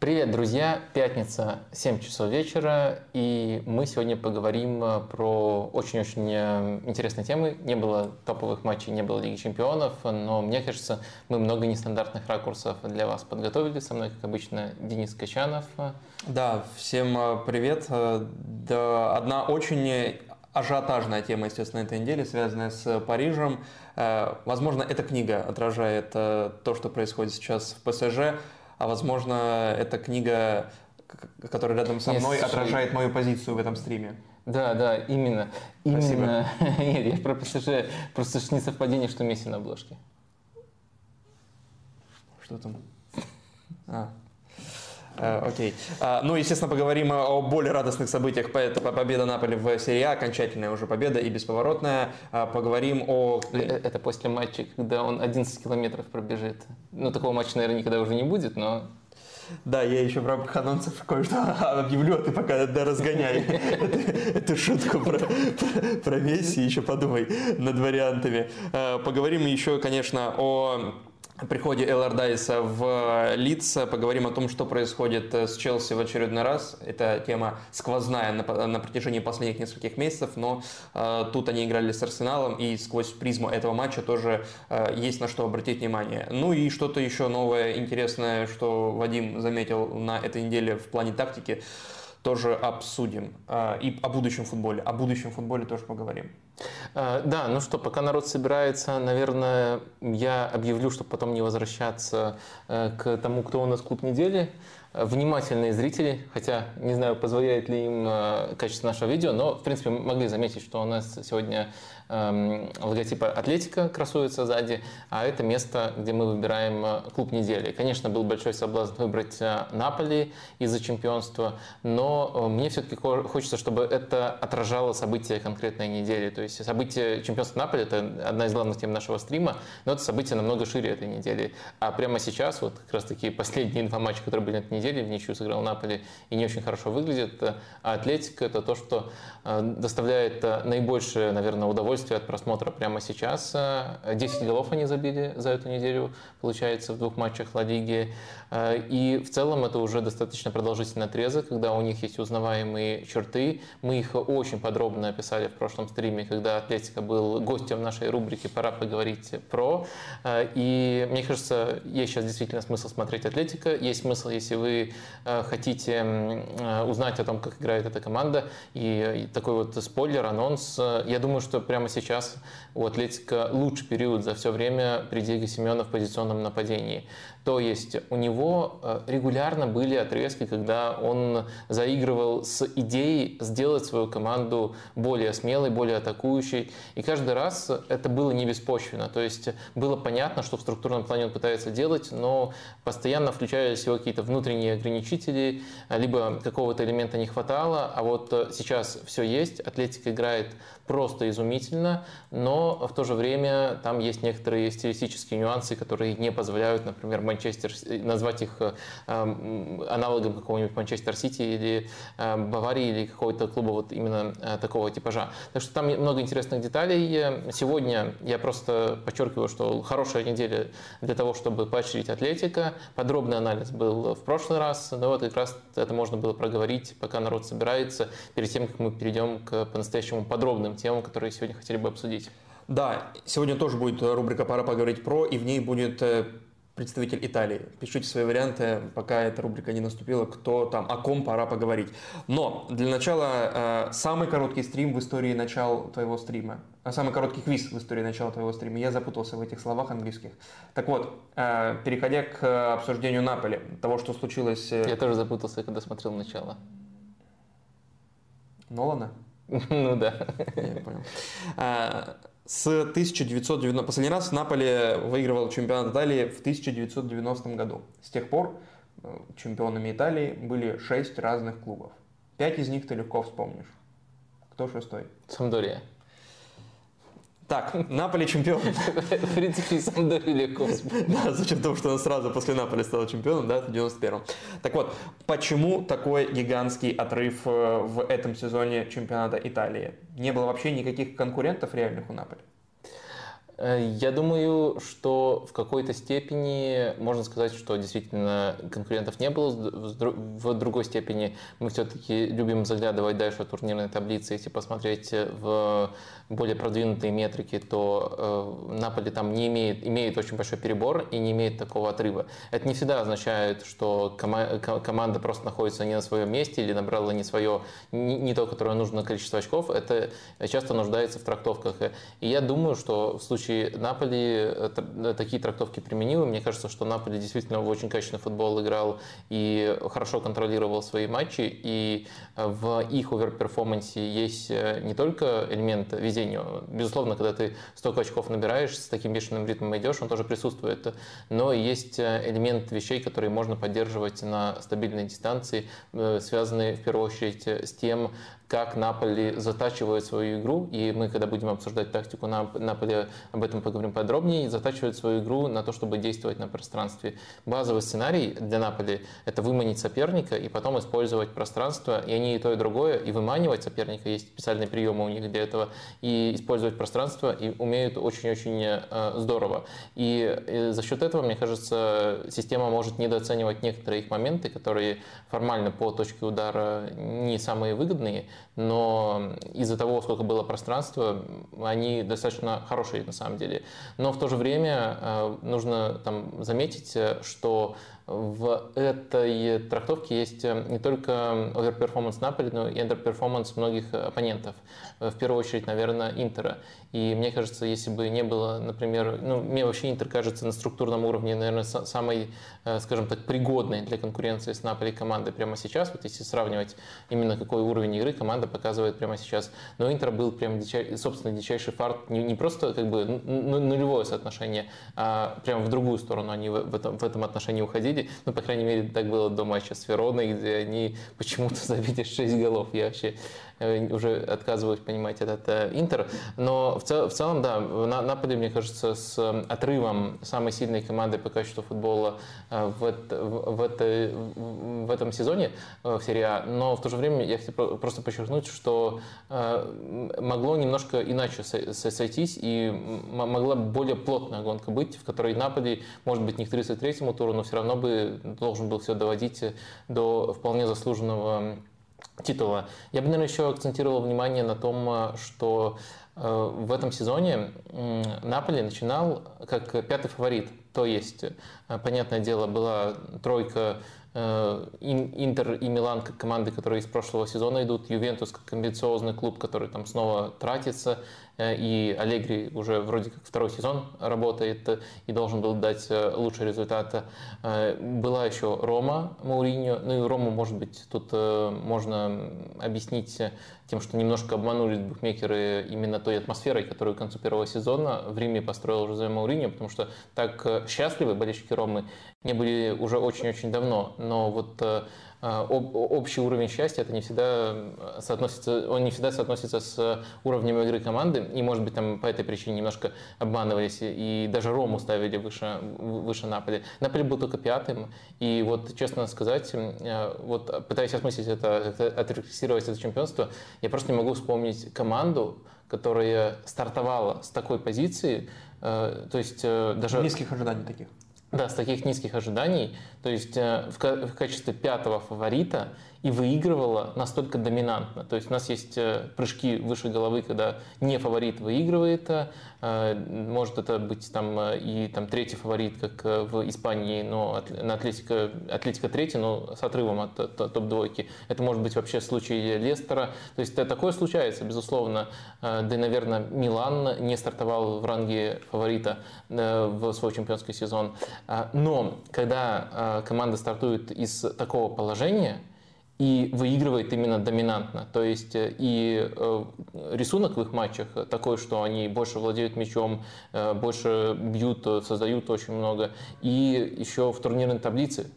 Привет, друзья! Пятница, 7 часов вечера, и мы сегодня поговорим э, про очень-очень э, интересные темы. Не было топовых матчей, не было Лиги Чемпионов, но мне кажется, мы много нестандартных ракурсов для вас подготовили. Со мной, как обычно, Денис Качанов. Да, всем э, привет. Да, одна очень ажиотажная тема, естественно, этой недели, связанная с Парижем. Возможно, эта книга отражает то, что происходит сейчас в ПСЖ а возможно, эта книга, которая рядом со мной, Нет, отражает мою позицию в этом стриме. Да, да, именно. Именно. Нет, я про ПСЖ. Просто не совпадение, что Месси на обложке. Что там? А. Э, окей. А, ну, естественно, поговорим о более радостных событиях. Победа Наполи в серии А, окончательная уже победа и бесповоротная. А, поговорим о... Э, это после матча, когда он 11 километров пробежит. Ну, такого матча, наверное, никогда уже не будет, но да, я еще в рамках анонсов кое-что объявлю, а ты пока да, разгоняй эту шутку про, про Месси, еще подумай над вариантами. Э, поговорим еще, конечно, о приходе Эллардайса в Лидс. Поговорим о том, что происходит с Челси в очередной раз. Это тема сквозная на, на протяжении последних нескольких месяцев, но э, тут они играли с Арсеналом, и сквозь призму этого матча тоже э, есть на что обратить внимание. Ну и что-то еще новое, интересное, что Вадим заметил на этой неделе в плане тактики тоже обсудим. А, и о будущем футболе. О будущем футболе тоже поговорим. А, да, ну что, пока народ собирается, наверное, я объявлю, чтобы потом не возвращаться э, к тому, кто у нас клуб недели. Внимательные зрители, хотя не знаю, позволяет ли им э, качество нашего видео, но, в принципе, могли заметить, что у нас сегодня логотипа Атлетика красуется сзади, а это место, где мы выбираем э, клуб недели. Конечно, был большой соблазн выбрать э, Наполи из-за чемпионства, но э, мне все-таки хочется, чтобы это отражало события конкретной недели. То есть события чемпионства Наполи – это одна из главных тем нашего стрима, но это событие намного шире этой недели. А прямо сейчас, вот как раз таки последние два матча, которые были на этой неделе, в ничью сыграл Наполи и не очень хорошо выглядит, а Атлетика – это то, что доставляет наибольшее, наверное, удовольствие удовольствие от просмотра прямо сейчас. 10 голов они забили за эту неделю, получается, в двух матчах Ла Лиги. Э, и в целом это уже достаточно продолжительный отрезок, когда у них есть узнаваемые черты. Мы их очень подробно описали в прошлом стриме, когда Атлетика был гостем нашей рубрики «Пора поговорить про». Э, и мне кажется, есть сейчас действительно смысл смотреть Атлетика. Есть смысл, если вы э, хотите узнать о том, как играет эта команда. И такой вот спойлер, анонс. Я думаю, что прямо сейчас у Атлетика лучший период за все время при Диего Семена в позиционном нападении. То есть у него э, регулярно были отрезки, когда он заигрывал с идеей сделать свою команду более смелой, более атакующей. И каждый раз это было не беспочвенно. То есть было понятно, что в структурном плане он пытается делать, но постоянно включались его какие-то внутренние ограничители, либо какого-то элемента не хватало. А вот сейчас все есть, Атлетика играет просто изумительно, но в то же время там есть некоторые стилистические нюансы, которые не позволяют, например, Манчестер, назвать их э, аналогом какого-нибудь Манчестер Сити или э, Баварии или какого-то клуба вот именно э, такого типажа. Так что там много интересных деталей. Сегодня я просто подчеркиваю, что хорошая неделя для того, чтобы поощрить Атлетика. Подробный анализ был в прошлый раз, но вот как раз это можно было проговорить, пока народ собирается, перед тем, как мы перейдем к по-настоящему подробным темам, которые сегодня хотели бы обсудить. Да, сегодня тоже будет рубрика «Пора поговорить про», и в ней будет э, представитель Италии. Пишите свои варианты, пока эта рубрика не наступила, кто там, о ком пора поговорить. Но для начала э, самый короткий стрим в истории начала твоего стрима. Э, самый короткий квиз в истории начала твоего стрима. Я запутался в этих словах английских. Так вот, переходя к обсуждению Наполи, того, что случилось... Я тоже запутался, когда смотрел начало. Нолана? Ну да. Я понял. А, с 1990... Последний раз Наполе выигрывал чемпионат Италии в 1990 году. С тех пор э, чемпионами Италии были шесть разных клубов. Пять из них ты легко вспомнишь. Кто шестой? Самдория. Так, Наполе чемпион. В принципе, Самдори легко Да, за счет того, что он сразу после Наполи стал чемпионом, да, в 91-м. Так вот, почему такой гигантский отрыв э, в этом сезоне чемпионата Италии? Не было вообще никаких конкурентов реальных у Наполи? Э, я думаю, что в какой-то степени можно сказать, что действительно конкурентов не было. В другой степени мы все-таки любим заглядывать дальше турнирной таблице. Если посмотреть в более продвинутые метрики, то э, Наполи там не имеет, имеет очень большой перебор и не имеет такого отрыва. Это не всегда означает, что кома- команда просто находится не на своем месте или набрала не свое, не, не то, которое нужно количество очков. Это часто нуждается в трактовках. И я думаю, что в случае Наполи э, такие трактовки применимы. Мне кажется, что Наполи действительно в очень качественный футбол играл и хорошо контролировал свои матчи. И в их оверперформансе есть э, не только элемент везения. Безусловно, когда ты столько очков набираешь, с таким бешеным ритмом идешь, он тоже присутствует. Но есть э, элемент вещей, которые можно поддерживать на стабильной дистанции, э, связанные в первую очередь с тем, как Наполи затачивает свою игру, и мы, когда будем обсуждать тактику Наполи, об этом поговорим подробнее, затачивает свою игру на то, чтобы действовать на пространстве. Базовый сценарий для Наполи – это выманить соперника и потом использовать пространство, и они и то, и другое, и выманивать соперника, есть специальные приемы у них для этого, и использовать пространство, и умеют очень-очень э, здорово. И э, за счет этого, мне кажется, система может недооценивать некоторые их моменты, которые формально по точке удара не самые выгодные, но из-за того, сколько было пространства, они достаточно хорошие на самом деле. Но в то же время э, нужно там заметить, что в этой трактовке есть э, не только overperformance Наполи, но и underperformance многих оппонентов. В первую очередь, наверное, Интера. И мне кажется, если бы не было, например, ну, мне вообще Интер кажется на структурном уровне, наверное, самой, э, скажем так, пригодной для конкуренции с Наполи командой прямо сейчас. Вот если сравнивать именно какой уровень игры команда показывает прямо сейчас. Но Интер был прям, дичай, собственно, дичайший фарт. Не, не просто как бы нулевое соотношение, а прямо в другую сторону они в этом, в этом отношении уходили. Ну, по крайней мере, так было до матча с Вероной, где они почему-то забили 6 голов. Я вообще уже отказываюсь понимать этот э, Интер. Но в, цел, в целом, да, на, Наполе, мне кажется, с э, отрывом самой сильной команды по качеству футбола в, в, в, это, в этом сезоне в серии А. Но в то же время я хотел просто подчеркнуть, что могло немножко иначе сойтись и могла более плотная гонка быть, в которой Наполе, может быть, не к 33-му туру, но все равно бы должен был все доводить до вполне заслуженного титула. Я бы, наверное, еще акцентировал внимание на том, э, что э, в этом сезоне Наполи начинал как пятый фаворит. То есть, э, понятное дело, была тройка Интер и Милан как команды, которые из прошлого сезона идут, Ювентус как амбициозный клуб, который там снова тратится, Э, и Аллегри уже вроде как второй сезон работает э, и должен был дать э, лучший результат. Была еще Рома Мауриньо, ну и Рому, может быть, тут можно объяснить тем, что немножко обманули букмекеры именно той атмосферой, которую к концу первого сезона в Риме построил Жозе Мауриньо, потому что так счастливы болельщики Ромы не были уже очень-очень давно. Но вот а, общий уровень счастья это не всегда соотносится, он не всегда соотносится с уровнем игры команды, и, может быть, там по этой причине немножко обманывались, и даже Рому ставили выше, выше Наполи. Наполи был только пятым, и вот, честно сказать, а, вот пытаясь осмыслить это, отрефлексировать это чемпионство, я просто не могу вспомнить команду, которая стартовала с такой позиции, а, то есть э, даже... Низких ожиданий таких. Да, с таких низких ожиданий, то есть э, в, качестве пятого фаворита и выигрывала настолько доминантно. То есть у нас есть э, прыжки выше головы, когда не фаворит выигрывает. Э, может это быть там э, и там третий фаворит, как в Испании, но на Атлетика, Атлетика третий, но с отрывом от топ-двойки. Это может быть вообще случай Лестера. То есть такое случается, безусловно. Да и, наверное, Милан не стартовал в ранге фаворита в свой чемпионский сезон. Но когда команда стартует из такого положения, и выигрывает именно доминантно. То есть э, и э, рисунок в их матчах такой, что они больше владеют мячом, э, больше бьют, создают очень много. И еще в турнирной таблице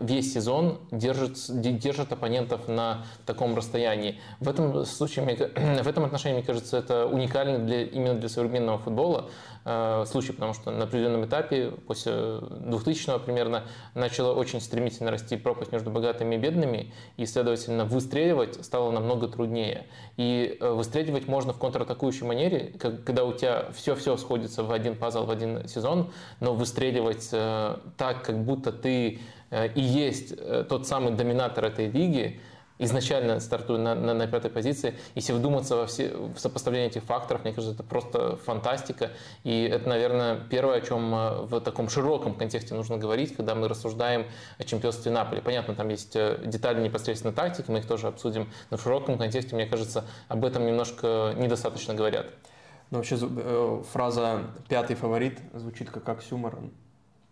весь сезон держит, держит оппонентов на таком расстоянии. В этом случае, в этом отношении, мне кажется, это уникально для, именно для современного футбола, Э, случай, потому что на определенном этапе, после 2000 примерно, начала очень стремительно расти пропасть между богатыми и бедными, и, следовательно, выстреливать стало намного труднее. И э, выстреливать можно в контратакующей манере, когда у тебя все-все сходится в один пазл, в один сезон, но выстреливать э, так, как будто ты и есть тот самый доминатор этой лиги, изначально стартую на, на, на пятой позиции. Если вдуматься во все, в сопоставление этих факторов, мне кажется, это просто фантастика. И это, наверное, первое, о чем э, в таком широком контексте нужно говорить, когда мы рассуждаем о чемпионстве Наполи. Понятно, там есть э, детали непосредственно тактики, мы их тоже обсудим, но в широком контексте, мне кажется, об этом немножко недостаточно говорят. Ну, вообще э, фраза «пятый фаворит» звучит как оксюморон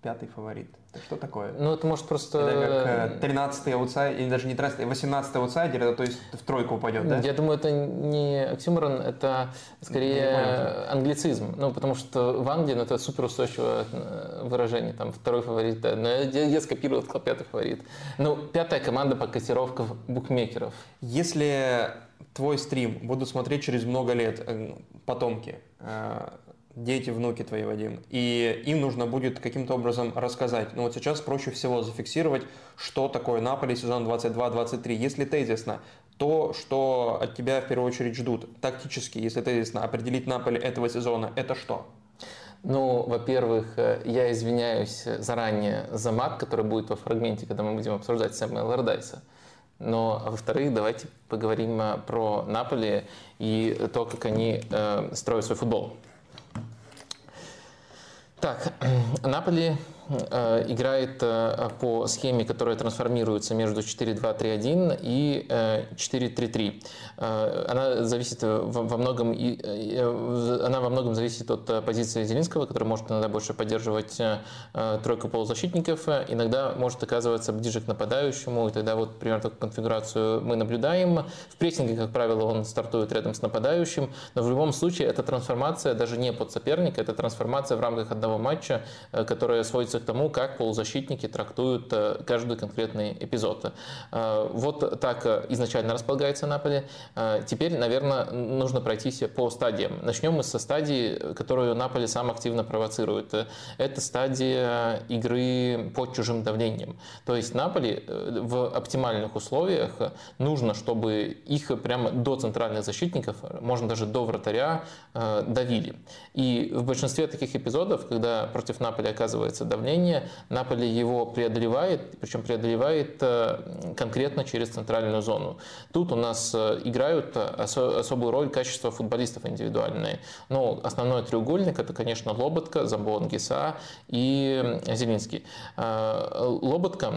пятый фаворит. Что такое? Ну, это может просто... Это как 13-й аутсайдер, или даже не 13-й, 18-й аутсайдер, это то есть в тройку упадет, да? Я думаю, это не оксюморон, это скорее англицизм. Ну, потому что в Англии ну, это суперустойчивое э, выражение, там, второй фаворит. Да. Но я, я скопировал, сказал пятый фаворит. Ну, пятая команда по котировкам букмекеров. Если твой стрим будут смотреть через много лет э, потомки, э, дети, внуки твои, Вадим, и им нужно будет каким-то образом рассказать. Но ну, вот сейчас проще всего зафиксировать, что такое Наполи сезон 22-23. Если тезисно, то, что от тебя в первую очередь ждут, тактически, если тезисно, определить Наполи этого сезона, это что? Ну, во-первых, э, я извиняюсь заранее за мат, который будет во фрагменте, когда мы будем обсуждать Сэма Лордайса. Но, во-вторых, давайте поговорим э, про Наполи и то, как они э, строят свой футбол. Так, Наполи Э, играет э, по схеме, которая трансформируется между 4-2-3-1 и 4-3-3. Э, она зависит во многом, она во многом зависит от позиции Зеленского, который может иногда больше поддерживать тройку полузащитников, иногда может оказываться ближе к нападающему, и тогда вот примерно такую конфигурацию мы наблюдаем. В прессинге, как правило, он стартует рядом с нападающим, но в любом случае эта трансформация даже не под соперника, это трансформация в рамках одного матча, которая сводится к тому, как полузащитники трактуют э, каждый конкретный эпизод. Э, вот так э, изначально располагается Наполе. Теперь, наверное, нужно пройтись по стадиям. Начнем мы со стадии, которую Наполе сам активно провоцирует. Это стадия игры под чужим давлением. То есть Наполе в оптимальных условиях нужно, чтобы их прямо до центральных защитников, можно даже до вратаря, давили. И в большинстве таких эпизодов, когда против Наполи оказывается давление, Наполе его преодолевает, причем преодолевает э, конкретно через центральную зону. Тут у нас э, играют особую роль качества футболистов индивидуальные. Ну, основной треугольник это, конечно, Лоботка, Замбон Гиса и Зелинский. Э, Лоботка,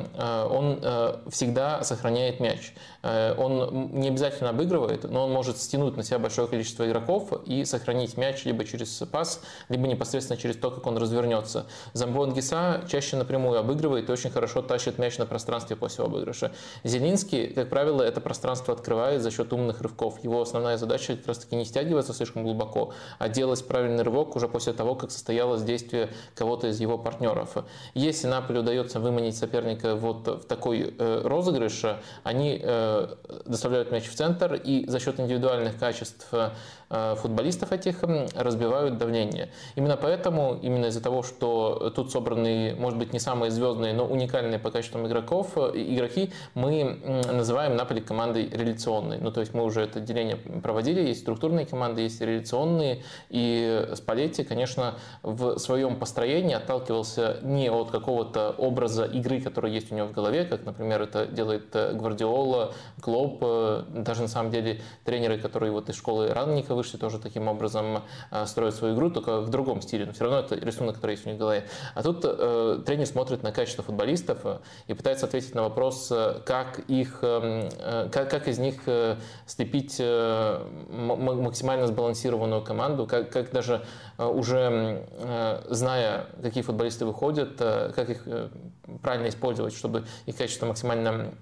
он всегда сохраняет мяч. Он не обязательно обыгрывает, но он может стянуть на себя большое количество игроков и сохранить мяч либо через пас, либо непосредственно через то, как он развернется. Замбон Гиса чаще напрямую обыгрывает и очень хорошо тащит мяч на пространстве после обыгрыша. Зелинский, как правило, это пространство открывает за счет умных рывков. Его основная задача как раз таки не стягиваться слишком глубоко, а делать правильный рывок уже после того, как состоялось действие кого-то из его партнеров. Если Наполе удается выманить соперника вот в такой э, розыгрыш, они э, доставляют мяч в центр и за счет индивидуальных качеств Э, футболистов этих разбивают давление. Именно поэтому, именно из-за того, что тут собраны, может быть, не самые звездные, но уникальные по качествам игроков, э, игроки, мы называем Наполи командой реляционной. Ну, то есть мы уже это деление проводили, есть структурные команды, есть реляционные, и Спалетти, конечно, в своем построении отталкивался не от какого-то образа игры, который есть у него в голове, как, например, это делает э, Гвардиола, Клоп, даже на самом деле тренеры, которые вот из школы Ранникова вышли, тоже таким образом э, строят свою игру, только в другом стиле. Но все равно это рисунок, который есть у них в голове. А тут э, тренер смотрит на качество футболистов э, и пытается ответить на вопрос, как, их, эм, как, как из них слепить максимально сбалансированную команду, как, как даже уже зная, какие футболисты выходят, как их правильно использовать, чтобы их качество максимально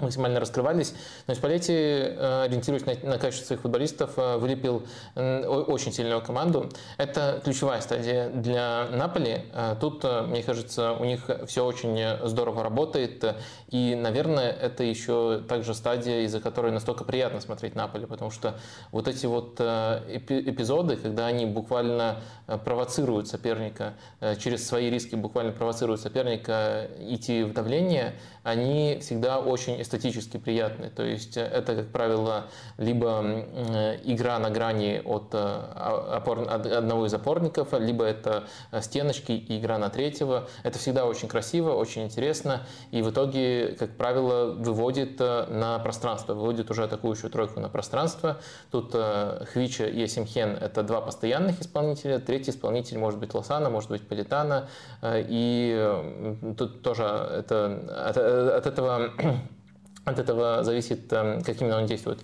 максимально раскрывались. Но Спалетти, э, ориентируясь на, на качество своих футболистов, э, вылепил очень сильную команду. Это ключевая стадия для Наполи. Э, тут, мне кажется, у них все очень здорово работает. И, наверное, это еще также стадия, из-за которой настолько приятно смотреть Наполи, потому что вот эти вот эпизоды, когда они буквально провоцируют соперника, через свои риски буквально провоцируют соперника идти в давление, они всегда очень эстетически приятны. То есть э, это, как правило, либо э, игра на грани от, э, опор, одного из опорников, либо это стеночки и игра на третьего. Это всегда очень красиво, очень интересно и в итоге, как правило, выводит на пространство, выводит уже атакующую тройку на пространство. Тут Хвича и Асимхен – это два постоянных исполнителя, третий исполнитель может быть Лосана, может быть Политана, и тут тоже это от этого от этого зависит, эм, как именно он действует.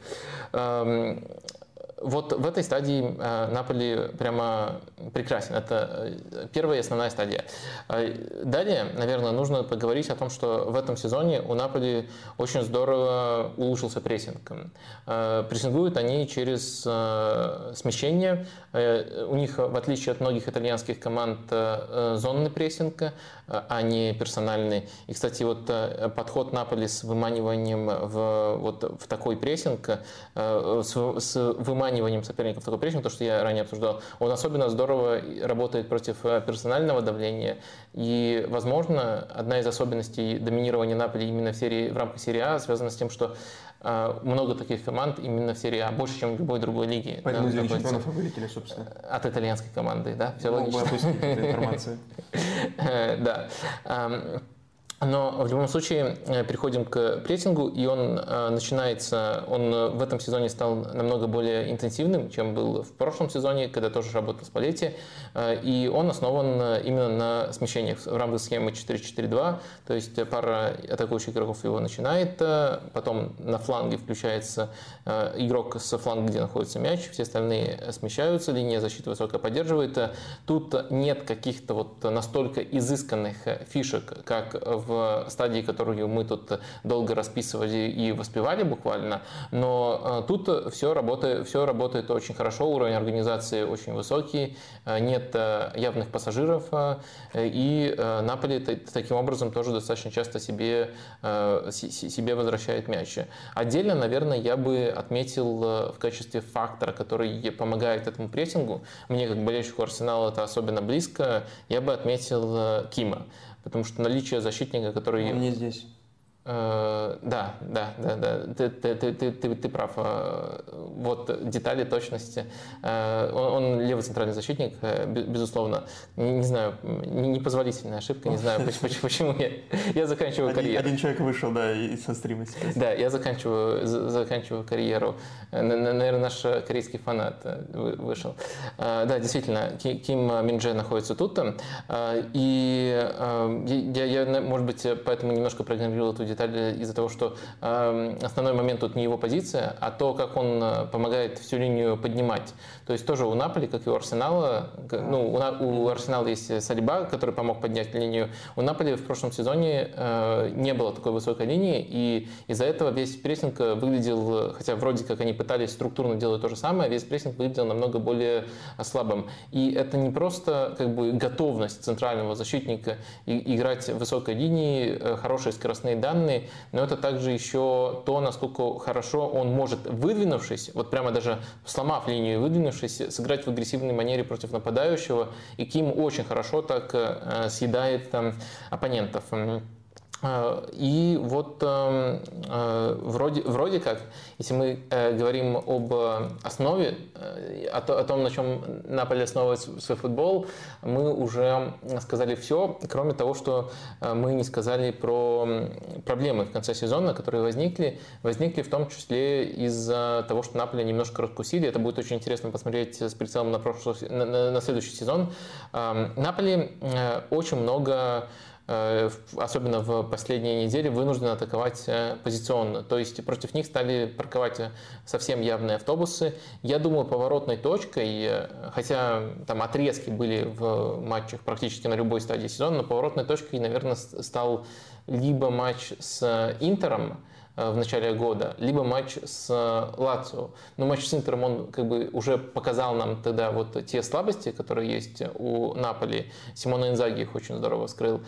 Вот в этой стадии э, Наполи прямо прекрасен. Это э, первая и основная стадия. Э, далее, наверное, нужно поговорить о том, что в этом сезоне у Наполи очень здорово улучшился прессинг. Прессингуют они через смещение. У них, в отличие от многих итальянских команд, зонный прессинг, а не персональный. И, кстати, вот подход Наполи с выманиванием в, вот, в такой прессинг, с, с выманиванием заманиванием соперников такой прессинг, то, что я ранее обсуждал, он особенно здорово работает против э, персонального давления. И, возможно, одна из особенностей доминирования Наполи именно в, серии, в рамках серии А связана с тем, что э, много таких команд именно в серии А, больше, чем в любой другой лиге. Поэтому да, чемпионов вылетели, собственно. От итальянской команды, да, все Мог логично. информацию. Э, да. Но в любом случае э, переходим к прессингу, и он э, начинается, он э, в этом сезоне стал намного более интенсивным, чем был в прошлом сезоне, когда тоже работал с Палетти, и он основан именно на смещениях в рамках схемы 4-4-2, то есть пара атакующих игроков его начинает, потом на фланге включается игрок с фланга, где находится мяч, все остальные смещаются, линия защиты высоко поддерживает. Тут нет каких-то вот настолько изысканных фишек, как в стадии, которую мы тут долго расписывали и воспевали буквально, но э, тут все работает, все работает очень хорошо, уровень организации очень высокий, э, нет э, явных пассажиров, и Наполи таким образом тоже достаточно часто себе, себе возвращает мяч. Отдельно, наверное, я бы отметил в качестве фактора, который помогает этому прессингу, мне как болельщику Арсенала это особенно близко, я бы отметил Кима. Потому что наличие защитника, который... Он не здесь. Э, да, да, да, да, ты, ты, ты, ты, ты, ты прав. Э, вот детали точности. Э, он, он левый центральный защитник, безусловно. Не, знаю, непозволительная ошибка, не знаю, почему, почему я, я заканчиваю один, карьеру. Один человек вышел, да, из со стрима сейчас. Да, я заканчиваю, заканчиваю карьеру. Наверное, наш корейский фанат вышел. Да, действительно, Ким Миндже находится тут. И я, я, может быть, поэтому немножко проигнорировал эту деталь из-за того, что э, основной момент тут не его позиция, а то, как он э, помогает всю линию поднимать. То есть тоже у Наполи, как и у Арсенала, ну, у, у Арсенала есть Салиба, который помог поднять линию. У Наполи в прошлом сезоне э, не было такой высокой линии, и из-за этого весь прессинг выглядел, хотя вроде как они пытались структурно делать то же самое, весь прессинг выглядел намного более слабым. И это не просто как бы готовность центрального защитника играть в высокой линии, э, хорошие скоростные данные, но это также еще то, насколько хорошо он может, выдвинувшись, вот прямо даже сломав линию, выдвинувшись, сыграть в агрессивной манере против нападающего, и Ким очень хорошо так э, съедает там, оппонентов. Э, и вот э, э, вроде, вроде как, если мы говорим об основе, о, том, на чем Наполе основывает свой футбол, мы уже сказали все, кроме того, что мы не сказали про проблемы в конце сезона, которые возникли. Возникли в том числе из-за того, что Наполе немножко раскусили. Это будет очень интересно посмотреть с прицелом на, прошлый, на, на следующий сезон. Наполе очень много Э, особенно в последние недели, вынуждены атаковать э, позиционно. То есть против них стали парковать э, совсем явные автобусы. Я думаю, поворотной точкой, хотя там отрезки были в матчах практически на любой стадии сезона, но поворотной точкой, наверное, стал либо матч с Интером, в начале года, либо матч с Лацио. Но матч с Интером, он как бы уже показал нам тогда вот те слабости, которые есть у Наполи. Симона Инзаги их очень здорово вскрыл.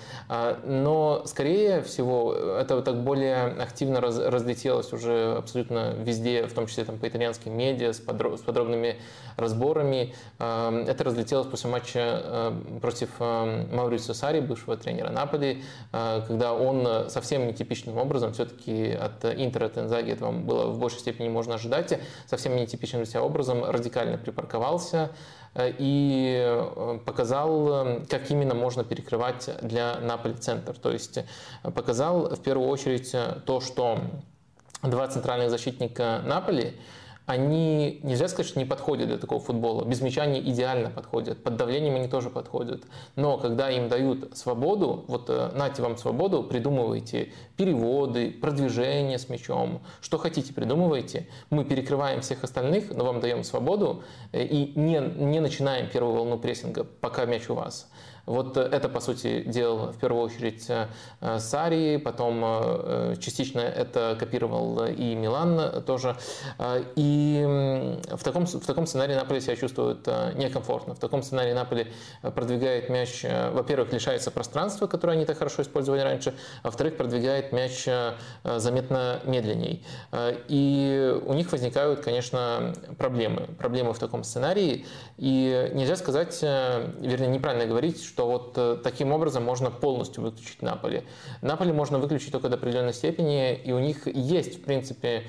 Но, скорее всего, это так более активно раз, разлетелось уже абсолютно везде, в том числе там, по итальянским медиа, с, подро- с подробными разборами. Это разлетелось после матча против Маурицио Сари, бывшего тренера Наполи, когда он совсем нетипичным образом, все-таки от Интера Тензаги этого было в большей степени можно ожидать, совсем нетипичным для себя образом радикально припарковался э, и э, показал, как именно можно перекрывать для Наполи центр. То есть э, показал в первую очередь то, что два центральных защитника Наполи – они, нельзя сказать, что не подходят для такого футбола. Без мяча они идеально подходят, под давлением они тоже подходят. Но когда им дают свободу, вот э, нате вам свободу, придумывайте переводы, продвижение с мячом, что хотите придумывайте. Мы перекрываем всех остальных, но вам даем свободу э, и не, не начинаем первую волну прессинга, пока мяч у вас. Вот это, по сути, делал в первую очередь э, Сари, потом э, частично это копировал и Милан тоже. Э, и в таком, в таком сценарии Наполи себя чувствует некомфортно. В таком сценарии Наполи продвигает мяч, во-первых, лишается пространства, которое они так хорошо использовали раньше, а во-вторых, продвигает мяч заметно медленней. И у них возникают, конечно, проблемы. Проблемы в таком сценарии. И нельзя сказать, вернее, неправильно говорить, что вот э, таким образом можно полностью выключить Наполи. Наполи можно выключить только до определенной степени, и у них есть, в принципе,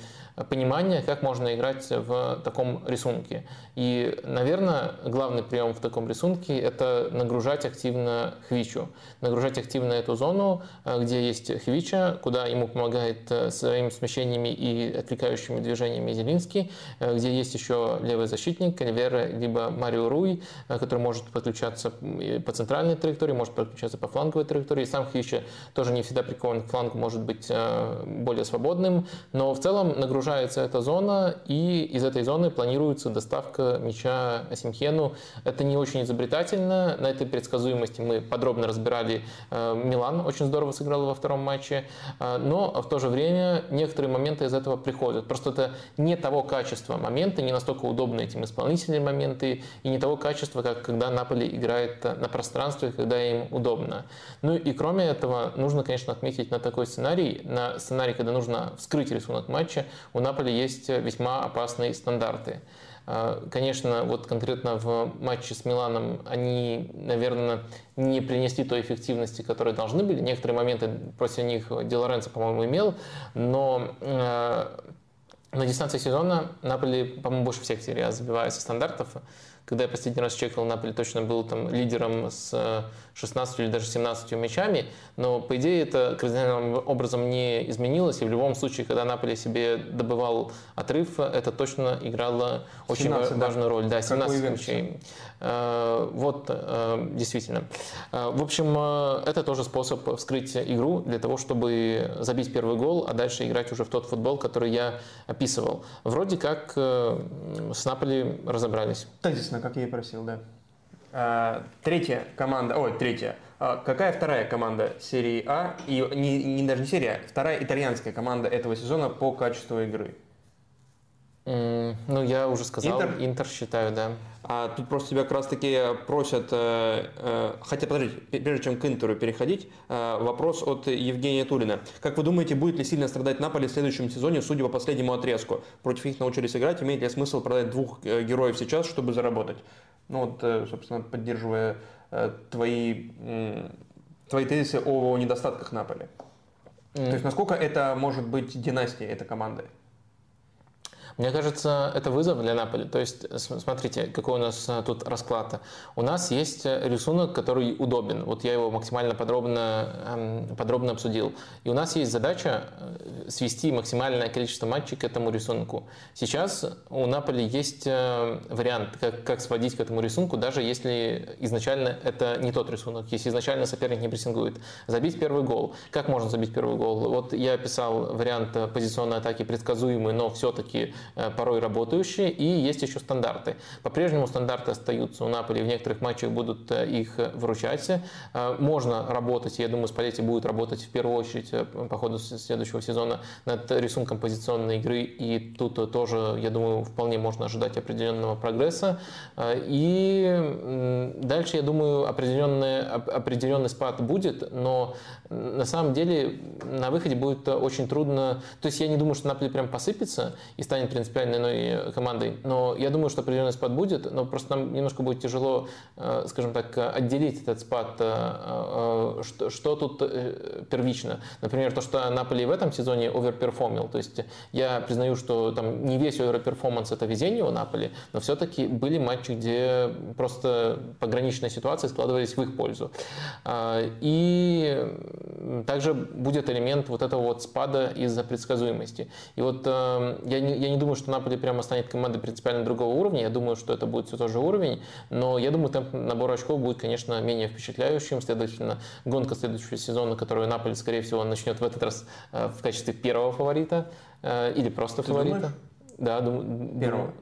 понимание, как можно играть в таком рисунке. И, наверное, главный прием в таком рисунке – это нагружать активно Хвичу. Нагружать активно эту зону, э, где есть Хвича, куда ему помогает э, своими смещениями и отвлекающими движениями Зелинский, э, где есть еще левый защитник, Альвера, либо Марио Руй, который может подключаться по центральной траектории, может подключаться по фланговой траектории. Сам Хвича тоже не всегда прикован к флангу, может быть более свободным, но в целом нагружать загружается эта зона, и из этой зоны планируется доставка мяча Асимхену. Это не очень изобретательно. На этой предсказуемости мы подробно разбирали. Э, Милан очень здорово сыграл во втором матче, э, но в то же время некоторые моменты из этого приходят. Просто это не того качества моменты, не настолько удобны этим исполнителям моменты, и не того качества, как когда Наполи играет на пространстве, когда им удобно. Ну и кроме этого, нужно, конечно, отметить на такой сценарий, на сценарий, когда нужно вскрыть рисунок матча, у Наполи есть весьма опасные стандарты. А, конечно, вот конкретно в матче с Миланом они, наверное, не принесли той эффективности, которые должны были. Некоторые моменты против них Ди Лоренцо, по-моему, имел, но а, на дистанции сезона Наполи, по-моему, больше всех серий забивается стандартов. Когда я последний раз чекал, Наполи точно был там лидером с 16 или даже 17 мячами, но по идее это кардинальным образом не изменилось, и в любом случае, когда Наполи себе добывал отрыв, это точно играло очень 17, важную да. роль. Да, 17 мячей. Э, вот, э, действительно. Э, в общем, это тоже способ вскрыть игру для того, чтобы забить первый гол, а дальше играть уже в тот футбол, который я описывал. Вроде как с Наполи разобрались. Тезисно, как я и просил, да. Третья команда, ой, третья. Какая вторая команда серии А, и не, не даже не серия, а вторая итальянская команда этого сезона по качеству игры? Ну, я уже сказал, Интер, Интер считаю, да. А тут просто тебя как раз таки просят, э, э, хотя подождите, прежде чем к Интеру переходить, э, вопрос от Евгения Тулина. Как вы думаете, будет ли сильно страдать Наполи в следующем сезоне, судя по последнему отрезку? Против них научились играть, имеет ли смысл продать двух героев сейчас, чтобы заработать? Ну вот, собственно, поддерживая твои, твои тезисы о недостатках Наполи. Mm. То есть насколько это может быть династией этой команды? Мне кажется, это вызов для Наполи. То есть, смотрите, какой у нас э, тут расклад. У нас есть э, рисунок, который удобен. Вот я его максимально подробно, эм, подробно обсудил. И у нас есть задача э, свести максимальное количество матчей к этому рисунку. Сейчас у Наполи есть вариант, как, как сводить к этому рисунку, даже если изначально это не тот рисунок, если изначально соперник не прессингует. Забить первый гол. Как можно забить первый гол? Вот я описал вариант позиционной атаки предсказуемый, но все-таки порой работающие, и есть еще стандарты. По-прежнему стандарты остаются у Наполи, в некоторых матчах будут их выручать. Можно работать, я думаю, Спалетти будет работать в первую очередь по ходу следующего сезона над рисунком позиционной игры, и тут тоже, я думаю, вполне можно ожидать определенного прогресса. И дальше, я думаю, определенный, определенный спад будет, но на самом деле на выходе будет очень трудно. То есть я не думаю, что Наполи прям посыпется и станет принципиально иной командой, но я думаю, что определенный спад будет, но просто нам немножко будет тяжело, э, скажем так, отделить этот спад, э, э, что, что тут первично. Например, то, что Наполи в этом сезоне оверперформил. То есть я признаю, что там не весь overperformance это везение у Наполи, но все-таки были матчи, где просто пограничные ситуации складывались в их пользу. И также будет элемент вот этого вот спада из-за предсказуемости. И вот э, я, не, я не думаю, что Наполи прямо станет командой принципиально другого уровня, я думаю, что это будет все тот же уровень, но я думаю, темп набора очков будет, конечно, менее впечатляющим, следовательно, гонка следующего сезона, которую Наполи, скорее всего, начнет в этот раз э, в качестве первого фаворита э, или просто Ты фаворита. Думаешь? Да, думаю. Первого?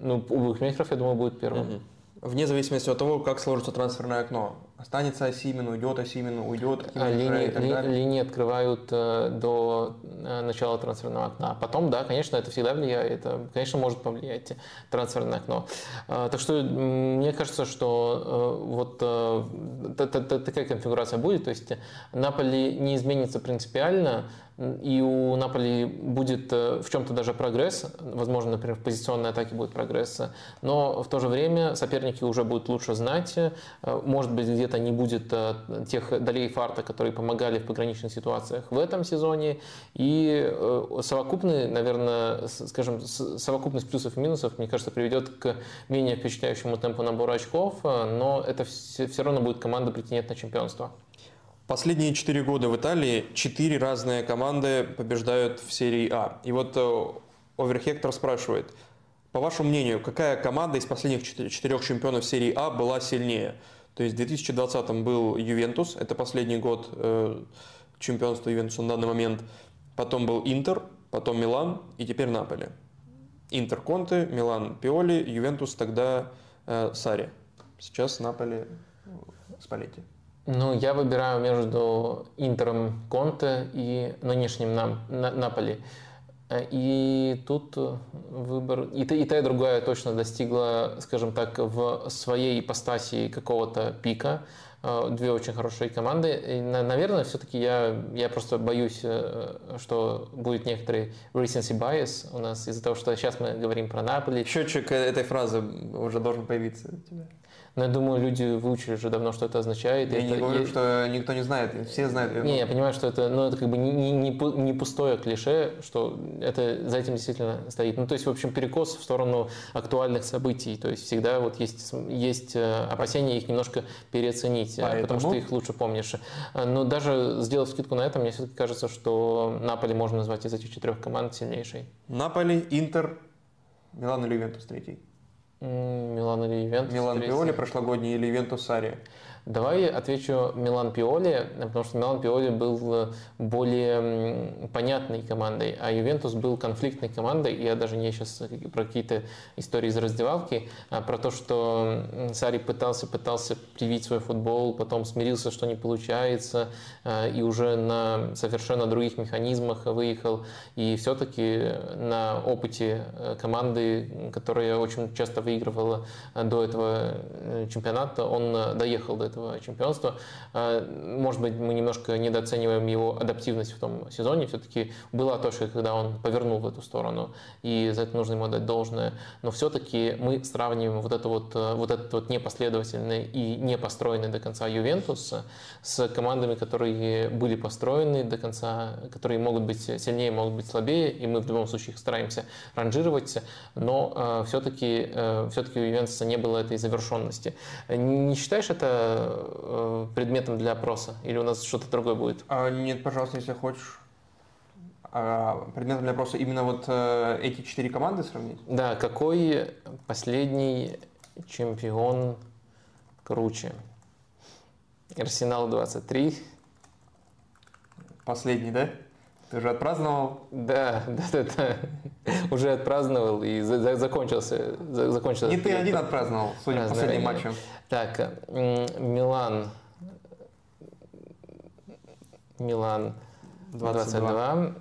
Ну, у букмекеров, я думаю, будет первым. Угу. Вне зависимости от того, как сложится трансферное окно. Останется Осимин, уйдет Осимин, уйдет А, линии, ли- линии открывают э, до э, начала трансферного окна. Потом, да, конечно, это всегда влияет. Это, конечно, может повлиять трансферное окно. Э, так что мне кажется, что э, вот э, та- та- та- такая конфигурация будет. То есть Наполи не изменится принципиально, и у Наполи будет э, в чем-то даже прогресс, возможно, например, в позиционной атаке будет прогресс, но в то же время соперники уже будут лучше знать, э, может быть, где-то не будет э, тех долей фарта, которые помогали в пограничных ситуациях в этом сезоне, и совокупный, наверное, скажем, совокупность плюсов и минусов, мне кажется, приведет к менее впечатляющему темпу набора очков, но это все равно будет команда претендент на чемпионство. Последние четыре года в Италии четыре разные команды побеждают в серии А. И вот э, Оверхектор спрашивает, по вашему мнению, какая команда из последних четы- четырех чемпионов серии А была сильнее? То есть в 2020 был Ювентус, это последний год э, чемпионства Ювентуса на данный момент. Потом был Интер, потом Милан и теперь Наполе. Интер Конте, Милан Пиоли, Ювентус тогда э, Сари. Сейчас Наполе э, Спалетти. Ну, я выбираю между Интером Конте и нынешним нам, на, Наполи. Э, И тут э, выбор... И и та, и другая точно достигла, скажем так, в своей ипостаси какого-то пика. Э, Две очень хорошие команды. И, на- наверное, все-таки я, я просто боюсь, что будет некоторый recency bias у нас из-за того, что сейчас мы говорим про Наполи. Счетчик этой фразы уже должен появиться у тебя. Но я думаю, люди выучили уже давно, что это означает. Я Это- не говорю, я- что никто не знает, все знают. Не, я понимаю, что это, ну, это как бы не, не, не пу- не пустое клише, что это за этим действительно стоит. Ну, то есть, в общем, перекос в сторону актуальных событий. То есть всегда вот есть, есть э, опасения их немножко переоценить, э, потому Поэтому? что ты их лучше помнишь. Э, Но даже сделав скидку на это, мне все-таки кажется, что Наполи можно назвать из этих четырех команд сильнейшей. Наполи, Интер, Милан или Ювентус третий. Милан или Ювентус? Милан. Пиоли прошлогодний или Ювентус Сари. Давай отвечу Милан Пиоли, потому что Милан Пиоли был э, более понятной командой, а Ювентус был конфликтной командой. Я даже не сейчас про какие-то истории из раздевалки, а про то, что Сари пытался, пытался привить свой футбол, потом смирился, что не получается, э, и уже на совершенно других механизмах выехал. И все-таки на опыте э, команды, которая очень часто выигрывала до этого чемпионата, он доехал до этого чемпионства. Э, Может быть, мы немножко недооцениваем его адаптивность в том сезоне. Все-таки была точка, когда он повернул в эту сторону, и за это нужно ему дать должное. Но все-таки мы сравниваем вот, это вот, э, вот этот вот непоследовательный и не построенный до конца Ювентус с командами, которые были построены до конца, которые могут быть сильнее, могут быть слабее, и мы в любом случае их стараемся ранжировать, но все-таки, все-таки у Ювентуса не было этой завершенности. Не считаешь это э, предметом для опроса? Или у нас что-то другое будет? А, нет, пожалуйста, если хочешь. А, предметом для вопроса именно вот э, эти четыре команды сравнить? Да, какой последний чемпион круче? Арсенал 23. Последний, да? Ты уже отпраздновал? Да, да, да, да. Уже отпраздновал и за, за, закончился. За, закончился Не ты один отпраздновал, судя по последним матчам. Так, Милан. Милан 22. 22.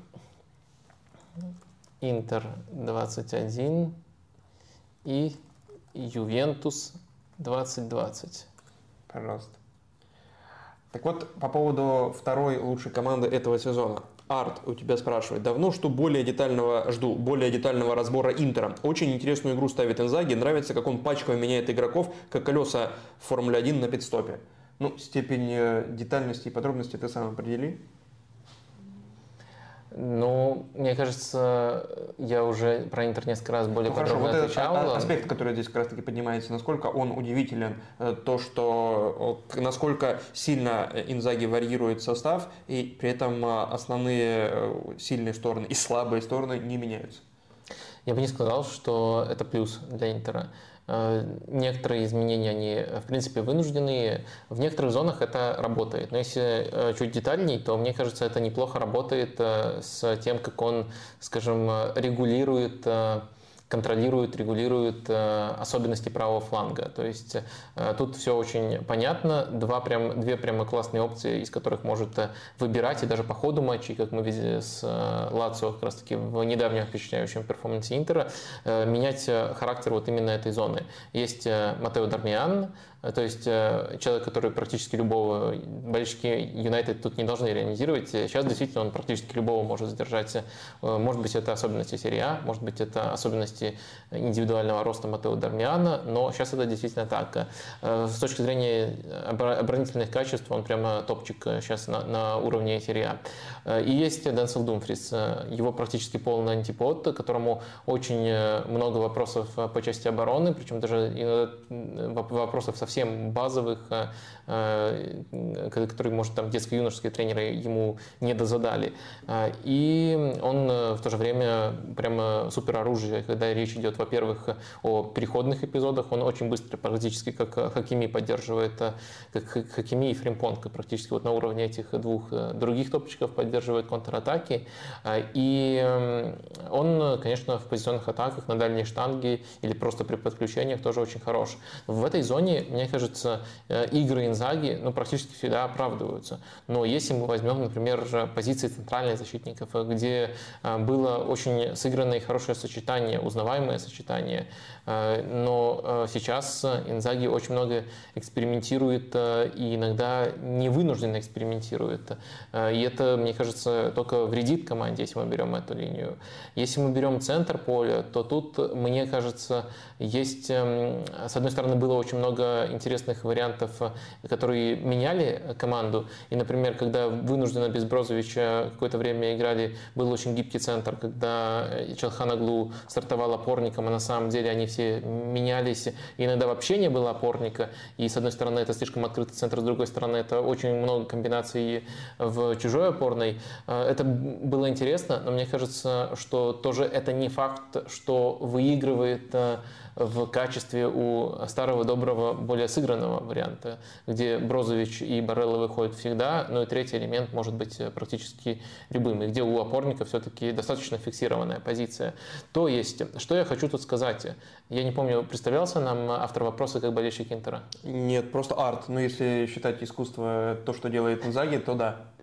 Интер 21 и Ювентус 2020. Пожалуйста. Так вот, по поводу второй лучшей команды этого сезона. Арт у тебя спрашивает. Давно что более детального жду, более детального разбора Интера. Очень интересную игру ставит Инзаги. Нравится, как он пачково меняет игроков, как колеса Формулы 1 на пидстопе. Ну, степень э, детальности и подробности ты сам определи. Ну, мне кажется, я уже про Интер несколько раз более ну, подробно хорошо, вот отвечал. Этот аспект, который здесь как раз таки поднимается, насколько он удивителен, э, то, что насколько сильно Инзаги варьирует состав, и при этом э, основные э, сильные стороны и слабые стороны не меняются. Я бы не сказал, что это плюс для Интера. Э, некоторые изменения, они, в принципе, вынужденные. В некоторых зонах это работает. Но если э, чуть детальней, то, мне кажется, это неплохо работает э, с тем, как он, скажем, регулирует контролирует, регулирует э, особенности правого фланга. То есть э, тут все очень понятно. Два прям, две прямо классные опции, из которых может э, выбирать, и даже по ходу матчей, как мы видели с Лацио как раз таки в недавнем впечатляющем перформансе Интера, менять характер вот именно этой зоны. Есть Матео Дармиан, то есть э, человек, который практически любого, болельщики Юнайтед тут не должны реализировать. Сейчас действительно он практически любого может задержать. Э, может быть, это особенности серии А, может быть, это особенности индивидуального роста Матео Дармиана, но сейчас это действительно так. С точки зрения оборонительных качеств он прямо топчик сейчас на, на уровне серии А. И есть Денсел Думфрис, его практически полный антипод, которому очень много вопросов по части обороны, причем даже вопросов совсем совсем базовых, э, э, которые, может, там детско-юношеские тренеры ему не дозадали. Э, и он в то же время прямо супер оружие, когда речь идет, во-первых, о переходных эпизодах, он очень быстро, практически как Хакими поддерживает, как Хакими и Фримпонг практически вот на уровне этих двух других топчиков поддерживает контратаки. И он, конечно, в позиционных атаках на дальней штанге или просто при подключениях тоже очень хорош. В этой зоне, мне кажется, э, игры Инзаги ну, практически всегда оправдываются. Но если мы возьмем, например, позиции центральных защитников, где э, было очень сыгранное и хорошее сочетание, узнаваемое сочетание, э, но сейчас Инзаги очень много экспериментирует и иногда не вынужденно экспериментирует. И это, мне кажется, только вредит команде, если мы берем эту линию. Если мы берем центр поля, то тут, мне кажется, есть, эм, с одной стороны, было очень много интересных вариантов, э, которые меняли команду. И, например, когда вынужденно без Брозовича какое-то время играли, был очень гибкий центр, когда э, Челханаглу стартовал опорником, а на самом деле они все менялись. И иногда вообще не было опорника. И, с одной стороны, это слишком открытый центр, с другой стороны, это очень много комбинаций в чужой опорной. Э, это было интересно, но мне кажется, что тоже это не факт, что выигрывает в качестве у старого доброго более сыгранного варианта, где Брозович и Барелла выходят всегда, но и третий элемент может быть практически любым, и где у опорника все-таки достаточно фиксированная позиция. То есть, что я хочу тут сказать? Я не помню, представлялся нам автор вопроса как болельщик Интера? Нет, просто арт. Но если считать искусство то, что делает Инзаги, то да.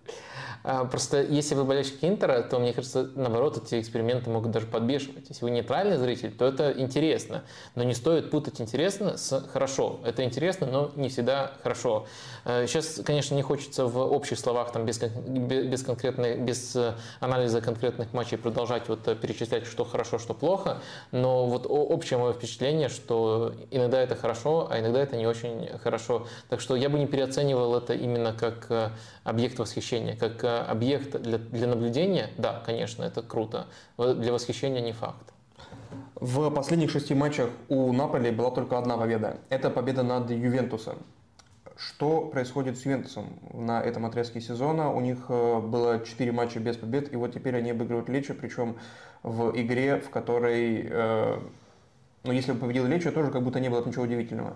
А, просто если вы болельщик Интера, то, мне кажется, наоборот, эти эксперименты могут даже подбешивать. Если вы нейтральный зритель, то это интересно. Но не стоит путать интересно с хорошо. Это интересно, но не всегда хорошо. А, сейчас, конечно, не хочется в общих словах, там, без, без, конкретной, без э, анализа конкретных матчей продолжать вот э, перечислять, что хорошо, что плохо. Но вот общее мое впечатление, что иногда это хорошо, а иногда это не очень хорошо. Так что я бы не переоценивал это именно как э, объект восхищения, как объект для, для наблюдения, да, конечно, это круто. Для восхищения не факт. В последних шести матчах у Наполи была только одна победа. Это победа над Ювентусом. Что происходит с Ювентусом на этом отрезке сезона? У них э, было 4 матча без побед, и вот теперь они обыгрывают Лечо, причем в игре, в которой, э, ну, если бы победил Лечо, тоже как будто не было ничего удивительного.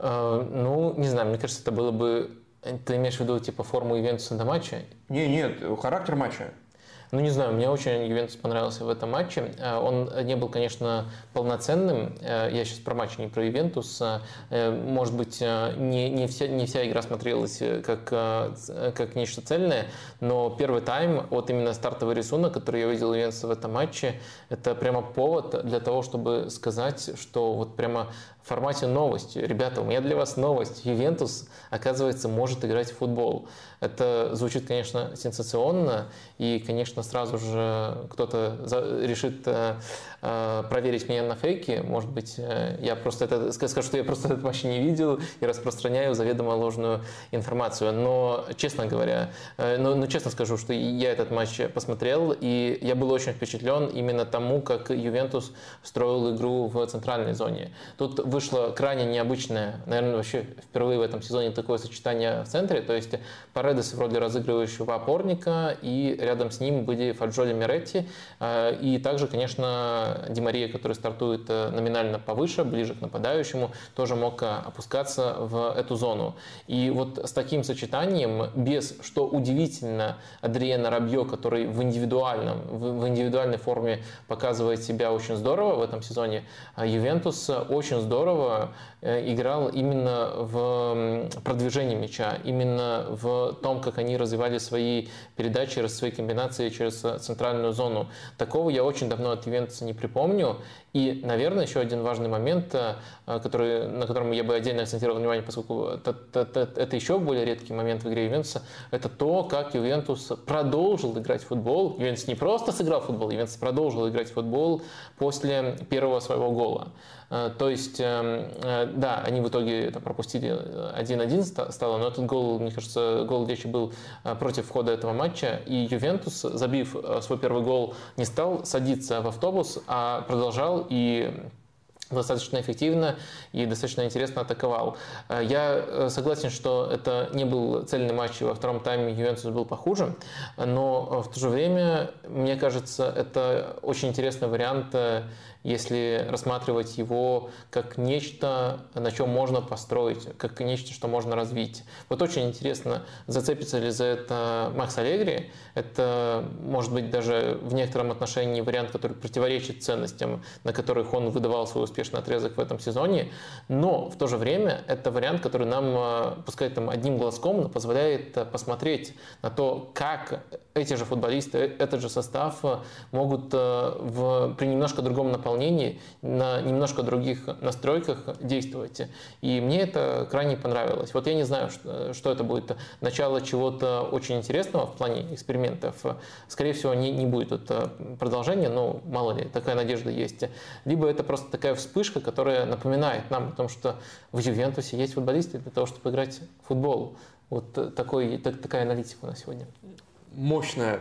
Э, ну, не знаю, мне кажется, это было бы Ты имеешь в виду типа форму Ювентуса до матча? Не, нет, характер матча. Ну, не знаю, мне очень Ювентус понравился в этом матче. Э, он не был, конечно, полноценным. Э, я сейчас про матч, не про Ювентус. Э, может быть, не, не, вся, не вся игра смотрелась как, как нечто цельное, но первый тайм, вот именно стартовый рисунок, который я увидел у Ювентуса в этом матче, это прямо повод для того, чтобы сказать, что вот прямо в формате новости. Ребята, у меня для вас новость. Ювентус, оказывается, может играть в футбол. Это звучит, конечно, сенсационно, и, конечно, сразу же кто-то решит э, проверить меня на фейке. Может быть, э, я просто это скажу, что я просто этот матч не видел и распространяю заведомо ложную информацию. Но, честно говоря, но, но честно скажу, что я этот матч посмотрел, и я был очень впечатлен именно тому, как Ювентус строил игру в центральной зоне. Тут вышло крайне необычное, наверное, вообще впервые в этом сезоне такое сочетание в центре, то есть Паредес в роли разыгрывающего опорника, и рядом с ним были Фаджоли Меретти, э, и также, конечно, Ди Мария, который стартует э, номинально повыше, ближе к нападающему, тоже мог э, опускаться в эту зону. И вот с таким сочетанием, без, что удивительно, Адриена Рабье, который в, индивидуальном, в индивидуальной форме показывает себя очень здорово в этом сезоне, Ювентус очень здорово играл именно в продвижении мяча, именно в том, как они развивали свои передачи, свои комбинации через центральную зону. Такого я очень давно от Ювентуса не припомню. И, наверное, еще один важный момент, э, который, на котором я бы отдельно акцентировал внимание, поскольку это, это, это еще более редкий момент в игре Ювентуса, это то, как Ювентус продолжил играть в футбол. Ювентус не просто сыграл в футбол, Ювентус продолжил играть в футбол после первого своего гола. Э, то есть, эм, э, да, они в итоге пропустили 1-1 стало, но этот гол, мне кажется, гол речи был против входа этого матча. И Ювентус, забив свой первый гол, не стал садиться в автобус, а продолжал и достаточно эффективно и достаточно интересно атаковал. Э, я э, согласен, что это не был цельный матч, во втором тайме Ювентус был похуже, но в то же время, мне кажется, это очень интересный вариант э, если рассматривать его как нечто, на чем можно построить, как нечто, что можно развить. Вот очень интересно, зацепится ли за это Макс Аллегри. Это, может быть, даже в некотором отношении вариант, который противоречит ценностям, на которых он выдавал свой успешный отрезок в этом сезоне. Но в то же время это вариант, который нам, э, пускай там одним глазком, но позволяет э, посмотреть на то, как эти же футболисты, э, этот же состав могут в, при немножко другом наполнении на немножко других настройках действовать. И мне это крайне понравилось. Вот я не знаю, что, что это будет. Начало чего-то очень интересного в плане экспериментов. Скорее всего, не, не будет это продолжения, но мало ли, такая надежда есть. Либо это просто такая вспышка, которая напоминает нам о том, что в Ювентусе есть футболисты для того, чтобы играть в футбол. Вот такой, так, такая аналитика у нас сегодня. Мощная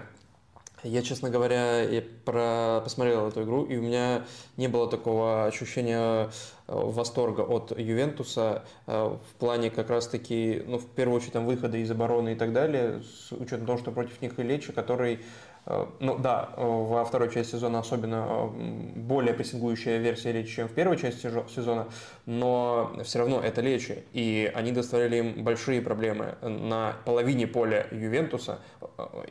я, честно говоря, я про... посмотрел эту игру, и у меня не было такого ощущения э, восторга от Ювентуса э, в плане как раз-таки, ну, в первую очередь, там, выхода из обороны и так далее, с учетом того, что против них и Лечи, который, э, ну, да, во второй части сезона особенно более прессингующая версия Лечи, чем в первой части сезона, но все равно это Лечи, и они доставляли им большие проблемы на половине поля Ювентуса,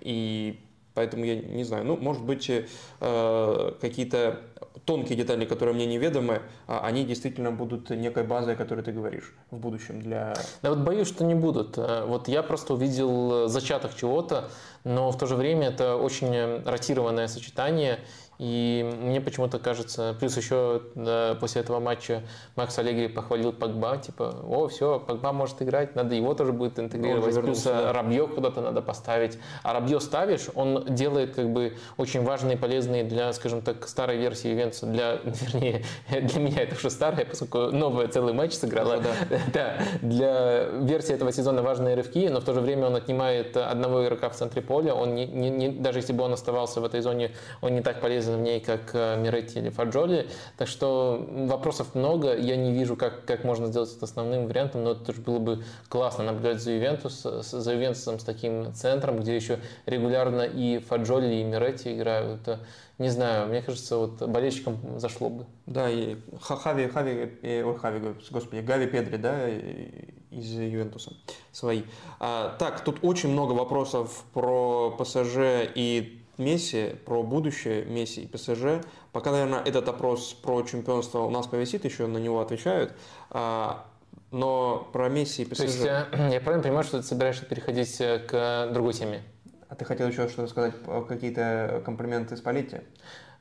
и Поэтому я не знаю, ну, может быть, э, какие-то тонкие детали, которые мне неведомы, а они действительно будут некой базой, о которой ты говоришь в будущем для... Да вот боюсь, что не будут. Э, вот я просто увидел зачаток чего-то, но в то же время это очень ротированное сочетание, и мне почему-то кажется, плюс еще да, после этого матча Макс Аллегри похвалил Погба, типа, о, все, Погба может играть, надо его тоже будет интегрировать, ну, плюс да. Рабье куда-то надо поставить. А Рабье ставишь, он делает как бы очень важные, полезные для, скажем так, старой версии Ювентуса, для, вернее, для меня это уже старая, поскольку новая целый матч сыграла. Да, да. да, для версии этого сезона важные рывки, но в то же время он отнимает одного игрока в центре поля, он не, не, не, даже если бы он оставался в этой зоне, он не так полезен в ней, как Миретти или Фаджоли. Так что вопросов много. Я не вижу, как, как можно сделать это основным вариантом, но это тоже было бы классно наблюдать за Ювентус, за Ювентусом с таким центром, где еще регулярно и Фаджоли, и Миретти играют. Не знаю, мне кажется, вот болельщикам зашло бы. Да, и Хави, Хави, ой, Хави, господи, Гави Педри, да, из Ювентуса свои. А, так, тут очень много вопросов про ПСЖ и Месси, про будущее Месси и ПСЖ. Пока, наверное, этот опрос про чемпионство у нас повисит, еще на него отвечают. А, но про Месси и ПСЖ... То есть, я, э, я правильно понимаю, что ты собираешься переходить э, к другой теме? А ты хотел еще что-то сказать, какие-то комплименты Спалетти? А,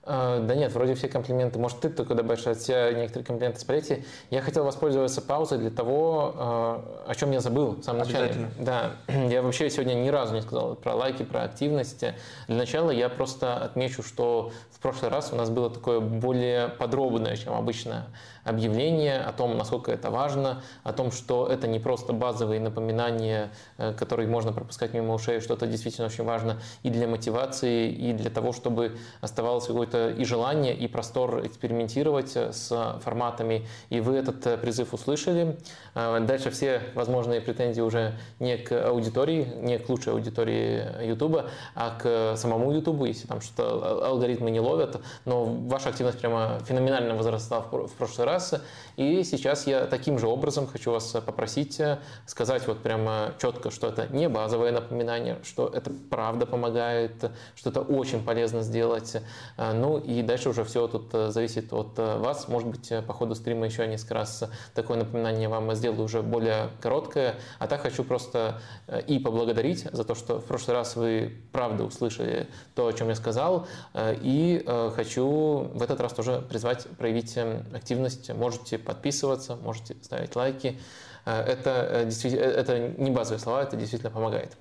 да нет, вроде все комплименты. Может, ты только добавишь от себя некоторые комплименты Спалетти. Я хотел воспользоваться паузой для того, а, о чем я забыл в самом начале. Да, я вообще сегодня ни разу не сказал про лайки, про активности. Для начала я просто отмечу, что в прошлый раз у нас было такое более подробное, чем обычно объявление о том, насколько это важно, о том, что это не просто базовые напоминания, э, которые можно пропускать мимо ушей, что это действительно очень важно и для мотивации, и для того, чтобы оставалось какое-то и желание, и простор экспериментировать э, с форматами. И вы этот э, призыв услышали. Дальше все возможные претензии уже не к аудитории, не к лучшей аудитории YouTube, а к самому YouTube, если там что-то алгоритмы не ловят. Но ваша активность прямо феноменально возросла в прошлый раз раз. И сейчас я таким же образом хочу вас попросить э, сказать вот прямо четко, что это не базовое напоминание, что это правда помогает, что это очень полезно сделать. Э, ну и дальше уже все тут э, зависит от вас. Может быть, по ходу стрима еще несколько раз такое напоминание вам сделаю уже более короткое. А так хочу просто и поблагодарить за то, что в прошлый раз вы правда услышали то, о чем я сказал. И хочу в этот раз тоже призвать проявить активность есть можете подписываться, можете ставить лайки. Э, это, э, действительно, э, это не базовые слова, это действительно помогает.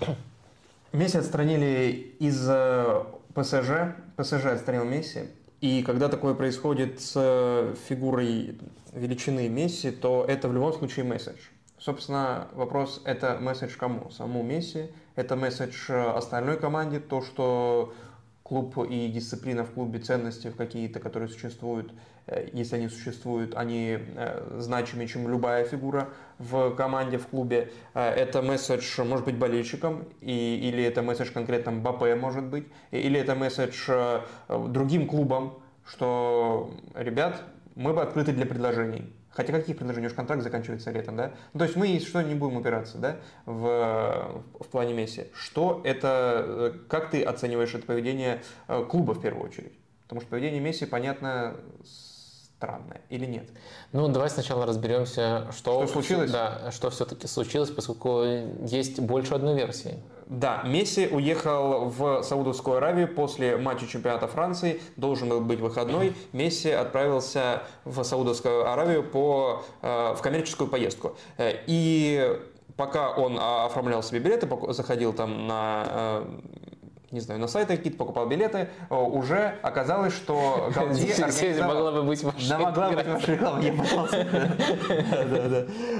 Месси отстранили из ПСЖ, ПСЖ отстранил Месси. И когда такое происходит с фигурой величины Месси, то это в любом случае месседж. Собственно, вопрос – это месседж кому? Самому Месси? Это месседж остальной команде, то, что клуб и дисциплина в клубе, ценности какие-то, которые существуют, если они существуют, они э, значимее, чем любая фигура в команде, в клубе. Э, это месседж, может быть, болельщикам, и, или это месседж конкретно Мбаппе, может быть, или это месседж другим клубам, что, ребят, мы бы открыты для предложений. Хотя каких предложений? Уж контракт заканчивается летом, да? Ну, то есть мы, что, не будем упираться, да, в, в плане Месси. Что это, э, как ты оцениваешь это поведение э, клуба в первую очередь? Потому что поведение Месси, понятно, странное или нет? Ну, давай сначала разберемся, что, что случилось. Да, что все-таки случилось, поскольку есть больше одной версии. Да, Месси уехал в Саудовскую Аравию после матча чемпионата Франции. Должен был быть выходной. Месси отправился в Саудовскую Аравию по, э, в коммерческую поездку. Э, и пока он а, оформлял себе билеты, заходил там на э, не знаю, на сайтах какие-то покупал билеты, уже оказалось, что Галдье Здесь могла бы быть ваша Да, могла быть ваша реклама, я пытался.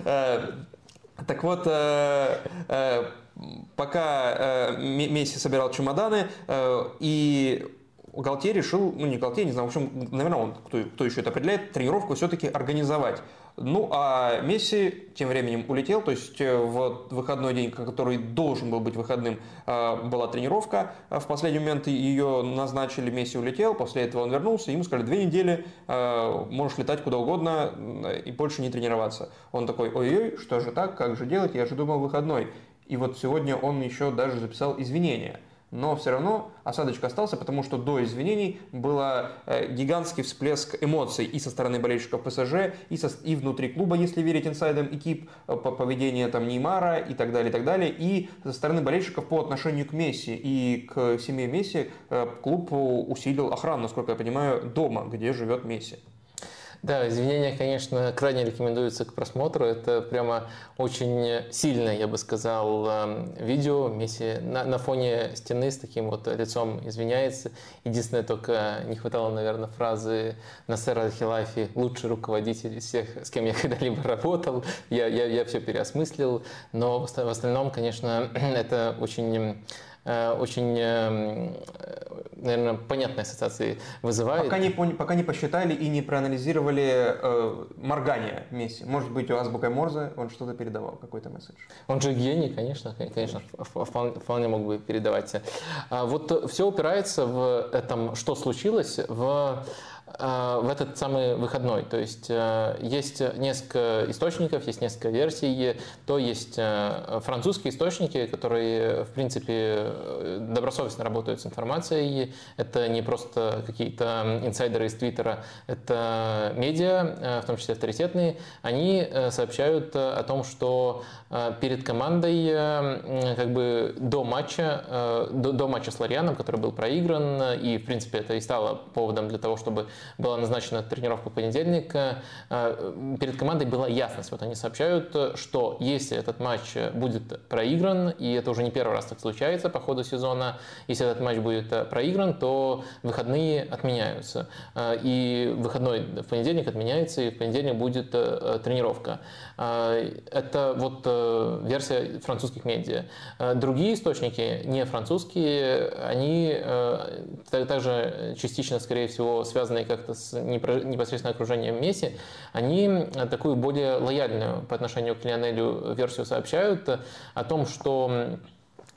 Так вот, пока э, Месси собирал чемоданы, э, и Галтье решил, ну не Галтье, не знаю, в общем, наверное, он, кто, кто еще это определяет, тренировку все-таки организовать. Ну, а Месси тем временем улетел, то есть э, в выходной день, который должен был быть выходным, была тренировка. В последний момент ее назначили, Месси улетел, после этого он вернулся, ему сказали, две недели, можешь летать куда угодно и больше не тренироваться. Он такой, ой-ой, что же так, как же делать, я же думал выходной. И вот сегодня он еще даже записал извинения. Но все равно осадочек остался, потому что до извинений был э, гигантский всплеск эмоций и со стороны болельщиков ПСЖ, и, со, и внутри клуба, если верить инсайдам экип, э, по поведению там Неймара и так далее, и так далее, и со стороны болельщиков по отношению к Месси и к семье Месси э, клуб усилил охрану, насколько я понимаю, дома, где живет Месси. Да, извинения, конечно, крайне рекомендуются к просмотру. Это прямо очень сильное, я бы сказал, эм, видео. Месси на, на фоне стены с таким вот лицом извиняется. Единственное, только не хватало, наверное, фразы Насера Хилафи «лучший руководитель из всех, с кем я когда-либо работал». Я, я, я все переосмыслил. Но в остальном, конечно, это очень очень, эм, наверное, понятные ассоциации вызывает. Пока не, пока не посчитали и не проанализировали э, моргание Месси. Может быть, у Азбука Морзе он что-то передавал, какой-то месседж. Он же гений, конечно, конечно, вполне, вполне мог бы передавать. А вот все упирается в этом, что случилось, в Э, в этот самый выходной. То есть э, есть несколько источников, есть несколько версий. То есть э, французские источники, которые, в принципе, добросовестно работают с информацией. Это не просто какие-то инсайдеры из Твиттера, это медиа, в том числе авторитетные. Они сообщают о том, что перед командой как бы до матча, до, до матча с Лорианом, который был проигран, и, в принципе, это и стало поводом для того, чтобы была назначена тренировка в понедельник, э, перед командой была ясность. Вот они сообщают, что если этот матч будет проигран, и это уже не первый раз так случается по ходу сезона, если этот матч будет проигран, то выходные отменяются. Э, и выходной в понедельник отменяется, и в понедельник будет э, тренировка. Это вот версия французских медиа. Другие источники, не французские, они также частично, скорее всего, связаны как-то с непосредственно окружением Месси, они такую более лояльную по отношению к Лионелю версию сообщают о том, что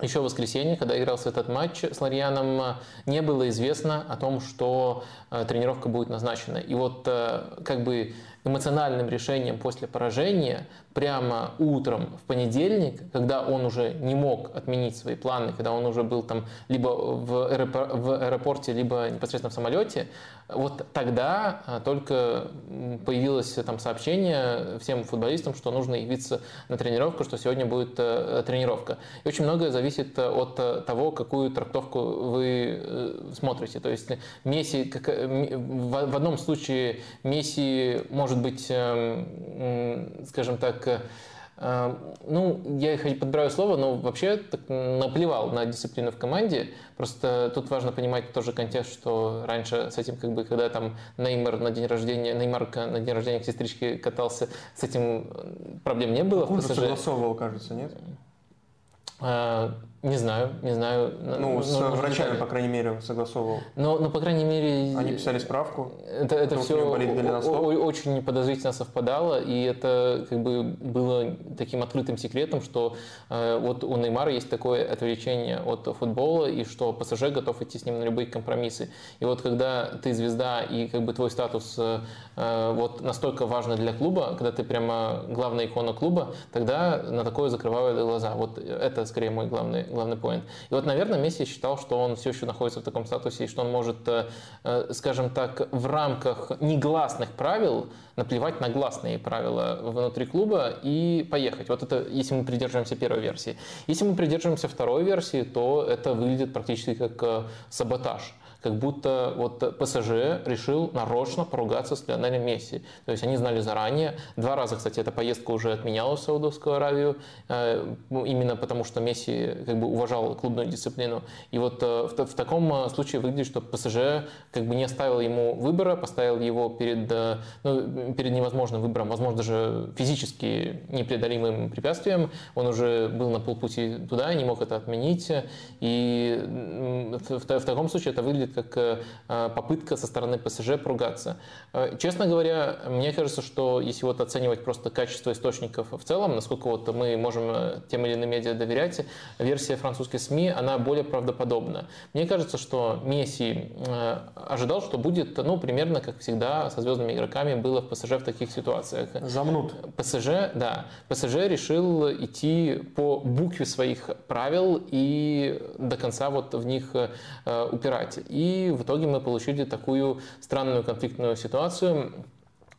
еще в воскресенье, когда игрался этот матч с Ларьяном, не было известно о том, что э, тренировка будет назначена. И вот э, как бы эмоциональным решением после поражения прямо утром в понедельник, когда он уже не мог отменить свои планы, когда он уже был там либо в, аэропорте, либо непосредственно в самолете, вот тогда а, только появилось там сообщение всем футболистам, что нужно явиться на тренировку, что сегодня будет э, тренировка. И очень многое зависит от того, какую трактовку вы э, смотрите. То есть Месси, как, э, в одном случае Месси может быть, эм, скажем так, ну, я подбираю слово, но вообще так наплевал на дисциплину в команде. Просто тут важно понимать тоже контекст, что раньше с этим, как бы, когда там Неймар на день рождения, Неймар на день рождения к сестричке катался, с этим проблем не было. Он согласовывал, кажется, нет? Э, не знаю, не знаю. Ну, с ну, врачами, по крайней мере, согласовывал. Но, но, по крайней мере... Они писали справку? Это, это все очень подозрительно совпадало, и это как бы было таким открытым секретом, что э, вот у Неймара есть такое отвлечение от футбола, и что ПСЖ готов идти с ним на любые компромиссы. И вот когда ты звезда, и как бы твой статус э, вот настолько важный для клуба, когда ты прямо главная икона клуба, тогда на такое закрывают глаза. Вот это скорее мой главный главный поинт. И вот, наверное, Месси считал, что он все еще находится в таком статусе, и что он может, э, э, скажем так, в рамках негласных правил наплевать на гласные правила внутри клуба и поехать. Вот это, если мы придерживаемся первой версии. Если мы придерживаемся второй версии, то это выглядит практически как э, саботаж как будто вот ПСЖ решил нарочно поругаться с Лионелем Месси. То есть они знали заранее. Два раза, кстати, эта поездка уже отменялась в Саудовскую Аравию, э, именно потому что Месси как бы уважал клубную дисциплину. И вот э, в, в таком э, случае выглядит, что ПСЖ как бы не оставил ему выбора, поставил его перед, ну, перед невозможным выбором, возможно, даже физически непреодолимым препятствием. Он уже был на полпути туда, не мог это отменить. И в, в, в таком случае это выглядит как э, попытка со стороны ПСЖ поругаться. Э, честно говоря, мне кажется, что если вот оценивать просто качество источников в целом, насколько вот мы можем э, тем или иным медиа доверять, версия французской СМИ, она более правдоподобна. Мне кажется, что Месси ожидал, что будет, ну, примерно, как всегда, со звездными игроками было в ПСЖ в таких ситуациях. Замнут. ПСЖ, да. ПСЖ решил идти по букве своих правил и до конца вот в них упирать. И и в итоге мы получили такую странную конфликтную ситуацию,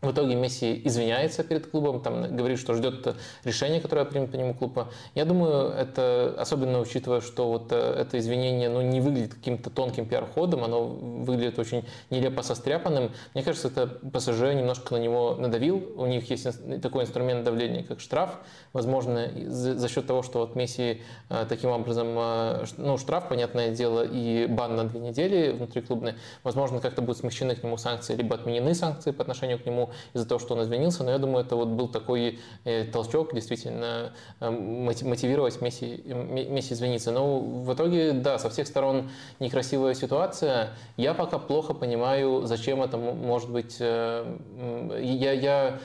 в итоге Месси извиняется перед клубом, там говорит, что ждет решения, которое примет по нему клуба. Я думаю, это особенно учитывая, что вот э, это извинение ну, не выглядит каким-то тонким пиар-ходом, оно выглядит очень нелепо состряпанным. Мне кажется, это ПСЖ немножко на него надавил. У них есть такой инструмент давления, как штраф. Возможно, за счет того, что вот Месси э, таким образом, э, ну, штраф, понятное дело, и бан на две недели внутриклубный, возможно, как-то будут смягчены к нему санкции, либо отменены санкции по отношению к нему, из-за того, что он извинился, но я думаю, это вот был такой э, толчок действительно э, мотивировать Месси, Месси извиниться. Но в итоге, да, со всех сторон некрасивая ситуация. Я пока плохо понимаю, зачем это может быть. Я, я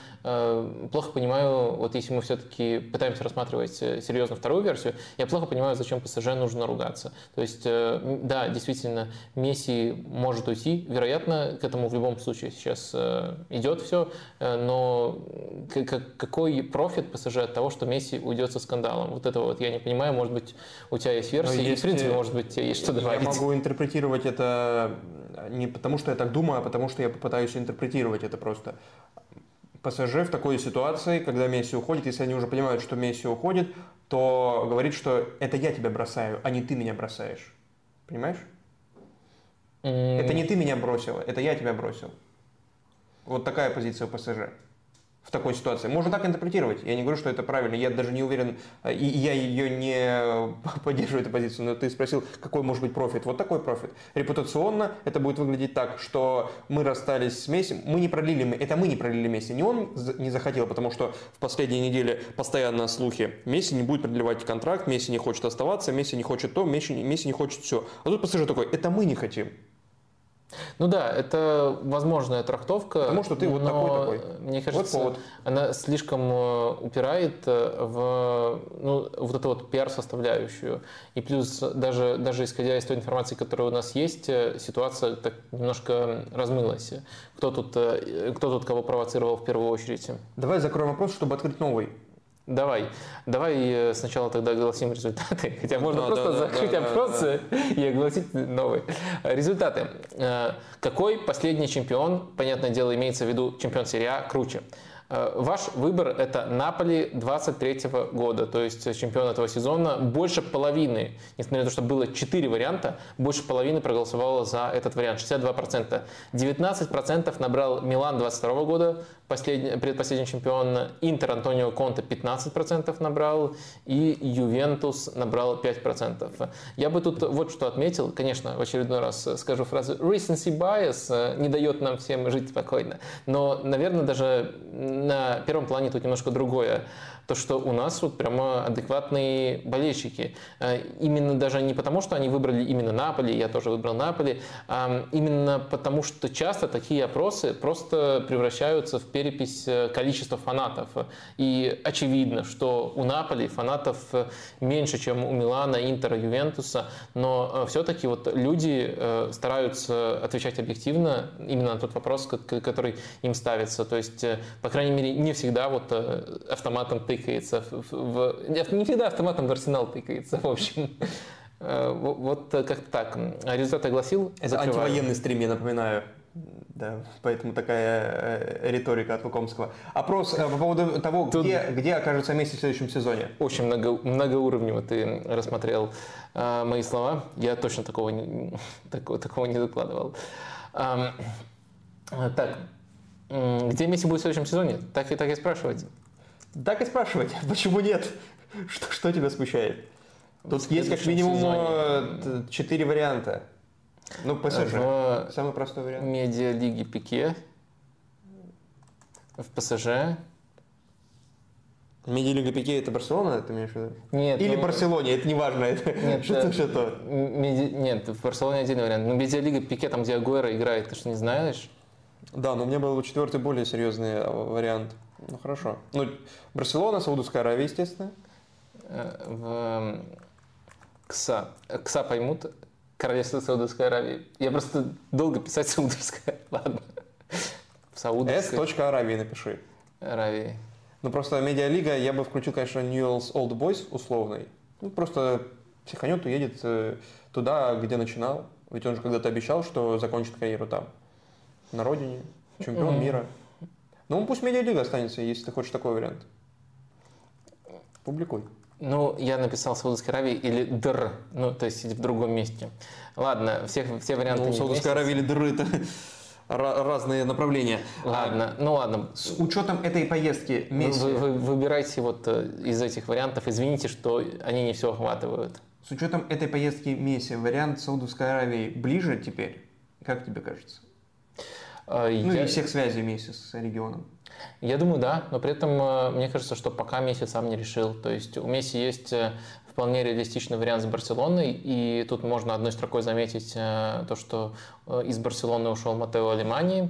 плохо понимаю, вот если мы все-таки пытаемся рассматривать серьезно вторую версию, я плохо понимаю, зачем ПСЖ нужно ругаться. То есть, да, действительно, Месси может уйти, вероятно, к этому в любом случае сейчас э, идет все, э, но какой профит ПСЖ от того, что Месси уйдет со скандалом? Вот этого вот я не понимаю, может быть, у тебя есть версия, есть, и в принципе, может быть, есть что добавить. Я могу интерпретировать это не потому, что я так думаю, а потому, что я попытаюсь интерпретировать это просто. ПСЖ в такой ситуации, когда Месси уходит, если они уже понимают, что Месси уходит, то говорит, что это я тебя бросаю, а не ты меня бросаешь. Понимаешь? Это не ты меня бросила, это я тебя бросил. Вот такая позиция у ПСЖ в такой ситуации. Можно так интерпретировать. Я не говорю, что это правильно. Я даже не уверен, э, и я ее не поддерживаю, эту позицию. Но ты спросил, какой может быть профит. Вот такой профит. Репутационно это будет выглядеть так, что мы расстались с Месси, мы не пролили, это мы не пролили Месси. Не он не захотел, потому что в последние недели постоянно слухи. Месси не будет продлевать контракт, Месси не хочет оставаться, Месси не хочет то, Месси, Месси не хочет все. А тут ПСЖ такой, это мы не хотим. Ну да, это возможная трактовка. Потому что ты вот такой такой. Мне кажется, вот она слишком э, упирает э, в ну, вот эту вот пиар-составляющую. И плюс даже, даже исходя из той информации, которая у нас есть, э, ситуация так немножко размылась. Кто тут, кто тут кого провоцировал в первую очередь? Давай закроем вопрос, чтобы открыть новый. Давай, давай э, сначала тогда огласим результаты, хотя можно да, просто да, закрыть да, опросы да, да. и огласить новые. Результаты. Э, какой последний чемпион, понятное дело, имеется в виду чемпион серии А, круче? Э, ваш выбор – это Наполи 23 года, то есть чемпион этого сезона. Больше половины, несмотря на то, что было 4 варианта, больше половины проголосовало за этот вариант, 62%. 19% набрал Милан 22 года, последний, предпоследний чемпион. Интер Антонио Конте 15% набрал, и Ювентус набрал 5%. Я бы тут вот что отметил, конечно, в очередной раз скажу фразу «recency bias» не дает нам всем жить спокойно, но, наверное, даже на первом плане тут немножко другое то что у нас вот прямо адекватные болельщики. Э, именно даже не потому, что они выбрали именно Наполи, я тоже выбрал Наполи, а именно потому, что часто такие опросы просто превращаются в перепись э, количества фанатов. И очевидно, что у Наполи фанатов э, меньше, чем у Милана, Интера, Ювентуса, но все-таки вот люди стараются отвечать объективно именно на тот вопрос, который им ставится. То есть, по крайней мере, не всегда вот автоматом ты тыкается. В, в, не всегда автоматом в арсенал тыкается, в общем. Э, вот как-то так. Результат огласил. Это закрываю. антивоенный стрим, я напоминаю. Да, поэтому такая э, риторика от Лукомского. Опрос э, по поводу того, Тут где, где окажется месте в следующем сезоне. Очень много, многоуровнево ты рассмотрел э, мои слова. Я точно такого не, такого, такого не докладывал. Э, так, где Месси будет в следующем сезоне? Так и так и спрашивать. Так и спрашивать, почему нет? Что, что тебя смущает? Тут есть как минимум э, четыре варианта. Ну, ПСЖ. В Самый простой вариант. Медиалиги Пике. В ПСЖ. Медиалига Пике это Барселона, ты имеешь в виду? Нет. Или ну, Барселоне, это не важно. Это нет, что, что то. Меди... Нет, в Барселоне отдельный вариант. Но Медиалига Пике, там, где Агуэро играет, ты что, не знаешь? Да, но у меня был четвертый более серьезный э, вариант. Ну хорошо. Ну, Барселона, Саудовская Аравия, естественно. Э, в КСА. КСА поймут. Королевство Саудовской Аравии. Я просто долго писать Саудовская. Ладно. В Саудовской. Аравии напиши. Аравии. Ну просто медиалига, я бы включил, конечно, Newell's Old Boys условный. Ну просто психанет уедет э, туда, где начинал. Ведь он же когда-то обещал, что закончит карьеру там. На родине. Чемпион mm-hmm. мира. Ну, пусть медиалига останется, если ты хочешь такой вариант. Публикуй. Ну, я написал Саудовской Аравии или ДР, ну, то есть в другом месте. Ладно, всех, все варианты Ну, Саудовская Аравия или ДР это разные направления. Ладно, а, ну ладно. С учетом этой поездки Месси... Вы, вы, выбирайте вот э, из этих вариантов. Извините, что они не все охватывают. С учетом этой поездки Месси, вариант Саудовской Аравии ближе теперь? Как тебе кажется? Ну я... и всех связей вместе с регионом. Я думаю, да, но при этом мне кажется, что пока Месси сам не решил. То есть у Месси есть вполне реалистичный вариант с Барселоной, и тут можно одной строкой заметить то, что из Барселоны ушел Матео Алимани, Э,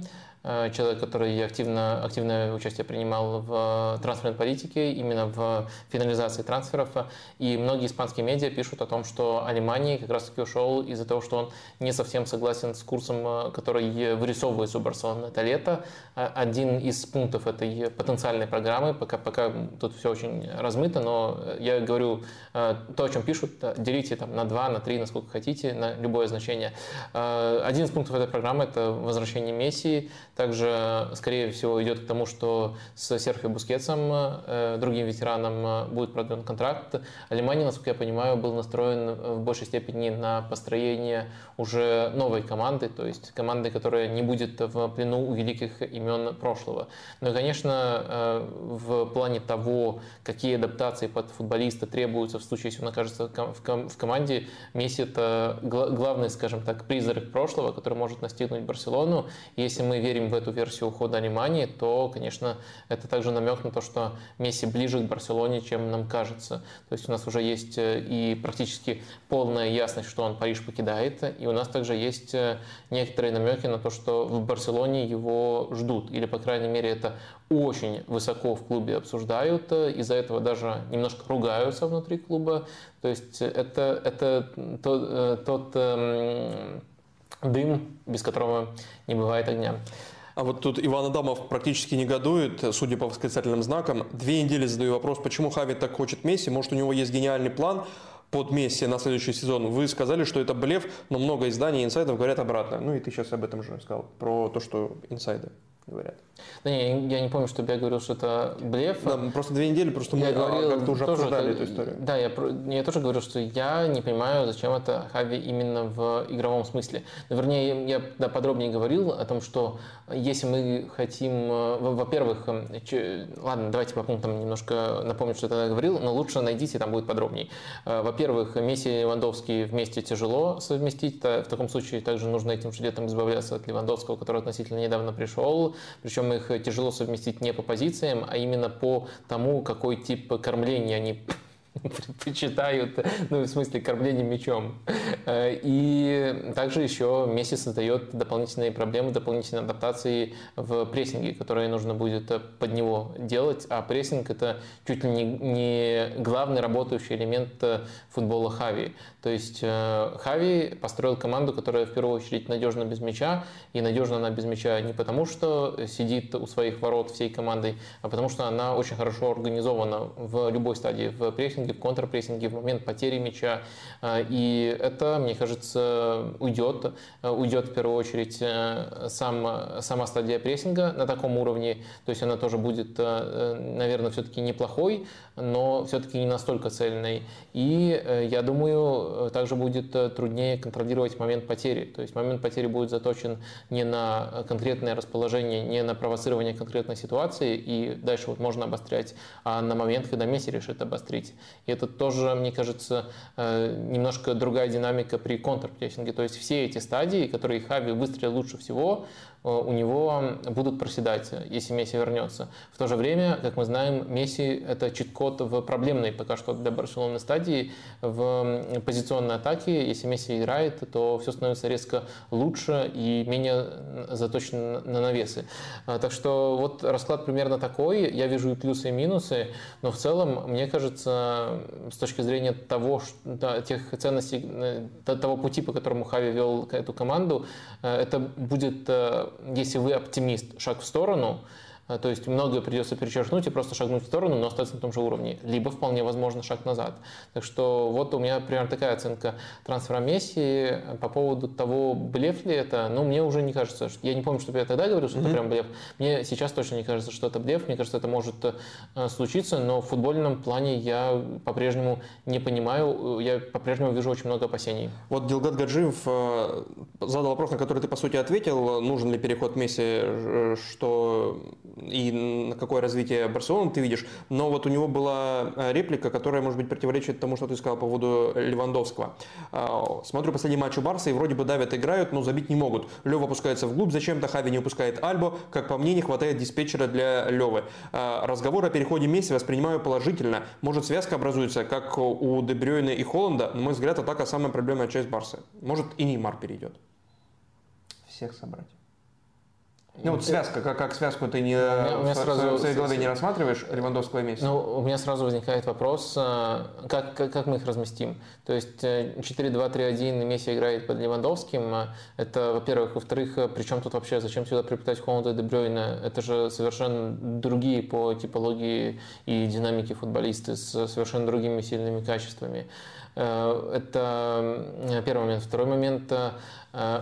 человек, который активно, активное участие принимал в трансферной политике, именно в финализации трансферов. И многие испанские медиа пишут о том, что Алимани как раз-таки ушел из-за того, что он не совсем согласен с курсом, э, который вырисовывается у Барселоны это лето. Э, один из пунктов этой потенциальной программы, пока, пока тут все очень размыто, но я говорю то, о чем пишут, делите там на 2, на 3, насколько хотите, на любое значение. Один из пунктов этой программы – это возвращение Мессии, также, скорее всего, идет к тому, что с Серхио Бускетсом, э, другим ветераном, э, будет продлен контракт. Алимани, насколько я понимаю, был настроен в большей степени на построение уже новой команды, то есть команды, которая не будет в плену у великих имен прошлого. Ну и, конечно, э, в плане того, какие адаптации под футболиста требуются в случае, если он окажется в команде, Месси это главный, скажем так, призрак прошлого, который может настигнуть Барселону. Если мы верим в эту версию ухода Анимани, то, конечно, это также намек на то, что Месси ближе к Барселоне, чем нам кажется. То есть у нас уже есть э, и практически полная ясность, что он Париж покидает, и у нас также есть э, некоторые намеки на то, что в Барселоне его ждут, или, по крайней мере, это очень высоко в клубе обсуждают, из-за этого даже немножко ругаются внутри клуба. То есть это, это тот, э, тот эм, дым, без которого не бывает огня. А вот тут Иван Адамов практически негодует, судя по восклицательным знакам. Две недели задаю вопрос, почему Хави так хочет Месси? Может, у него есть гениальный план под Месси на следующий сезон? Вы сказали, что это блеф, но много изданий инсайдов говорят обратно. Ну и ты сейчас об этом же сказал, про то, что инсайды говорят. Да не, я не помню, чтобы я говорил, что это блеф. Да, просто две недели, просто мы говорил, как-то уже тоже, обсуждали эту историю. Да, я, я тоже говорил, что я не понимаю, зачем это Хави именно в игровом смысле. Но, вернее, я да, подробнее говорил о том, что если мы хотим, э, во-первых, э, ладно, давайте по пунктам немножко напомню, что я тогда говорил, но лучше найдите, там будет подробнее. Э, во-первых, Месси и Левандовский вместе тяжело совместить, в таком случае также нужно этим же летом избавляться от Левандовского, который относительно недавно пришел, причем их тяжело совместить не по позициям, а именно по тому, какой тип кормления они предпочитают, ну, в смысле, кормление мечом. Э, и также еще Месси создает дополнительные проблемы, дополнительные адаптации в прессинге, которые нужно будет под него делать. А прессинг – это чуть ли не, не главный работающий элемент футбола Хави. То есть э, Хави построил команду, которая в первую очередь надежна без мяча. И надежна она без мяча не потому, что сидит у своих ворот всей командой, а потому что она очень хорошо организована в любой стадии, в прессинге, прессинге, в контрпрессинге, в момент потери мяча. А, и это, мне кажется, уйдет. А, уйдет в первую очередь э, сам, сама стадия прессинга на таком уровне. То есть она тоже будет, э, наверное, все-таки неплохой, но все-таки не настолько цельной. И э, я думаю, также будет труднее контролировать момент потери. То есть момент потери будет заточен не на конкретное расположение, не на провоцирование конкретной ситуации, и дальше вот можно обострять, а на момент, когда Месси решит обострить. И это тоже, мне кажется, э, немножко другая динамика при контрпрессинге. То есть все эти стадии, которые Хави выстрелил лучше всего, у него будут проседать, если Месси вернется. В то же время, как мы знаем, Месси – это чит-код в проблемной пока что для Барселоны стадии. В позиционной атаке, если Месси играет, то все становится резко лучше и менее заточено на навесы. А, так что вот расклад примерно такой. Я вижу и плюсы, и минусы, но в целом, мне кажется, с точки зрения того, что, тех ценностей, э, того пути, по которому Хави вел эту команду, э, это будет если вы оптимист, шаг в сторону – то есть многое придется перечеркнуть и просто шагнуть в сторону, но остаться на том же уровне. Либо вполне возможно шаг назад. Так что вот у меня примерно такая оценка трансфера Месси. По поводу того, блеф ли это, ну, мне уже не кажется. Что... Я не помню, что я тогда говорил, что mm-hmm. это прям блеф. Мне сейчас точно не кажется, что это блеф. Мне кажется, это может э, случиться, но в футбольном плане я по-прежнему не понимаю. Я по-прежнему вижу очень много опасений. Вот Дилгат Гаджиев э, задал вопрос, на который ты, по сути, ответил. Нужен ли переход Месси, э, что и на какое развитие Барселоны ты видишь. Но вот у него была э, реплика, которая, может быть, противоречит тому, что ты сказал по поводу Левандовского. А, смотрю последний матч у Барса, и вроде бы давят, играют, но забить не могут. Лева опускается вглубь, зачем-то Хави не упускает Альбо. Как по мне, не хватает диспетчера для Левы. А, разговор о переходе Месси воспринимаю положительно. Может, связка образуется, как у Дебрёйна и Холланда. На мой взгляд, атака самая проблемная часть Барса. Может, и Неймар перейдет. Всех собрать. Ну вот связка, как, как связку ты не, у меня, в, сразу, в своей голове не рассматриваешь Левандовского и Месси? Ну, у меня сразу возникает вопрос, а, как, как, как мы их разместим? То есть 4-2-3-1 э, Месси играет под Левандовским, а, это, во-первых. Во-вторых, э, при чем тут вообще, зачем сюда приплетать Холланда и Дебрёйна? Это же совершенно другие по типологии и динамике футболисты с совершенно другими сильными качествами. Э, это первый момент. Второй момент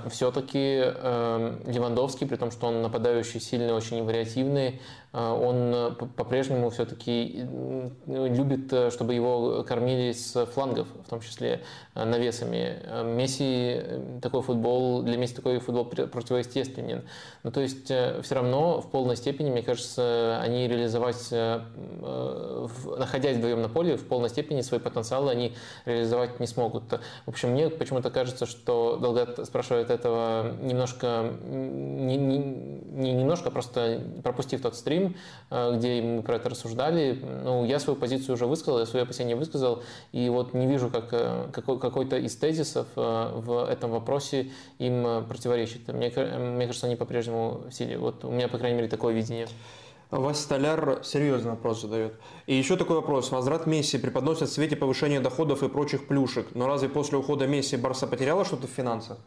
все-таки э, Левандовский, при том, что он нападающий сильный, очень вариативный, э, он по-прежнему все-таки любит, чтобы его кормили с флангов, в том числе навесами. Месси такой футбол, для Месси такой футбол противоестественен. Ну, то есть все равно в полной степени, мне кажется, они реализовать, находясь вдвоем на поле, в полной степени свои потенциалы они реализовать не смогут. В общем, мне почему-то кажется, что Долгат спрашивает этого немножко, не, не, не немножко, просто пропустив тот стрим, э, где мы про это рассуждали. Ну, я свою позицию уже высказал, я свои опасения высказал, и вот не вижу, как э, какой, какой-то из тезисов э, в этом вопросе им противоречит. Мне, мне кажется, они по-прежнему в силе. Вот у меня, по крайней мере, такое видение. Вася Столяр серьезный вопрос задает. И еще такой вопрос. Возврат Месси преподносят в свете повышения доходов и прочих плюшек. Но разве после ухода Месси Барса потеряла что-то в финансах?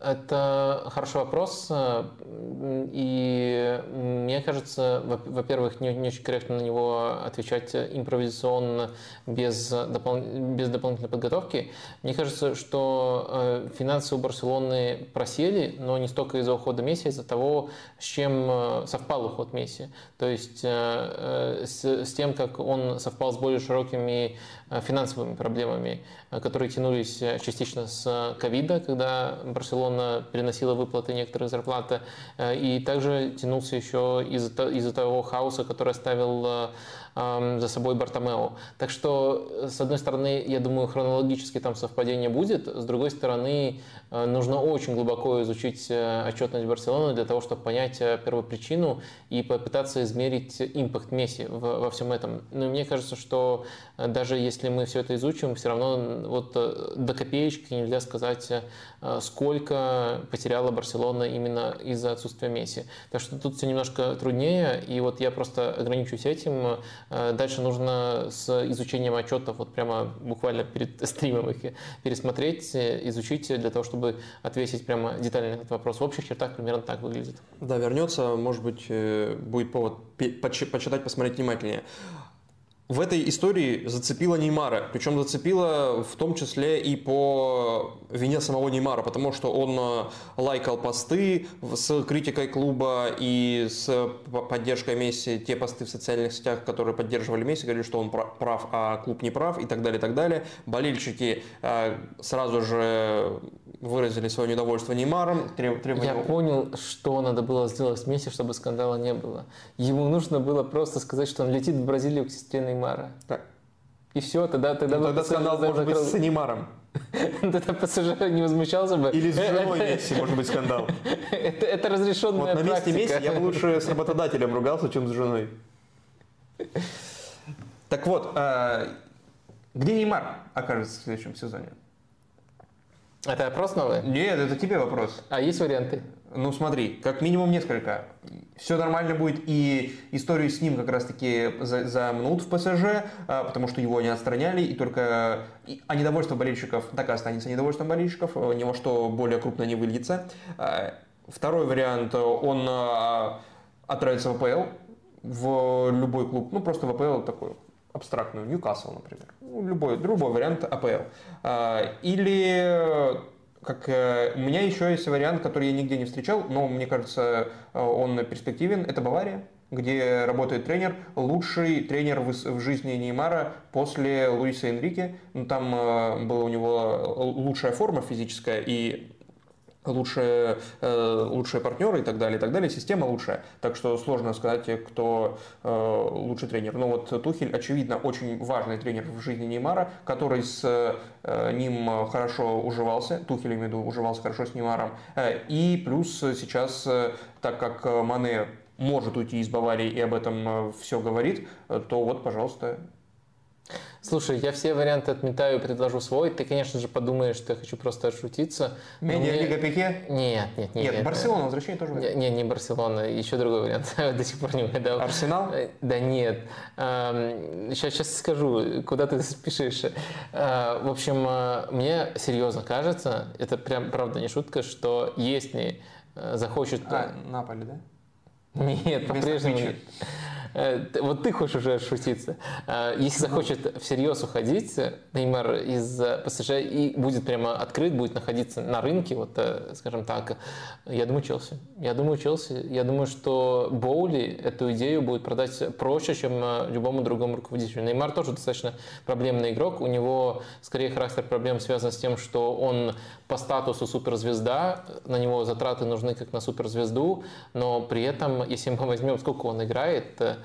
Это хороший вопрос. И мне кажется, во-первых, не, очень корректно на него отвечать импровизационно, без, допол без дополнительной подготовки. Мне кажется, что э, финансы у Барселоны просели, но не столько из-за ухода Месси, а из-за того, с чем э, совпал уход Месси. То есть э, с, с тем, как он совпал с более широкими финансовыми проблемами, которые тянулись частично с ковида, когда Барселона он переносила выплаты некоторых зарплаты, э, и также тянулся еще из-за из того хаоса, который оставил э, за собой Бартомео. Так что, с одной стороны, я думаю, хронологически там совпадение будет, с другой стороны, э, нужно очень глубоко изучить отчетность Барселоны для того, чтобы понять первую причину и попытаться измерить импакт Месси во всем этом. Но мне кажется, что даже если мы все это изучим, все равно вот до копеечки нельзя сказать, сколько потеряла Барселона именно из-за отсутствия Месси. Так что тут все немножко труднее, и вот я просто ограничусь этим. Э, дальше нужно с изучением отчетов вот прямо буквально перед стримом их пересмотреть, изучить для того, чтобы ответить прямо детально на этот вопрос. В общих чертах примерно так выглядит. Да, вернется, может быть, э, будет повод почитать, посмотреть внимательнее в этой истории зацепила Неймара. Причем зацепила в том числе и по вине самого Неймара, потому что он э, лайкал посты с критикой клуба и с поддержкой Месси, те посты в социальных сетях, которые поддерживали Месси, говорили, что он прав, а клуб не прав и так далее, и так далее. Болельщики э, сразу же выразили свое недовольство Неймаром. Требования... Я понял, что надо было сделать с Месси, чтобы скандала не было. Ему нужно было просто сказать, что он летит в Бразилию к сестре Неймара Неймара. Так. И все, тогда, тогда, ну, тогда скандал может быть с Неймаром. Тогда пассажир не возмущался бы. Или с женой Месси может быть скандал. это, это разрешенная Вот на месте Месси я бы лучше с работодателем ругался, чем с женой. Так вот, а, где Неймар окажется в следующем сезоне? Это опрос новый? Нет, это тебе вопрос. А есть варианты? Ну смотри, как минимум несколько. Все нормально будет, и историю с ним как раз-таки замнут в ПСЖ, а, потому что его не отстраняли, и только а недовольство болельщиков так и останется недовольством болельщиков, у него что более крупно не выльется. А, второй вариант, он а, отправится в АПЛ, в любой клуб, ну просто в АПЛ такой абстрактную, Ньюкасл, например. Ну, любой, другой вариант АПЛ. Или как э, у меня еще есть вариант, который я нигде не встречал, но мне кажется, э, он перспективен. Это Бавария, где работает тренер, лучший тренер в, жизни Неймара после Луиса Энрике. Ну, там э, была у него лучшая форма физическая и лучшие, э, лучшие партнеры и так далее, и так далее, система лучшая. Так что сложно сказать, кто э, лучший тренер. Но вот Тухель, очевидно, очень важный тренер в жизни Неймара, который с э, ним хорошо уживался, Тухель, имею в виду, уживался хорошо с Неймаром. И плюс сейчас, так как Мане может уйти из Баварии и об этом все говорит, то вот, пожалуйста, Слушай, я все варианты отметаю и предложу свой. Ты, конечно же, подумаешь, что я хочу просто отшутиться. Медиалига мне... Пике? Нет, нет, нет. Нет, Барселона, возвращение тоже вариант. Нет, не Барселона, еще другой вариант. До сих пор не угадал. Арсенал? Э, да нет. Сейчас, сейчас скажу, куда ты спешишь. Э, в общем, э, мне серьезно кажется, это прям, правда, не шутка, что если захочет... А, Наполи, да? Нет, по-прежнему нет. Э, вот ты хочешь уже шутиться. Э, если захочет всерьез уходить, Неймар из ПСЖ и будет прямо открыт, будет находиться на рынке, вот, э, скажем так, я думаю, Челси. Я думаю, Челси. Я думаю, что Боули эту идею будет продать проще, чем любому другому руководителю. Неймар тоже достаточно проблемный игрок. У него скорее характер проблем связан с тем, что он по статусу суперзвезда, на него затраты нужны как на суперзвезду, но при этом, если мы возьмем, сколько он играет, Э,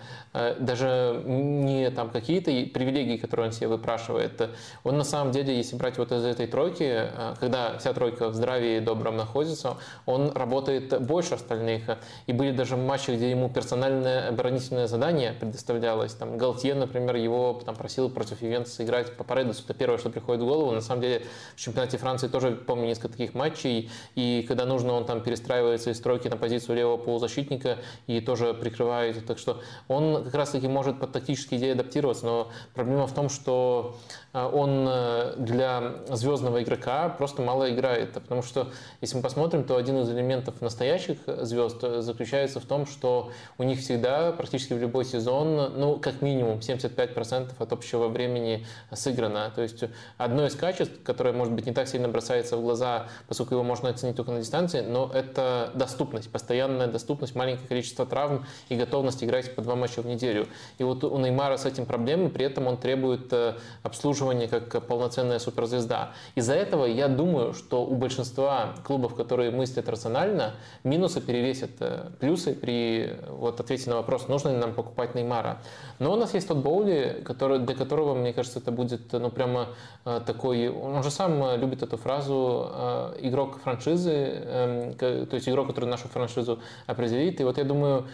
даже не там какие-то привилегии, которые он себе выпрашивает. Он на самом деле, если брать вот из этой тройки, э, когда вся тройка в здравии и добром находится, он работает больше остальных. И были даже матчи, где ему персональное оборонительное задание предоставлялось. Там Галтье, например, его там, просил против Ювентуса играть по Паредосу. Это первое, что приходит в голову. На самом деле в чемпионате Франции тоже помню несколько таких матчей. И когда нужно, он там перестраивается из тройки на позицию левого полузащитника и тоже прикрывает. Так что он как раз-таки может под тактические идеи адаптироваться, но проблема в том, что он э, для звездного игрока просто мало играет. Потому что, если мы посмотрим, то один из элементов настоящих звезд заключается в том, что у них всегда, практически в любой сезон, ну, как минимум 75% от общего времени сыграно. То есть одно из качеств, которое, может быть, не так сильно бросается в глаза, поскольку его можно оценить только на дистанции, но это доступность, постоянная доступность, маленькое количество травм и готовность играть по два матча в неделю. И вот у Неймара с этим проблемы, при этом он требует э, обслуживания обслуживания как полноценная суперзвезда. Из-за этого я думаю, что у большинства клубов, которые мыслят рационально, минусы перевесят э, плюсы при вот, ответе на вопрос, нужно ли нам покупать Неймара. Но у нас есть тот Боули, который, для которого, мне кажется, это будет ну, прямо э, такой... Он же сам любит эту фразу э, «игрок франшизы», эм, то есть игрок, который нашу франшизу определит. И вот я думаю,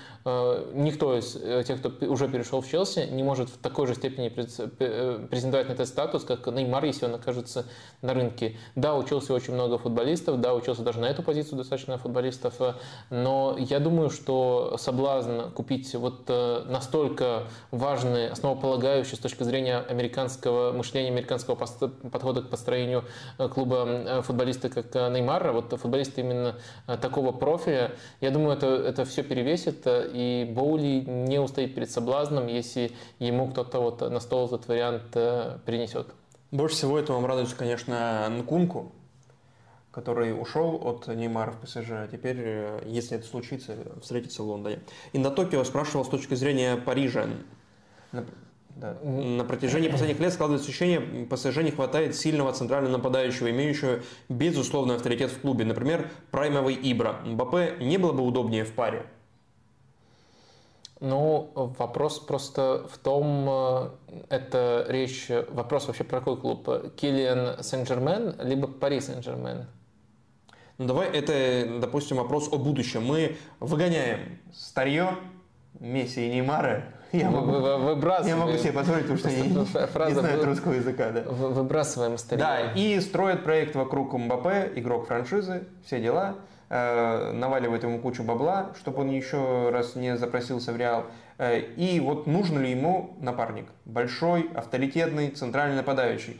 никто из тех, кто уже перешел в Челси, не может в такой же степени презентовать на этот статус, как Неймар, если он окажется на рынке. Да, учился очень много футболистов, да, учился даже на эту позицию достаточно футболистов, но я думаю, что соблазн купить вот э, настолько важный, основополагающий с точки зрения американского мышления, американского подхода к построению э, клуба э, футболиста, как Неймара, вот футболисты именно такого профиля, я думаю, это, это все перевесит, и Боули не устоит перед соблазном, если ему кто-то вот на стол этот вариант принесет принесет. Больше всего этому радуется, конечно, Нкунку, который ушел от Неймара в ПСЖ, а теперь, э, если это случится, встретится в Лондоне. И на Токио спрашивал с точки зрения Парижа. На, да. на протяжении последних лет складывается ощущение, ПСЖ не хватает сильного центрального нападающего, имеющего безусловный авторитет в клубе. Например, праймовый Ибра. Мбаппе не было бы удобнее в паре? Ну, вопрос просто в том, э, это речь, вопрос вообще про какой клуб? Киллиан Сен-Жермен, либо Пари Сен-Жермен? Ну, давай это, допустим, вопрос о будущем. Мы выгоняем старье, Месси и Неймара. Я могу, выбрасываем. Я могу себе позволить, потому что я не, не знаю русского языка. Да. Выбрасываем старье. Да, и строят проект вокруг Мбаппе, игрок франшизы, все дела. Э, наваливает ему кучу бабла, чтобы он еще раз не запросился в Реал. Э, и вот нужен ли ему напарник? Большой, авторитетный, центральный нападающий.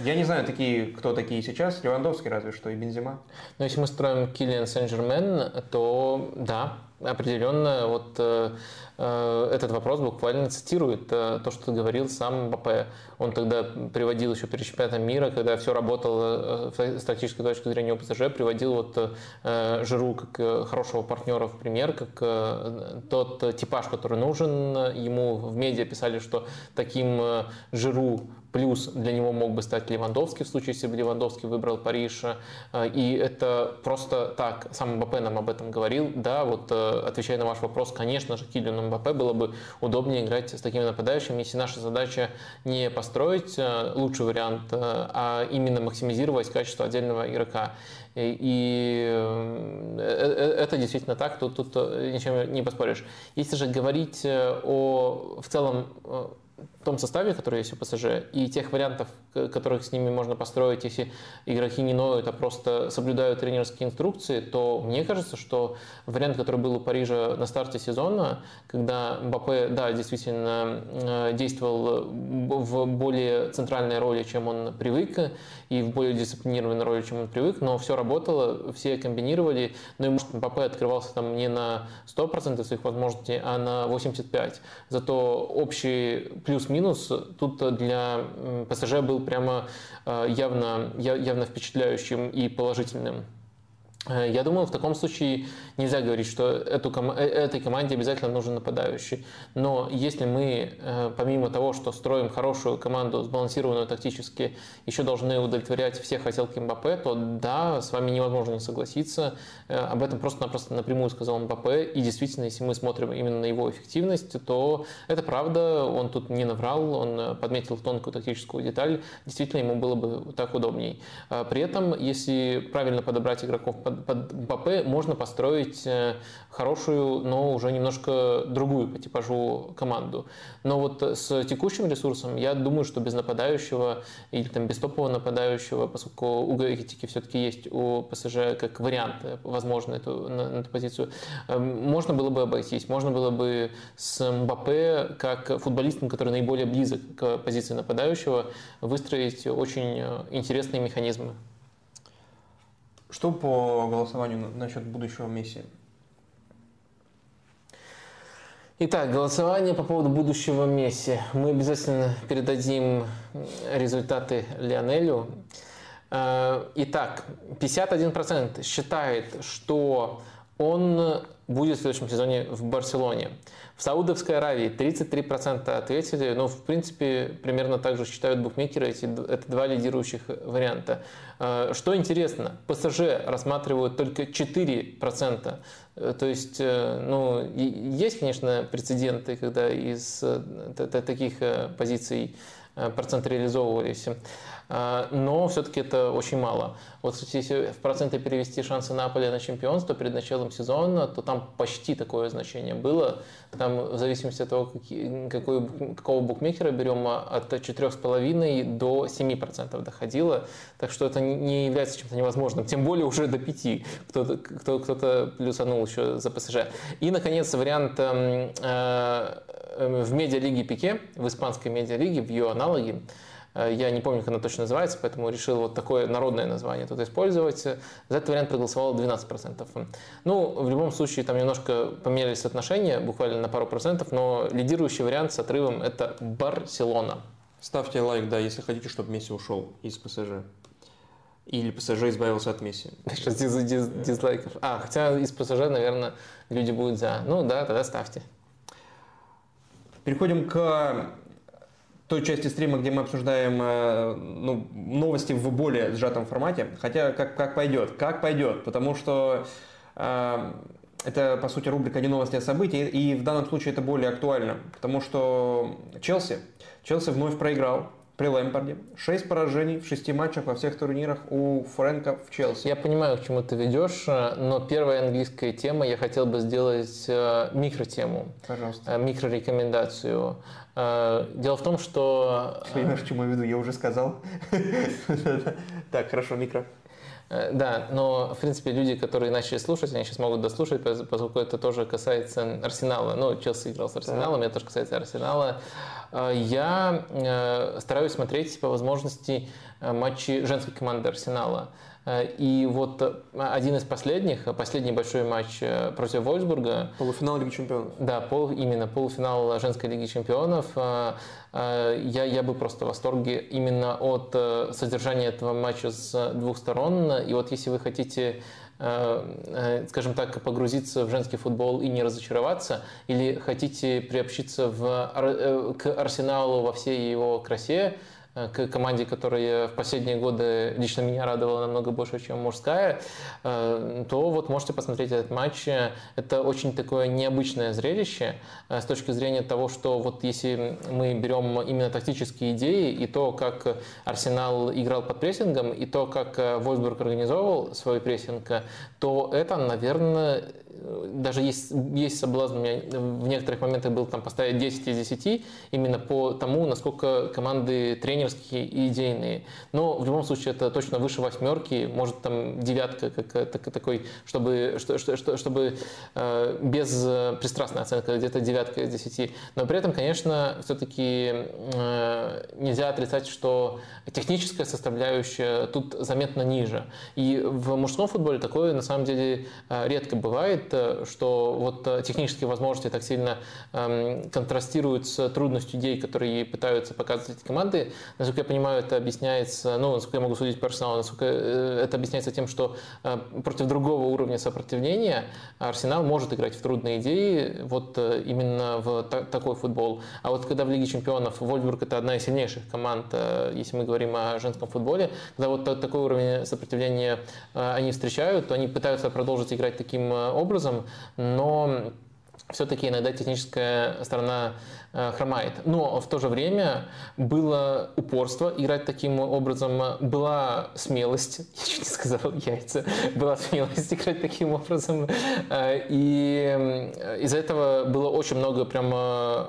Я не знаю, такие, кто такие сейчас. Левандовский разве что и Бензима. Но если мы строим Киллиан Сен-Жермен, то да, определенно вот э, э, этот вопрос буквально цитирует э, то, что говорил сам Мбаппе. Он тогда приводил еще перед чемпионатом мира, когда все работало с тактической точки зрения у ПСЖ, приводил вот Жиру как хорошего партнера в пример, как тот типаж, который нужен ему. В медиа писали, что таким Жиру Плюс для него мог бы стать Левандовский в случае, если бы Левандовский выбрал Париж. И это просто так. Сам Мбаппе нам об этом говорил. Да, вот отвечая на ваш вопрос, конечно же, Килиану Мбаппе было бы удобнее играть с такими нападающими, если наша задача не построить лучший вариант, а именно максимизировать качество отдельного игрока. И э, э, это действительно так, тут, тут ничем не поспоришь. Если же говорить о в целом том составе, который есть у ПСЖ, и тех вариантов, которых с ними можно построить, если игроки не ноют, а просто соблюдают тренерские инструкции, то мне кажется, что вариант, который был у Парижа на старте сезона, когда Мбаппе, да, действительно э, действовал в более центральной роли, чем он привык, и в более дисциплинированной роли, чем он привык, но все работало, все комбинировали, но ему Мбаппе открывался там не на 100% своих возможностей, а на 85%. Зато общий плюс-минус тут для ПСЖ был прямо э, явно, явно впечатляющим и положительным. Э, я думаю, в таком случае нельзя говорить, что эту, э, этой команде обязательно нужен нападающий. Но если мы, э, помимо того, что строим хорошую команду, сбалансированную тактически, еще должны удовлетворять все хотелки Мбаппе, то да, с вами невозможно не согласиться. Об этом просто-напросто напрямую сказал Мбаппе. И действительно, если мы смотрим именно на его эффективность, то это правда, он тут не наврал, он подметил тонкую тактическую деталь. Действительно, ему было бы так удобней. При этом, если правильно подобрать игроков под под, Мбаппе можно построить э, хорошую, но уже немножко другую по типажу команду. Но вот с текущим ресурсом я думаю, что без нападающего или там без топового нападающего, поскольку у Гаитики все-таки есть у ПСЖ как вариант, э, возможно, эту, на, на эту позицию, э, можно было бы обойтись. Можно было бы с Мбаппе, как футболистом, который наиболее близок к позиции нападающего, выстроить очень интересные механизмы. Что по голосованию насчет будущего Месси? Итак, голосование по поводу будущего Месси. Мы обязательно передадим результаты Лионелю. Э, итак, 51% считает, что он будет в следующем сезоне в Барселоне. В Саудовской Аравии 33% ответили, но в принципе примерно так же считают букмекеры, эти, это два лидирующих варианта. Э, что интересно, ПСЖ рассматривают только 4%. Э, то есть, э, ну, есть, конечно, прецеденты, когда из таких позиций процент реализовывались. А, но все-таки это очень мало. Вот если в проценты перевести шансы Наполя на чемпионство перед началом сезона, то там почти такое значение было. Там в зависимости от того, какой, какого букмекера берем, а, от 4,5 до 7% доходило. Так что это не является чем-то невозможным. Тем более уже до 5 кто-то кто, кто плюсанул еще за ПСЖ. И, наконец, вариант э, э, в медиалиге Пике, в испанской медиалиге, в ее аналоге, я не помню, как она точно называется, поэтому решил вот такое народное название тут использовать. За этот вариант проголосовало 12%. Ну, в любом случае, там немножко поменялись отношения, буквально на пару процентов, но лидирующий вариант с отрывом – это Барселона. Ставьте лайк, да, если хотите, чтобы Месси ушел из ПСЖ. Или ПСЖ избавился от Месси. Сейчас диз, диз, дизлайков. А, хотя из ПСЖ, наверное, люди будут за. Ну да, тогда ставьте. Переходим к той части стрима, где мы обсуждаем э, ну, новости в более сжатом формате. Хотя как, как пойдет, как пойдет, потому что э, это, по сути, рубрика «Не новости, а события», и в данном случае это более актуально, потому что Челси, Челси вновь проиграл при Лэмпорде. Шесть поражений в шести матчах во всех турнирах у Фрэнка в Челси. Я понимаю, к чему ты ведешь, но первая английская тема, я хотел бы сделать э, микротему. Пожалуйста. Микрорекомендацию. Э, дело в том, что... Ты понимаешь, к чему я веду? Я уже сказал. Так, хорошо, микро. Э, да, но, в принципе, люди, которые начали слушать, они сейчас могут дослушать, поскольку это тоже касается Арсенала. Ну, Челси играл с Арсеналом, это тоже касается Арсенала. Э, я стараюсь смотреть по возможности матчи женской команды Арсенала. Э, и вот э, один из последних, последний большой матч э, против Вольсбурга. Полуфинал Лиги Чемпионов. Да, пол, именно полуфинал женской Лиги Чемпионов. Я, я бы просто в восторге именно от содержания этого матча с двух сторон. И вот если вы хотите скажем так, погрузиться в женский футбол и не разочароваться, или хотите приобщиться в, к Арсеналу во всей его красе, к команде, которая в последние годы лично меня радовала намного больше, чем мужская, то вот можете посмотреть этот матч. Это очень такое необычное зрелище с точки зрения того, что вот если мы берем именно тактические идеи и то, как Арсенал играл под прессингом, и то, как Вольсбург организовывал свой прессинг, то это, наверное, даже есть, есть соблазн у меня в некоторых моментах был там поставить 10 из 10 именно по тому, насколько команды тренерские и идейные. Но в любом случае это точно выше восьмерки, может там девятка как, так, такой, чтобы, что, что, чтобы э, без пристрастной оценки где-то девятка из 10. Но при этом, конечно, все-таки э, нельзя отрицать, что техническая составляющая тут заметно ниже. И в мужском футболе такое на самом деле э, редко бывает что вот э, технические возможности так сильно эм, контрастируют с трудностью идей, которые пытаются показывать эти команды. Насколько я понимаю, это объясняется, ну, насколько я могу судить по Арсеналу, насколько э, это объясняется тем, что э, против другого уровня сопротивления Арсенал может играть в трудные идеи, вот именно в такой футбол. А вот когда в Лиге Чемпионов Вольфбург это одна из сильнейших команд, если мы говорим о женском футболе, когда вот такой уровень сопротивления они встречают, то они пытаются продолжить играть таким образом, образом, но все-таки иногда техническая сторона хромает. Но в то же время было упорство играть таким образом, была смелость, я чуть не сказал яйца, была смелость играть таким образом. Э, и из-за этого было очень много прям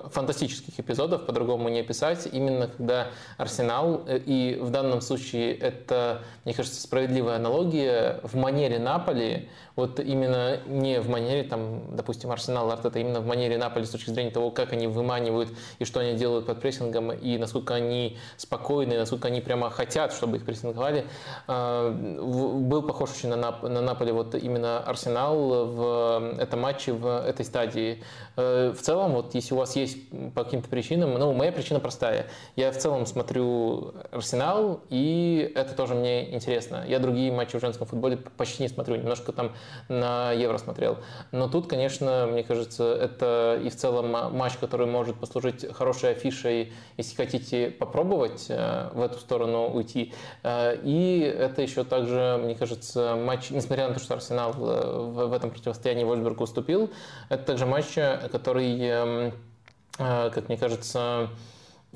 фантастических эпизодов, по-другому не описать, именно когда Арсенал, э, и в данном случае это, мне кажется, справедливая аналогия, в манере Наполи, вот именно не в манере, там, допустим, Арсенал Артета, именно в манере Наполи с точки зрения того, как они выманивают и что они делают под прессингом, и насколько они спокойны, насколько они прямо хотят, чтобы их прессинговали, а, был похож очень на, Нап на Наполи вот именно Арсенал в этом матче, в этой стадии. Э, в целом, вот если у вас есть по каким-то причинам, ну, моя причина простая. Я в целом смотрю Арсенал, и это тоже мне интересно. Я другие матчи в женском футболе почти не смотрю, немножко там на Евро смотрел. Но тут, конечно, мне кажется, это и в целом матч, который может послужить хорошей афишей, если хотите попробовать э, в эту сторону уйти. Э, и это еще также, мне кажется, матч, несмотря на то, что Арсенал в этом противостоянии Вольсбургу уступил, это также матч, который, эм, э, как мне кажется,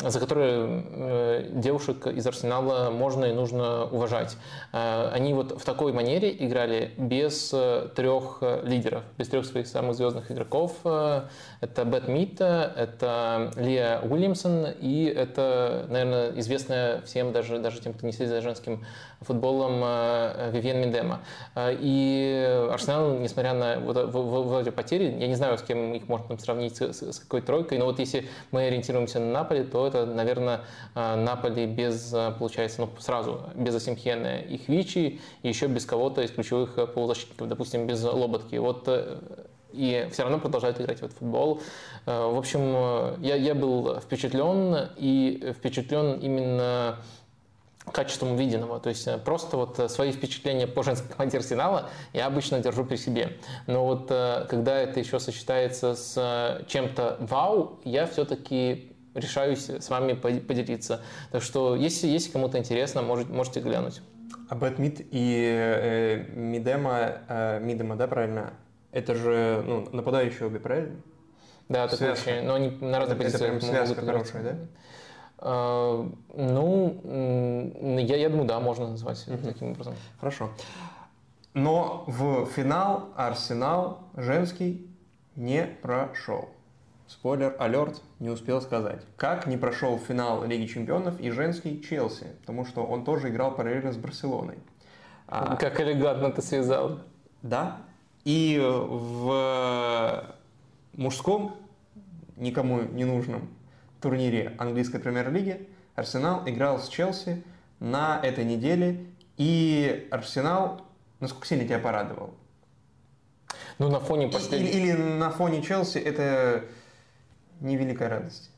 за которые э, девушек из Арсенала можно и нужно уважать. Э, они вот в такой манере играли без э, трех лидеров, без трех своих самых звездных игроков. Это Бет Митта, это Лия Уильямсон и это, наверное, известная всем, даже, даже тем, кто не следит за женским футболом, Вивьен Миндема. И Арсенал, несмотря на вот, вот, эти потери, я не знаю, с кем их можно сравнить, с, с какой тройкой, но вот если мы ориентируемся на Наполе, то это, наверное, э, Наполи без, э, получается, ну, сразу, без Асимхена и Хвичи, и еще без кого-то из ключевых э, полузащитников, допустим, без Лоботки. Вот и все равно продолжают играть в этот футбол. В общем, я, я был впечатлен, и впечатлен именно качеством увиденного. То есть просто вот свои впечатления по женской команде Арсенала я обычно держу при себе. Но вот когда это еще сочетается с чем-то вау, я все-таки решаюсь с вами поделиться. Так что, если, если кому-то интересно, может, можете глянуть. А Бэтмид и э, Мидема, э, Мидема, да, правильно? Это же ну, нападающие обе, правильно? Да, так вообще, но они на разных позициях это прям связка хорошая, да? Uh, ну, я, я думаю, да, можно назвать uh-huh. таким образом. Хорошо. Но в финал Арсенал женский не прошел. Спойлер, алерт, не успел сказать. Как не прошел финал Лиги Чемпионов и женский Челси, потому что он тоже играл параллельно с Барселоной. А, как элегантно ты связал. Да. И в мужском, никому не нужном турнире английской премьер-лиги Арсенал играл с Челси на этой неделе. И Арсенал, насколько сильно тебя порадовал? Ну, на фоне последнего... Или, или на фоне Челси это невеликая радость.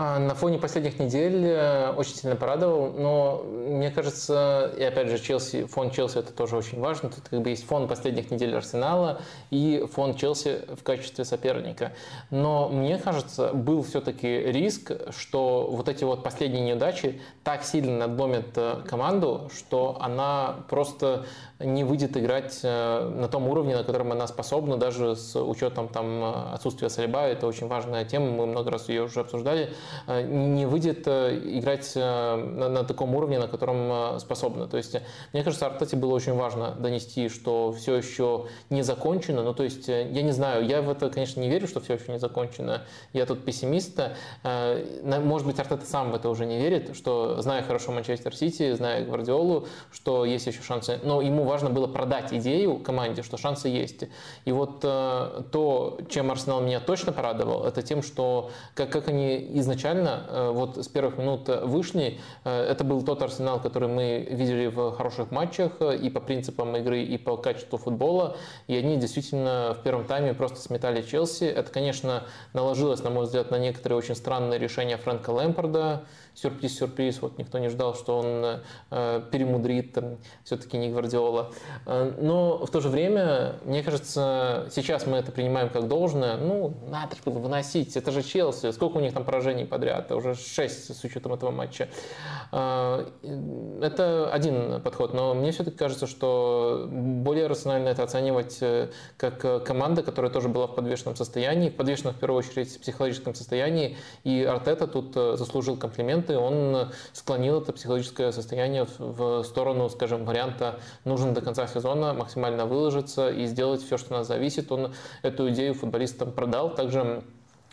А на фоне последних недель э, очень сильно порадовал, но мне кажется, и опять же, Челси, фон Челси это тоже очень важно. Тут как бы есть фон последних недель Арсенала и фон Челси в качестве соперника. Но мне кажется, был все-таки риск, что вот эти вот последние неудачи так сильно надломят э, команду, что она просто не выйдет играть э, на том уровне, на котором она способна, даже с учетом там, отсутствия Салиба. Это очень важная тема, мы много раз ее уже обсуждали. Э, не выйдет э, играть на, на таком уровне, на котором способна. То есть, мне кажется, Артете было очень важно донести, что все еще не закончено. Ну, то есть, я не знаю, я в это, конечно, не верю, что все еще не закончено. Я тут пессимист. Может быть, Артета сам в это уже не верит, что, зная хорошо Манчестер Сити, зная Гвардиолу, что есть еще шансы. Но ему важно было продать идею команде, что шансы есть. И вот то, чем Арсенал меня точно порадовал, это тем, что как, как они изначально э, вот с первых минут вышли. Э, это был тот Арсенал, который мы видели в хороших матчах э, и по принципам игры, и по качеству футбола. И они действительно в первом тайме просто сметали Челси. Это, конечно, наложилось, на мой взгляд, на некоторые очень странные решения Фрэнка Лэмпорда сюрприз-сюрприз, вот никто не ждал, что он э, перемудрит, там, все-таки не Гвардиола. Э, но в то же время, мне кажется, сейчас мы это принимаем как должное, ну, надо же было выносить, это же Челси, сколько у них там поражений подряд, уже 6 с учетом этого матча. Э, это один подход, но мне все-таки кажется, что более рационально это оценивать э, как команда, которая тоже была в подвешенном состоянии, в подвешенном в первую очередь психологическом состоянии, и Артета тут заслужил комплимент моменты он склонил это психологическое состояние в сторону, скажем, варианта нужно до конца сезона максимально выложиться и сделать все, что нас зависит. Он эту идею футболистам продал. Также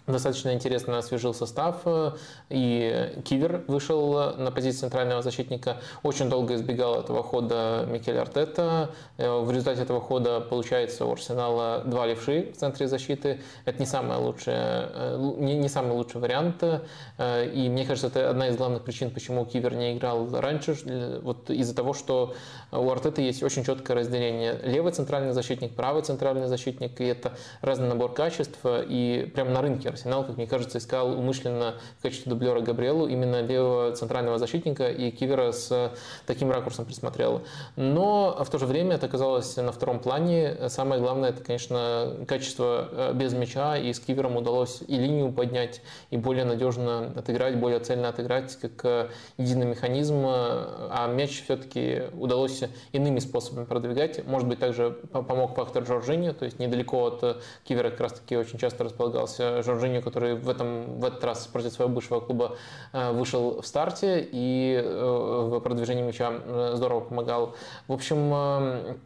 Достаточно интересно освежил состав, э, и Кивер вышел на позицию центрального защитника. Очень долго избегал этого хода Микель Артета. Э, в результате этого хода получается у Арсенала два левши в центре защиты. Это не, самое лучшее, э, не, не самый лучший вариант. И мне кажется, это одна из главных причин, почему Кивер не играл раньше. Вот из-за того, что у Артета есть очень четкое разделение. Левый центральный защитник, правый центральный защитник. И это разный набор качеств. И прямо на рынке Арсенал, как мне кажется, искал умышленно в качестве дублера Габриэлу именно левого центрального защитника, и Кивера с таким ракурсом присмотрел. Но в то же время это оказалось на втором плане. Самое главное, это, конечно, качество э, без мяча, и с Кивером удалось и линию поднять, и более надежно отыграть, более цельно отыграть, как э, единый механизм, а мяч все-таки удалось иными способами продвигать. Может быть, также помог фактор Жоржини, то есть недалеко от Кивера как раз-таки очень часто располагался Жоржини, Жоржиньо, который в, этом, в этот раз против своего бывшего клуба э, вышел в старте и э, в продвижении мяча э, здорово помогал. В общем, а,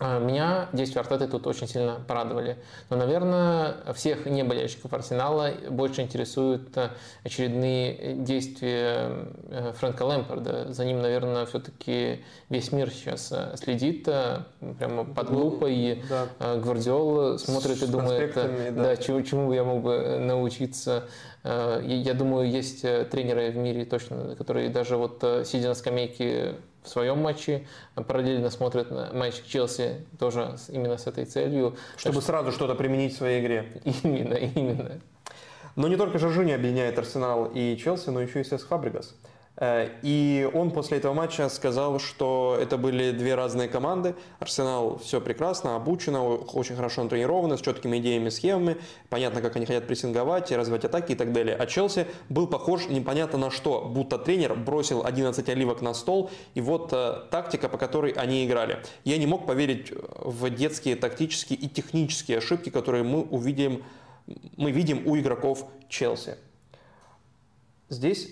меня действия Артеты тут очень сильно порадовали. Но, наверное, всех не болельщиков Арсенала больше интересуют э, очередные действия э, Фрэнка Лэмпорда. За ним, наверное, все-таки весь мир сейчас э, следит прямо под ну, лупой. Да. Гвардиол смотрит С и думает, да, да чему, чему я мог бы научиться. Я думаю, есть тренеры в мире точно, которые даже вот сидя на скамейке в своем матче, параллельно смотрят на матч Челси тоже именно с этой целью. Чтобы так сразу что-то применить в своей игре. Именно, именно. Но не только Жоржини объединяет Арсенал и Челси, но еще и Сес Фабригас. Э, и он после этого матча сказал, что это были две разные команды. Арсенал все прекрасно, обучено, очень хорошо натренировано, с четкими идеями, схемами. Понятно, как они хотят прессинговать, развивать атаки и так далее. А Челси был похож непонятно на что, будто тренер бросил 11 оливок на стол, и вот э, тактика, по которой они играли. Я не мог поверить в детские тактические и технические ошибки, которые мы увидим, мы видим у игроков Челси. Здесь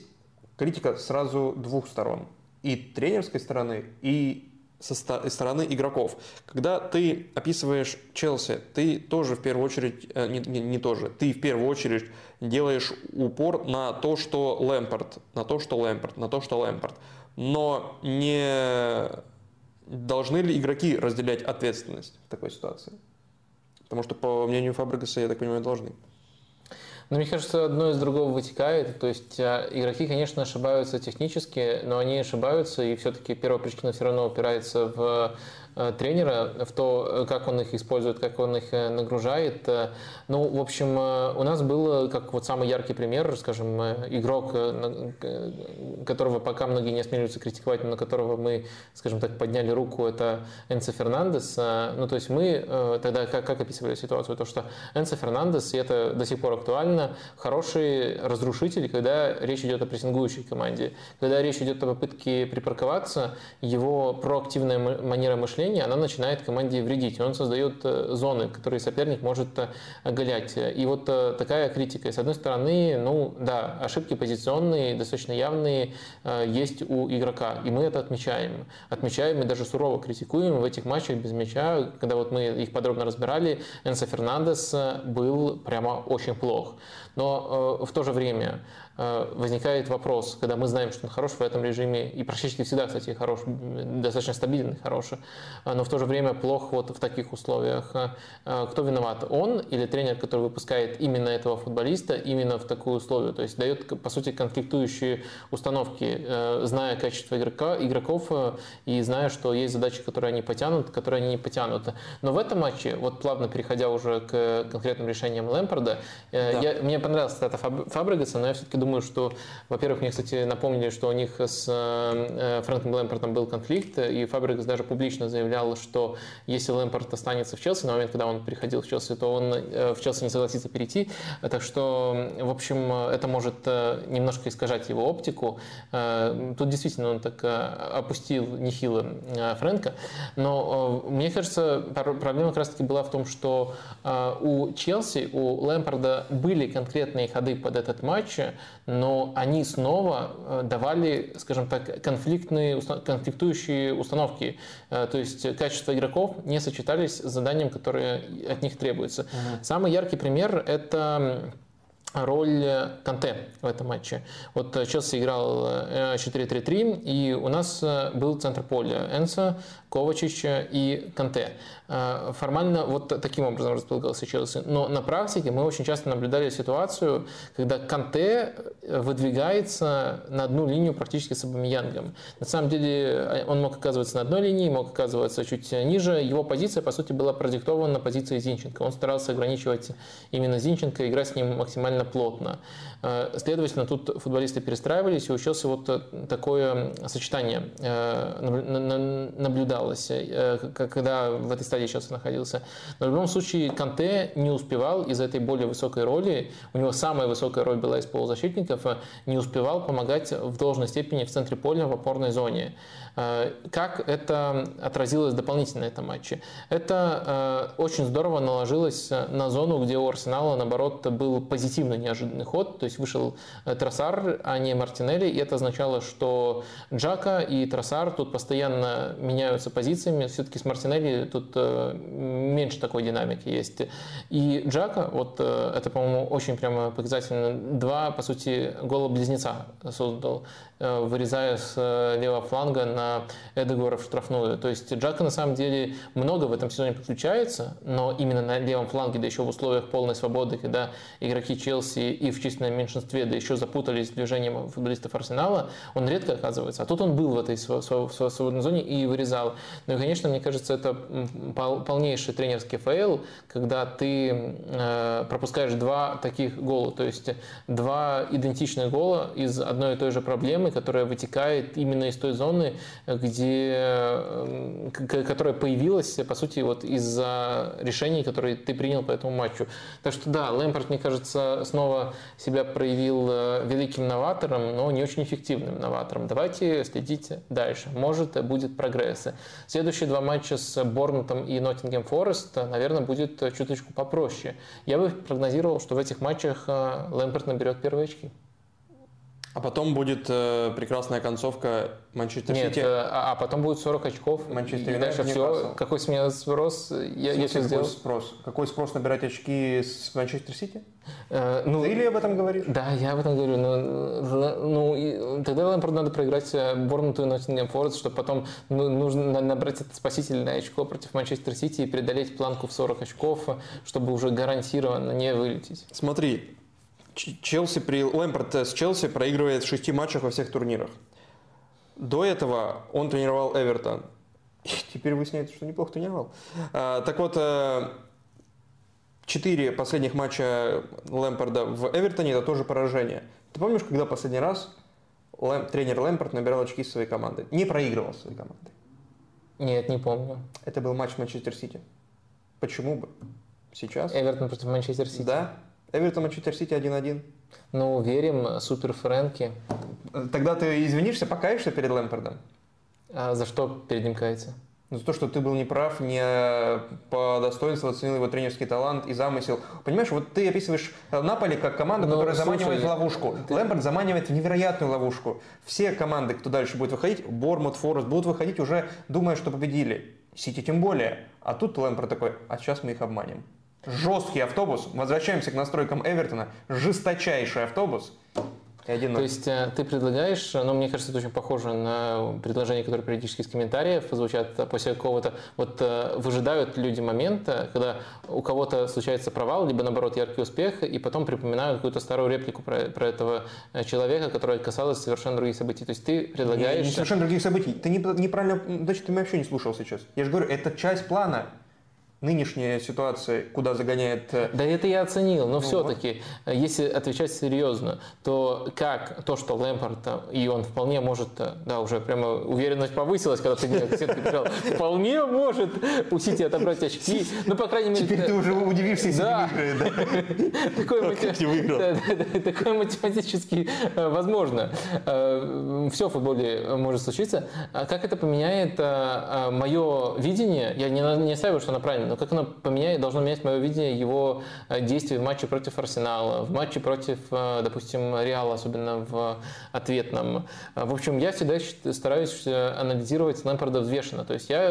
критика сразу двух сторон. И тренерской стороны, и со стороны игроков. Когда ты описываешь Челси, ты тоже в первую очередь, э, не, не, не тоже, ты в первую очередь делаешь упор на то, что Лэмпорт, на то, что Лэмпорт, на то, что Лэмпорт. Но не должны ли игроки разделять ответственность в такой ситуации? Потому что, по мнению Фабригаса, я так понимаю, должны. Но мне кажется, одно из другого вытекает. То есть а, игроки, конечно, ошибаются технически, но они ошибаются, и все-таки первая причина все равно упирается в тренера, в то, как он их использует, как он их нагружает. Ну, в общем, у нас был, как вот самый яркий пример, скажем, игрок, которого пока многие не осмеливаются критиковать, но на которого мы, скажем так, подняли руку, это Энцо Фернандес. Ну, то есть мы тогда как, как описывали ситуацию? То, что Энцо Фернандес, и это до сих пор актуально, хороший разрушитель, когда речь идет о прессингующей команде. Когда речь идет о попытке припарковаться, его проактивная манера мышления, она начинает команде вредить. Он создает э, зоны, которые соперник может э, оголять. И вот э, такая критика. С одной стороны, ну да, ошибки позиционные, достаточно явные есть у игрока. И мы это отмечаем. Отмечаем и даже сурово критикуем в этих матчах без мяча. Когда вот мы их подробно разбирали, Энсо Фернандес был прямо очень плох. Но в то же время возникает вопрос, когда мы знаем, что он хорош в этом режиме, и практически всегда, кстати, хорош, достаточно стабильный, хороший, э, но в то же время плох вот в таких условиях. Э, кто виноват? Он или тренер, который выпускает именно этого футболиста именно в такую условие? То есть дает, по сути, конфликтующие установки, зная качество игрока, игроков и зная, что есть задачи, которые они потянут, которые они не потянут. Но в этом матче, вот плавно переходя уже к конкретным решениям Лэмпорда, да. я, мне понравилась эта Фабригаса, но я все-таки думаю, что, во-первых, мне, кстати, напомнили, что у них с э, Фрэнком Лэмпортом был конфликт, и Фабрикас даже публично заявлял, что если Лэмпорт останется в Челси, на момент, когда он приходил в Челси, то он э, в Челси не согласится перейти. Так что, в общем, это может э, немножко искажать его оптику. Тут действительно он так опустил нехило Фрэнка. Но мне кажется, проблема как раз-таки была в том, что у Челси, у Лэмпорда были конкретные ходы под этот матч, но они снова э, давали, скажем так, конфликтные, конфликтующие установки. Э, то есть качество игроков не сочетались с заданием, которое от них требуется. Угу. Самый яркий пример – это роль Канте в этом матче. Вот Челси играл 4-3-3, э, и у нас был центр поля Энса, Ковачич и Канте. Э, формально вот таким образом располагался Челси. Но на практике мы очень часто наблюдали ситуацию, когда Канте выдвигается на одну линию практически с Абамиянгом. На самом деле э, он мог оказываться на одной линии, мог оказываться чуть ниже. Его позиция, по сути, была продиктована позицией Зинченко. Он старался ограничивать именно Зинченко, играть с ним максимально плотно. Э, следовательно, тут футболисты перестраивались, и у вот такое сочетание наблюдалось, когда в этой стадии сейчас находился. Но в любом случае Канте не успевал из этой более высокой роли, у него самая высокая роль была из полузащитников, не успевал помогать в должной степени в центре поля в опорной зоне. Э, как это отразилось дополнительно на этом матче? Это э, очень здорово наложилось на зону, где у Арсенала, наоборот, был позитивно неожиданный ход, то есть вышел э, Тросар, а не Мартинелли, и это означало, что Джака и Тросар тут постоянно меняются позициями, все-таки с Мартинелли тут меньше такой динамики есть. И Джака, вот это, по-моему, очень прямо показательно, два, по сути, гола-близнеца создал. Э, вырезая с э, левого фланга на Эдегора в штрафную. То есть Джака на самом деле много в этом сезоне подключается, но именно на левом фланге, да еще в условиях полной свободы, когда игроки Челси и в численном меньшинстве, да еще запутались в движением футболистов Арсенала, он редко оказывается. А тут он был в этой свободной зоне и вырезал. Ну и, конечно, мне кажется, это полнейший тренерский fail, когда ты э, пропускаешь два таких гола, то есть два идентичных гола из одной и той же проблемы, которая вытекает именно из той зоны, где, эм, которая появилась, по сути, вот из-за решений, которые ты принял по этому матчу. Так что да, Лэмпорт, мне кажется, снова себя проявил э, великим новатором, но не очень эффективным новатором. Давайте следить дальше. Может, будет прогресс. Следующие два матча с Борнутом и Ноттингем Форест, наверное, будет чуточку попроще. Я бы прогнозировал, что в этих матчах э, Лэмпорт наберет первые очки. А потом будет э, прекрасная концовка Манчестер Сити. Нет, э, а, а потом будет 40 очков. Манчестер и дальше все. Какой с меня спрос? Я, я какой сделал. спрос? Какой спрос набирать очки с Манчестер Сити? Э, ну, Ты или об этом говоришь? Да, я об этом говорю. Но, ну, и, тогда Лэмпорду надо проиграть э, Борнуту и Ноттингем Форест, чтобы потом ну, нужно набрать это спасительное очко против Манчестер Сити и преодолеть планку в 40 очков, чтобы уже гарантированно не вылететь. Смотри, Челси при Лэмпорт с Челси проигрывает в шести матчах во всех турнирах. До этого он тренировал Эвертон. Теперь выясняется, что неплохо тренировал. А, так вот, э, четыре последних матча Лэмпорда в Эвертоне – это тоже поражение. Ты помнишь, когда последний раз Лэм, тренер Лэмпорд набирал очки своей команды? Не проигрывал своей командой. Нет, не помню. Это был матч Манчестер Сити. Почему бы? Сейчас? Эвертон против Манчестер Сити. Да. Эвертон Манчестер Сити 1-1. Ну, верим, супер Фрэнки. Тогда ты извинишься, покаешься перед Лэмпордом? А за что перед ним каяться? Ну, за то, что ты был неправ, не по достоинству оценил его тренерский талант и замысел. Понимаешь, вот ты описываешь Наполи как команду, Ну, которая слушай, заманивает в ловушку. ты- Лэмпорт заманивает в невероятную ловушку. Все команды, кто дальше будет выходить, Бормут, Форест, будут выходить уже думая, что победили. Сити тем более. А тут Лэмпорт такой, а сейчас мы их обманем. Жесткий автобус. Возвращаемся к настройкам Эвертона. Жесточайший автобус. То есть э, ты предлагаешь, ну, мне кажется, это очень похоже на предложения, которые периодически из комментариев звучат после какого-то, вот э, выжидают люди момента, когда у кого-то случается провал, либо наоборот яркий успех, и потом припоминают какую-то старую реплику про, про этого э, человека, которая касалась совершенно других событий. То есть ты Не- предлагаешь... не совершенно других событий. Ты не- неправильно, значит, ты меня вообще не слушал сейчас. Я же говорю, это часть плана нынешняя ситуация, куда загоняет... э, Да это я оценил, но Ну все-таки, если отвечать серьезно, то как то, что Лэмпорт, э, и он вполне может, э, да, уже прямо уверенность повысилась, когда ты мне сетку писал, вполне может у Сити отобрать очки, ну, по крайней мере... Теперь ты уже удивишься, если Да. не выиграет, да? Такое, математически э, возможно. Все в футболе может случиться. А Как это поменяет мое видение? Я не, на- не ставлю, что оно правильно, но как оно поменяет, должно менять мое видение его э, действий в матче против Арсенала, в матче против, э, допустим, Реала, особенно в ответном. Э, В общем, я всегда стараюсь анализировать Лэмпорда взвешенно. То есть я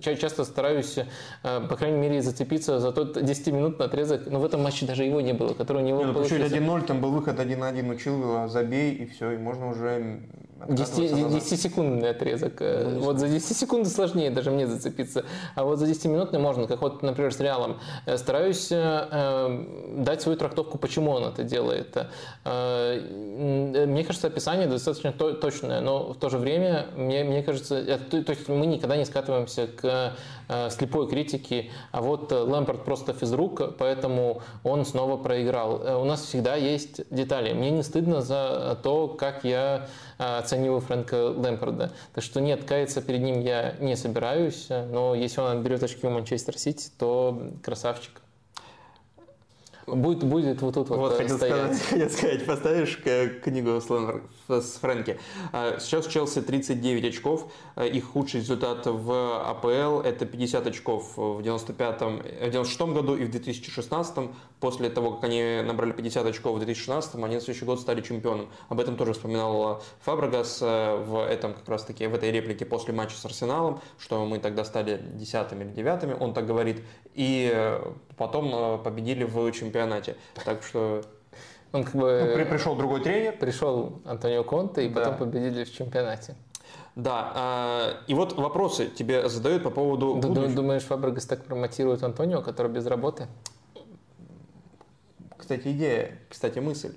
ча- часто стараюсь, по крайней мере, зацепиться за тот 10-минутный отрезок, но в этом матче даже его не было, который у него Не, ну, получился. 1-0, там был выход 1-1 у Чилвелла, забей, и все, и можно уже отказываться 10, назад. 10-секундный отрезок. Э, Ну, не вот за 10 секунд сложнее даже мне зацепиться. А вот за 10-минутный можно, как вот, например, с Реалом. Э, Стараюсь э, э, дать свою трактовку, почему он это делает. Э, м, Мне кажется, описание достаточно то- точное, но в то же время, мне, мне кажется, э, то, есть мы никогда не скатываемся к э, слепой критике, а вот э, Лэмпорт просто физрук, поэтому он снова проиграл. Э, У нас всегда есть детали. Мне не стыдно за то, как я э, оцениваю Фрэнка Лэмпорда. Так что нет, каяться перед ним я не собираюсь, э, но если он отберет очки у Манчестер Сити, то красавчик. Будет, будет вот тут вот, Вот, э, хотел стоять. сказать, хотел сказать, поставишь книгу с, с Фрэнки. А, Сейчас Челси 39 очков. А, Их худший результат в АПЛ – это 50 очков в 95-м, в 96 году и в 2016 После того, как они набрали 50 очков в 2016 они на следующий год стали чемпионом. Об этом тоже вспоминал Фабрегас э, в этом как раз таки в этой реплике после матча с Арсеналом, что мы тогда стали десятыми или девятыми, он так говорит. И э, потом э, победили в чемпионате. Так что Он как Ну, бы при- пришел другой тренер, пришел Антонио Конте и Да. потом победили в чемпионате. Да, а, и вот вопросы тебе задают по поводу Ду- ду- будущего. Думаешь, Фабрегас так промотирует Антонио, который без работы? кстати, идея. Кстати, мысль.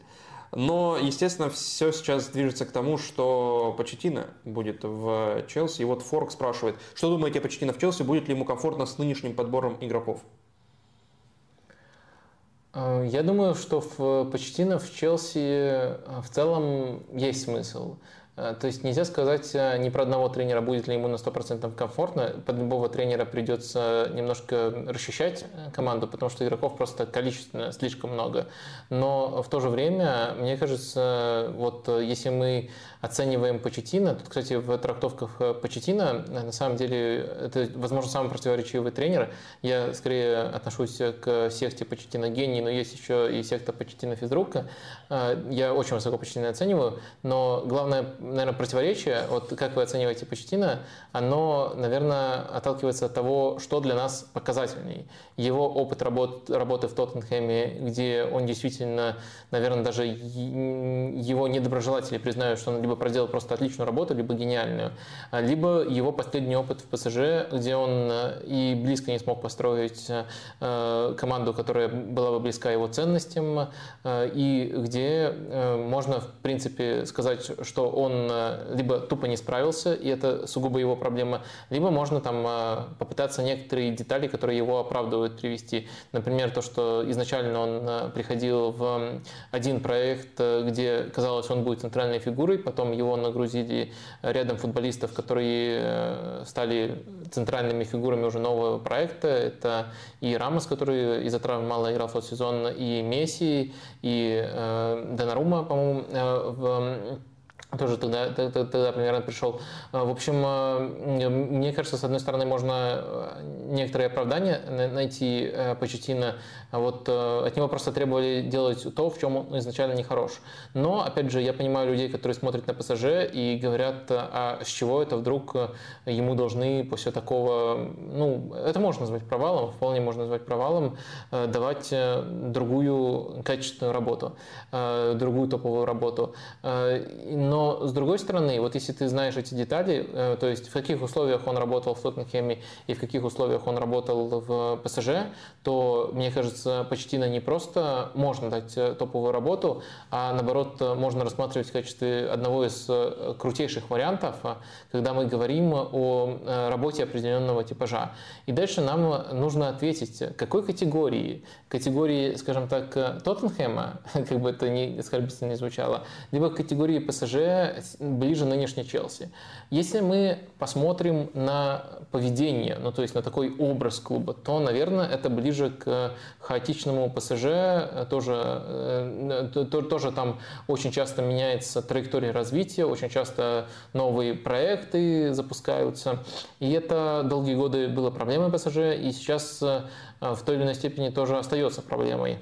Но, естественно, все сейчас движется к тому, что Почетина будет в Челси. И вот Форк спрашивает, что думаете о Почетино в Челси, будет ли ему комфортно с нынешним подбором игроков? Э, Я думаю, что в Почтино в Челси э, в целом есть смысл. Э, То есть нельзя сказать ни про одного тренера, будет ли ему на 100% комфортно. Под любого тренера придется немножко расчищать команду, потому что игроков просто количественно слишком много. Но в то же время, мне кажется, вот если мы оцениваем Почетина, тут, кстати, в трактовках э, Почетина, э, на самом деле, это, возможно, самый противоречивый тренер. Я скорее отношусь к секте Почетина гений, но есть еще и секта Почетина физрука. Э, Я очень высоко Почетина оцениваю, но главное, наверное, противоречие, вот как вы оцениваете Почетина, оно, наверное, отталкивается от того, что для нас показательней. Его опыт работ- работы в Тоттенхэме, где он действительно, наверное, даже его недоброжелатели признают, что он либо проделал просто отличную работу, либо гениальную, а либо его последний опыт в ПСЖ, где он э, и близко не смог построить э, команду, которая была бы близка его ценностям, э, и где можно, в принципе, сказать, что он либо тупо не справился, и это сугубо его проблема, либо можно там попытаться некоторые детали, которые его оправдывают, привести. Например, то, что изначально он приходил в один проект, где казалось, он будет центральной фигурой, потом его нагрузили рядом футболистов, которые стали центральными фигурами уже нового проекта. Это и Рамос, который из-за травм мало играл в тот сезон, и Месси, и э, Донарума, по-моему, э, в тоже тогда, тогда, тогда примерно пришел. Э, в общем, э, мне кажется, с одной стороны, можно э, некоторые оправдания найти Почетина. Вот от него просто требовали делать то, в чем он изначально не хорош. Но, опять же, я понимаю людей, которые смотрят на ПСЖ и говорят, а с чего это вдруг ему должны после такого, ну, это можно назвать провалом, вполне можно назвать провалом, давать другую качественную работу, другую топовую работу. Но но с другой стороны, вот если ты знаешь эти детали, э, то есть в каких условиях он работал в Тоттенхеме и в каких условиях он работал в ПСЖ, то, мне кажется, почти на не просто можно дать э, топовую работу, а наоборот э, можно рассматривать в качестве одного из крутейших вариантов, когда мы говорим о работе определенного типажа. И дальше нам нужно ответить, какой категории, категории, скажем так, Тоттенхэма, как бы это ни оскорбительно не звучало, либо категории ПСЖ, ближе нынешней Челси. Если мы посмотрим на поведение, ну то есть на такой образ клуба, то, наверное, это ближе к хаотичному ПСЖ, тоже, э, тоже там очень часто меняется траектория развития, очень часто новые проекты запускаются, и это долгие годы было проблемой ПСЖ, и сейчас э, в той или иной степени тоже остается проблемой.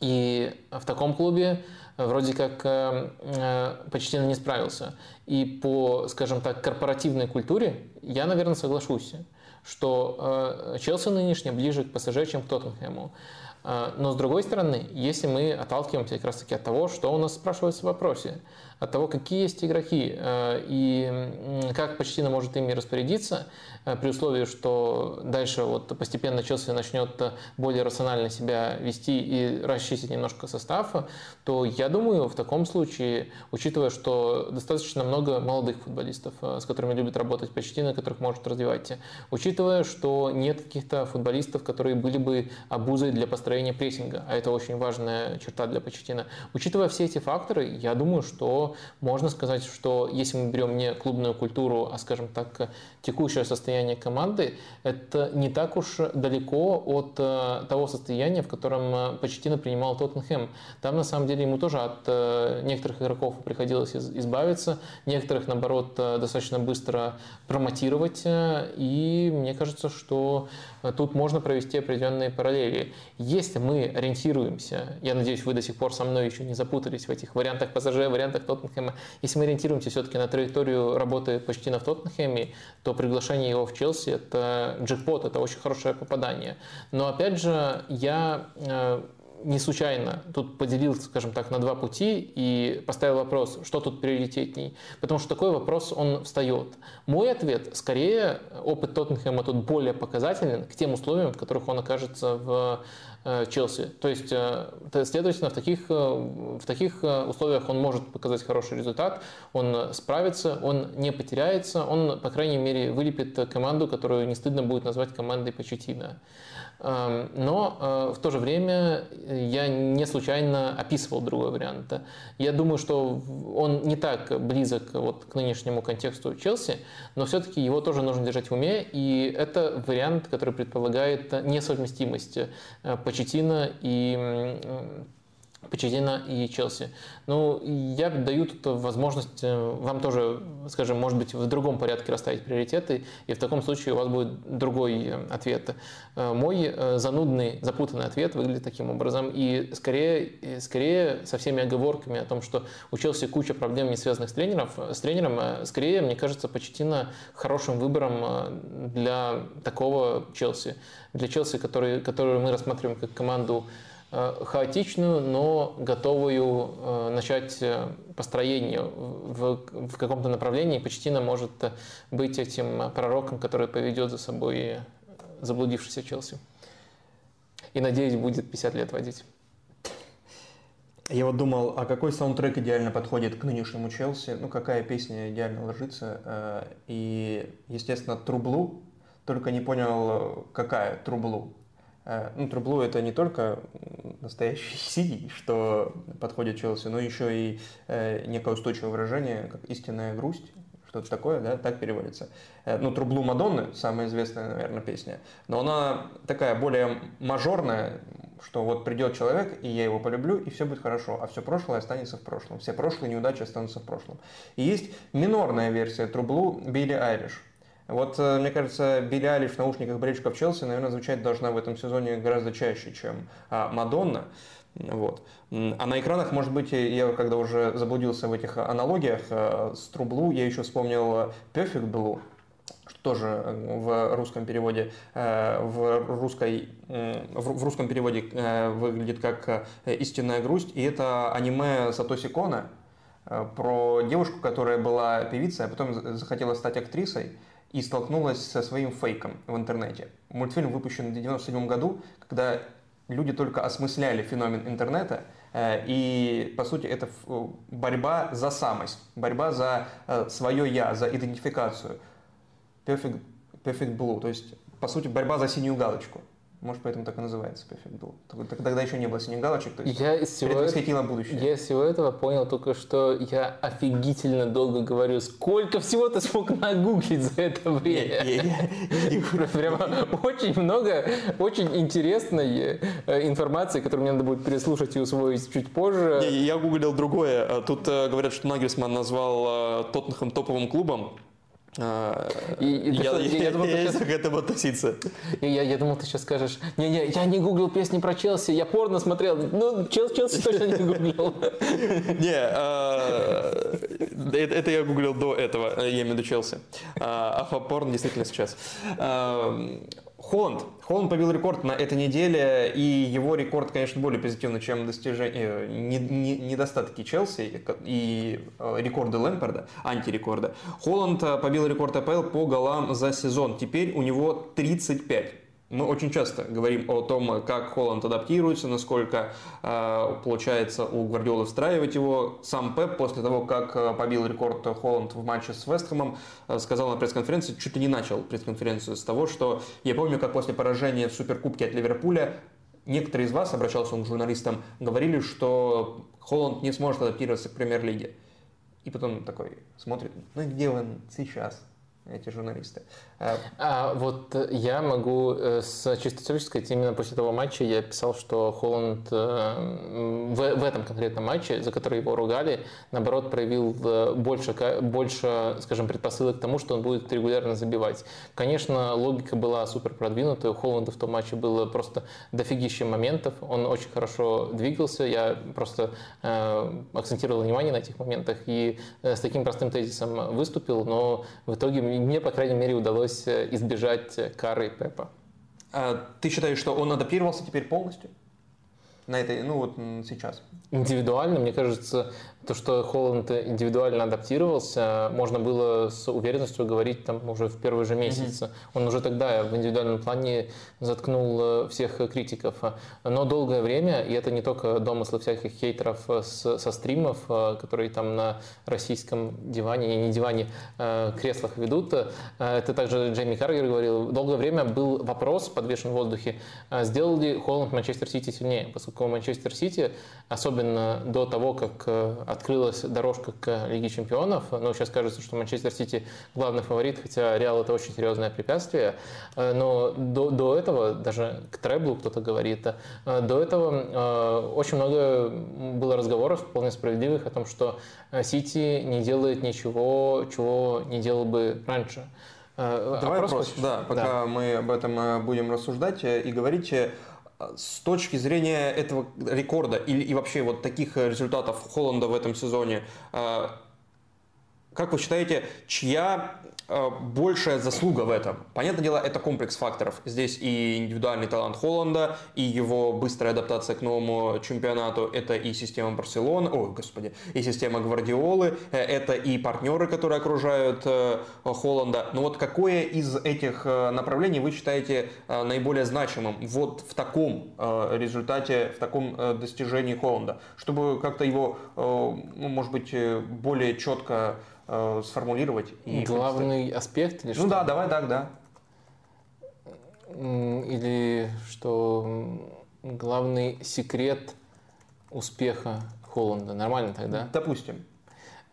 И в таком клубе вроде как э, э, почти не справился. И по, скажем так, корпоративной культуре я, наверное, соглашусь, что э, Челси нынешний ближе к ПСЖ, чем к Тоттенхэму. Но с другой стороны, если мы отталкиваемся как раз таки от того, что у нас спрашивается в вопросе, от того, какие есть игроки и как почти может ими распорядиться, при условии, что дальше вот постепенно Челси начнет более рационально себя вести и расчистить немножко состав, то я думаю, в таком случае, учитывая, что достаточно много молодых футболистов, э, с которыми любит работать почти, на которых может развивать, учитывая, что нет каких-то футболистов, которые были бы обузой для построения прессинга, а это очень важная черта для Почетина. Учитывая все эти факторы, я думаю, что можно сказать, что если мы берем не клубную культуру, а, скажем так, текущее состояние состояние команды, это не так уж далеко от э, того состояния, в котором э, Почетина принимал Тоттенхэм. Там, на самом деле, ему тоже от э, некоторых игроков приходилось избавиться, некоторых, наоборот, достаточно быстро промотировать. И мне кажется, что тут можно провести определенные параллели. Если мы ориентируемся, я надеюсь, вы до сих пор со мной еще не запутались в этих вариантах ПСЖ, вариантах Тоттенхэма, если мы ориентируемся все-таки на траекторию работы Почтина в Тоттенхэме, то приглашение его в Челси это джекпот, это очень хорошее попадание. Но опять же, я э, не случайно тут поделил, скажем так, на два пути и поставил вопрос, что тут приоритетней. Потому что такой вопрос, он встает. Мой ответ, скорее, опыт Тоттенхэма тут более показателен к тем условиям, в которых он окажется в Челси. То есть, э, следовательно, в таких, э, в таких условиях он может показать хороший результат, он справится, он не потеряется, он, по крайней мере, вылепит команду, которую не стыдно будет назвать командой Почетина. Эм, но э, в то же время я не случайно описывал другой вариант. Я думаю, что он не так близок вот к нынешнему контексту Челси, но все-таки его тоже нужно держать в уме, и это вариант, который предполагает несовместимость э, Почетина и Почетина и Челси. Ну, я даю тут возможность э, вам тоже, скажем, может быть, в другом порядке расставить приоритеты, и в таком случае у вас будет другой э, ответ. Э, мой занудный, запутанный ответ выглядит таким образом, и скорее, скорее со всеми оговорками о том, что у Челси куча проблем, не связанных с, тренеров, с тренером, скорее, мне кажется, Почетина хорошим выбором для такого Челси. Для Челси, который, который мы рассматриваем как команду хаотичную, но готовую э, начать э, построение в, каком-то направлении. Почтина может быть этим пророком, который поведет за собой заблудившийся Челси. И, надеюсь, будет 50 лет водить. Я вот думал, а какой саундтрек идеально подходит к нынешнему Челси? Ну, какая песня идеально ложится? Э, и, естественно, Трублу, только не понял, какая Трублу. Э, ну, Трублу это не только настоящий синий, что подходит Челси, но еще и э, некое устойчивое выражение, как истинная грусть, что-то такое, да, так переводится. Ну, Трублу Мадонны, самая известная, наверное, песня, но она такая более мажорная, что вот придет человек, и я его полюблю, и все будет хорошо, а все прошлое останется в прошлом. Все прошлые неудачи останутся в прошлом. И есть минорная версия Трублу Билли Айриш. Вот, э, мне кажется, Билли Айлиш в наушниках болельщиков Челси, наверное, звучать должна в этом сезоне гораздо чаще, чем а, Мадонна. Вот. А на экранах, может быть, я когда уже заблудился в этих аналогиях э, с Трублу, я еще вспомнил Perfect Blue, тоже э, в русском переводе, э, в, русской, в русском переводе э, выглядит как «Истинная грусть», и это аниме Сатоси Кона про девушку, которая была певицей, а потом захотела стать актрисой и столкнулась со своим фейком в интернете. Мультфильм выпущен в 1997 году, когда люди только осмысляли феномен интернета, и, по сути, это борьба за самость, борьба за свое «я», за идентификацию. Perfect, Perfect Blue, то есть, по сути, борьба за синюю галочку. Может, поэтому так и называется Perfect Blue. Тогда еще не было синих галочек, то есть я из всего предвосхитило будущее. Я из всего этого понял только, что я офигительно долго говорю, сколько всего ты смог нагуглить за это время. Прямо очень много, очень интересной э, информации, которую мне надо будет переслушать и усвоить чуть позже. Я гуглил другое. Тут э, говорят, что Нагельсман назвал э, Тоттенхэм топовым клубом. А, и, я, я, я, я думал, я сейчас... к этому относиться. Я, я думал, ты сейчас скажешь, не-не, я не гуглил песни про Челси, я порно смотрел. Ну, Челси, Челси точно не гуглил. Не, а, это я гуглил до этого, я имею в виду Челси. А порно действительно сейчас. Холланд. Холланд побил рекорд на этой неделе, и его рекорд, конечно, более позитивный, чем достижение, не, не, недостатки Челси и э, рекорды Лэмпорда, антирекорда. Холланд э, побил рекорд АПЛ по голам за сезон. Теперь у него 35. Мы очень часто говорим о том, как Холланд адаптируется, насколько э, получается у Гвардиолы встраивать его. Сам Пеп после того, как э, побил рекорд Холланд в матче с Вестхэмом, э, сказал на пресс-конференции, чуть ли не начал пресс-конференцию с того, что я помню, как после поражения в Суперкубке от Ливерпуля некоторые из вас, обращался он к журналистам, говорили, что Холланд не сможет адаптироваться к премьер-лиге. И потом такой смотрит, ну где он сейчас? эти журналисты. А, вот я могу э, с чисто человеческой, именно после того матча я писал, что Холланд э, в, в этом конкретном матче, за который его ругали, наоборот проявил э, больше, больше, скажем, предпосылок к тому, что он будет регулярно забивать. Конечно, логика была супер продвинутая, у Холланда в том матче было просто дофигища моментов, он очень хорошо двигался, я просто э, акцентировал внимание на этих моментах и с таким простым тезисом выступил, но в итоге мне, по крайней мере, удалось э, избежать э, кары Пепа. А ты считаешь, что он адаптировался теперь полностью? На этой, ну вот сейчас. Индивидуально, мне кажется, то, что Холланд индивидуально адаптировался, можно было с уверенностью говорить там уже в первый же месяц. Mm-hmm. Он уже тогда в индивидуальном плане заткнул э, всех критиков. Но долгое время, и это не только домыслы всяких хейтеров с, со стримов, э, которые там на российском диване, не диване, э, креслах ведут, это также Джейми Каргер говорил, долгое время был вопрос, подвешен в воздухе, сделал ли Холланд Манчестер Сити сильнее, поскольку Манчестер Сити, особенно до того, как открылась дорожка к Лиге Чемпионов. Ну, сейчас кажется, что Манчестер Сити главный фаворит, хотя Реал это очень серьезное препятствие. Э, но до, до этого, даже к Треблу кто-то говорит, э, до этого э, очень много было разговоров, вполне справедливых, о том, что Сити не делает ничего, чего не делал бы раньше. Давай вопрос, вопрос да, пока да. мы об этом будем рассуждать и говорить с точки зрения этого рекорда или и вообще вот таких результатов Холланда в этом сезоне, а, Как вы считаете, чья Э, большая заслуга в этом. Понятное дело, это комплекс факторов. Здесь и индивидуальный талант Холланда, и его быстрая адаптация к новому чемпионату, это и система Барселоны, о, господи, и система Гвардиолы, э, это и партнеры, которые окружают э, Холланда. Но вот какое из этих направлений вы считаете наиболее значимым вот в таком результате, в таком достижении Холланда? Чтобы как-то его, ну, может быть, более четко э, сформулировать. И Главный аспект или ну что? Ну да, давай так, да. Или что главный секрет успеха Холланда. Нормально тогда? Допустим.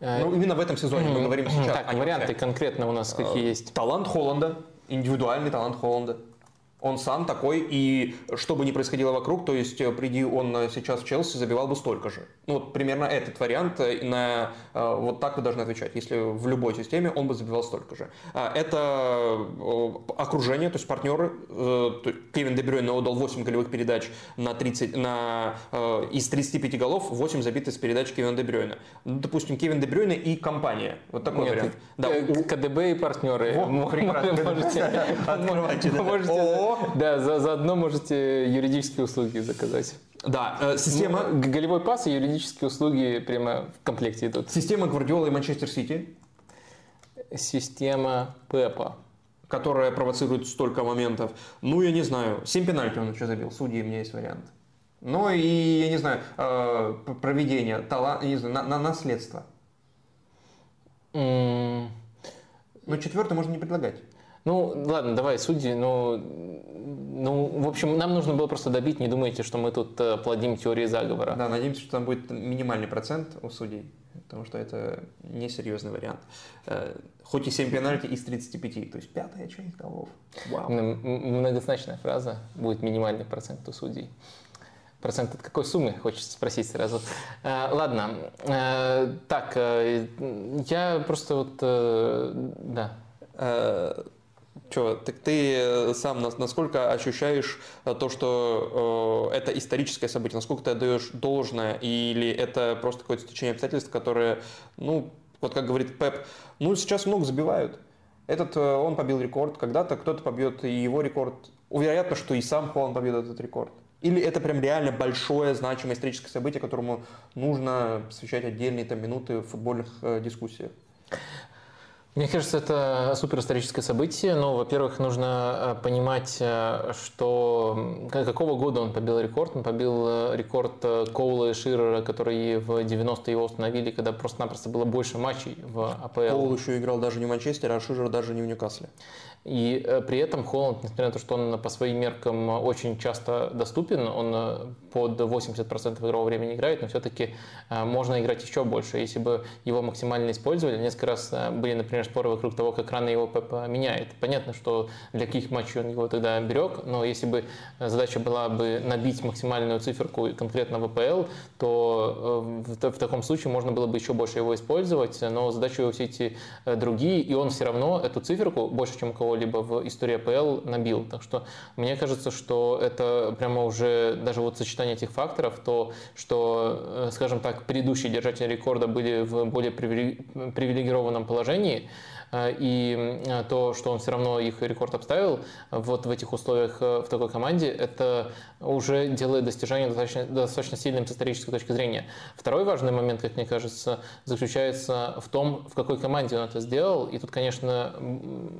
Э, ну, именно в этом сезоне мы говорим сейчас. Так, варианты конкретно у нас какие э, есть? Талант Холланда, индивидуальный талант Холланда он сам такой, и что бы ни происходило вокруг, то есть э, приди он э, сейчас в Челси, забивал бы столько же. Ну вот примерно этот вариант, э, на, вот так вы должны отвечать. Если в любой системе он бы забивал столько же. А, это окружение, то есть партнеры. Кевин Дебрюйн отдал 8 голевых передач на 30, на, из 35 голов, 8 забиты с передач Кевина Дебрюйна. Ну, допустим, Кевин Дебрюйна и компания. Вот такой Нет, вариант. Да, КДБ и партнеры. Во, прекрасно. Можете, можете, да, за, заодно можете юридические услуги заказать. Да, э, система... Ну, голевой пас и юридические услуги прямо в комплекте идут. Система Гвардиола и Манчестер Сити. Система Пепа. Которая провоцирует столько моментов. Ну, я не знаю. Семь пенальти он еще забил. Судьи, у меня есть вариант. Ну и, я не знаю, э, проведение, талант, не знаю, на, на наследство. Mm. Ну, четвертый можно не предлагать. Ну, ладно, давай, судьи, ну, ну, в общем, нам нужно было просто добить, не думайте, что мы тут э, плодим теории заговора. Да, надеемся, что там будет минимальный процент у судей, потому что это несерьезный вариант. Э, хоть и 7 пенальти из 35, то есть пятая часть голов. Вау. Многозначная фраза, будет минимальный процент у судей. Процент от какой суммы, хочется спросить сразу. Э, ладно, так, я просто вот, да. Че, так ты э, сам насколько ощущаешь э, то, что э, это историческое событие, насколько ты отдаешь должное, или это просто какое-то стечение обстоятельств, которые, ну, вот как говорит Пеп, ну, сейчас много забивают. Этот, э, он побил рекорд, когда-то кто-то побьет и его рекорд. Вероятно, что и сам Холланд побьет этот рекорд. Или это прям реально большое, значимое историческое событие, которому нужно посвящать отдельные там, минуты в футбольных э, дискуссиях? Мне кажется, это суперисторическое событие. Ну, во-первых, нужно э, понимать, э, что какого года он побил рекорд. Он побил э, рекорд Коула и Ширера, которые в 90-е его установили, когда просто-напросто было больше матчей в АПЛ. Коул еще играл даже не в Манчестере, а Ширер даже не в Ньюкасле. И э, при этом Холланд, несмотря на то, что он по своим меркам очень часто доступен, он э, под 80% игрового времени играет, но все-таки э, можно играть еще больше. Если бы его максимально использовали, несколько раз были, например, споры вокруг того, как рано его Пепа меняет. Понятно, что для каких матчей он его тогда берег, но если бы задача была бы набить максимальную циферку конкретно в АПЛ, то в, таком случае можно было бы еще больше его использовать, но задачи его все эти другие, и он все равно эту циферку больше, чем у кого либо в истории АПЛ набил. Так что мне кажется, что это прямо уже даже вот сочетание этих факторов, то, что, э, скажем так, предыдущие держатели рекорда были в более привилегированном положении, и э, то, что он все равно их рекорд обставил вот в этих условиях э, в такой команде, это уже делает достижение достаточно, достаточно сильным с исторической точки зрения. Второй важный момент, как мне кажется, заключается в том, в какой команде он это сделал. И тут, конечно,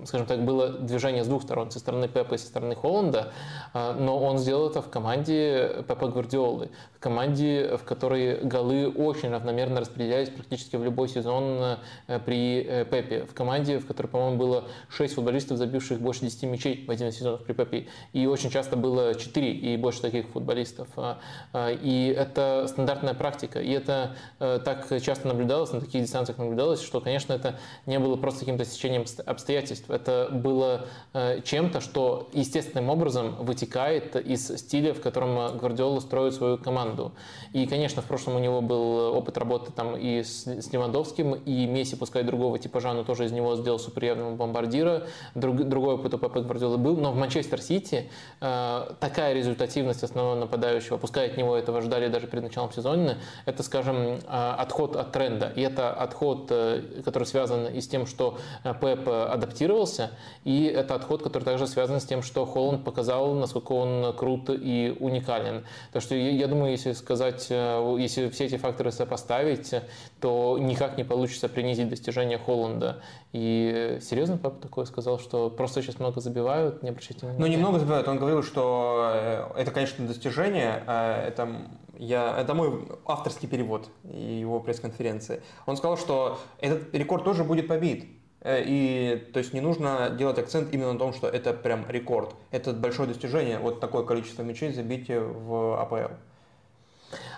скажем так, было движение с двух сторон, со стороны Пепа и со стороны Холланда, но он сделал это в команде Пепа Гвардиолы, в команде, в которой голы очень равномерно распределялись практически в любой сезон при Пепе, в команде, команде, в которой, по-моему, было 6 футболистов, забивших больше 10 мячей в один сезон при Пепе. И очень часто было 4 и больше таких футболистов. А, а, и это стандартная практика. И это э, так часто наблюдалось, на таких дистанциях наблюдалось, что, конечно, это не было просто каким-то стечением обстоятельств. Это было э, чем-то, что естественным образом вытекает из стиля, в котором Гвардиола строит свою команду. И, конечно, в прошлом у него был опыт работы там и с Левандовским, и Месси, пускай другого типажа, но тоже из него сделал суперявного бомбардира. Друг, другой опыт у Пепа Гвардиолы был, но в Манчестер Сити э, такая результативность основного нападающего, пускай от него этого ждали даже перед началом сезона, это, скажем, э, отход от тренда. И это отход, э, который связан и с тем, что э, Пеп адаптировался, и это отход, который также связан с тем, что Холланд показал, насколько он крут и уникален. Так что я думаю, если сказать, э, если все эти факторы сопоставить, то никак не получится принизить достижения Холланда. И серьезно папа такое сказал, что просто сейчас много забивают, не обращайте внимания. Ну, немного забивают. Он говорил, что э, это, конечно, достижение. А это, я, это мой авторский перевод его пресс-конференции. Он сказал, что этот рекорд тоже будет побит. Э, и то есть не нужно делать акцент именно на том, что это прям рекорд. Это большое достижение, вот такое количество мячей забить в АПЛ.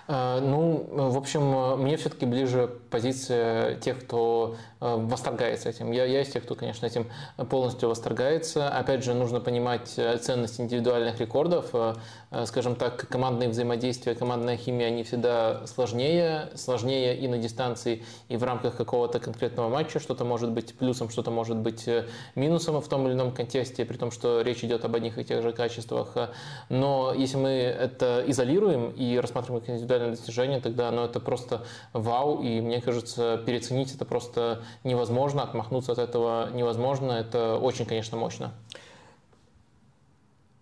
Э, ну, в общем, мне все-таки ближе позиция тех, кто э, восторгается этим. Я, я из тех, кто, конечно, этим полностью восторгается. Опять же, нужно понимать э, ценность индивидуальных рекордов. Скажем так, командные взаимодействия, командная химия, они всегда сложнее. Сложнее и на дистанции, и в рамках какого-то конкретного матча. Что-то может быть плюсом, что-то может быть минусом в том или ином контексте, при том, что речь идет об одних и тех же качествах. Но если мы это изолируем и рассматриваем как индивидуальное достижение, тогда ну, это просто вау, и мне кажется, переоценить это просто невозможно, отмахнуться от этого невозможно, это очень, конечно, мощно.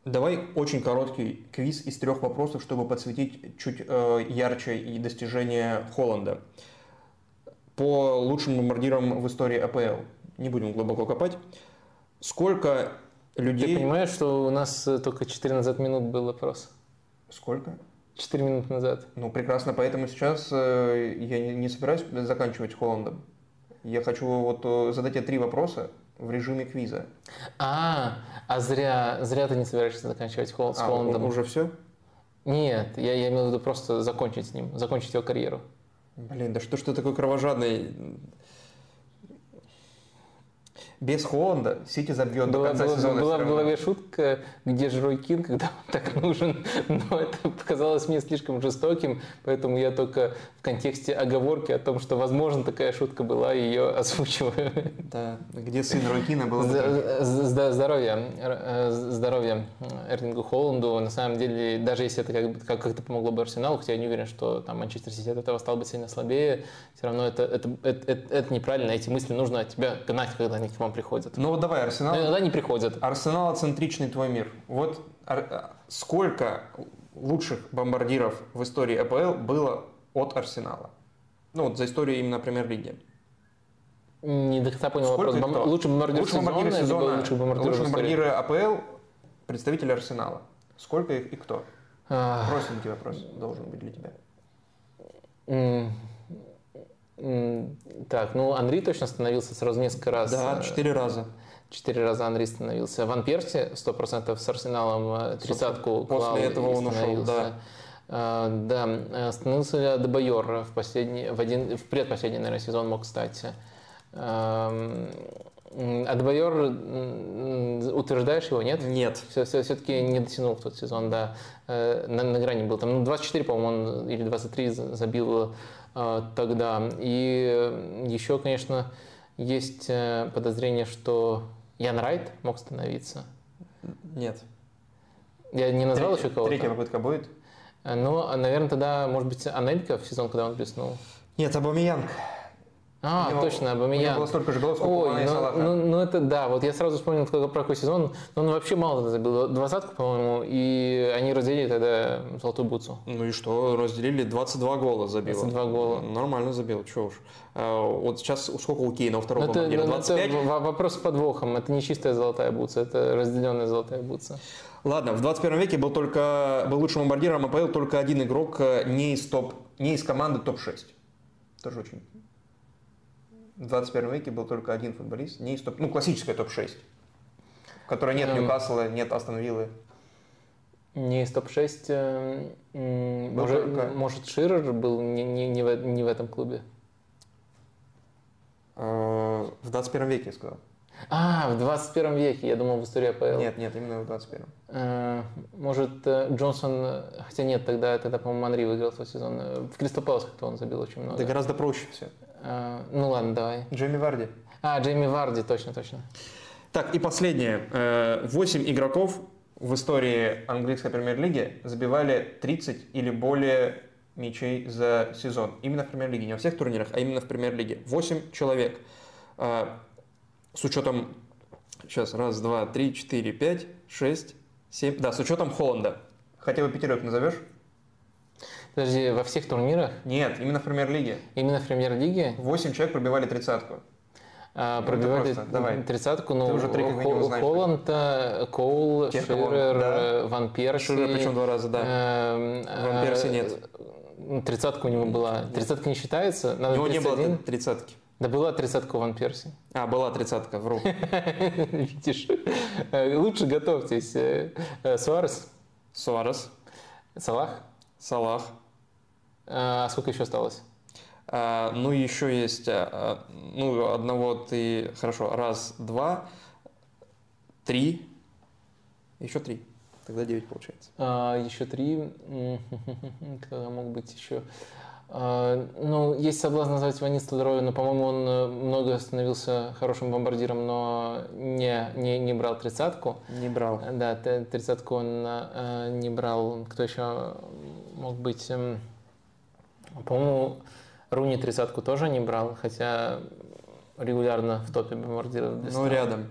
Давай очень короткий квиз из трех вопросов, чтобы подсветить чуть э, ярче и достижения Холланда. По лучшим бомбардирам в истории АПЛ, не будем глубоко копать, сколько людей... Ты понимаешь, что у нас только 14 минут был вопрос? Сколько? 4 минуты назад. Ну, прекрасно, поэтому сейчас э, я не, не собираюсь заканчивать Холландом. Я хочу вот э, задать тебе три вопроса в режиме квиза. А, а зря, зря ты не собираешься заканчивать Холл, с а, Холландом. уже все? Нет, я, я имел в виду просто закончить с ним, закончить его карьеру. Блин, да что ж ты такой кровожадный? Без Холланда Сити забьет была, до конца была, сезона. Была в голове шутка, где же Рой Кин, когда он так нужен, но это показалось мне слишком жестоким, поэтому я только в контексте оговорки о том, что возможно такая шутка была, ее озвучиваю. Да, где сын Рой Кина был Здоровья, э, здоровья Эрлингу Холланду. На самом деле, даже если это как- как-то помогло бы Арсеналу, хотя я не уверен, что там Манчестер Сити от этого стал бы сильно слабее, все равно это, это, это, это, это неправильно. Эти мысли нужно от тебя гнать, когда они к вам приходят. Ну вот давай, Арсенал. Но иногда не приходят. Арсенал-центричный твой мир. Вот ар- сколько лучших бомбардиров в истории АПЛ было от Арсенала? Ну вот за историю именно премьер-лиги. Не до конца понял Сколько вопрос. Бом... Лучший бомбардир Лучшие сезона, сезона, лучшие в истории? бомбардиры АПЛ, представители Арсенала. Сколько их и кто? А, Простенький вопрос должен быть для тебя. Так, ну Анри точно становился сразу несколько раз. Да, э, четыре раза. Четыре раза Анри становился. Ван Перси 100% с Арсеналом э, тридцатку После этого он ушел, да. Э, Да, становился ли Адебайор в, последний, в, один, в предпоследний, наверное, сезон мог стать. Эм, м, Адебайор, м, утверждаешь его, нет? Нет. Все, все, все-таки не дотянул в тот сезон, да. На, на грани был. Там ну, 24, по-моему, он или 23 за- забил тогда. И э, еще, конечно, есть э, подозрение, что Ян Райт мог становиться. Нет. Я не назвал Третья- еще кого-то. Третья попытка будет? Ну, наверное, тогда, может быть, Анелька в сезон, когда он блеснул. Нет, Абамиянг. А, него- точно, него Абамиян. было столько же голов, сколько Ой, ну, ну, ну это да, вот я сразу вспомнил про какой сезон, но он вообще мало забил, двадцатку, по-моему, и они разделили тогда золотую бутсу. Ну и что, разделили 22 гола забил. 22 гола. Нормально забил, чего уж. А, Вот сейчас сколько у Кейна второго Но это, ну, это 25? в- вопрос с подвохом, это не чистая золотая бутса, это разделенная золотая бутса. Ладно, в 21 веке был только был лучшим бомбардиром АПЛ только один игрок э, не из топ, не из команды топ-6. Тоже очень. В 21 веке был только один футболист, не из топ, ну классическая топ-6, в которой нет Эм. Ньюкасла, нет Астон Виллы. Не из топ-6, э, может, только- может Ширер был не, не, не, в, не в этом клубе? Э, В 21 веке, я сказал. А, в 21 веке, я думал в истории АПЛ. Нет, нет, именно в 21. Э, Может, Джонсон, хотя нет, тогда, тогда по-моему, Манри выиграл свой сезон. В Кристал Пэлас как-то он забил очень много. Это гораздо проще все. Э, ну ладно, давай. Джейми Варди. А, Джейми Варди, точно, точно. Так, и последнее. 8 игроков в истории английской премьер-лиги забивали 30 или более мячей за сезон. Именно в премьер-лиге, не во всех турнирах, а именно в премьер-лиге. 8 человек. С учетом, сейчас, раз, два, три, четыре, пять, шесть, семь, да, с учетом Холланда. Хотя бы пятерок назовешь? Подожди, во всех турнирах? Нет, именно в премьер-лиге. Именно в премьер-лиге? Восемь человек пробивали тридцатку. А, пробивали давай. тридцатку, ну, Ты уже три. Холланд, э, Коул, Ширер, да. э, Ван Перси. Ширер причем два раза, да. Эм, Ван Перси э, нет. ну, Тридцатка у него была. Тридцатка не считается? У Надо него не было 31. тридцатки. Да была тридцатка у Ван Перси. А, была тридцатка, вру. Видишь? Э, Лучше готовьтесь. Э, э, Суарес, Суарес, Салах. Салах. А сколько еще осталось? А, ну, еще есть, а, а, ну, одного ты, хорошо, раз, два, три, еще три. Тогда девять получается. А, еще три. Кто мог быть еще? А, ну, есть соблазн назвать Ванис Столярова, но, по-моему, он э, много становился хорошим бомбардиром, но не, не, не брал тридцатку. Не брал. Да, тридцатку он э, не брал. Кто еще мог быть? Эм, По-моему, Руни тридцатку тоже не брал, хотя регулярно в топе бомбардиров. Ну, рядом.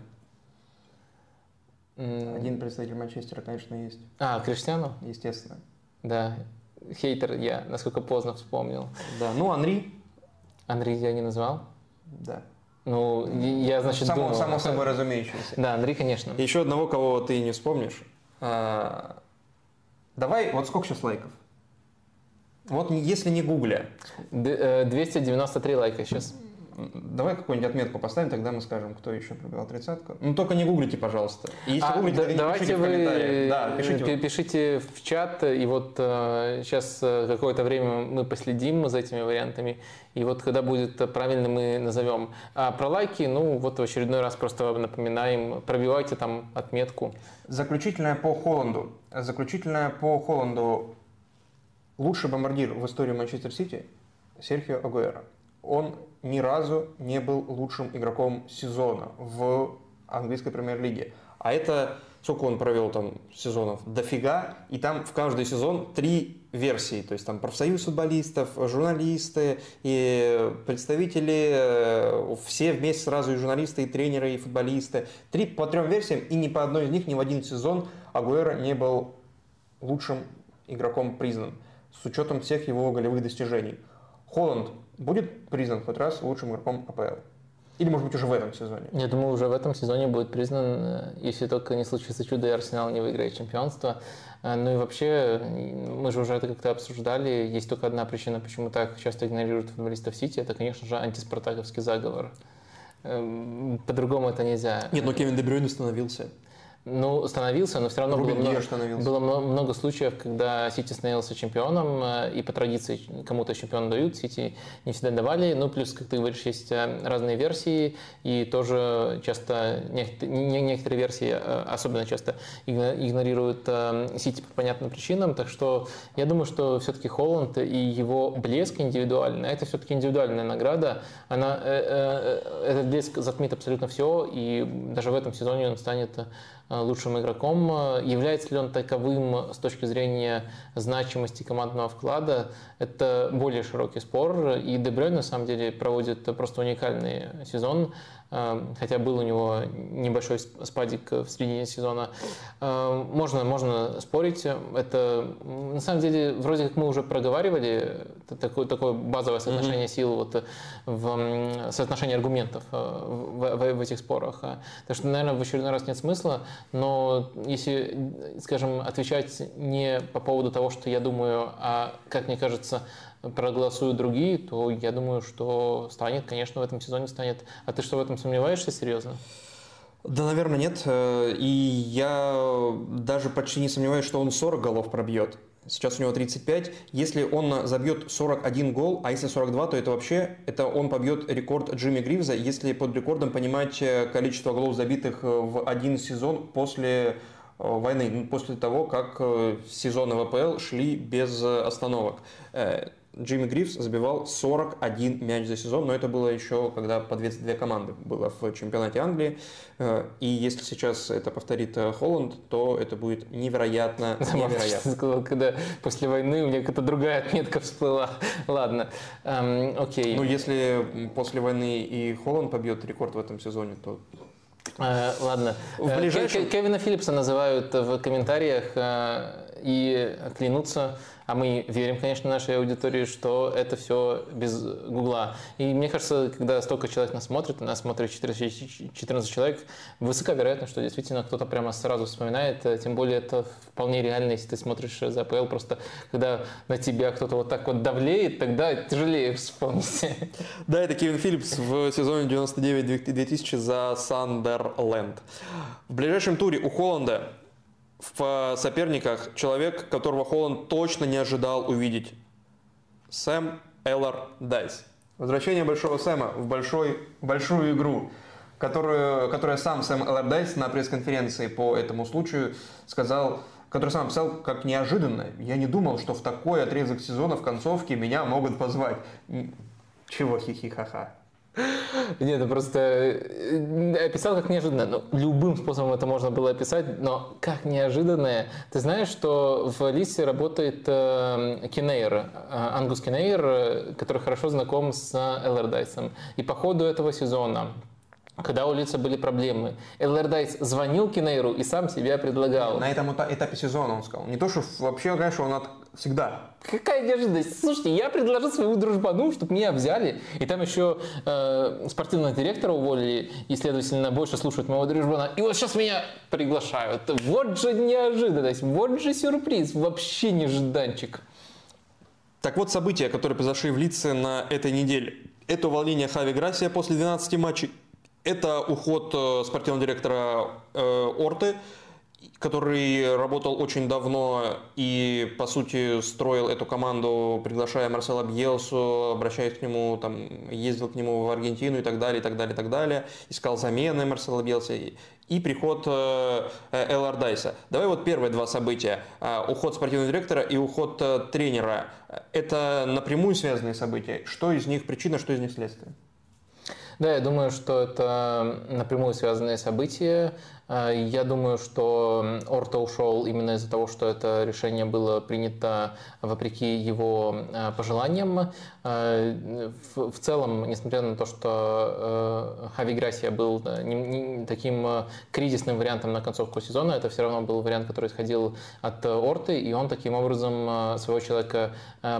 Один представитель Манчестера, конечно, есть. А, Криштиану? Естественно. Да. Хейтер я, насколько поздно вспомнил. Да, ну, Анри, Андрей я не назвал. да. Ну, я, значит, само, думал. само собой разумеющееся. Да, Андрей, конечно. Еще одного, кого ты не вспомнишь. А, давай, вот сколько сейчас лайков? Вот если не гугля, Д- э, 293 лайка сейчас. давай какую-нибудь отметку поставим, тогда мы скажем, кто еще пробивал тридцатку. Ну, только не гуглите, пожалуйста. И если А, гуглите, да- давайте пишите в вы комментариях. Да, э, пишите. пи- пишите в чат, и вот сейчас какое-то время мы последим за этими вариантами, и вот когда будет правильно, мы назовем. А про лайки, ну вот в очередной раз просто напоминаем, пробивайте там отметку. Заключительная по Холланду. Заключительная по Холланду. Лучший бомбардир в истории Манчестер Сити Серхио Агуэро. Он ни разу не был лучшим игроком сезона в английской премьер-лиге. А это сколько он провел там сезонов? Дофига. И там в каждый сезон три версии. То есть там профсоюз футболистов, журналисты и представители, э, все вместе сразу и журналисты, и тренеры, и футболисты. Три по трем версиям, и ни по одной из них ни в один сезон Агуэро не был лучшим игроком признан с учетом всех его голевых достижений. Холланд будет признан хоть раз лучшим игроком АПЛ? Или, может быть, уже в этом сезоне? Я думаю, уже в этом сезоне будет признан, э, если только не случится чудо и Арсенал не выиграет чемпионство. Э, Ну и вообще, мы же уже это как-то обсуждали, есть только одна причина, почему так часто игнорируют футболистов Сити, это, конечно же, антиспартаковский заговор. Эм, По-другому это нельзя. Нет, но Кевин Дебрюйн остановился. Ну, становился, но все равно было много, было мно- много случаев, когда Сити становился чемпионом, э, и по традиции кому-то чемпион дают, Сити не всегда давали. Ну, плюс, как ты говоришь, есть э, разные версии, и тоже часто нек- не- некоторые версии э, особенно часто игно- игнорируют Сити по понятным причинам. Так что я думаю, что все-таки Холланд и его блеск индивидуальный, а это все-таки индивидуальная награда, она, этот блеск затмит абсолютно все, и даже в этом сезоне он станет лучшим игроком. Э, Является ли он таковым с точки зрения значимости командного вклада, это более широкий спор. И Дебрёй на самом деле проводит просто уникальный сезон, э, хотя был у него небольшой сп- спадик в середине сезона. Э, Можно, можно спорить. Это на самом деле вроде как мы уже проговаривали такое, такое базовое соотношение сил вот в м, соотношение аргументов э, в, в- в этих спорах. Э, Так что, наверное, в очередной раз нет смысла, но если, скажем, отвечать не по поводу того, что я думаю, а, как мне кажется, проголосуют другие, то я думаю, что станет, конечно, в этом сезоне станет. А ты что, в этом сомневаешься серьезно? Да, наверное, нет. Э, И я даже почти не сомневаюсь, что он 40 голов пробьет. Сейчас у него 35. Если он забьет 41 гол, а если 42, то это вообще, это он побьет рекорд Джимми Гривза, если под рекордом понимать э, количество голов забитых э, в один сезон после войны, после того, как сезоны в АПЛ шли без остановок. Джимми Грифс забивал 41 мяч за сезон, но это было еще, когда по 22 команды было в чемпионате Англии. Э, и если сейчас это повторит э, Холланд, то это будет невероятно, невероятно. сказал, когда после войны у меня какая-то другая отметка всплыла. Ладно, эм, окей. Ну, если после войны и Холланд побьет рекорд в этом сезоне, то Э, ладно. В ближайшем- Ке- Кевина Филлипса называют в комментариях и клянутся, а мы верим, конечно, нашей аудитории, что это все без Гугла. И мне кажется, когда столько человек нас смотрит, нас смотрит 14, 14 человек, высока вероятность, что действительно кто-то прямо сразу вспоминает. Э, Тем более это вполне реально, если ты смотришь за АПЛ. Просто когда на тебя кто-то вот так вот давлеет, тогда тяжелее вспомнить. Да, это Кевин Филлипс в сезоне 99-2000 за Сандерленд. В ближайшем туре у Холланда в соперниках человек, которого Холланд точно не ожидал увидеть. Сэм Эллардайс. Возвращение Большого Сэма в большой, большую игру, которую, которую сам Сэм Эллардайс на пресс-конференции по этому случаю сказал, который сам описал как неожиданно. Я не думал, что в такой отрезок сезона в концовке меня могут позвать. Чего хихи-ха-ха? Нет, это просто э, описал как неожиданно. Ну, любым способом это можно было описать, но как неожиданное. Ты знаешь, что в Лисе работает э, Кинейр, э, Ангус Кинейр, э, который хорошо знаком с Эллардайсом. И по ходу этого сезона когда у Лица были проблемы. Эллардайс звонил Кинейру и сам себя предлагал. На этом эта- этапе сезона он сказал. Не то, что вообще, конечно, он от... всегда. Какая неожиданность. Слушайте, я предложил своему дружбану, чтобы меня взяли. И там еще э, спортивного директора уволили, и, следовательно, больше слушают моего дружбана. И вот сейчас меня приглашают. Вот же неожиданность, вот же сюрприз. Вообще нежданчик. Так вот, события, которые произошли в Лице на этой неделе. Это увольнение Хави Грасия после 12 матчей. Это уход э, спортивного директора э, Орты, который работал очень давно и, по сути, строил эту команду, приглашая Марсела Бьелсу, обращаясь к нему, там, ездил к нему в Аргентину и так далее, и так далее, и так далее. Искал замены Марсела Бьелса. И приход э, э, Эл Дайса. Давай вот первые два события. Уход спортивного директора и уход тренера. Это напрямую связанные события. Что из них причина, что из них следствие? Да, я думаю, что это напрямую связанные события. Э, Я думаю, что Орто ушел именно из-за того, что это решение было принято вопреки его э, пожеланиям. Э, В целом, несмотря на то, что э, Хави Грасия был э, таким э, кризисным вариантом на концовку сезона, это все равно был вариант, который исходил от Орты, и он таким образом своего человека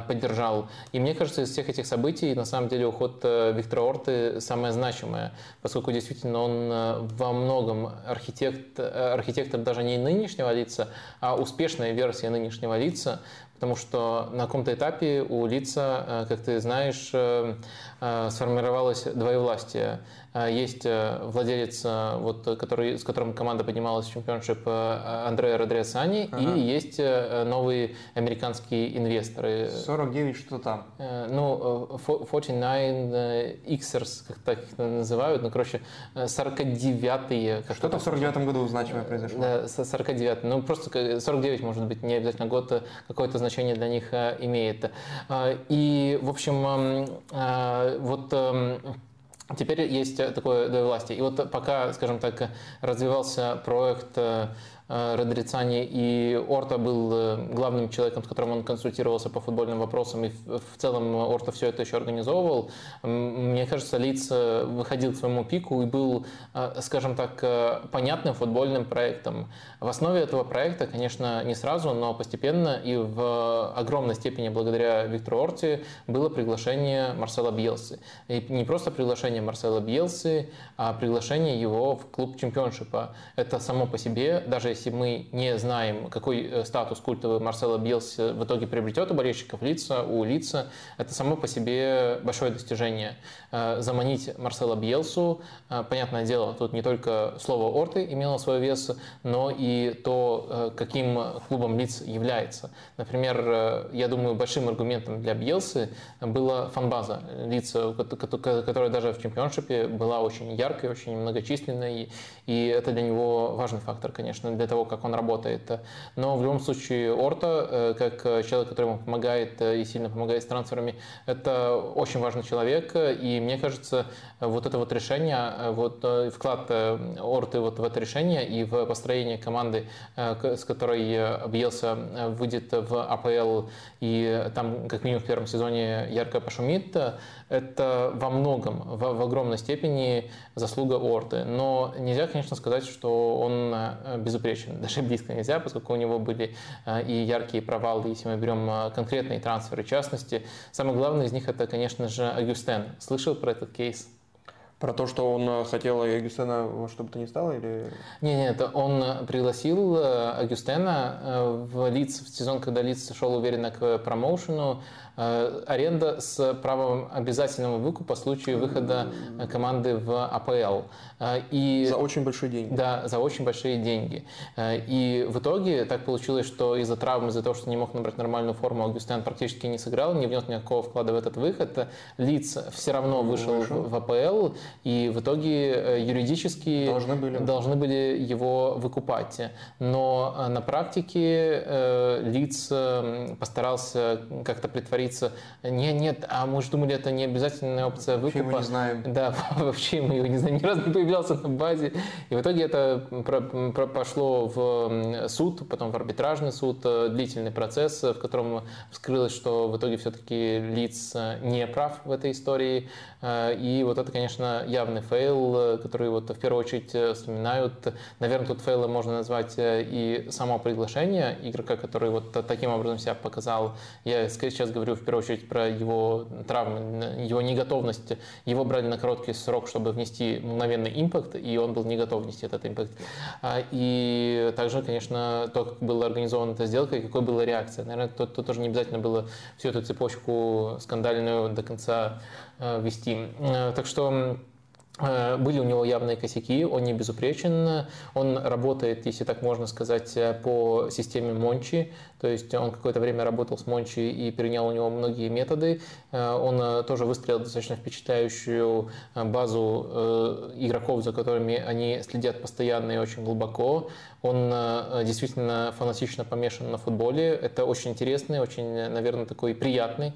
поддержал. И мне кажется, из всех этих событий, на самом деле, уход Виктора Орты самое значимое, поскольку действительно он во многом архитект, э, архитектор даже не нынешнего лица, а успешная версия нынешнего лица, потому что на каком-то этапе у лица, э, как ты знаешь, э, сформировалось двоевластие. Э, Есть э, владелец, э, вот, который, с которым команда поднималась в чемпионшип э, Андреа Родриасани, Ага. и есть э, новые американские инвесторы. 49 что там? Э, Ну, э, фо- 49 э, Xers, как так их называют, ну, короче, э, 49-е. как Что-то в 49 году значимое произошло. Да, с- 49. Ну, просто к- 49, может быть, не обязательно год э, какое-то значение для них э, имеет. И, в общем, вот эм, теперь есть э, такое двоевластие. И вот пока, скажем так, развивался проект э, э, Родрицани, и Орта был э, главным человеком, с которым он консультировался по футбольным вопросам, и в целом Орта все это еще организовывал. Мне кажется, Лиц э, выходил к своему пику и был, э, скажем так, э, понятным футбольным проектом. В основе этого проекта, конечно, не сразу, но постепенно и в огромной степени благодаря Виктору Орти было приглашение Марсела Бьелсы. И не просто приглашение Марсела Бьелсы, а приглашение его в клуб чемпионшипа. Это само по себе, даже если мы не знаем, какой э, статус культовый Марсела Бьелси в итоге приобретет у болельщиков лица, у лица, это само по себе большое достижение. Э, Заманить Марсела Бьелсу, э, понятное дело, тут не только слово Орты имело свой вес, но и то, э, каким клубом лиц является. Например, я думаю, большим аргументом для Бьелсы была фанбаза лица, которая даже в чемпионшипе была очень яркой, очень многочисленной, и это для него важный фактор, конечно, для того, как он работает. Но в любом случае Орта, как человек, который ему помогает и сильно помогает с трансферами, это очень важный человек. И мне кажется, вот это вот решение, вот вклад Орты вот в это решение и в построение команды, с которой Бьелса выйдет в АПЛ и там как минимум в первом сезоне ярко пошумит, это во многом, в, в огромной степени заслуга Орты. Но нельзя, конечно, сказать, что он э, безупречен. Даже близко нельзя, поскольку у него были э, и яркие провалы, если мы берем э, конкретные трансферы. В частности, самый главный из них это, конечно же, Агюстен. Слышал про этот кейс? Про то, что он хотел Агюстена во что бы то ни стало? Или... Не, нет, он пригласил Агюстена в Лиц, в сезон, когда Лиц шел уверенно к промоушену, аренда с правом обязательного выкупа в случае выхода команды в АПЛ. Э, и, за очень большие деньги. Да, за очень большие деньги. Э, и в итоге так получилось, что из-за травм, из-за того, что не мог набрать нормальную форму, Аугустян практически не сыграл, не внес никакого вклада в этот выход. Лиц все равно вышел, вышел. в АПЛ, и в итоге юридически должны были. должны были его выкупать. Но на практике Лиц постарался как-то притворить говорится, нет, нет, а мы же думали, это не обязательная опция выкупа. Вообще мы не знаем. Да, вообще мы его не знаем, ни разу не появлялся на базе. И в итоге это пошло в суд, потом в арбитражный суд, э, длительный процесс, в котором вскрылось, что в итоге все-таки Лидс э, не прав в этой истории. Э, и вот это, конечно, явный fail, который вот в первую очередь вспоминают. Наверное, тут фейлом можно назвать и само приглашение игрока, который вот таким образом себя показал. Я сейчас говорю в первую очередь про его травмы, его неготовность. Его брали на короткий срок, чтобы внести мгновенный импакт, и он был не готов внести этот импакт. А, и также, конечно, то, как была организована эта сделка и какой была реакция. Наверное, тут, тут тоже не обязательно было всю эту цепочку скандальную до конца а, вести. А, так что были у него явные косяки, он не безупречен, он работает, если так можно сказать, по системе Мончи, то есть он какое-то время работал с Мончи и перенял у него многие методы. Э, он э, тоже выстроил достаточно впечатляющую базу игроков, за которыми они следят постоянно и очень глубоко. Он действительно фанатично помешан на футболе. Это очень интересный, очень, наверное, такой приятный,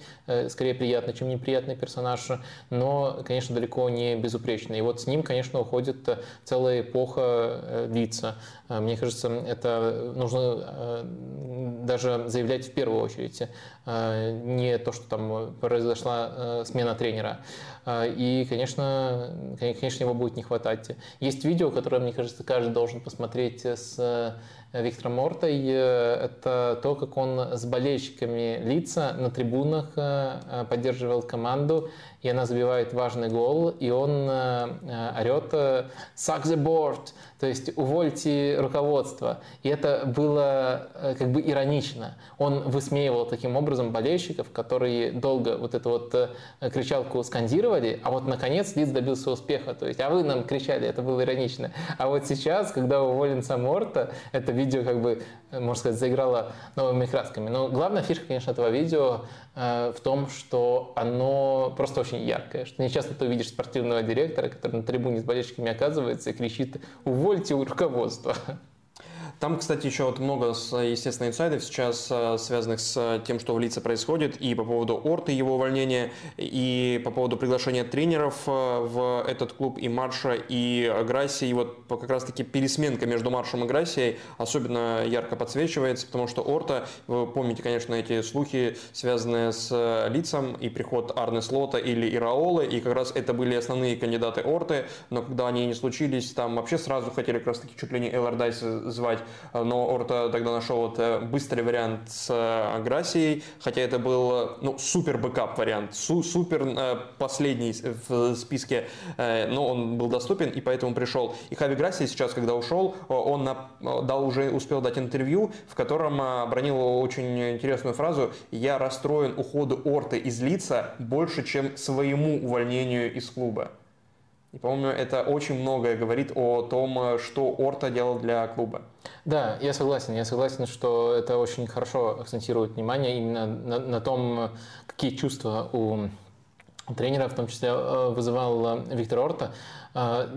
скорее приятный, чем неприятный персонаж, но, конечно, далеко не безупречный. И вот с ним, конечно, уходит э, целая эпоха э, лица. Э, мне кажется, это нужно даже заявлять в первую очередь. Не то, что там произошла смена тренера. И, конечно, конечно, его будет не хватать. Есть видео, которое, мне кажется, каждый должен посмотреть с Виктором Мортой. Это то, как он с болельщиками лица на трибунах поддерживал команду и она забивает важный гол, и он э, э, орет э, «suck the board», то есть увольте руководство. И это было как бы иронично. Он высмеивал таким образом болельщиков, которые долго вот эту вот кричалку скандировали, а вот наконец Лиц добился успеха. То есть, а вы нам кричали, это было иронично. А вот сейчас, когда уволен сам Орта, это видео как бы, можно сказать, заиграло новыми красками. Но главная фишка, конечно, этого видео в том, что оно просто очень яркое, что не часто ты увидишь спортивного директора, который на трибуне с болельщиками оказывается и кричит «Увольте у руководства». Там, кстати, еще вот много, естественно, инсайдов сейчас э, связанных с тем, что в лице происходит, и по поводу Орта, его увольнения, и по поводу приглашения тренеров э, в этот клуб и Марша, и Грассии. И вот как раз-таки пересменка между Маршем и Грассией особенно ярко подсвечивается, потому что Орта, вы помните, конечно, эти слухи, связанные с лицом и приход Арне Слота или Ираолы, и как раз это были основные кандидаты Орты, но когда они не случились, там вообще сразу хотели как раз-таки чуть ли не Эллардайс звать но Орта тогда нашел вот э, быстрый вариант с э, Грасией, хотя это был ну, супер backup вариант, су супер э, последний в списке, но он был доступен и поэтому пришел. И Хави Грасия сейчас, когда ушел, он дал уже успел дать интервью, в котором обронил очень интересную фразу «Я расстроен уходу Орты из Лидса больше, чем своему увольнению из клуба». И, по-моему, это очень многое говорит о том, что Орта делал для клуба. Да, я согласен. Я согласен, что это очень хорошо акцентирует внимание именно на, на том, какие чувства у тренера, в том числе, э, вызывал э, Виктор Орта.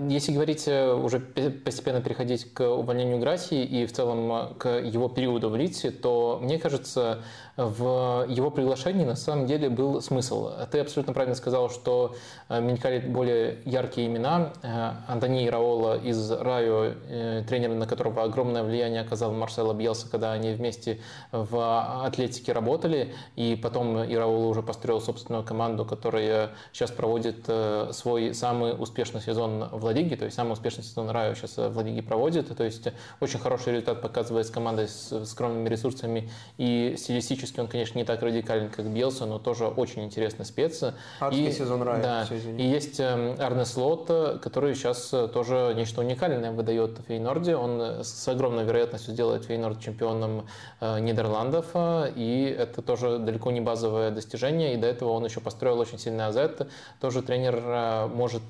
Если говорить, уже постепенно переходить к увольнению Грасси и в целом к его периоду в Лидсе, то мне кажется, в его приглашении на самом деле был смысл. Ты абсолютно правильно сказал, что э, мелькали более яркие имена. Э, Антони Раола из Райо, э, тренер, на которого огромное влияние оказал Марсело Бьелса, когда они вместе в Атлетике работали. И потом Ираола уже построил собственную команду, которая сейчас проводит свой самый успешный сезон в Ла Лиге. То есть самый успешный сезон Райо сейчас в Ла Лиге проводит. То есть очень хороший результат показывает с командой с скромными ресурсами и стилистически он, конечно, не так радикален, как Белса, но тоже очень интересный спец. Адский и, сезон рая. Да, все, и есть эм, Арне Слот, который сейчас э, тоже нечто уникальное выдает в Фейнорде. Он с огромной вероятностью сделает Фейнорд чемпионом э, Нидерландов, и это тоже далеко не базовое достижение, и до этого он еще построил очень сильный АЗ. Тоже тренер э, может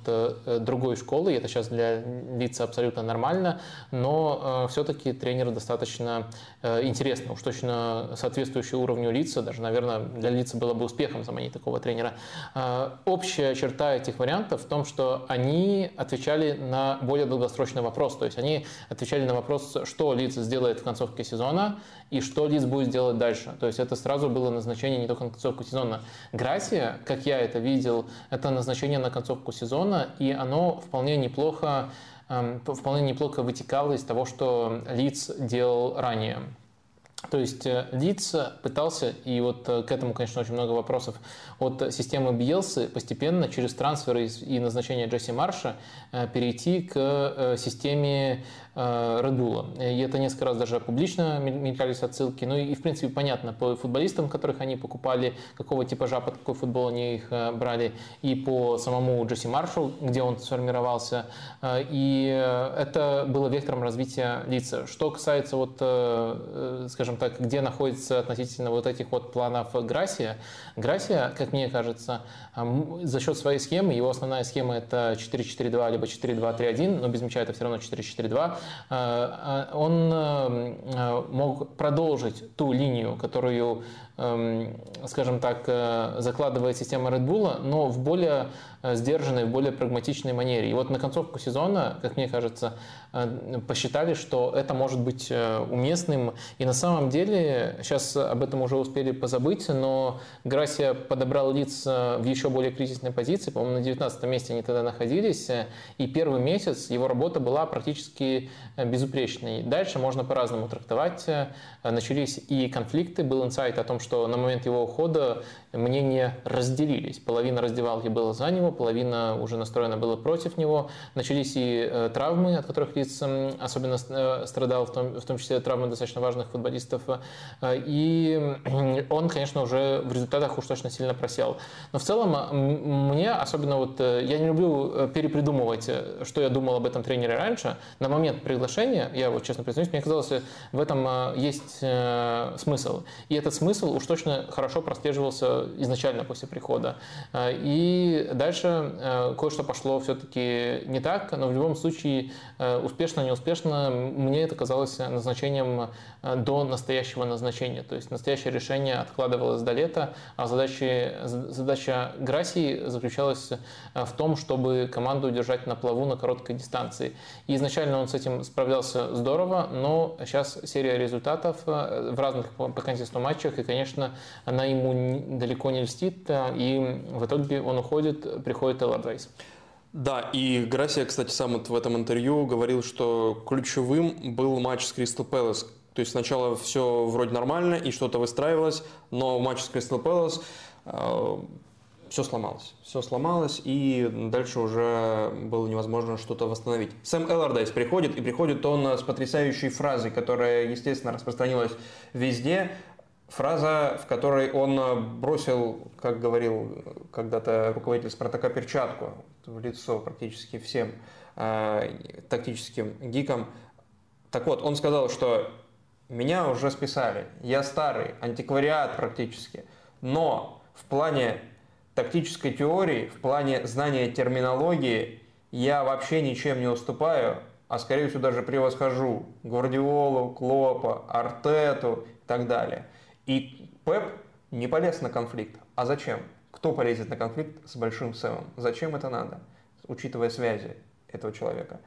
другой школы, и это сейчас для лица абсолютно нормально, но все-таки тренер достаточно интересный, уж точно соответствующий уровню лица, даже, наверное, для лица было бы успехом заманить такого тренера. А, общая черта этих вариантов в том, что они отвечали на более долгосрочный вопрос. То есть они отвечали на вопрос, что лиц сделает в концовке сезона и что лиц будет делать дальше. То есть это сразу было назначение не только на концовку сезона. Грасия, как я это видел, это назначение на концовку сезона, и оно вполне неплохо вполне неплохо вытекало из того, что Лиц делал ранее. То есть э, пытался, и вот э, к этому, конечно, очень много вопросов, от системы Биелсы постепенно через трансферы и назначение Джесси Марша э, перейти к системе Red Bull. И это несколько раз даже публично мелькались отсылки. Ну и, в принципе, понятно по футболистам, которых они покупали, какого типажа, под какой футбол они их брали, и по самому Джесси Маршу, где он сформировался. И это было вектором развития лица. Что касается вот, скажем так, где находится относительно вот этих вот планов Грасия. Грасия, как мне кажется, за счет своей схемы, его основная схема это 4-4-2 либо 4-2-3-1, но без мяча это все равно 4-4-2, а, он э, мог продолжить ту линию, которую скажем так, э, закладывает система Red Bull, но в более э, сдержанной, в более прагматичной манере. И вот на концовку сезона, как мне кажется, э, посчитали, что это может быть уместным. И на самом деле, сейчас об этом уже успели позабыть, но Грасия подобрал лиц в еще более кризисной позиции. По-моему, на 19 месте они тогда находились. И первый месяц его работа была практически безупречной. Дальше можно по-разному трактовать. Начались и конфликты, был инсайт о том, что на момент его ухода мнения разделились. Половина раздевалки была за него, половина уже настроена была против него. Начались и э, травмы, от которых лиц особенно э, страдал, в том, в том числе травмы достаточно важных футболистов. Э, и он, конечно, уже в результатах уж точно сильно просел. Но в целом мне, особенно вот, я не люблю перепридумывать, что я думал об этом тренере раньше. На момент приглашения, я вот честно признаюсь, мне казалось, в этом есть смысл. И этот смысл уж точно хорошо прослеживался изначально после прихода. Э, и дальше э, кое-что пошло все-таки не так, но в любом случае э, успешно, неуспешно, мне это казалось назначением до настоящего назначения. То есть настоящее решение откладывалось до лета, а задача, задача Грасии заключалась в том, чтобы команду удержать на плаву на короткой дистанции. И изначально он с этим справлялся здорово, но сейчас серия результатов в разных по количеству матчах, и, конечно, она ему далеко не льстит, и в итоге он уходит, приходит Элардвейс. Да, и Грасия, кстати, сам вот в этом интервью говорил, что ключевым был матч с Кристал Пэлас. То есть сначала все вроде нормально и что-то выстраивалось, но матч с Кристал Пэлас э, все сломалось. Все сломалось, и дальше уже было невозможно что-то восстановить. Сэм Эллардайс приходит, и приходит он с потрясающей фразой, которая, естественно, распространилась везде. Фраза, в которой он э, бросил, как говорил когда-то руководитель Спартака, перчатку в лицо практически всем э, тактическим гикам. Так вот, он сказал, что меня уже списали, я старый, антиквариат практически, но в плане тактической теории, в плане знания терминологии я вообще ничем не уступаю, а скорее всего даже превосхожу Гвардиолу, Клопа, Артету и так далее. И Пеп не полез на конфликт. А зачем? Кто полезет на конфликт с большим Сэмом? Зачем это надо? Учитывая связи. этого человека.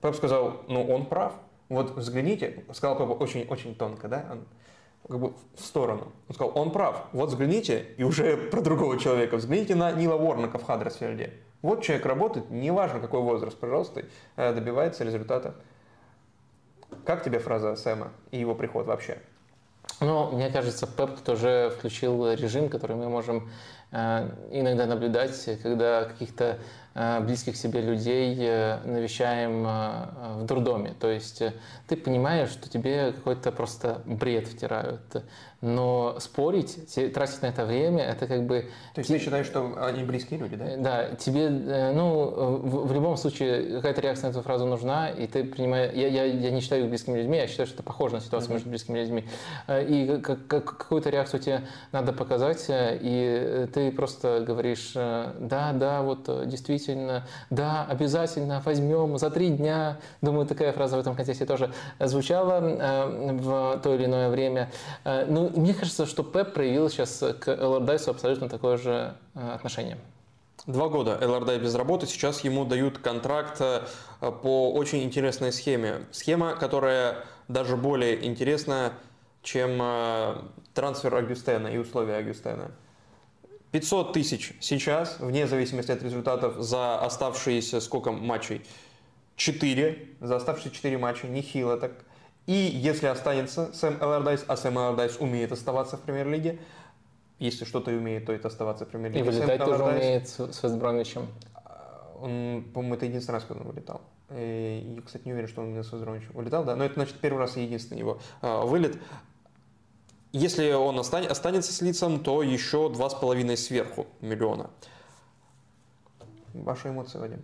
Пеп сказал, ну он прав. Вот взгляните, сказал Пеп очень-очень тонко, да, он, как бы в сторону. Он сказал, он прав, вот взгляните, и уже про другого человека, взгляните на Нила Уорнака в Хадресфельде. Вот человек работает, неважно какой возраст, пожалуйста, э, добивается результата. Как тебе фраза Сэма и его приход вообще? Ну, мне кажется, Пеп тут уже включил режим, который мы можем иногда наблюдать, когда каких-то Э, близких себе людей э, навещаем э, в дурдоме. То есть ты понимаешь, что тебе какой-то просто бред втирают. Но спорить, тратить на это время, это как бы... То есть ты считаешь, что они близкие люди, да? Да, тебе, ну, в, в любом случае какая-то реакция на эту фразу нужна, и ты принимаешь... Я, я, я не считаю их близкими людьми, я считаю, что это похоже на ситуацию mm-hmm. между близкими людьми. И как, как, какую-то реакцию тебе надо показать, и ты просто говоришь, да, да, вот действительно действительно, да, обязательно возьмем за три дня. Думаю, такая фраза в этом контексте тоже звучала э, в то или иное время. Э, ну, мне кажется, что Пеп проявил сейчас к Элордайсу абсолютно такое же э, отношение. Два года Элордай без работы, сейчас ему дают контракт по очень интересной схеме. Схема, которая даже более интересна, чем трансфер Агюстена и условия Агюстена. 500 тысяч сейчас, вне зависимости от результатов, за оставшиеся сколько матчей? 4. За оставшиеся 4 матча, нехило так. И если останется Сэм Эллардайс, а Сэм Эллардайс умеет оставаться в премьер-лиге, если что-то умеет, то это оставаться в премьер-лиге. И вылетать Сэм тоже Эллардайс, умеет с Вестбромичем. Он, по-моему, это единственный раз, когда он вылетал. И, кстати, не уверен, что он именно с Вестбромичем вылетал, да, но это, значит, первый раз и единственный его а, вылет. Если он останется с лицом, то еще 2,5 сверху миллиона. Ваши эмоции, Вадим?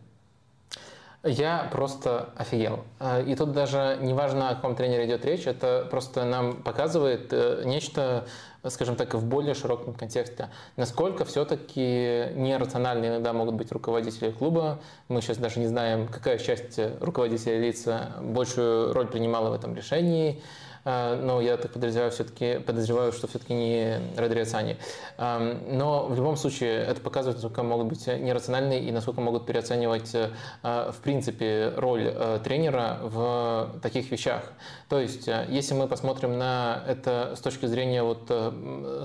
Я просто офигел. А, и тут даже не важно, о каком тренере идет речь, это просто нам показывает э, нечто, скажем так, в более широком контексте. Насколько все-таки нерациональны иногда могут быть руководители клуба. Мы сейчас даже не знаем, какая часть руководителей лица большую роль принимала в этом решении. А, но я так подозреваю, все-таки, подозреваю, что все-таки не Радриацани. Но в любом случае это показывает, насколько могут быть нерациональны и насколько могут переоценивать а, в принципе роль а, тренера в таких вещах. То есть, если мы посмотрим на это с точки зрения вот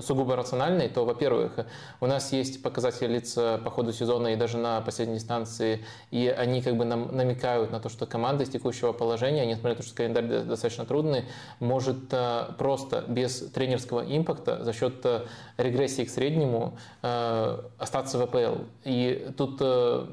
сугубо рациональной, то, во-первых, у нас есть показатели лиц по ходу сезона и даже на последней станции, и они как бы нам намекают на то, что команда из текущего положения, несмотря на то, что календарь достаточно трудный, может э, просто без тренерского импакта за счет э, регрессии к среднему э, остаться в АПЛ. И тут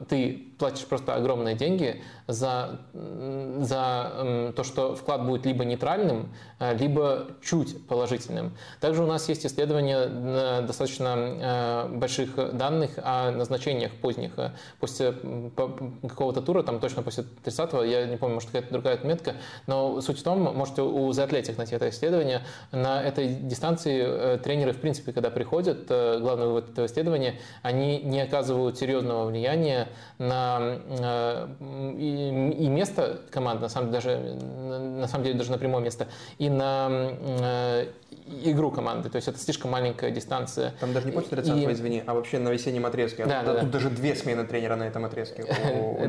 ты платишь просто огромные деньги за, за то, что вклад будет либо нейтральным, либо чуть положительным. Также у нас есть исследования достаточно больших данных о назначениях поздних. После какого-то тура, там точно после 30-го, я не помню, может какая-то другая отметка, но суть в том, можете у The Athletic найти это исследование, на этой дистанции э, тренеры, в принципе, когда приходят, э, главный вывод этого исследования, они не оказывают серьезного влияния на э, и, и место команды, на самом, деле, даже, на самом деле даже на прямое место, и на игру команды. То есть это слишком маленькая дистанция. Там даже не после 30 и... извини, а вообще на весеннем отрезке. Да, да, тут да. даже две смены тренера на этом отрезке.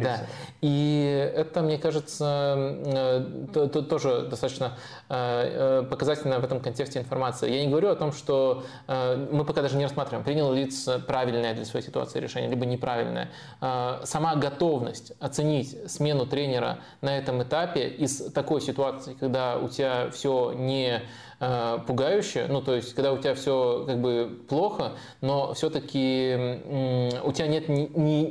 Да. И это, мне кажется, тоже достаточно Э, показательная в этом контексте информация. Я не говорю о том, что э, мы пока даже не рассматриваем, принял лиц правильное для своей ситуации решение, либо неправильное. Э, готовность оценить смену тренера на этом этапе из такой ситуации, когда у тебя все не Э, пугающее, ну то есть когда у тебя все как бы плохо, но все-таки у тебя нет ни, ни,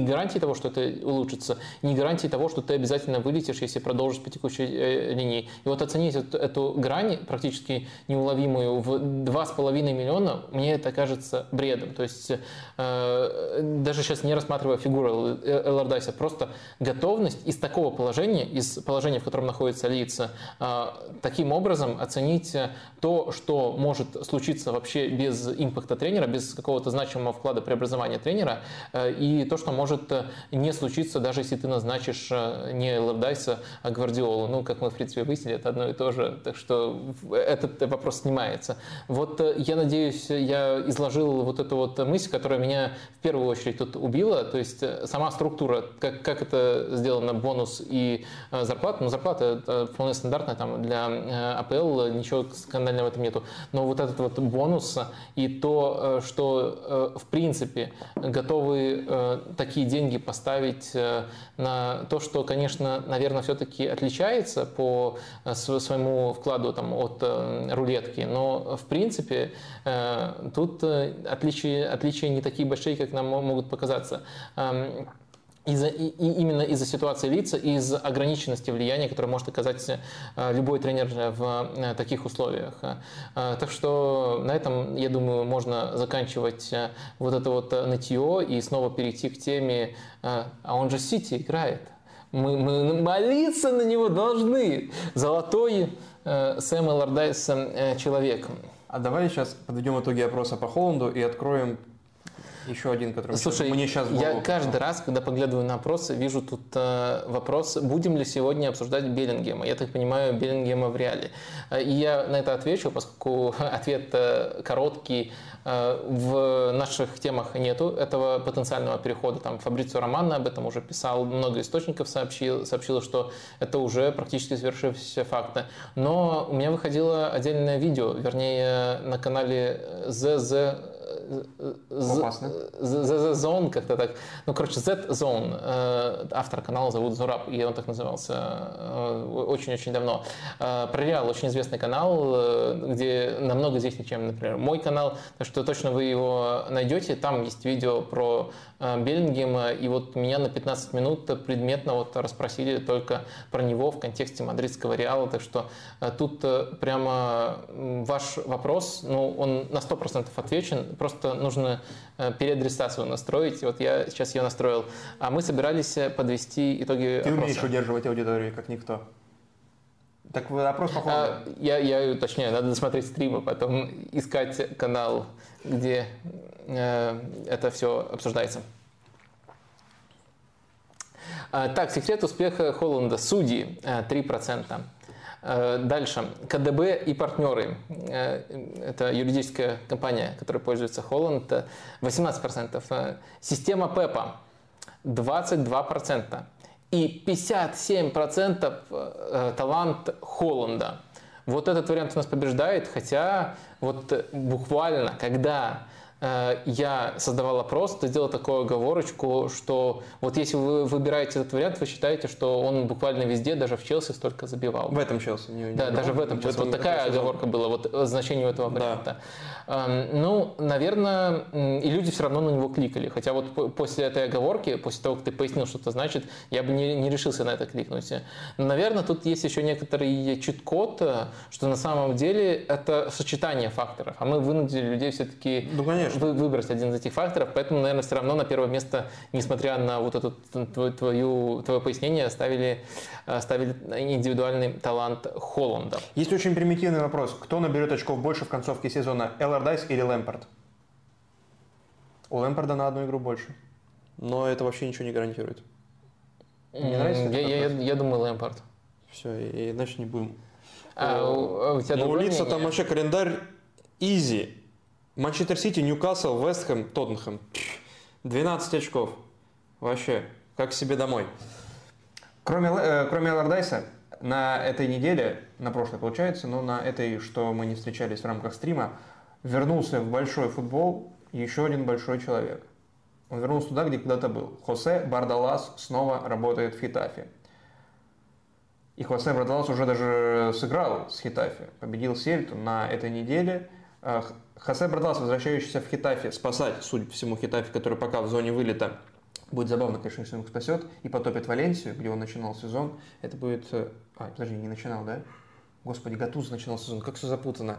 ни гарантии того, что это улучшится, ни гарантии того, что ты обязательно вылетишь, если продолжишь по текущей э, линии. И вот оценить эту, эту грань практически неуловимую в 2,5 миллиона, мне это кажется бредом. То есть э, даже сейчас не рассматривая фигуру Эллардайса, просто готовность из такого положения, из положения, в котором находится лица, э, таким образом оценить сравнить то, что может случиться вообще без импакта тренера, без какого-то значимого вклада преобразования тренера, и то, что может не случиться, даже если ты назначишь не Лавдайса, а Гвардиолу. Ну, как мы, в принципе, выяснили, это одно и то же, так что этот вопрос снимается. Вот я надеюсь, я изложил вот эту вот мысль, которая меня в первую очередь тут убила, то есть сама структура, как, как это сделано, бонус и зарплата, ну, зарплата вполне стандартная там для э, АПЛ, ничего скандального в этом нету. Но вот этот вот бонус и то, э, что э, в принципе готовы такие деньги поставить на то, что, конечно, наверное, все-таки отличается по своему вкладу там, от рулетки, но в принципе тут отличия, отличия не такие большие, как нам могут показаться. Из-за, и, именно из-за ситуации лица, из ограниченности влияния, которое может оказать э, любой тренер в э, таких условиях. Э, так что на этом, я думаю, можно заканчивать вот это вот нытье и снова перейти к теме, а он же Сити играет. Мы, мы молиться на него должны. Золотой Сэм Эллардайс человек. А давай сейчас подведем итоги опроса по Холланду и откроем еще один, который Слушай, мне сейчас я каждый раз, когда поглядываю на опросы, вижу тут э, вопрос, будем ли сегодня обсуждать Беллингема. Я так понимаю, Беллингема в реале. Э, и я на это отвечу, поскольку ответ э, короткий. Э, в наших темах нету этого потенциального перехода. Там Фабрицио Романо об этом уже писал, много источников сообщил, сообщило, что это уже практически свершившиеся факты. Но у меня выходило отдельное видео, вернее, на канале ZZ The Zone, как-то так. Ну, короче, Z-Zone. Э, автор канала зовут Зураб, и он так назывался э, очень-очень давно. Э, проверял очень известный канал, где намного известнее, чем, например, мой канал. Так что точно вы его найдете. Там есть видео про Беллингема, и вот меня на 15 минут предметно вот расспросили только про него в контексте мадридского Реала. Так что тут прямо ваш вопрос, ну, он на 100% отвечен. Просто нужно э, переадресацию настроить. Вот я сейчас ее настроил. А мы собирались э, подвести итоги Ты опроса. умеешь удерживать аудиторию, как никто. Так опрос по а, я, я уточняю, надо досмотреть стримы, потом искать канал, где э, это все обсуждается. А, так, секрет успеха Холланда. Судьи 3%. Э, дальше. КДБ и партнеры. Э, это юридическая компания, которая пользуется Холланд. 18%. Э, система ПЭПа. 22%. И 57% талант Холланда. Вот этот вариант у нас побеждает, хотя вот буквально, когда я создавал опрос, то сделал такую оговорочку, что вот если вы выбираете этот вариант, вы считаете, что он буквально везде, даже в Челси столько забивал. В этом Челси. Не, да, не даже в этом Челси. Вот такая оговорка была, вот значение этого варианта. Да. Ну, наверное, и люди все равно на него кликали. Хотя вот после этой оговорки, после того, как ты пояснил, что это значит, я бы не, не решился на это кликнуть. Наверное, тут есть еще некоторый чит-код, что на самом деле это сочетание факторов. А мы вынудили людей все-таки ну, вы, выбрать один из этих факторов. Поэтому, наверное, все равно на первое место, несмотря на вот это твою, твое пояснение, ставили, ставили индивидуальный талант Холланда. Есть очень примитивный вопрос. Кто наберет очков больше в концовке сезона? Эллардайс или Лэмпард? У Лэмпарда на одну игру больше. Но это вообще ничего не гарантирует. Не нравится? Я, я, я, я думаю, Лэмпард. Все, и, иначе не будем. А, у, у тебя Но у Лидса там вообще календарь easy. Манчестер Сити, Ньюкасл, Вестхэм, Тоттенхэм. 12 очков. Вообще, как себе домой. Кроме, э, кроме Алардайса, на этой неделе, на прошлой получается, но на этой, что мы не встречались в рамках стрима, вернулся в большой футбол еще один большой человек. Он вернулся туда, где когда-то был. Хосе Бардалас снова работает в Хитафе. И Хосе Бардалас уже даже сыграл с Хитафе. Победил Сельту на этой неделе. А, Хосе Бардалас, возвращающийся в Хитафе, спасать, судя по всему, Хитафе, который пока в зоне вылета. Будет забавно, конечно, если он их спасет и потопит Валенсию, где он начинал сезон. Это будет... Э, а, подожди, не начинал, да? Господи, Гатуз начинал сезон, как все запутано.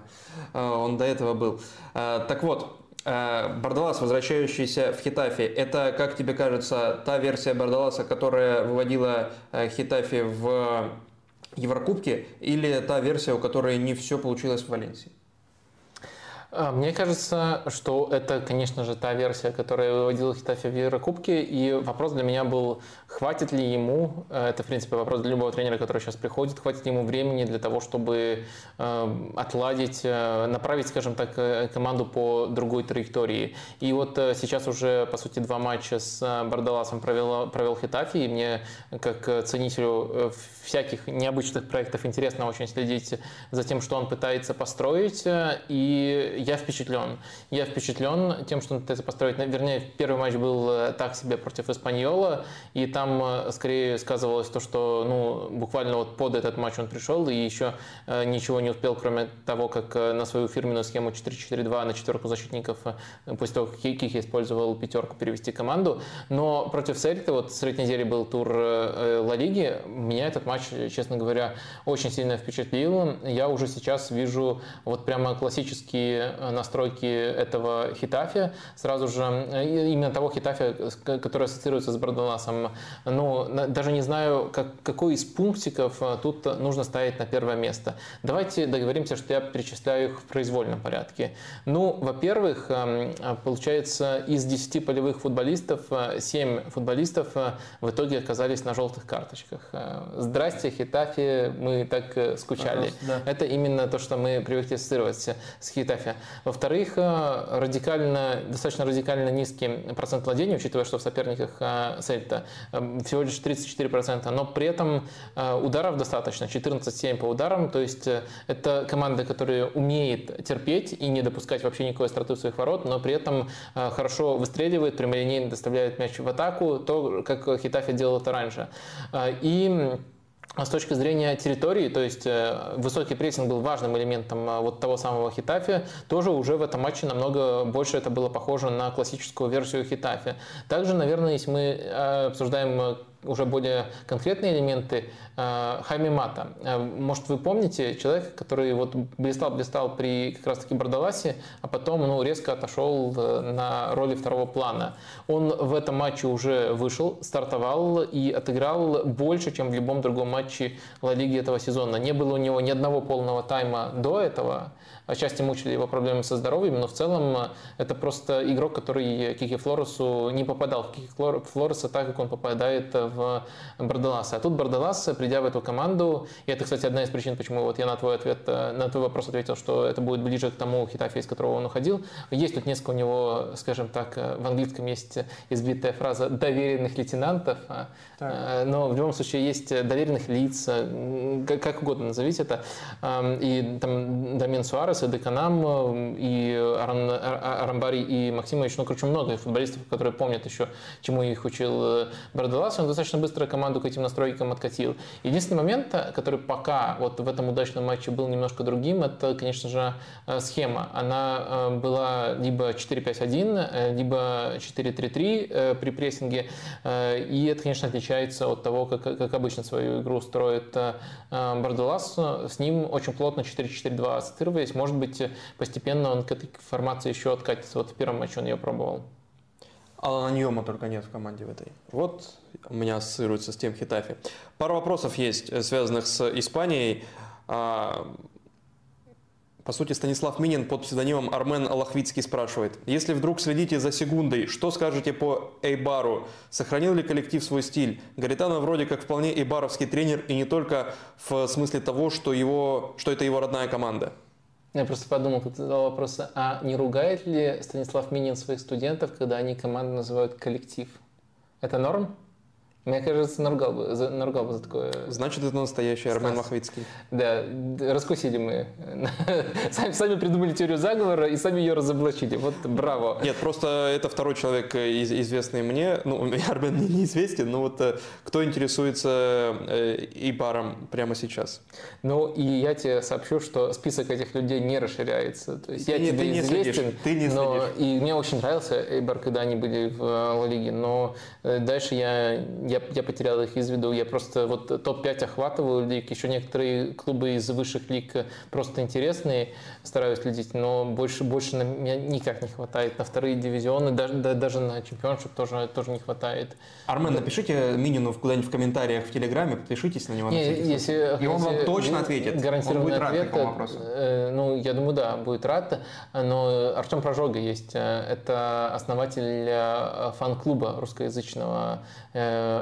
А, он до этого был. А, так вот, Бардалас, возвращающийся в Хитафе, это, как тебе кажется, та версия Бардаласа, которая выводила Хитафе в Еврокубке или та версия, у которой не все получилось в Валенсии? А, мне кажется, что это, конечно же, та версия, которая выводила Хитафи в Еврокубке, и вопрос для меня был, хватит ли ему, э, это, в принципе, вопрос для любого тренера, который сейчас приходит, хватит ли ему времени для того, чтобы э, отладить, э, направить, скажем так, команду по другой траектории. И вот сейчас уже, по сути, два матча с Бардаласом провел, провел Хитафи, и мне, как ценителю всяких необычных проектов, интересно очень следить за тем, что он пытается построить, и я впечатлен. Я впечатлен тем, что он пытается построить. Вернее, первый матч был э, так себе против Испаньола, и там э, скорее сказывалось то, что ну, буквально вот под этот матч он пришел и еще э, ничего не успел, кроме того, как на свою фирменную схему 4-4-2 на четверку защитников, после того, как Кики использовал пятерку, перевести команду. Но против Сельты, вот с этой недели был тур Ла Лиги, меня этот матч, честно говоря, очень сильно впечатлил. Я уже сейчас вижу вот прямо классические Э, настройки этого хитафи, сразу же э, именно того хитафи, который ассоциируется с Бардаласом. Ну, даже не знаю, как, какой из пунктиков э, тут нужно ставить на первое место. Давайте договоримся, что я перечисляю их в произвольном порядке. Ну, во-первых, получается, из 10 полевых футболистов 7 футболистов в итоге оказались на желтых карточках. Здрасте, Хитафи, мы так скучали. Да. Это именно то, что мы привыкли ассоциировать с Хитафи. Во-вторых, э, радикально, достаточно радикально низкий процент владения, учитывая, что в соперниках э, Сельта э, всего лишь 34%, но при этом ударов достаточно, 14-7 по ударам, то есть это команда, которая умеет терпеть и не допускать вообще никакой остроты в своих ворот, но при этом хорошо выстреливает, прямолинейно доставляет мяч в атаку, то, как Хитафи делал это раньше. И а с точки зрения территории, то есть э, высокий прессинг был важным элементом э, вот того самого Хитафи, тоже уже в этом матче намного больше это было похоже на классическую версию Хитафи. Также, наверное, если мы э, обсуждаем уже более конкретные элементы э, Хайми Мата. Э, может, вы помните человека, который вот блистал-блистал при как раз-таки Бардаласе, а потом ну, резко отошел э, на роли второго плана. Он в этом матче уже вышел, стартовал и отыграл больше, чем в любом другом матче Ла Лиги этого сезона. Не было у него ни одного полного тайма до этого. Отчасти мучили его проблемы со здоровьем, но в целом это просто игрок, который Кики Флоресу не попадал в Кики Флореса так, как он попадает в Бардаласа. А тут Бардалас, придя в эту команду, и это, кстати, одна из причин, почему вот я на твой ответ, э, на твой вопрос ответил, что это будет ближе к тому Хитафе, из которого он уходил. Есть тут несколько у него, скажем так, э, в английском есть избитая фраза «доверенных лейтенантов», так. Э, но в любом случае есть доверенных лиц, как угодно назовите это, и там Дамин Суарес, и Деканам, и Аран, Арамбари, и Максимович, ну, короче, много футболистов, которые помнят еще, чему их учил Бардалас, он достаточно быстро команду к этим настройкам откатил. Единственный момент, э, который пока вот в этом удачном матче был немножко другим, это, конечно же, э, схема. Она э, была либо 4-5-1, либо 4-3-3 при прессинге. И это, конечно, отличается от того, как, как обычно свою игру строит Бардалас. С ним очень плотно 4-4-2 ассоциировались. Может быть, постепенно он к этой формации еще откатится. Вот в первом матче он ее пробовал. Алана Ньома только нет в команде в этой. Вот у меня ассоциируется с тем Хитафи. Пару вопросов есть, э, связанных с Испанией. А, по сути, Станислав Минин под псевдонимом Армен Алахвицкий спрашивает. Если вдруг следите за секундой, что скажете по Эйбару? Сохранил ли коллектив свой стиль? Гаритано вроде как вполне эйбаровский тренер и не только в смысле того, что, его, что это его родная команда. Я просто подумал, когда задал вопрос, а не ругает ли Станислав Минин своих студентов, когда они команду называют коллектив? Это норм? Мне кажется, наругал бы, за, наругал бы за такое. Значит, это настоящий Армен Махвицкий. Да, раскусили мы. сами, сами придумали теорию заговора и сами ее разоблачили. Вот браво. Нет, просто это второй человек, э, известный мне. Ну, Армен мне неизвестен, но вот э, кто интересуется э, Ибаром прямо сейчас? Ну, и я тебе сообщу, что список этих людей не расширяется. То есть я тебе ты известен, ты не но и мне очень нравился Эйбар, когда они были в Ла Лиге, но дальше я, я я, потерял их из виду. Я просто вот топ-5 охватываю лиг, еще некоторые клубы из высших лиг просто интересные, стараюсь следить, но больше, больше на меня никак не хватает. На вторые дивизионы, даже, даже на чемпионшип тоже, тоже не хватает. Армен, напишите Минину куда-нибудь в комментариях в Телеграме, подпишитесь на него. Не, на если, и он вам точно ответит. Гарантированный он будет рад ответ, такому вопросу. Э, ну, я думаю, да, будет рад. Но Артем Прожога есть. Э, это основатель э, фан-клуба русскоязычного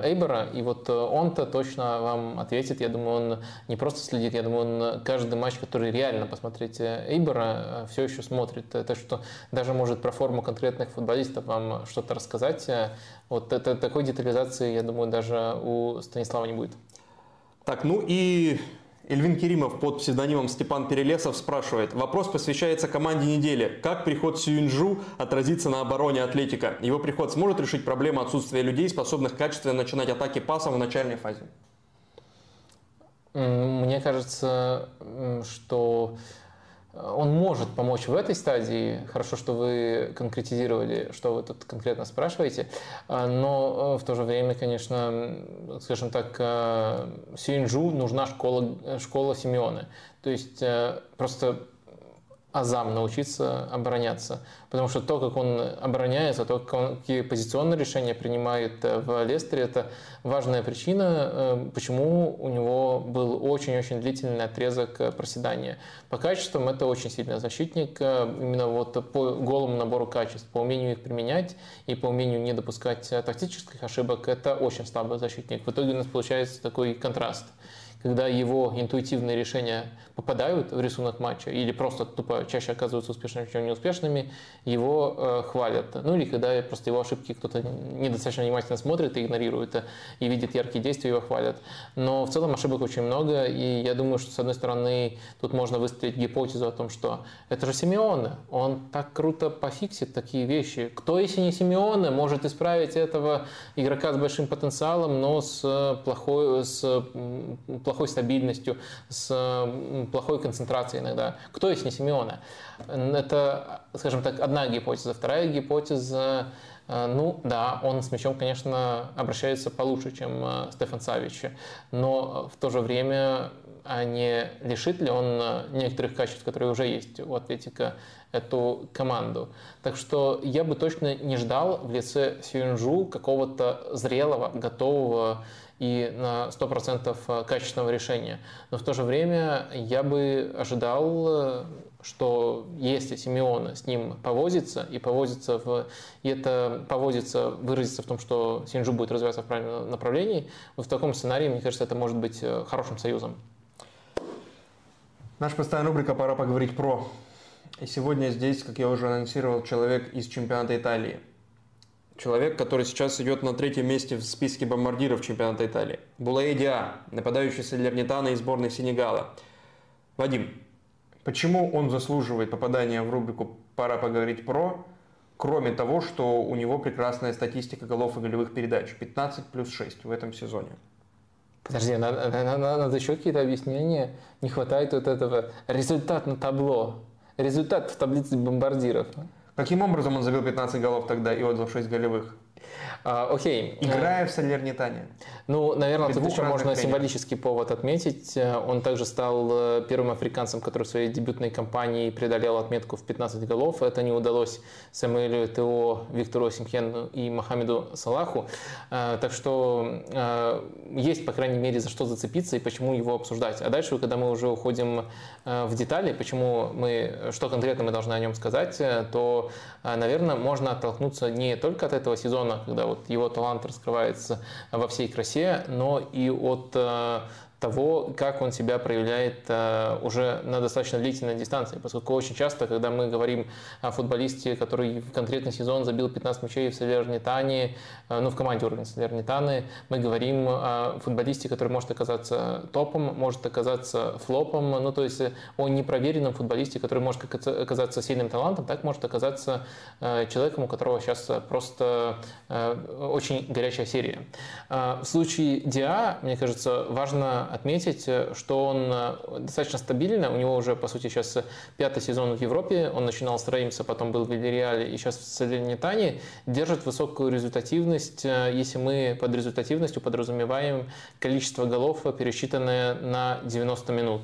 Эйбора. И вот он-то точно вам ответит. Я думаю, он не просто следит, я думаю, он каждый матч, который реально посмотреть Эйбора, все еще смотрит. Так что даже может про форму конкретных футболистов вам что-то рассказать. Вот это, такой детализации, я думаю, даже у Станислава не будет. Так, ну и Эльвин Керимов под псевдонимом Степан Перелесов спрашивает. Вопрос посвящается команде недели. Как приход Сюинджу отразится на обороне Атлетика? Его приход сможет решить проблему отсутствия людей, способных качественно начинать атаки пасом в начальной фазе? Мне кажется, что он может помочь в этой стадии. Хорошо, что вы конкретизировали, что вы тут конкретно спрашиваете. А, но э, в то же время, конечно, скажем так, э, Сюинджу нужна школа, школа Симеоны. То есть э, просто азам научиться обороняться. Потому что то, как он обороняется, то, как он, какие позиционные решения принимает э, в Лестере, это важная причина, э, почему у него был очень-очень длительный отрезок э, проседания. По качествам это очень сильный защитник, именно вот по голому набору качеств, по умению их применять и по умению не допускать тактических ошибок, это очень слабый защитник. В итоге у нас получается такой контраст – когда его интуитивные решения попадают в рисунок матча или просто тупо чаще оказываются успешными, чем неуспешными, его э, хвалят. Ну или когда просто его ошибки кто-то недостаточно внимательно смотрит и игнорирует э, и видит яркие действия, его хвалят. Но в целом ошибок очень много, и я думаю, что с одной стороны тут можно выстроить гипотезу о том, что это же Симеоне, он так круто пофиксит такие вещи. Кто, если не Симеоне, может исправить этого игрока с большим потенциалом, но с э, плохой, с плохой стабильностью, с плохой концентрацией иногда. Кто есть не Симеона? Это, скажем так, одна гипотеза. Вторая гипотеза э, ну да, он с мячом, конечно, обращается получше, чем э, Стефан Савич, но в то же время а не лишит ли он э, некоторых качеств, которые уже есть у Атлетика, эту команду. Так что я бы точно не ждал в лице Сюинжу какого-то зрелого, готового и на 100% э, качественного решения. Но в то же время я бы ожидал, э, что если Симеона с ним повозится и повозится в, и это повозится, выразится в том, что Синджу будет развиваться в правильном направлении, вот в таком сценарии, мне кажется, это может быть э, хорошим союзом. Наша постоянная рубрика «Пора поговорить про». И сегодня здесь, как я уже анонсировал, человек из чемпионата Италии – Человек, который сейчас идет на третьем месте в списке бомбардиров чемпионата Италии. Булаэдиа, нападающий с Лернитана из сборной Сенегала. Вадим, почему он заслуживает попадания в рубрику «Пора поговорить про», кроме того, что у него прекрасная статистика голов и голевых передач. 15 плюс 6 в этом сезоне. Подожди, надо, надо, надо еще какие-то объяснения. Не хватает вот этого. Результат на табло. Результат в таблице бомбардиров. Каким образом он забил 15 голов тогда и отдал 6 голевых? А, окей. Играя в Салернитане. Ну, наверное, тут еще можно тренеров. символический повод отметить. Он также стал э, первым африканцем, который в своей дебютной кампании преодолел отметку в 15 голов. Это не удалось Самуэлю ТО, Виктору Симхену и Мохаммеду Салаху. Э, так что э, есть, по крайней мере, за что зацепиться и почему его обсуждать. А дальше, когда мы уже уходим в детали, почему мы, что конкретно мы должны о нем сказать, то, наверное, можно оттолкнуться не только от этого сезона, когда вот его талант раскрывается во всей красе, но и от э, того, как он себя проявляет э, уже на достаточно длительной дистанции. Поскольку очень часто, когда мы говорим о футболисте, который в конкретный сезон забил 15 мячей в Салернитане, э, ну, в команде уровня Салернитаны, мы говорим о футболисте, который может оказаться топом, может оказаться флопом, ну, то есть о непроверенном футболисте, который может оказаться сильным талантом, так может оказаться э, человеком, у которого сейчас просто очень горячая серия. В случае Диа, мне кажется, важно отметить, что он достаточно стабильно, у него уже, по сути, сейчас пятый сезон в Европе, он начинал с Реймса, потом был в Вильяреале и сейчас в Салернитане, держит высокую результативность, если мы под результативностью подразумеваем количество голов, пересчитанное на 90 минут.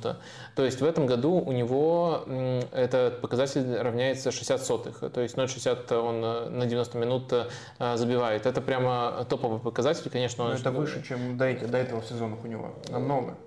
То есть в этом году у него этот показатель равняется 60 сотых, то есть 0,60 он на 90 минут забивает. Это прямо топовый показатель, конечно. Но это выше, чем до, до этого сезона у него, намного.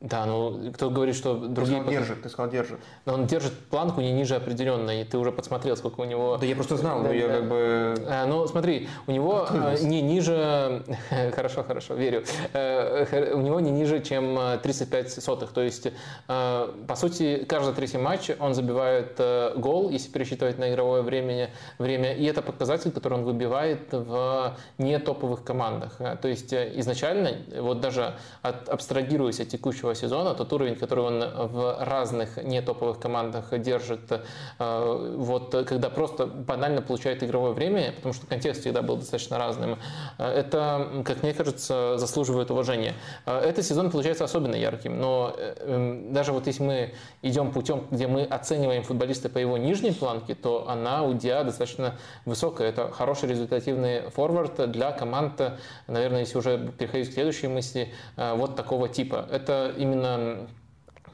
Э, да, ну кто говорит, что другие... Ты держит, ты сказал держит. Но он держит планку не ниже определенной, и ты уже подсмотрел, сколько у него... Да я просто знал, да, я да. как бы... А, ну смотри, у него а, не ниже... хорошо, хорошо, верю. А, у него не ниже, чем 35 сотых, то есть, по сути, каждый третий матч он забивает гол, если пересчитывать на игровое время, время, и это показатель, который он выбивает в не топовых командах. То есть изначально, вот даже от, абстрагируясь от текущего следующего сезона, тот уровень, который он в разных нетоповых командах держит, э, вот когда просто банально получает игровое время, потому что контекст всегда был достаточно разным, э, это, как мне кажется, заслуживает уважения. Э, этот сезон получается особенно ярким, но эм, даже вот если мы идем путем, где мы оцениваем футболиста по его нижней планке, то она у Диа достаточно высокая. Это хороший результативный форвард для команд, наверное, если уже переходить к следующей мысли, вот такого типа. Это именно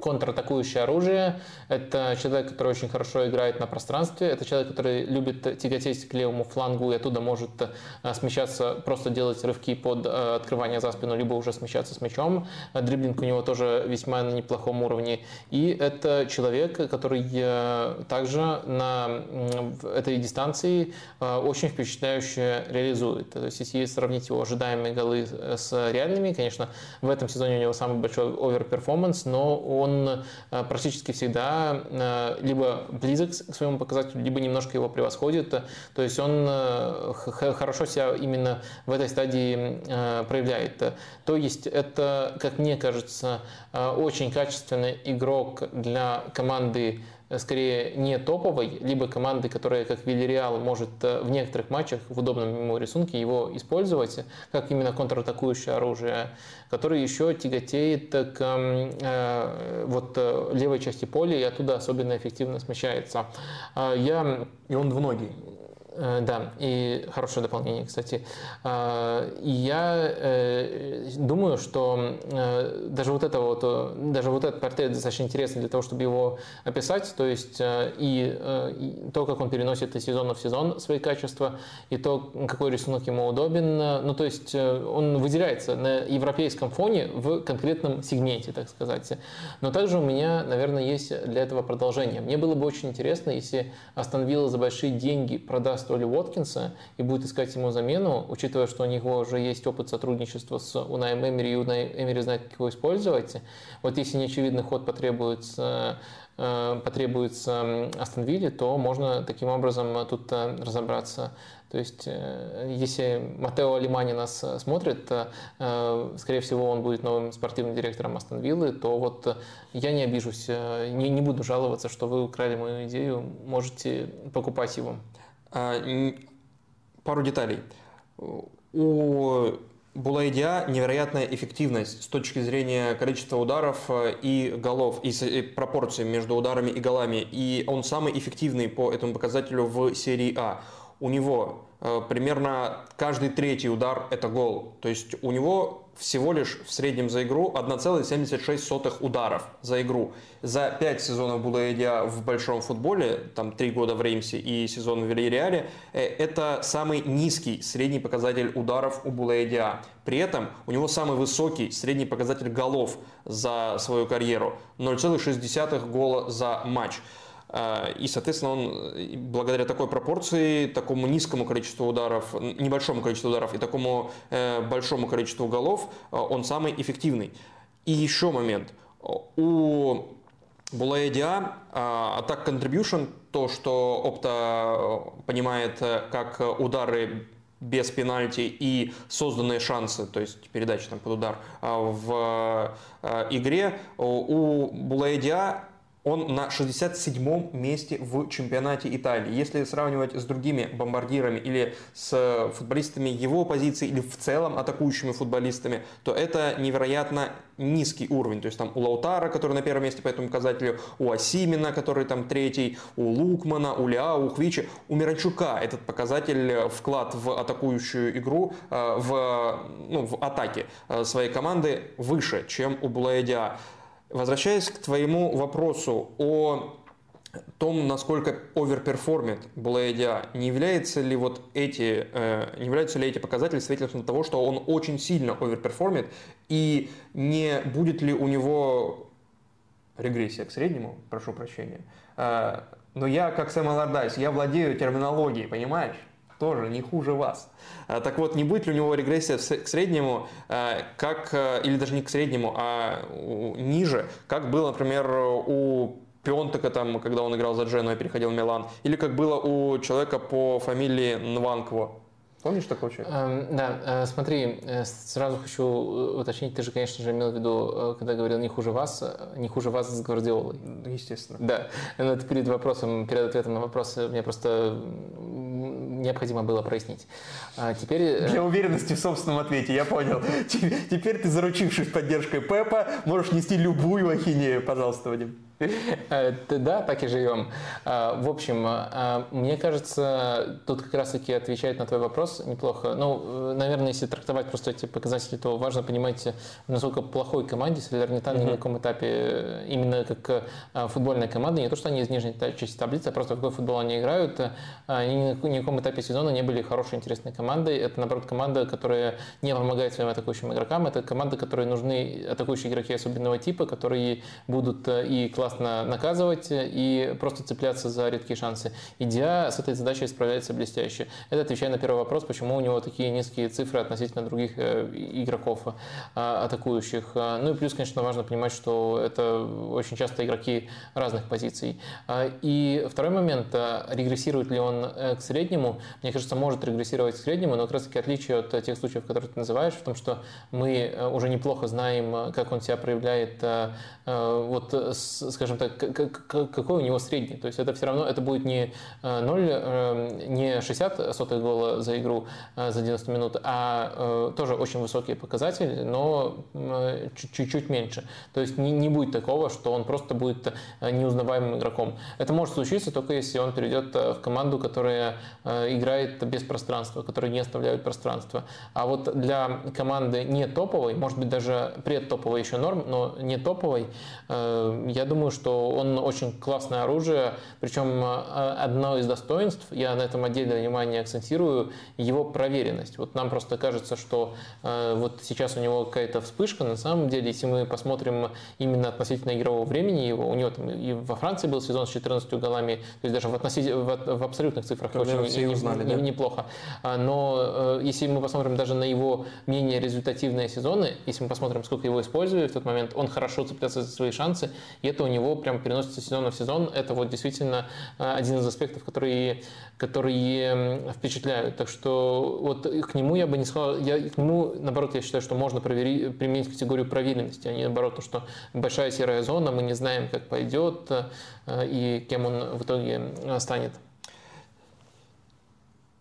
контратакующее оружие. Это человек, который очень хорошо играет на пространстве. Это человек, который любит тяготеть к левому флангу и оттуда может э, смещаться, просто делать рывки под э, открывание за спину, либо уже смещаться с мячом. Дриблинг у него тоже весьма на неплохом уровне. И это человек, который э, также на этой дистанции очень впечатляюще реализует. То есть, если сравнить его ожидаемые голы с реальными, конечно, в этом сезоне у него самый большой overperformance, но он он э, практически всегда э, либо близок к своему показателю, либо немножко его превосходит. То есть он э, хорошо себя именно в этой стадии проявляет. То есть это, как мне кажется, очень качественный игрок для команды скорее не топовой, либо команды, которая, как Вильяреал, может э, в некоторых матчах в удобном ему рисунке его использовать, как именно контратакующее оружие, который еще тяготеет к э, вот, левой части поля и оттуда особенно эффективно смещается. А я... И он двуногий. Э, да, и хорошее дополнение, кстати. А, и я э, думаю, что э, даже вот это вот, даже вот этот портрет достаточно интересный для того, чтобы его описать. То есть и, и то, как он переносит из сезона в сезон свои качества, и то, какой рисунок ему удобен. Ну, то есть он выделяется на европейском фоне в конкретном сегменте, так сказать. Но также у меня, наверное, есть для этого продолжение. Мне было бы очень интересно, если Астон Вилла за большие деньги продаст что ли, Уоткинса и будет искать ему замену, учитывая, что у него уже есть опыт сотрудничества с Унаем Эмери, и Унай Эмери знает, как его использовать. Вот если неочевидный ход потребуется э, потребуется Астон Вилле, то можно таким образом тут э, разобраться. То есть, э, если Матео Алимани нас смотрит, скорее всего, он будет новым спортивным директором Астон Виллы, то вот я не обижусь, не, не буду жаловаться, что вы украли мою идею, можете покупать его. А, пару деталей. У Булайдиа невероятная эффективность с точки зрения количества ударов э, и голов, и пропорции между ударами и голами. И он самый эффективный по этому показателю в серии А. У него э, примерно каждый третий удар – это гол. То есть у него всего лишь в среднем за игру 1,76 ударов за игру. За 5 сезонов Булаэдиа в большом футболе, там 3 года в Реймсе и сезон в Вильяреале, э, это самый низкий средний показатель ударов у Булаэдиа. При этом у него самый высокий средний показатель голов за свою карьеру – 0,6 гола за матч. А, и, соответственно, он э, благодаря такой пропорции, такому низкому количеству ударов, небольшому количеству ударов и такому э, большому количеству голов, э, он самый эффективный. И еще момент. У Булаэдиа атак contribution, то, что Опта понимает как удары без пенальти и созданные шансы, то есть передачи там под удар в игре, у Булаэдиа он на 67-м месте в чемпионате Италии. Если сравнивать с другими бомбардирами или с футболистами его позиции или в целом атакующими футболистами, то это невероятно низкий уровень. То есть там у Лаутара, который на первом месте по этому показателю, у Асимина, который там третий, у Лукмана, у Ляу, у Хвичи, у Миранчука этот показатель вклад в атакующую игру, э, в, ну, в атаке э, своей команды выше, чем у Булайе Диа. Возвращаясь к твоему вопросу о том, насколько оверперформит Блейдя, не является ли вот эти, э, не являются ли эти показатели свидетельством того, что он очень сильно оверперформит, и не будет ли у него регрессия к среднему, прошу прощения. Э, но я, как Сэм Эллардайс, я владею терминологией, понимаешь? Тоже не хуже вас. А, так вот, не будет ли у него регрессия к среднему, а, как, а, или даже не к среднему, а ниже, как было, например, у Пионтека, там, когда он играл за Джену и переходил в Милан, или как было у человека по фамилии Нванкво. Помнишь такого человека? Эм, да, э, смотри, э, сразу хочу уточнить, ты же, конечно же, имел в виду, э, когда говорил не хуже вас, не хуже вас с Гвардиолой. Естественно. Да, но это перед вопросом, перед ответом на вопрос мне просто необходимо было прояснить. А теперь... Для уверенности в собственном ответе, я понял. Теперь ты, заручившись поддержкой Пепа, можешь нести любую ахинею. Пожалуйста, Вадим. Э, да, так и живем. А, в общем, а, мне кажется, тут как раз-таки отвечает на твой вопрос неплохо. Ну, э, наверное, если трактовать просто эти показатели, то важно понимать, насколько плохой команде Салернитан mm-hmm. на каком этапе э, именно как футбольная команда, не то, что они из нижней части таблицы, а просто в какой футбол они играют. Они ни на каком этапе сезона не были хорошей, интересной командой. Это, наоборот, команда, которая не помогает своим атакующим игрокам. Это команда, которой нужны атакующие игроки особенного типа, которые будут и классно классно наказывать и просто цепляться за редкие шансы. Идея с этой задачей справляется блестяще. Это отвечая на первый вопрос, почему у него такие низкие цифры относительно других э, игроков а, атакующих. А, ну и плюс, конечно, важно понимать, что это очень часто игроки разных позиций. А, и второй момент, регрессирует ли он э, к среднему? Мне кажется, может регрессировать к среднему, но как раз таки отличие от тех случаев, которые ты называешь, в том, что мы э, уже неплохо знаем, как он себя проявляет вот, скажем так, какой у него средний. То есть это все равно, это будет не 0, э, э, не 60 сотых гола за игру э, за 90 минут, а тоже очень высокий показатель, но чуть-чуть меньше. То есть не, не будет такого, что он просто будет неузнаваемым игроком. Это может случиться только если он перейдет в команду, которая играет без пространства, которая не оставляет пространства. А вот для команды не топовой, может быть даже предтоповой еще норм, но не топовой, я думаю, думаю, что он очень классное оружие, причем э, одно из достоинств, я на этом отдельное внимание акцентирую, его проверенность. Вот нам просто кажется, что э, вот сейчас у него какая-то вспышка, на самом деле, если мы посмотрим именно относительно игрового времени его, у него там и во Франции был сезон с 14 голами, то есть даже в, относитель, в, в абсолютных цифрах Когда очень не, узнали, не, да? неплохо. А, но э, если мы посмотрим даже на его менее результативные сезоны, если мы посмотрим, сколько его использовали в тот момент, он хорошо цеплялся за свои шансы, и это у него него прям переносится сезона в сезон. Это вот действительно э, один из аспектов, которые, которые впечатляют. Так что вот к нему я бы не сказал, я, к нему, наоборот, я считаю, что можно провери, применить категорию проверенности, а не наоборот, то, что большая серая зона, мы не знаем, как пойдет э, и кем он в итоге станет.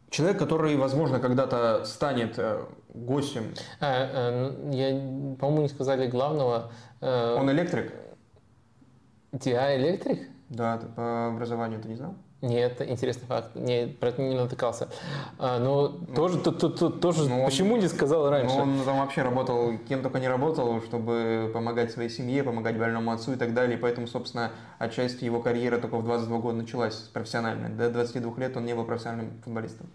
Человек, который, возможно, когда-то станет э, гостем. А, я, по-моему, не сказали главного. Он электрик? TI электрик? Да, по образованию ты не знал? Нет, интересный факт. Не, про это не натыкался. А, но ну, тоже, то, то, то, тоже ну, почему он, не сказал раньше? Ну, он там вообще работал, кем только не работал, чтобы помогать своей семье, помогать больному отцу и так далее. И поэтому, собственно, отчасти его карьера только в 22 года началась профессиональная. До 22 лет он не был профессиональным футболистом.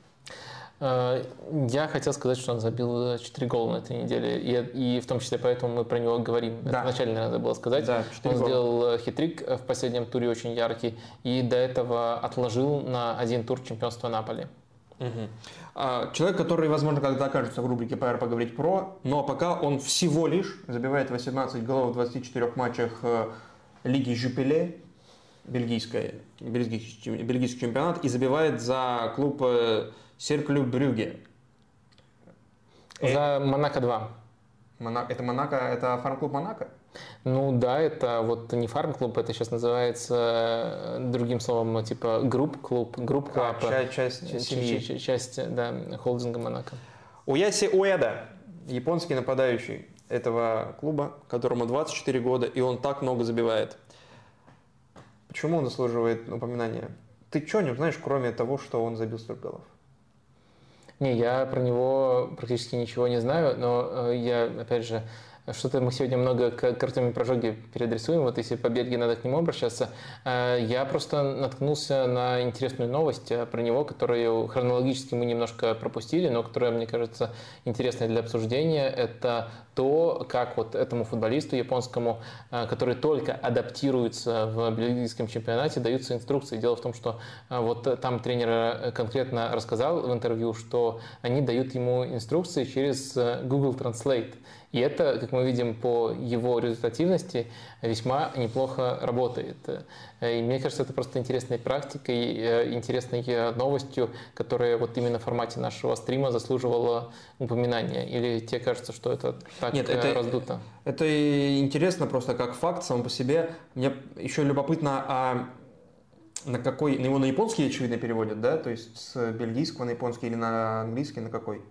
Э, я хотел сказать, что он забил 4 гола на этой неделе, и, и в том числе поэтому мы про него говорим. Да. Это вначале надо было сказать. Да, он гола. сделал э, хитрик в последнем туре очень яркий, и до этого отложил на один тур чемпионства Наполи. Угу. Человек, который, возможно, когда окажется в рубрике PR поговорить про, но пока он всего лишь забивает 18 голов в 24 матчах э, Лиги Жюпеле, бельгийская, бельгийский, бельгийский чемпионат, и забивает за клуб Серкль Брюгге. За Монако 2. Монако, это Монако, это фарм-клуб Монако? Ну да, это вот не фарм-клуб, это сейчас называется э, другим словом, типа групп-клуб, group club. А, часть, часть семьи. Часть, часть, да, холдинга Монако. Аясе Уэда, японский нападающий этого клуба, которому 24 года, и он так много забивает. Почему он заслуживает упоминания? Ты что не знаешь, кроме того, что он забил столько голов? Не, я про него практически ничего не знаю, но э, я, опять же, что-то мы сегодня много к Артему Прожоге переадресуем, вот если по Бельгии надо к нему обращаться. Э, я просто наткнулся на интересную новость э, про него, которую хронологически мы немножко пропустили, но которая, мне кажется, интересная для обсуждения. Это то, как вот этому футболисту японскому, э, который только адаптируется в бельгийском чемпионате, даются инструкции. Дело в том, что вот там тренер конкретно рассказал в интервью, что они дают ему инструкции через Google Translate. И это, как мы видим по его результативности, весьма неплохо работает. И мне кажется, это просто интересной практикой, э, интересной э, новостью, которая вот именно в формате нашего стрима заслуживала упоминания. Или тебе кажется, что это так Нет, э, это, раздуто? Это интересно просто как факт сам по себе. Мне еще любопытно, а на какой, на его на японский, очевидно, переводят, да? То есть с бельгийского на японский или на английский, на какой?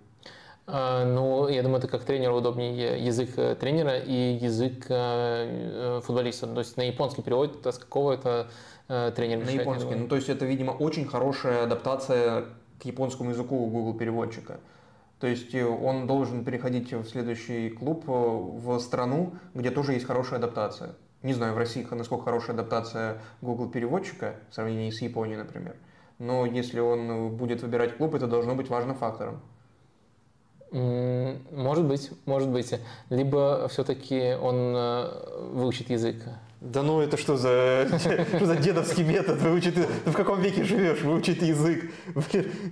А, ну, я думаю, это как тренеру удобнее язык э, тренера и язык э, э, футболиста. То есть на японский переводит, а с какого это тренер На японский. Ну, то есть это, видимо, очень хорошая адаптация к японскому языку у Google переводчика. То есть он должен переходить в следующий клуб в страну, где тоже есть хорошая адаптация. Не знаю, в России насколько хорошая адаптация Google переводчика в сравнении с Японией, например. Но если он будет выбирать клуб, это должно быть важным фактором. Может быть, может быть. Либо все-таки он э, выучит язык. Да ну это что за, что за дедовский метод? Выучить, ты в каком веке живешь? Выучить язык.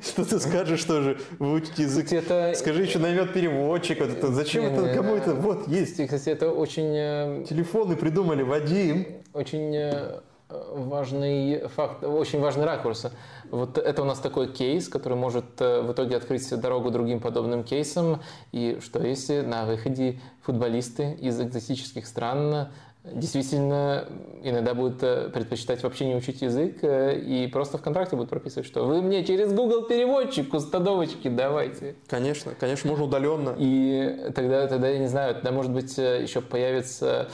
Что ты скажешь тоже? Выучить язык. Это... Скажи, еще наймет переводчик. Вот это, зачем это? Кому это? Вот, есть. Кстати, это очень... Э, Телефоны придумали, Вадим. Очень э, важный факт, очень важный ракурс. Вот это у нас такой кейс, который может э, в итоге открыть дорогу другим подобным кейсам. И что если на выходе футболисты из экзотических стран действительно иногда будут э, предпочитать вообще не учить язык э, и просто в контракте будут прописывать, что вы мне через Google переводчик установочки давайте. Конечно, конечно, можно удаленно. И тогда, тогда я не знаю, тогда может быть э, еще появится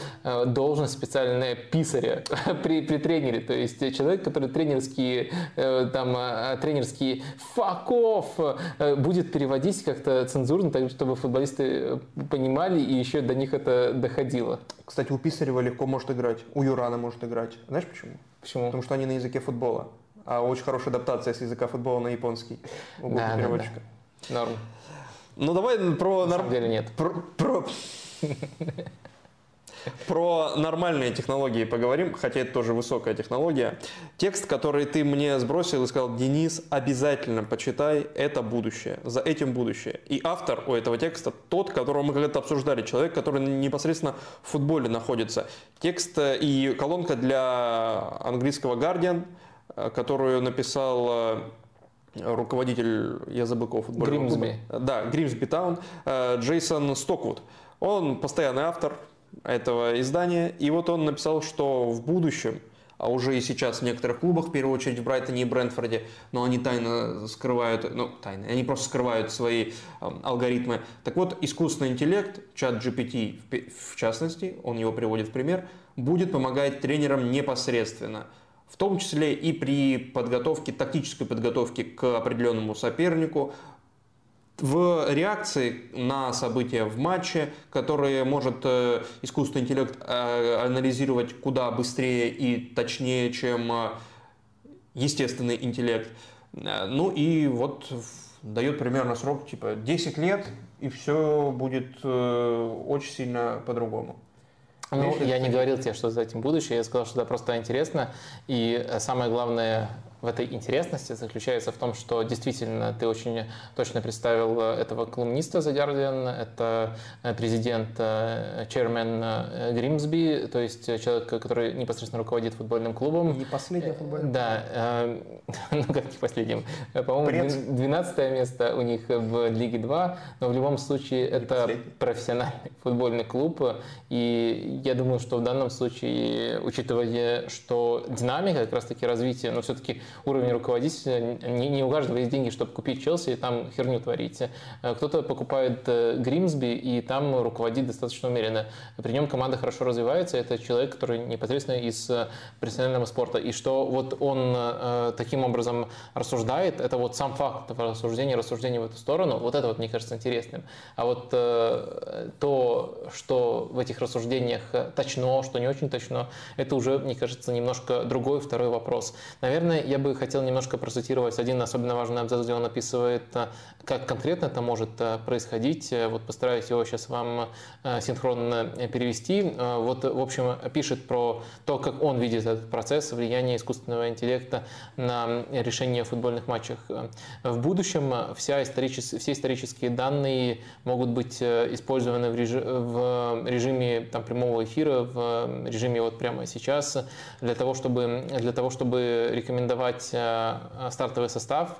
должность специальная писаря при, при тренере, то есть человек, который тренерские там тренерские fuck off будет переводить как-то цензурно, так чтобы футболисты понимали и еще до них это доходило. Кстати, у Писарева легко может играть, у Юрана может играть. Знаешь почему? Почему? Потому что они на языке футбола. А очень хорошая адаптация с языка футбола на японский у да, переводчика. Да, да. Норм. Ну давай про... На самом деле нет. Про... про... Про нормальные технологии поговорим, хотя это тоже высокая технология. Текст, который ты мне сбросил и сказал, Денис, обязательно почитай, это будущее, за этим будущее. И автор у этого текста тот, которого мы когда-то обсуждали, человек, который непосредственно в футболе находится. Текст э, и колонка для английского Guardian, э, которую написал э, руководитель, я забыл кого футбольного Гримсби. Да, Гримсби Таун, Джейсон Стоквуд. Он постоянный автор, этого издания. И вот он написал, что в будущем, а уже и сейчас в некоторых клубах, в первую очередь в Брайтоне и Брентфорде, но они тайно скрывают, ну, тайно, они просто скрывают свои э, алгоритмы. Так вот, искусственный интеллект, чат GPT в, в частности, он его приводит в пример, будет помогать тренерам непосредственно в том числе и при подготовке, тактической подготовке к определенному сопернику, в реакции на события в матче, которые может э, искусственный интеллект э, анализировать куда быстрее и точнее, чем э, естественный интеллект. Ну и вот дает примерно срок типа 10 лет, и все будет очень сильно по-другому. Ну, я не говорил тебе, что за этим будущее, я сказал, что это просто интересно. И самое главное, в этой интересности заключается в том, что действительно ты очень точно представил этого колумниста за Guardian. Это президент, chairman Гримсби, то есть человек, который непосредственно руководит футбольным клубом. Не последний футбольный Да, ну как не последним. По-моему, 12 место у них в Лиге 2, но в любом случае это профессиональный футбольный клуб. И я думаю, что в данном случае, учитывая, что динамика как раз-таки развития, но все-таки уровень руководителя, не, не у каждого есть деньги, чтобы купить Челси и там херню творить. Кто-то покупает э, Гримсби и там руководит достаточно умеренно. При нем команда хорошо развивается, это человек, который непосредственно из э, профессионального спорта. И что вот он э, таким образом рассуждает, это вот сам факт этого рассуждения, рассуждения в эту сторону, вот это вот мне кажется интересным. А вот э, то, что в этих рассуждениях точно, что не очень точно, это уже, мне кажется, немножко другой второй вопрос. Наверное, я хотел немножко процитировать один особенно важный абзац, где он описывает, э, как конкретно это может э, происходить. Э, вот постараюсь его сейчас вам синхронно перевести. Вот, в общем, пишет про то, как он видит этот процесс влияния искусственного интеллекта на решение в футбольных матчах. В будущем вся историчес... все исторические данные могут быть использованы в, реж... в режиме там, прямого эфира, в режиме вот прямо сейчас, для того, чтобы, для того, чтобы рекомендовать стартовый состав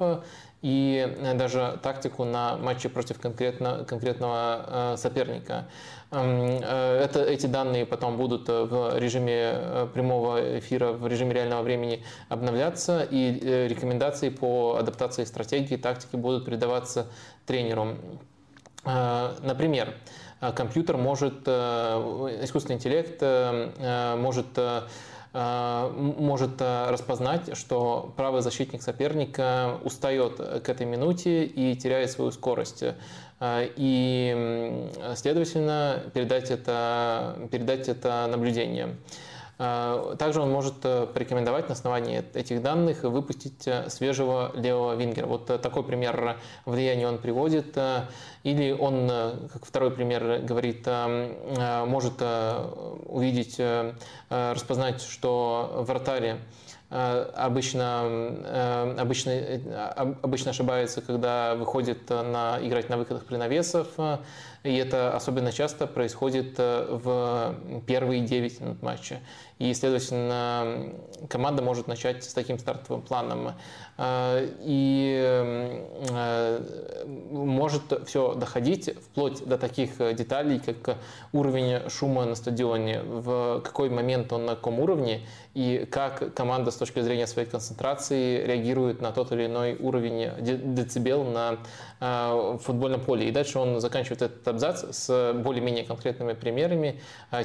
и э, даже тактику на матче против конкретно, конкретного э, соперника. Эм, э, это, эти данные потом будут в режиме прямого эфира, в режиме реального времени обновляться, и рекомендации по адаптации стратегии, тактики будут передаваться тренеру. Например, компьютер может, искусственный интеллект может Э, может э, распознать, что правый защитник соперника устает к этой минуте и теряет свою скорость. Э, и, следовательно, передать это, передать это наблюдение. А, также он может э, порекомендовать на основании этих данных выпустить э, свежего левого вингера. Вот э, такой пример влияния он приводит. Или он, как второй пример говорит, может увидеть, распознать, что вратарь обычно, обычно, обычно ошибается, когда выходит на, играть на выходах при навесов, и это особенно часто происходит в первые 9 минут матча. И, следовательно, команда может начать с таким стартовым планом. Э, и э, может все доходить вплоть до таких деталей, как уровень шума на стадионе, в какой момент он на каком уровне, и как команда с точки зрения своей концентрации реагирует на тот или иной уровень децибел на э, футбольном поле. И дальше он заканчивает этот абзац с более-менее конкретными примерами,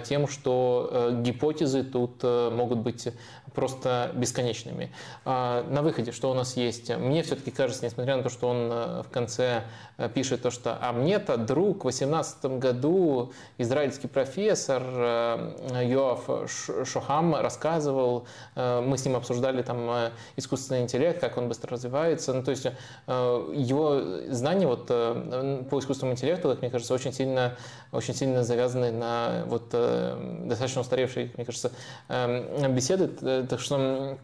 тем, что гипотезы тут могут быть просто бесконечными. На выходе, что у нас есть? Мне все-таки кажется, несмотря на то, что он э, в конце э, пишет то, что «А мне-то друг в 18 году, израильский профессор э, Йоав Шохам рассказывал, мы с ним обсуждали там искусственный интеллект, как он быстро развивается». Ну, то есть его знания вот, по искусственному интеллекту, мне кажется, очень сильно, очень сильно завязаны на вот, достаточно устаревшие, мне кажется, беседы так что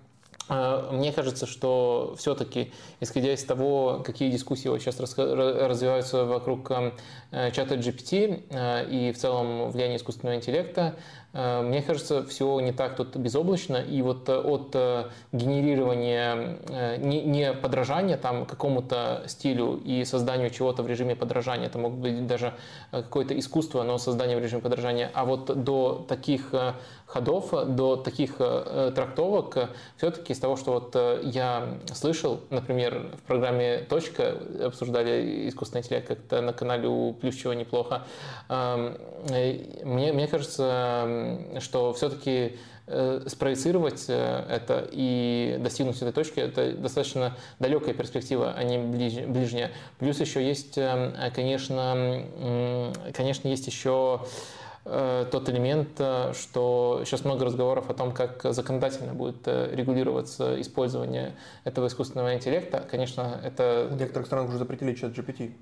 мне кажется, что все-таки, исходя из того, какие дискуссии сейчас развиваются вокруг э, чата GPT э, и в целом влияния искусственного интеллекта, Э, мне кажется, все не так тут безоблачно, и вот э, от генерирования не подражания там какому-то стилю и созданию чего-то в режиме подражания, это может быть даже какое-то искусство, но создание в режиме подражания, а вот до таких ходов, до таких трактовок, все-таки из того, что вот я слышал, например, в программе «Точка» обсуждали искусственный интеллект как-то на канале у Плющева неплохо, эм, мне, мне кажется, что все-таки э, спроецировать э, это и достигнуть этой точки, это достаточно далекая перспектива, а не ближняя. Плюс еще есть, э, конечно, конечно, есть еще тот элемент, что сейчас много разговоров о том, как законодательно будет регулироваться использование этого искусственного интеллекта. Конечно, это... В некоторых странах уже запретили чат GPT.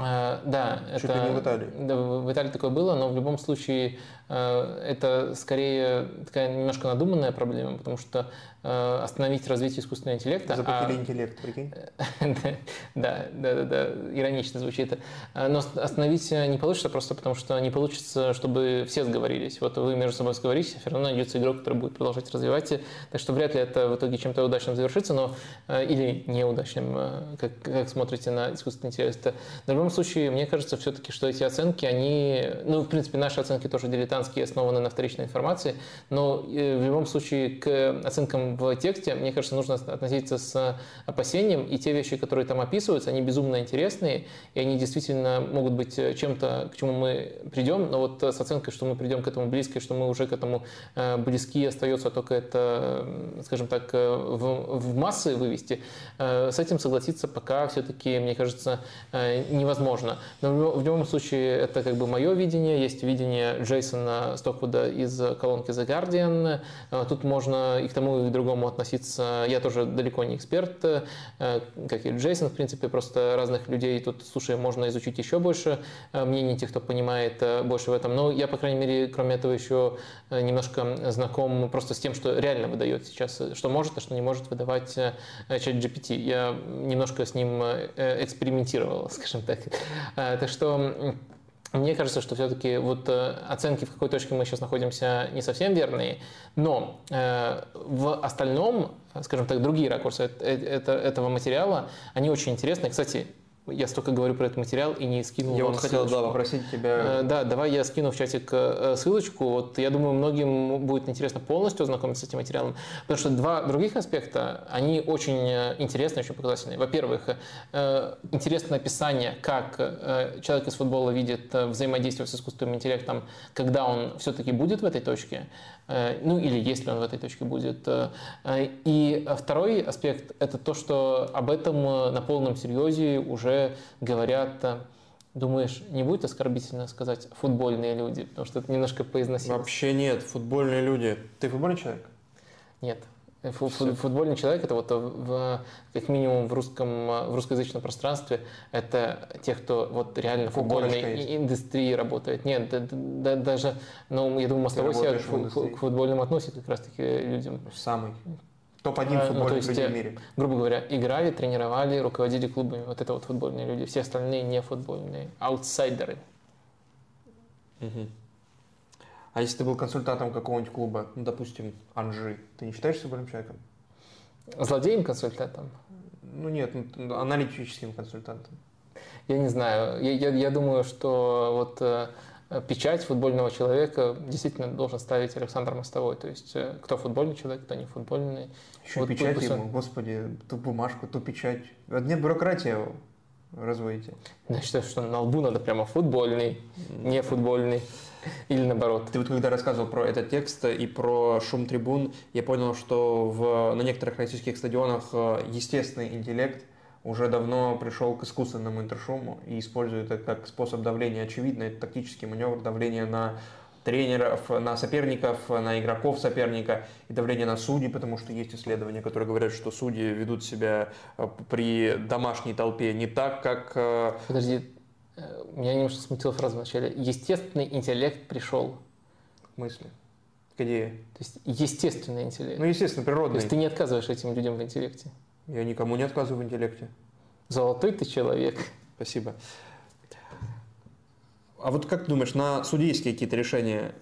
Да, Чуть это, ли не в Италии. Да, в Италии такое было, но в любом случае э, это скорее такая немножко надуманная проблема, потому что э, остановить развитие искусственного интеллекта. Запретили а... интеллект, прикинь? да, да, да, да, иронично звучит. Но остановить не получится просто потому, что не получится, чтобы все сговорились. Вот вы между собой сговорились, все равно найдется игрок, который будет продолжать развивать. Так что вряд ли это в итоге чем-то удачным завершится, но или неудачным, как, как смотрите на искусственный интеллект. В любом случае, мне кажется все-таки, что эти оценки, они, ну, в принципе, наши оценки тоже дилетантские, основаны на вторичной информации, но э, в любом случае к оценкам в тексте, мне кажется, нужно относиться с опасением, и те вещи, которые там описываются, они безумно интересные, и они действительно могут быть чем-то, к чему мы придем, но вот с оценкой, что мы придем к этому близко, что мы уже к этому э, близки, остается только это, скажем так, э, в, в массы вывести, с этим согласиться пока все-таки, мне кажется, невозможно. Но в любом случае это как бы мое видение, есть видение Джейсона Стоквуда из колонки The Guardian. Э, тут можно и к тому, и к другому относиться. Я тоже далеко не эксперт, э, как и Джейсон, в принципе, просто разных людей тут, слушай, можно изучить еще больше э, мнений тех, кто понимает больше в этом. Но я, по крайней мере, кроме этого еще немножко знаком просто с тем, что реально выдает сейчас, что может, а что не может выдавать чат GPT. Я немножко с ним экспериментировал, скажем так. Так что мне кажется, что все-таки вот э, оценки, в какой точке мы сейчас находимся, не совсем верные, но э, в остальном, скажем так, другие ракурсы этого материала, они очень интересны. Кстати, я столько говорю про этот материал и не скинул Я вам вот хотел да, попросить тебя... Э, да, давай я скину в чатик э, ссылочку. Вот я думаю, многим будет интересно полностью ознакомиться с этим материалом, потому что два других аспекта, они очень э, интересные, очень показательные. Во-первых, интересное описание, как человек из футбола видит взаимодействие с искусственным интеллектом, когда он все-таки будет в этой точке. Э, ну или если он в этой точке будет. Э, и второй аспект – это то, что об этом э, на полном серьезе уже говорят Думаешь, не будет оскорбительно сказать футбольные люди, потому что это немножко поизносилось? Вообще нет, футбольные люди. Ты футбольный человек? Нет. Футбольный человек это вот в, как минимум в русском в русскоязычном пространстве это те, кто вот реально в футбольной индустрии работает. Нет, да, да, даже, ну я думаю, мостовой себя к, к футбольным относит как раз таки людям. Самый. Топ-1 а, футбольных ну, людей в мире. Грубо говоря, играли, тренировали, руководили клубами. Вот это вот футбольные люди. Все остальные не футбольные. Аутсайдеры. Угу. А если ты был консультантом какого-нибудь клуба, ну, допустим, Анжи, ты не считаешься футбольным человеком? Злодеем-консультантом? Ну нет, ну, аналитическим консультантом. Я не знаю. Я, я, я думаю, что вот э, печать футбольного человека действительно должен ставить Александр Мостовой. То есть э, кто футбольный человек, кто не футбольный. Еще вот печать ему, он... господи, ту бумажку, ту печать. Нет бюрократии разводите. Я считаю, что на лбу надо прямо футбольный, не футбольный. Или наоборот. Ты вот когда рассказывал про этот текст и про шум трибун, я понял, что в, на некоторых российских стадионах э, естественный интеллект уже давно пришел к искусственному интершуму и использует это как способ давления. Очевидно, это тактический маневр давления на тренеров, на соперников, на игроков соперника и давление на судей, потому что есть исследования, которые говорят, что судьи ведут себя э, при домашней толпе не так, как... Э, Подожди, меня немножко смутила фраза вначале. Естественный интеллект пришел. В смысле? Где? То есть естественный интеллект. Ну, естественно, природный. То есть ты не отказываешь этим людям в интеллекте? Я никому не отказываю в интеллекте. Золотой ты человек. Спасибо. А вот как думаешь, на судейские какие-то решения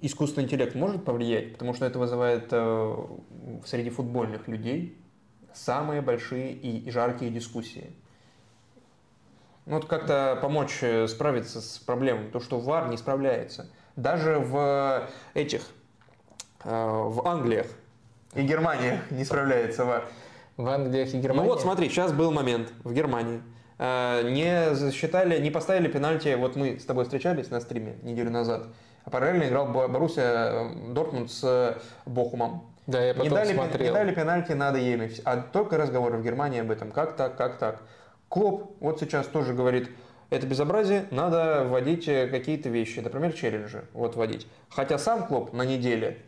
искусственный интеллект может повлиять? Потому что это вызывает э, среди футбольных людей самые большие и жаркие дискуссии. Ну, вот как-то помочь э, справиться с проблемой, то, что ВАР не справляется. Даже в этих, э, в Англиях и Германии не справляется ВАР. В Англиях и Германии? Ну вот, смотри, сейчас был момент в Германии. Э, не засчитали, не поставили пенальти. Вот мы с тобой встречались на стриме неделю назад. А параллельно играл Боруссия Дортмунд с Бохумом. Да, я потом не дали, смотрел. Не дали пенальти, надо еми. А только разговоры в Германии об этом. Как так, как так. Клоп вот сейчас тоже говорит, это безобразие, надо вводить э, какие-то вещи, например, челленджи, вот вводить. Хотя сам Клоп на неделе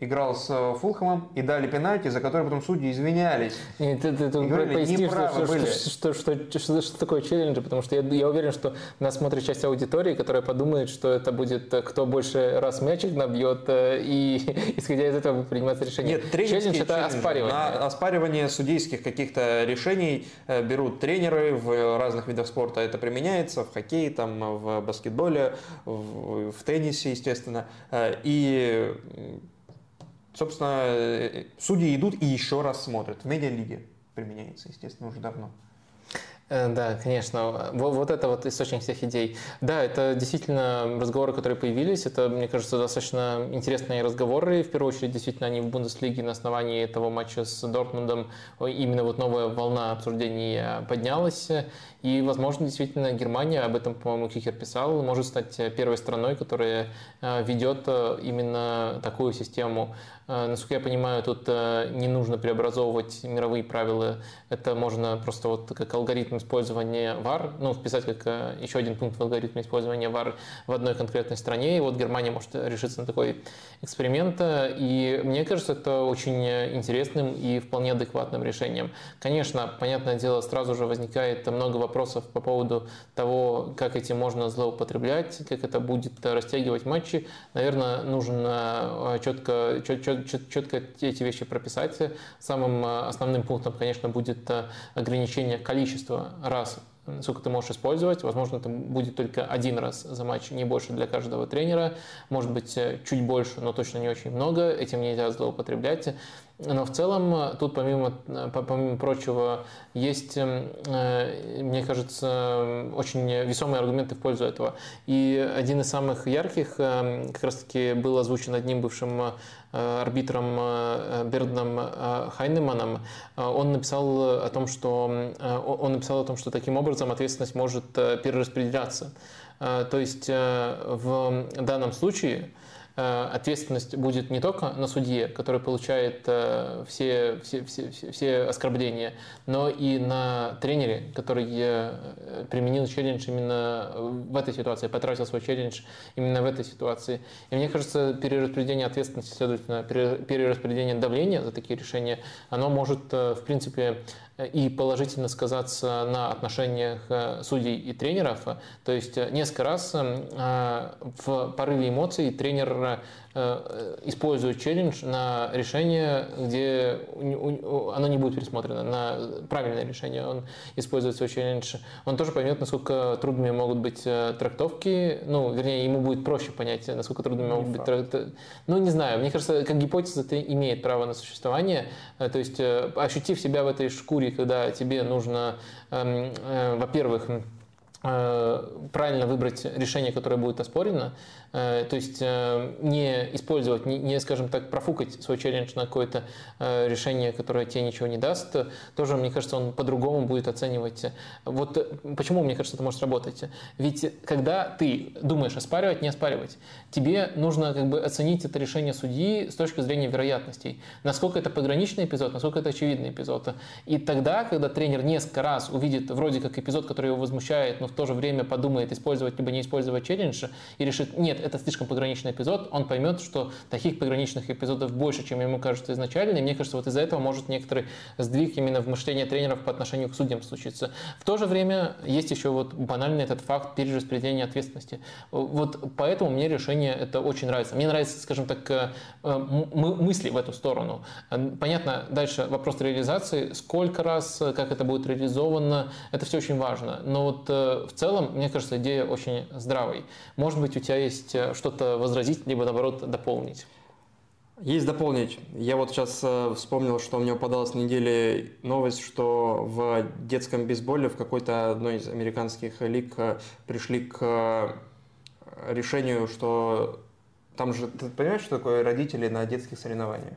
играл с э, Фулхэмом и дали пенальти, за который потом судьи извинялись. Нет, ты, ты, ты И говорили, поясни, что, были. что, что, что, что, что такое челленджи, потому что я, я уверен, что нас смотрит часть аудитории, которая подумает, что это будет э, кто больше раз мячик набьет, э, и исходя из этого будет приниматься решение. Нет, Челлендж это оспаривание. На оспаривание судейских каких-то решений берут тренеры в разных видах спорта. Это применяется в хоккее, там, в баскетболе, в, в теннисе, естественно. И, собственно, э, судьи идут и еще раз смотрят. В медиалиге применяется, естественно, уже давно. Э, Да, конечно. Во- Вот это вот источник всех идей. Да, это действительно разговоры, которые появились. Это, мне кажется, достаточно интересные разговоры. В первую очередь, действительно, они в Бундеслиге на основании этого матча с Дортмундом именно вот новая волна обсуждений э, поднялась. И, возможно, действительно, Германия, об этом, по-моему, Кикер писал, может стать э, первой страной, которая э, ведет э, именно такую систему. Насколько я понимаю, тут не нужно преобразовывать мировые правила. Это можно просто вот как алгоритм использования VAR, ну, вписать как еще один пункт в алгоритме использования VAR в одной конкретной стране. И вот Германия может решиться на такой эксперимент. И мне кажется, это очень интересным и вполне адекватным решением. Конечно, понятное дело, сразу же возникает много вопросов по поводу того, как этим можно злоупотреблять, как это будет растягивать матчи. Наверное, нужно э, четко, чет- чет- чет- четко эти вещи прописать. Самым э, основным пунктом, конечно, будет э, ограничение количества раз сколько ты можешь использовать. Возможно, это будет только один раз за матч, не больше для каждого тренера. Может быть, чуть больше, но точно не очень много. Этим нельзя злоупотреблять. Но в целом э, тут, помимо, э, по- помимо прочего, есть, эм, э, мне кажется, э, очень весомые аргументы в пользу этого. И один из самых ярких э, как раз-таки был озвучен одним бывшим арбитром Бердном Хайнеманом. Он написал о том, что он написал о том, что таким образом ответственность может перераспределяться. То есть в данном случае ответственность будет не только на судье, который получает э, все, все, все, все, все оскорбления, но и на тренере, который э, применил челлендж именно в этой ситуации, потратил свой челлендж именно в этой ситуации. И мне кажется, перераспределение ответственности, следовательно, пере- перераспределение давления за такие решения, оно может, э, в принципе, и положительно сказаться на отношениях э, судей и тренеров. То есть э, несколько раз э, в порыве эмоций тренер э, использует челлендж на решение, где оно не будет пересмотрено, на правильное решение он использует свой челлендж. Он тоже поймет, насколько трудными могут быть э, трактовки, ну, вернее, ему будет проще понять, насколько трудными могут быть трактовки. Ну, не знаю, мне кажется, как гипотеза это имеет право на существование. Э, То есть, ощутив себя в этой шкуре, когда тебе нужно, эм, во-первых, правильно выбрать решение, которое будет оспорено, то есть э, не использовать, не, не, скажем так, профукать свой челлендж на какое-то э, решение, которое тебе ничего не даст, тоже, мне кажется, он по-другому будет оценивать. Вот э, почему, мне кажется, это может работать? Ведь когда ты думаешь оспаривать, не оспаривать, тебе нужно как бы оценить это решение судьи с точки зрения вероятностей. Насколько это пограничный эпизод, насколько это очевидный эпизод. И тогда, когда тренер несколько раз увидит вроде как эпизод, который его возмущает, но в то же время подумает, использовать либо не использовать челлендж, и решит, нет, это слишком пограничный эпизод, он поймет, что таких пограничных эпизодов больше, чем ему кажется изначально. И мне кажется, вот из-за этого может некоторый сдвиг именно в мышлении тренеров по отношению к судьям случиться. В то же время есть еще вот банальный этот факт перераспределения ответственности. Вот поэтому мне решение это очень нравится. Мне нравится, скажем так, э, м- мысли в эту сторону. Э, Понятно, дальше вопрос реализации, сколько раз, э, как это будет реализовано, это все очень важно. Но вот э, в целом, мне кажется, идея очень здравой. Может быть, у тебя есть э, что-то возразить, либо наоборот дополнить. Есть дополнить. Я вот сейчас э, вспомнил, что у меня попадалась на неделе новость, что в детском бейсболе в какой-то одной из американских лиг э, пришли к решению, что там же, ты понимаешь, что такое родители на детских соревнованиях?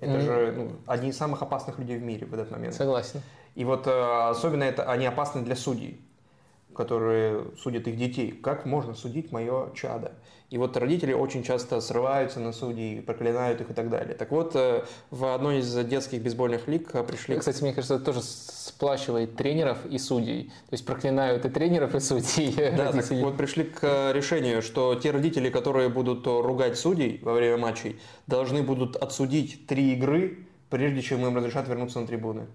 Это Мгм. же ну, одни из самых опасных людей в мире в этот момент. Согласен. И вот особенно это они опасны для судей. Которые судят их детей. Как можно судить мое чадо? И вот родители очень часто срываются на судей, проклинают их и так далее. Так вот, э, в одной из детских бейсбольных лиг э, пришли... Кстати, мне кажется, это тоже сплачивает тренеров и судей. То есть проклинают и тренеров, и судей. Да, так вот пришли к решению, что те родители, которые будут ругать судей во время матчей, должны будут отсудить три игры, прежде чем им разрешат вернуться на трибуны.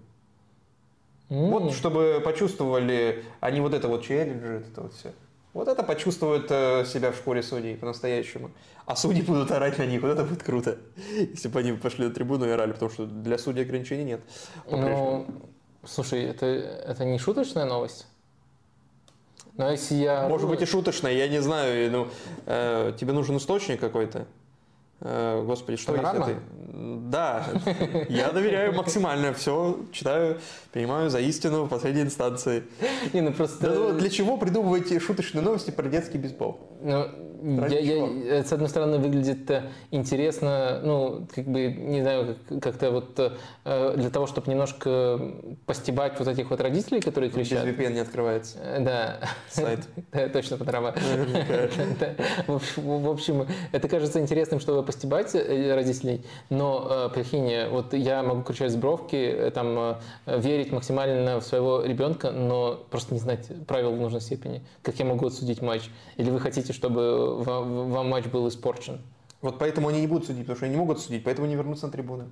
Mm. Вот, чтобы почувствовали они вот это вот челленджи, это вот все. Вот это почувствуют э, себя в шкуре судей по-настоящему. А судьи будут орать на них. Вот это будет круто. Если бы они пошли на трибуну и орали, потому что для судей ограничений нет. Ну, слушай, это, это не шуточная новость? Но если я... Может быть и шуточная, я не знаю. Ну, э, тебе нужен источник какой-то? Э, господи, что Панорама? если ты... Да, я доверяю максимально, все читаю, принимаю за истину в последней инстанции. Не, ну просто... Да, ну, для чего придумываете шуточные новости про детский бейсбол? Ну, я, я, с одной стороны, выглядит э, интересно, ну, как бы, не знаю, как-то вот э, для того, чтобы немножко постебать вот этих вот родителей, которые кричат. Без VPN не открывается. Э, да. Сайт. Точно, Панорама. В общем, это кажется интересным, чтобы постебать родителей, но, прикинь, вот я могу кричать с бровки, там, верить максимально в своего ребенка, но просто не знать правил в нужной степени. Как я могу отсудить матч? Или вы хотите, чтобы вам матч был испорчен. Вот поэтому они не будут судить, потому что они не могут судить, поэтому не вернутся на трибуны.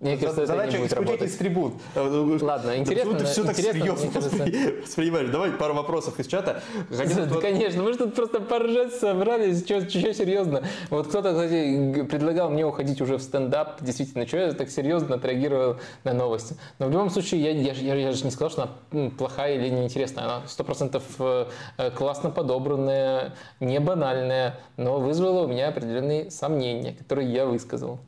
Мне кажется, Задача это не будет работать. трибун. Ладно, интересно. Да, ты все так интересно, серьезно кажется... воспринимаешь. Давай пару вопросов из чата. Да, вот... конечно, мы же тут просто поржать собрались, что, что серьезно. Вот кто-то, кстати, предлагал мне уходить уже в стендап. Действительно, что я так серьезно отреагировал на новости. Но в любом случае, я, я, я, я же не сказал, что она плохая или неинтересная. Она сто процентов э, классно подобранная, не банальная, но вызвала у меня определенные сомнения, которые я высказал.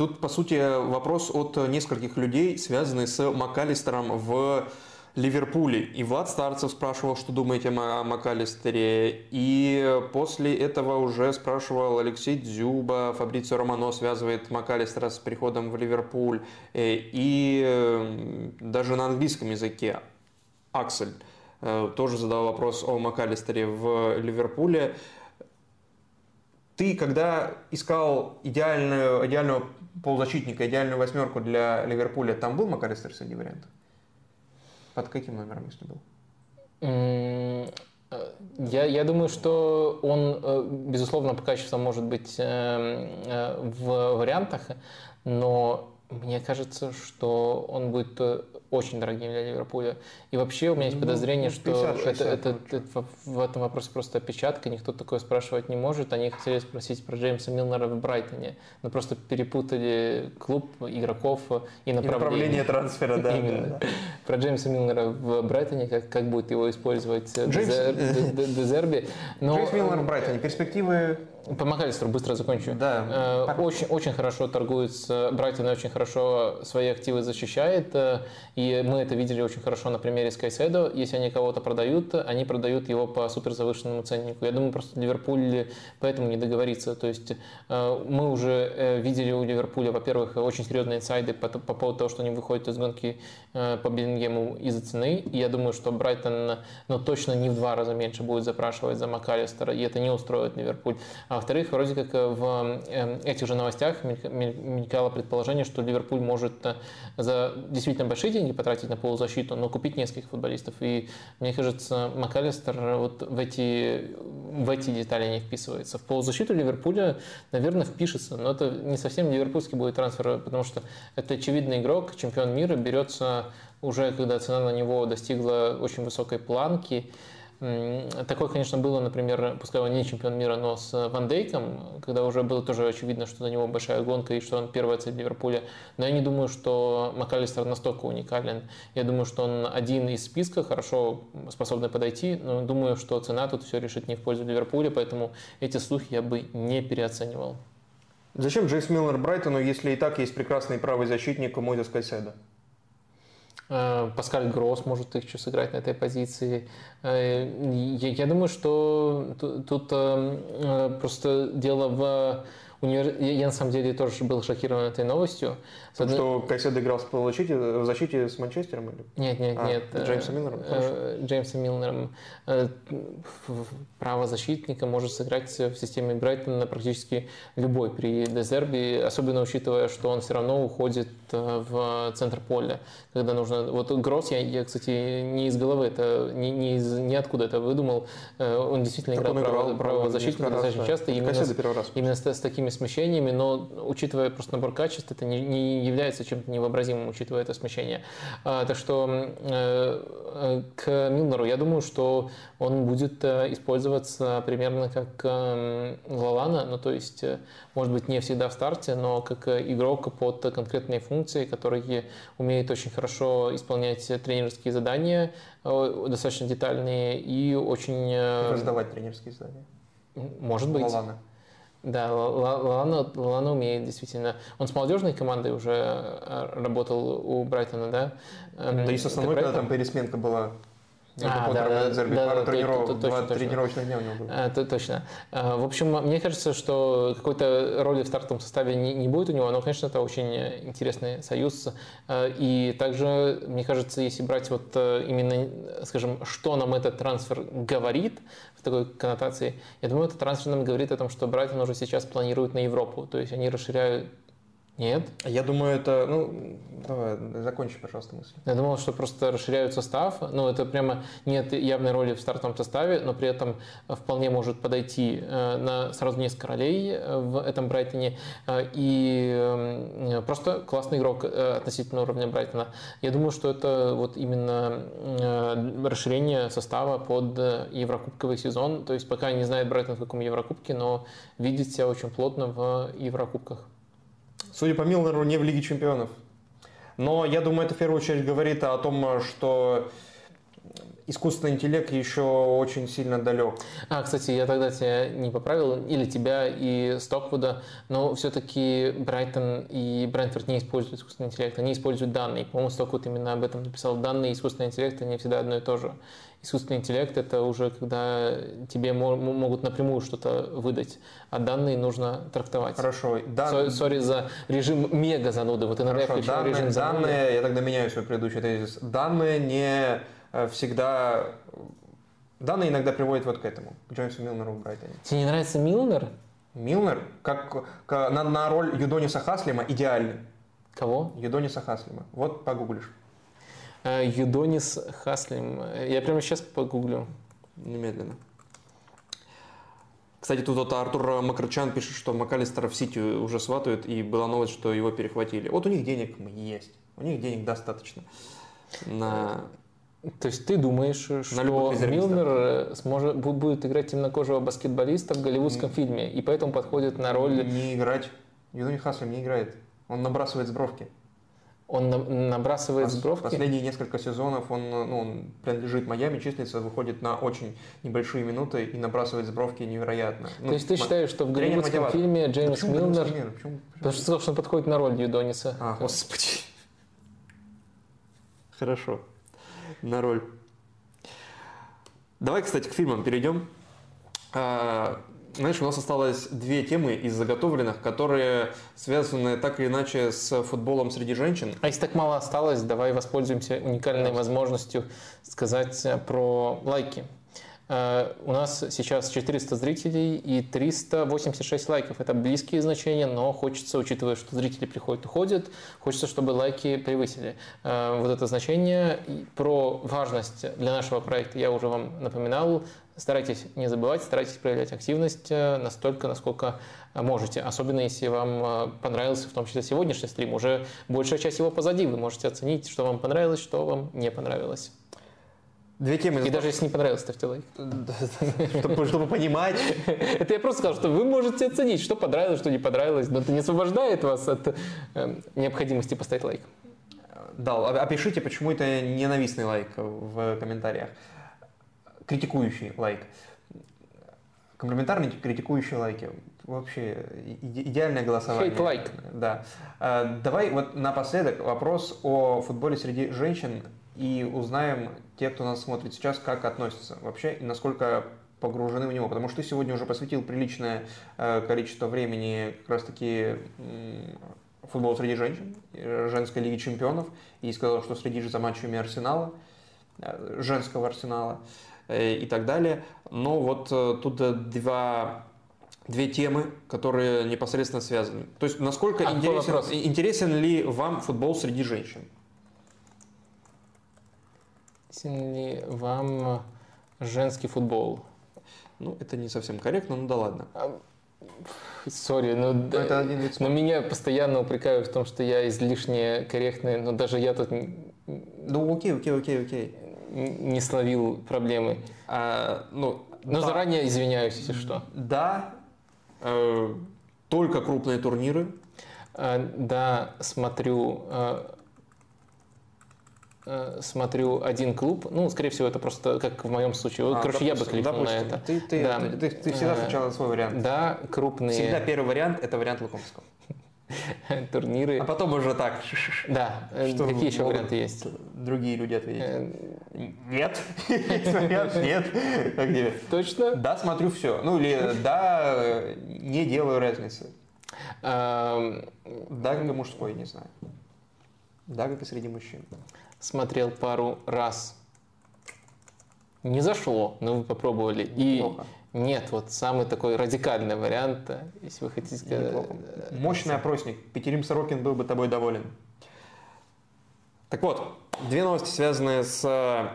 Тут, по сути, вопрос от нескольких людей, связанный с МакАлистером в Ливерпуле. И Влад Старцев спрашивал, что думаете о МакАлистере. И после этого уже спрашивал Алексей Дзюба, Фабрицио Романо связывает МакАлистера с приходом в Ливерпуль. Э, и даже на английском языке Аксель э, тоже задал вопрос о МакАлистере в Ливерпуле. Ты, когда искал идеальную, идеального полузащитника, идеальную восьмерку для Ливерпуля, там был МакАлистер среди вариантов? Под каким номером, если был? Э, я, я думаю, что он, э, безусловно, по качеству может быть э, в вариантах, но мне кажется, что он будет очень дорогим для Ливерпуля. И вообще у меня есть ну, подозрение, 50, что 60, это, это, это, в этом вопросе просто опечатка, никто такое спрашивать не может. Они хотели спросить про Джеймса Милнера в Брайтоне, но просто перепутали клуб, игроков и направление. И направление трансфера, да. Именно. Да, да. Про Джеймса Милнера в Брайтоне, как, как будет его использовать Джеймс... Дезерби. Но... Джеймс Милнер в Брайтоне, перспективы по МакАлистеру быстро закончу. Да. Э, очень, очень хорошо торгует с Брайтон очень хорошо свои активы защищает. Э, и мы это видели очень хорошо на примере Скайседо. Если они кого-то продают, они продают его по супер завышенному ценнику. Я думаю, просто Ливерпуль поэтому не договорится. То есть э, мы уже видели у Ливерпуля, во-первых, очень серьезные инсайды по, по поводу того, что они выходят из гонки по Биллингему из-за цены. И я думаю, что Брайтон ну, точно не в два раза меньше будет запрашивать за МакАлистера, и это не устроит Ливерпуль. А во-вторых, вроде как э, в эм, этих же новостях мелькало предположение, что Ливерпуль может э, за действительно большие деньги потратить на полузащиту, но купить нескольких футболистов. И мне кажется, МакАлистер вот в эти, в эти детали не вписывается. В полузащиту Ливерпуля, наверное, впишется, но это не совсем ливерпульский будет трансфер, потому что это очевидный игрок, чемпион мира, берется уже, когда цена на него достигла очень высокой планки, Такое, конечно, было, например, пускай он не чемпион мира, но с Ван Дейком, когда уже было тоже очевидно, что на него большая гонка и что он первая цель Ливерпуля. Но я не думаю, что МакАлистер настолько уникален. Я думаю, что он один из списка, хорошо способный подойти, но думаю, что цена тут все решит не в пользу Ливерпуля, поэтому эти слухи я бы не переоценивал. Зачем Джейс Миллер Брайтону, если и так есть прекрасный правый защитник Мойзес Кайседо? Э, Паскаль Гросс может еще сыграть на этой позиции. Э, я, думаю, что тут, тут э, просто дело в универ... я, на самом деле тоже был шокирован этой новостью. С одной... Что Кайсед играл в защите, в защите с Манчестером? Или? Нет, нет, а, нет. Джеймсом Милнером? Э, Джеймсом Милнером. Э, право защитника может сыграть в системе Брайтона практически любой при Дезерби, особенно учитывая, что он все равно уходит э, в центр поля, когда нужно... Вот Гросс, я, я кстати, не из головы, это не, не из ниоткуда это выдумал. Он действительно так играл, он право, право защитника достаточно часто, именно, с, именно с, с такими смещениями, но учитывая просто набор качеств, это не, не является чем-то невообразимым, учитывая это смещение. А, так что э, к Милнеру я думаю, что он будет э, использоваться примерно как э, Лалана, ну то есть, э, может быть, не всегда в старте, но как игрок под конкретные функции, который умеет очень хорошо исполнять тренерские задания, достаточно детальные и очень... Раздавать тренерские задания. Может быть. Лалана. Да, Лана, Лана умеет действительно. Он с молодежной командой уже работал у Брайтона, да? Да и с основной, когда там пересменка была а, да, да, да, пару да, трениров, то, то, два точно, тренировочных дня у него было. А, то, точно. А, в общем, мне кажется, что какой-то роли в стартовом составе не, не будет у него, но, конечно, это очень интересный союз. И также, мне кажется, если брать вот э, именно, скажем, что нам этот трансфер говорит в такой коннотации, я думаю, этот трансфер нам говорит о том, что Брайтон уже сейчас планирует на Европу. То есть они расширяют нет? Я думаю, это... Ну, давай, закончи, пожалуйста, мысль. Я думал, что просто расширяют состав. Ну, это прямо нет явной роли в стартовом составе, но при этом вполне может подойти э, на сразу несколько ролей э, в этом Брайтоне. Э, и просто классный игрок относительно уровня Брайтона. Я думаю, что это вот именно расширение состава под Еврокубковый сезон. То есть пока не знает Брайтон в каком Еврокубке, но видит себя очень плотно в Еврокубках. Судя по Милнеру, не в Лиге Чемпионов. Но я думаю, это в первую очередь говорит о том, что искусственный интеллект еще очень сильно далек. А, кстати, я тогда тебя не поправил, или тебя и Стоквуда, но все-таки Брайтон и Брентфорд не используют искусственный интеллект, они используют данные. По-моему, Стоквуд именно об этом написал. Данные и искусственный интеллект, они всегда одно и то же искусственный интеллект это уже когда тебе могут напрямую что-то выдать, а данные нужно трактовать. Хорошо. Дан... Сори за режим мега зануды. Вот иногда Хорошо. данные, режим зануды. Данные, я тогда меняю свой предыдущий тезис. Данные не э, всегда... Данные иногда приводят вот к этому, к Джеймсу Милнеру в Брайтоне. Тебе не нравится Милнер? Милнер, как, как на, на роль Юдониса Хаслима идеальный. Кого? Юдониса Хаслима. Вот погуглишь. Э, Юдонис Хаслим. Я прямо сейчас погуглю. Немедленно. Кстати, тут вот Артур Макарчан пишет, что МакАлистера в Сити уже сватают, и была новость, что его перехватили. Вот у них денег есть, у них денег достаточно. На... То есть ты думаешь, на что Милнер э, сможет, будет играть темнокожего баскетболиста в голливудском фильме, и поэтому подходит на роль... Не играть. Юдони Хаслим не играет. Он набрасывает с бровки. Он набрасывает Пос, бровки? Последние несколько сезонов он, ну, он принадлежит Майами, числится, выходит на очень небольшие минуты и набрасывает с бровки невероятно. То ну, есть ты считаешь, что в голливудском фильме Джеймс да Милнер... Почему? Потому что сказал, что он подходит на роль Юдониса. А, Господи. Хорошо. На роль. Давай, кстати, к фильмам перейдем. Знаешь, у нас осталось две темы из заготовленных, которые связаны так или иначе с футболом среди женщин. А если так мало осталось, давай воспользуемся уникальной возможностью сказать про лайки. Э, у нас сейчас 400 зрителей и 386 лайков. Это близкие значения, но хочется, учитывая, что зрители приходят и уходят, хочется, чтобы лайки превысили э, вот это значение. Про важность для нашего проекта я уже вам напоминал. Старайтесь не забывать, старайтесь проявлять активность э, настолько, насколько можете. Особенно если вам понравился, в том числе сегодняшний стрим. Уже большая часть его позади. Вы можете оценить, что вам понравилось, что вам не понравилось. Две темы. И даже если не понравилось, ставьте лайк. Чтобы, чтобы понимать. Это я просто сказал, что вы можете оценить, что понравилось, что не понравилось, но это не освобождает вас от э, необходимости поставить лайк. Да, опишите, почему это ненавистный лайк в комментариях. Критикующий лайк. Комплиментарный критикующий лайки. Вообще идеальное голосование. Хейт лайк. Да. А, давай вот напоследок вопрос о футболе среди женщин и узнаем, те, кто нас смотрит сейчас, как относятся вообще и насколько погружены в него? Потому что ты сегодня уже посвятил приличное э, количество времени как раз-таки футболу среди женщин, э, женской лиги чемпионов, и сказал, что следишь за матчами Арсенала, женского Арсенала и так далее. Но вот тут два две темы, которые непосредственно связаны. То есть, насколько а интересен, интересен ли вам футбол среди женщин? Ли вам женский футбол? Ну, это не совсем корректно, ну да ладно. Сори, но, но, это один вид но меня постоянно упрекают в том, что я излишне корректный, но даже я тут... Ну, окей, окей, окей, окей. Не словил проблемы. А, ну, но да. заранее извиняюсь, если что. Да, э, только крупные турниры. А, да, смотрю э, Э, смотрю один клуб, ну, скорее всего, это просто, как в моем случае. А, Короче, допустим, я бы кликнул допустим, на это. Ты, ты, да. ты, ты, ты всегда сначала свой вариант. Да, крупные. Всегда первый вариант – это вариант Лукомского. Турниры. А потом уже так. Да. Э, Что Какие еще варианты есть? Другие люди ответить. Э, нет. Нет. Как тебе? Точно? Да, смотрю все. Ну или да, не делаю разницы. Да, как и мужской, не знаю. Да, как и среди мужчин смотрел пару раз. Не зашло, но вы попробовали. Неплохо. И нет, вот самый такой радикальный вариант, если вы хотите сказать. Неплохо. Мощный опросник. Петерим Сорокин был бы тобой доволен. Так вот, две новости, связанные с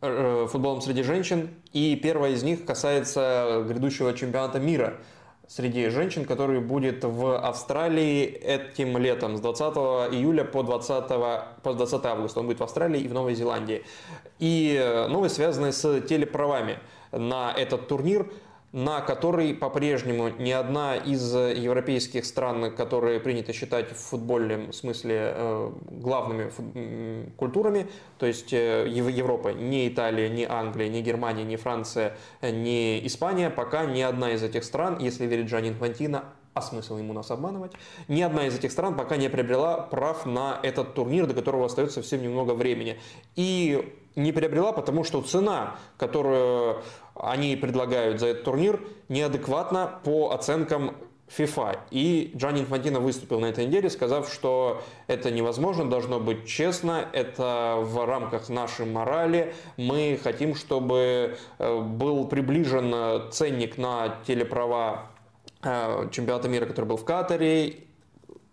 э, футболом среди женщин. И первая из них касается грядущего чемпионата мира – среди женщин, который будет в Австралии этим летом, с 20 июля по 20, по 20 августа. Он будет в Австралии и в Новой Зеландии. И новость, связанная с телеправами на этот турнир – на который по-прежнему ни одна из европейских стран, которые принято считать в футбольном смысле э, главными культурами, то есть э, Европа, ни Италия, ни Англия, ни Германия, ни Франция, ни Испания, пока ни одна из этих стран, если верить Джани Инфантино, а смысл ему нас обманывать, ни одна из этих стран пока не приобрела прав на этот турнир, до которого остается совсем немного времени. И не приобрела, потому что цена, которую они предлагают за этот турнир, неадекватна по оценкам FIFA. И Джанни Инфантино выступил на этой неделе, сказав, что это невозможно, должно быть честно, это в рамках нашей морали. Мы хотим, чтобы э, был приближен ценник на телеправа э, чемпионата мира, который был в Катаре,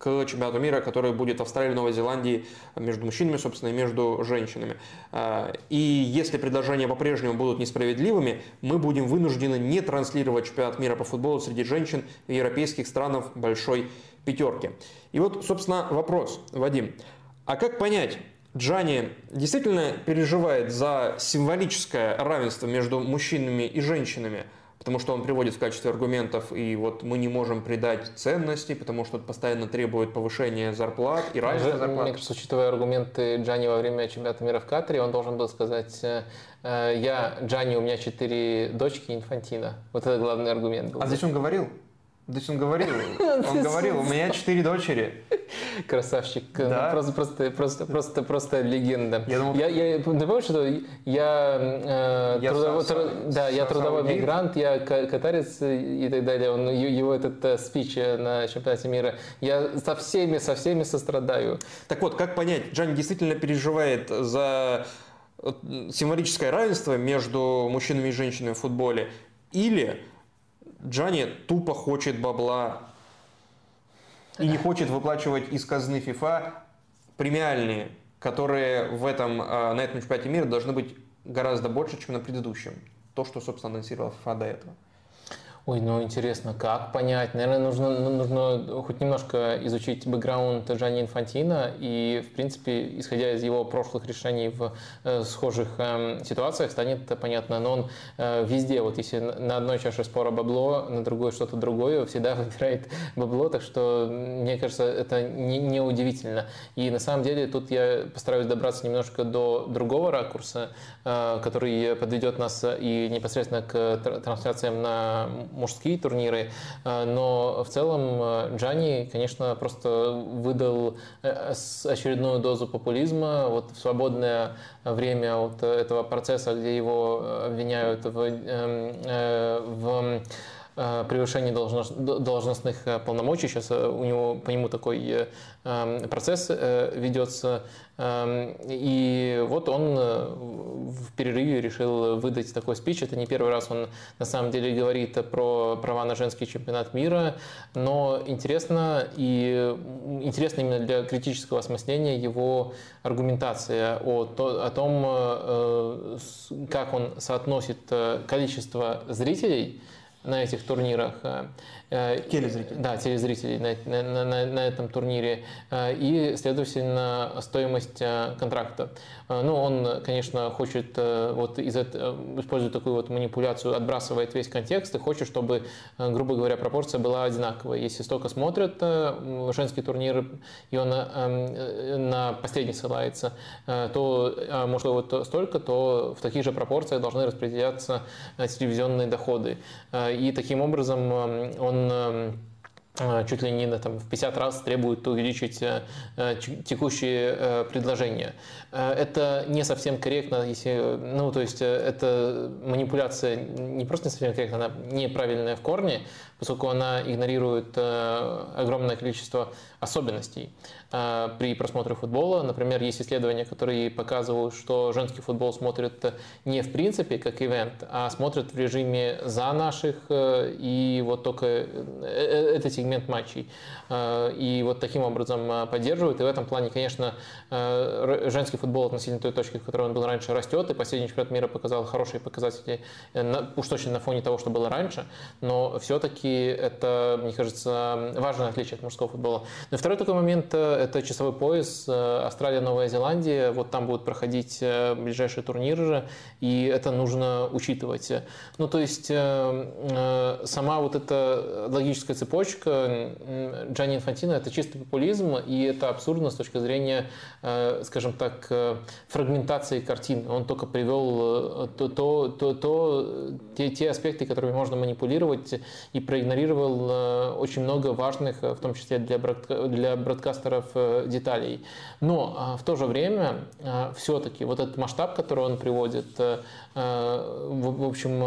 к чемпионату мира, который будет в Австралии Новой Зеландии между мужчинами, собственно, и между женщинами. А, и если предложения по-прежнему будут несправедливыми, мы будем вынуждены не транслировать чемпионат мира по футболу среди женщин в европейских странах большой пятерки. И вот, собственно, вопрос, Вадим. А как понять, Джани действительно переживает за символическое равенство между мужчинами и женщинами – потому что он приводит в качестве аргументов, и вот мы не можем придать ценности, потому что постоянно требует повышения зарплат и раньше зарплат. Мне кажется, учитывая аргументы Джани во время чемпионата мира в Катаре, он должен был сказать, э, я Джани, у меня четыре дочки инфантина. Вот это главный аргумент был. А он говорил? То есть он говорил, он говорил, у меня четыре дочери. Красавчик. Ну, да. Просто, просто, просто, просто, просто легенда. Я, думал, я, я, ты помнишь, что я, э, я трудовой, со, труд, да, я трудовой мигрант, я катарец и так далее. Он, его этот э, спич на чемпионате мира. Я со всеми, со всеми сострадаю. Так вот, как понять, Джан действительно переживает за э, символическое равенство между мужчинами и женщинами в футболе? Или Джани тупо хочет бабла и не хочет выплачивать из казны FIFA премиальные, которые в этом, а, на этом чемпионате мира должны быть гораздо больше, чем на предыдущем. То, что, собственно, анонсировал FIFA до этого. Ой, ну интересно, как понять? Наверное, нужно, ну, нужно хоть немножко изучить бэкграунд Джани Инфантина и, в принципе, исходя из его прошлых решений в э, схожих э, ситуациях, станет понятно. Но он э, везде, вот если на одной чаше спора бабло, на другой что-то другое, всегда выбирает бабло, так что, мне кажется, это не, не удивительно. И на самом деле тут я постараюсь добраться немножко до другого ракурса, э, который подведет нас и непосредственно к трансляциям на мужские турниры, но в целом Джани, конечно, просто выдал очередную дозу популизма. Вот в свободное время вот этого процесса, где его обвиняют в, эм, в Э, превышение должностных э, полномочий. Сейчас э, у него по нему такой эм, процесс ведется. Эм, и вот он в перерыве решил выдать такой спич. Это не первый раз он на самом деле говорит про права на женский чемпионат мира. Но интересно, и интересно именно для критического осмысления его аргументация о, о том, как он соотносит количество зрителей на этих турнирах. Э, телезрителей. Да, телезрителей на, на, на, на этом турнире. Э, и, следовательно, стоимость э, контракта. Ну, он, конечно, хочет, вот из этого, использует такую вот манипуляцию, отбрасывает весь контекст и хочет, чтобы, грубо говоря, пропорция была одинаковая. Если столько смотрят женский турнир, и он на последний ссылается, то, может, вот столько, то в таких же пропорциях должны распределяться телевизионные доходы. И таким образом он он э, чуть ли не там, в 50 раз требует увеличить э, текущие э, предложения. Это не совсем корректно, если, ну, то есть это манипуляция не просто не совсем корректна, она неправильная в корне, поскольку она игнорирует огромное количество особенностей при просмотре футбола. Например, есть исследования, которые показывают, что женский футбол смотрят не в принципе как ивент, а смотрят в режиме за наших, и вот только это сегмент матчей. И вот таким образом поддерживают. И в этом плане, конечно, женский футбол относительно той точки, в которой он был раньше, растет. И последний чемпионат мира показал хорошие показатели, уж точно на фоне того, что было раньше. Но все-таки это, мне кажется, важное отличие от мужского футбола. Но второй такой момент – это часовой пояс. Э, Австралия, Новая Зеландия. Вот там будут проходить э, ближайшие турниры, и это нужно учитывать. Ну, то есть э, сама вот эта логическая цепочка Джанни Инфантино – это чистый популизм, и это абсурдно с точки зрения, скажем так, фрагментации картин. Он только привел то, то, то, то, те, те аспекты, которыми можно манипулировать, и проигнорировал очень много важных, в том числе для, для бродкастеров э, деталей. Но в то же время все-таки вот этот масштаб, который он приводит, э, э, в общем,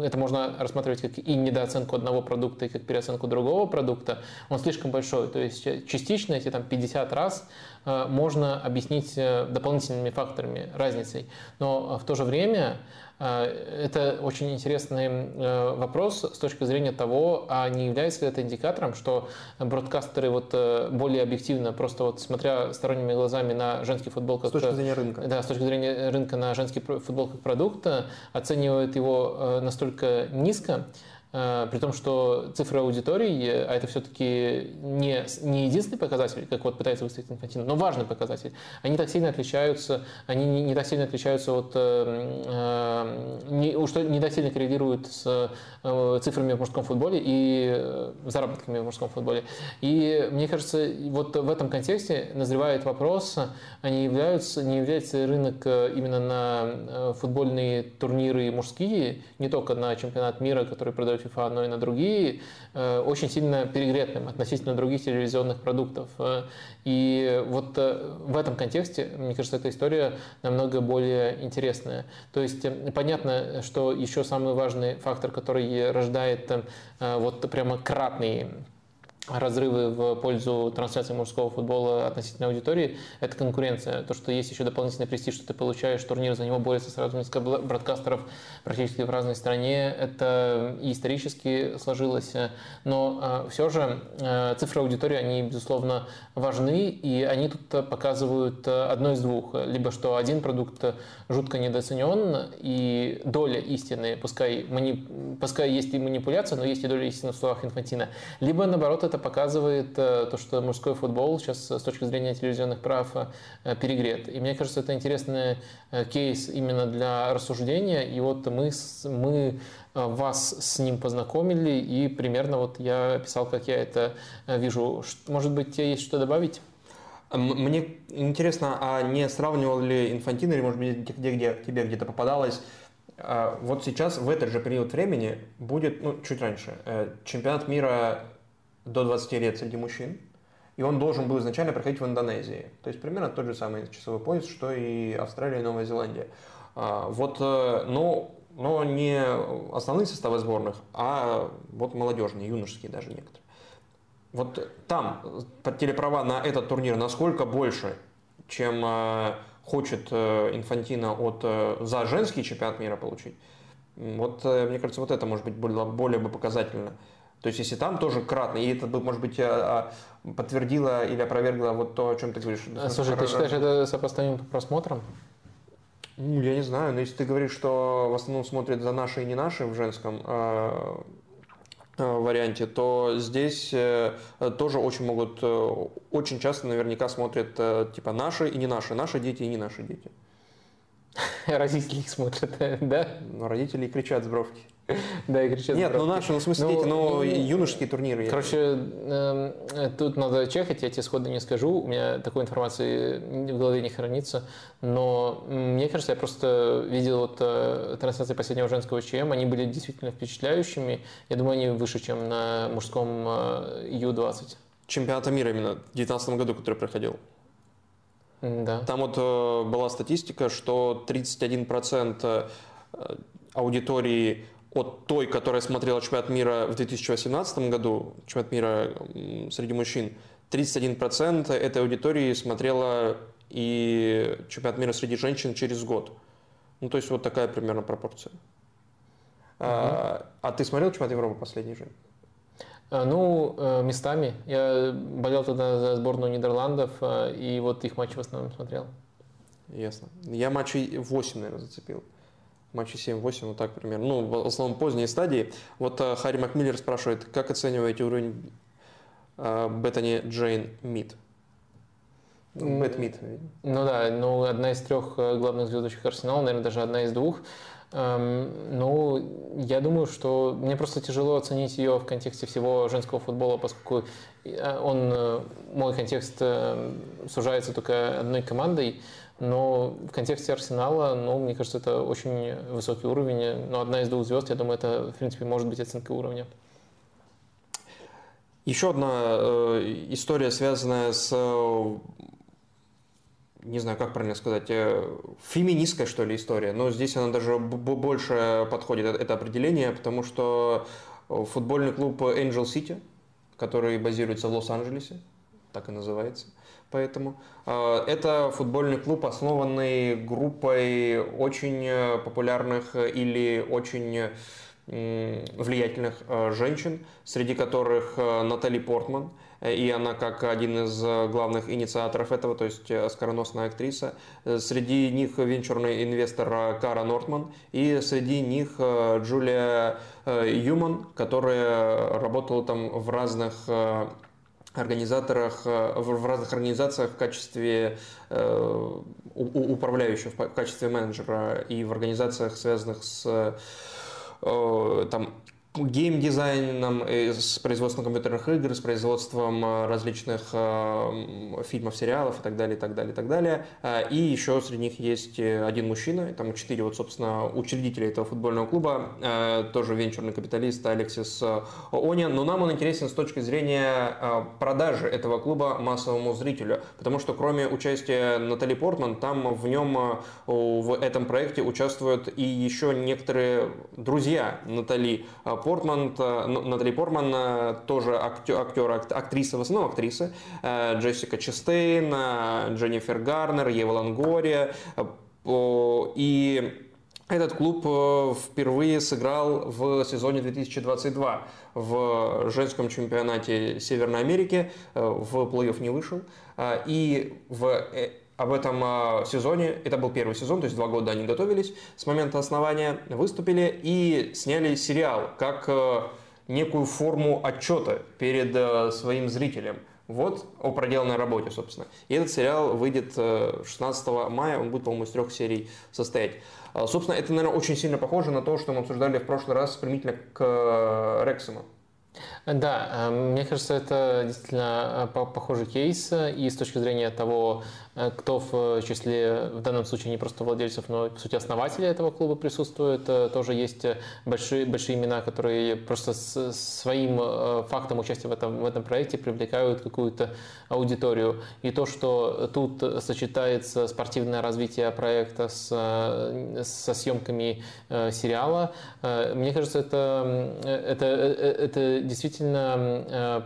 это можно рассматривать как и недооценку одного продукта, и как переоценку другого продукта, он слишком большой. То есть частично эти там 50 раз можно объяснить дополнительными факторами, разницей. Но в то же время это очень интересный э, вопрос с точки зрения того, а не является ли это индикатором, что бродкастеры вот э, более объективно, просто вот смотря сторонними глазами на женский футбол как... С точки зрения рынка. Да, с точки зрения рынка на женский футбол как продукт, оценивают его э, настолько низко, Э, при том, что цифры аудитории, а это все-таки не, не единственный показатель, как вот пытается выставить Инфантино, но важный показатель, они так сильно отличаются, они не, не так сильно отличаются от, э, э не, уж не так сильно коррелируют с э, цифрами в мужском футболе и э, заработками в мужском футболе. И мне кажется, вот в этом контексте назревает вопрос, а являются, не является рынок именно на футбольные турниры мужские, не только на чемпионат мира, который продает Но и на другие, э, очень сильно перегретым относительно других телевизионных продуктов. Э, и вот э, в этом контексте, мне кажется, эта история намного более интересная. То есть понятно, что еще самый важный фактор, который рождает вот прямо кратный разрывы в пользу трансляции мужского футбола относительно аудитории, это конкуренция. То, что есть еще дополнительный престиж, что ты получаешь турнир, за него борются сразу несколько бродкастеров практически в разной стране, это и исторически сложилось. Но а, все же а, цифры аудитории, они, безусловно, важны, и они тут показывают одно из двух. Либо что один продукт жутко недооценен, и доля истины, пускай, мани... пускай есть и манипуляция, но есть и доля истины в словах Инфантина. Либо, наоборот, это показывает э, то, что мужской футбол сейчас с точки зрения телевизионных прав э, перегрет. И мне кажется, это интересный э, кейс именно для рассуждения. И вот мы, мы вас с ним познакомили, и примерно вот я описал, как я это вижу. Может быть, тебе есть что добавить? Мне интересно, а не сравнивал ли Инфантино, или, может быть, где, где тебе где-то попадалось вот сейчас, в этот же период времени, будет, ну, чуть раньше, э, чемпионат мира до 20 лет среди мужчин. И он должен был изначально проходить в Индонезии. То есть примерно тот же самый часовой пояс, что и Австралия и Новая Зеландия. А, вот, э, но, но не основные составы сборных, а вот молодежные, юношеские даже некоторые. Вот там телеправа на этот турнир насколько больше, чем э, хочет э, Инфантина от, за женский чемпионат мира получить? Вот, мне кажется, вот это может быть более, более бы показательно. То есть, если там тоже кратно, и это, может быть, а, а, подтвердило или опровергло вот то, о чем ты говоришь. Слушай, ты считаешь, это сопоставимо по просмотрам? Ну, я не знаю, но если ты говоришь, что в основном смотрят за наши и не наши в женском э, э, варианте, то здесь э, тоже очень могут, э, очень часто наверняка смотрят э, типа наши и не наши, наши дети и не наши дети. Родители их смотрят, да? Но родители кричат с бровки. Да, и кричат. Нет, ну наши, ну в смысле дети, ну юношеские турниры. Короче, эм, тут надо чекать, я тебе сходу не скажу, у меня такой информации в голове не хранится, но мне кажется, я просто видел вот э, трансляции последнего женского ЧМ, они были действительно впечатляющими, я думаю, они выше, чем на мужском э, Ю-20. Чемпионата мира именно в 2019 году, который проходил. Да. Там вот э, была статистика, что 31% аудитории от той, которая смотрела чемпионат мира в 2018 году, чемпионат мира среди мужчин, 31% этой аудитории смотрела и чемпионат мира среди женщин через год. Ну, то есть вот такая примерно пропорция. Uh-huh. А, а ты смотрел чемпионат Европы последний же? А, ну, э, местами. Я болел тогда за сборную Нидерландов, э, и вот их матчи в основном смотрел. Ясно. Я матчей 8, наверное, зацепил матче 7-8, вот так примерно. Ну, в основном поздние стадии. Вот э, Харри Макмиллер спрашивает, как оцениваете уровень э, Беттани Джейн Мид? Бет Мид. Ну да, ну одна из трех э, главных звездочек Арсенала, наверное, даже одна из двух. Эм, ну, я думаю, что мне просто тяжело оценить ее в контексте всего женского футбола, поскольку он, мой контекст сужается только одной командой. Но в контексте Арсенала, ну, мне кажется, это очень высокий уровень. Но одна из двух звезд, я думаю, это, в принципе, может быть оценка уровня. Еще одна э, история, связанная с, э, не знаю, как правильно сказать, э, феминистская, что ли, история. Но здесь она даже больше подходит, это определение, потому что футбольный клуб Angel City, который базируется в Лос-Анджелесе, так и называется – Поэтому а, это футбольный клуб, основанный группой очень э, популярных или очень влиятельных э, женщин, среди которых э, Натали Портман, и она как один из главных инициаторов этого, то есть скороносная актриса. Среди них венчурный инвестор Кара Нортман и среди них Джулия Юман, которая работала там в разных организаторах, э, в разных организациях в качестве э, управляющего, в качестве менеджера и в организациях, связанных с э, там, геймдизайном, э, с производством компьютерных игр, с производством э, различных э, фильмов, сериалов и так далее, и так далее, и так далее. И еще среди них есть один мужчина, там четыре, вот, собственно, учредителя этого футбольного клуба, тоже венчурный капиталист Алексис Оня, но нам он интересен с точки зрения продажи этого клуба массовому зрителю, потому что кроме участия Натали Портман, там в нем, в этом проекте участвуют и еще некоторые друзья Натали Портман, ну, Натали Портман э, тоже актер, актриса, в основном актрисы. Э, Джессика Честейн, э, Дженнифер Гарнер, Ева Лангория. И этот клуб впервые сыграл в сезоне 2022 в женском чемпионате Северной Америки, в плей-офф не вышел. И в об этом а, сезоне, это был первый сезон, то есть два года они готовились с момента основания, выступили и сняли сериал как э, некую форму отчета перед э, своим зрителем. Вот о проделанной работе, собственно. И этот сериал выйдет 16 э, мая, он будет, по-моему, из трех серий состоять. А, собственно, это, наверное, очень сильно похоже на то, что мы обсуждали в прошлый раз применительно к Рексому. Да, э, мне кажется, это действительно э, похожий кейс, и с точки зрения того, Э, кто в числе, в данном случае не просто владельцев, но по сути основателей этого клуба присутствует. Э, тоже есть э, большие, большие имена, которые просто с своим фактом участия в этом, в этом проекте привлекают какую-то аудиторию. И то, что тут сочетается спортивное развитие проекта с, со съемками сериала, мне кажется, это, это, это действительно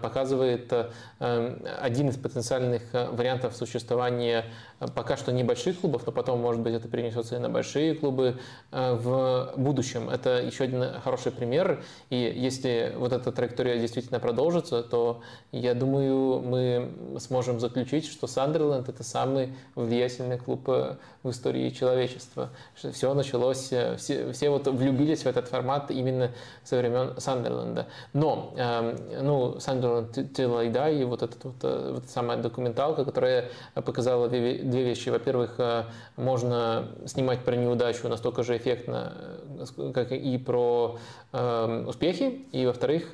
показывает один из потенциальных вариантов существования пока что небольших клубов, но потом, может быть, это перенесется и на большие клубы э, в будущем. Это еще один хороший пример. И если вот эта траектория действительно продолжится, то я думаю, мы сможем заключить, что Сандерленд – это самый влиятельный клуб э, в истории человечества. Все началось, э, все, все вот влюбились в этот формат именно со времен Сандерленда. Но, ну, Сандерленд Тилайда и вот эта вот, вот самая документалка, которая показала две вещи. Во-первых, э, можно снимать про неудачу настолько же эффектно, э, как и про э, успехи. И, во-вторых,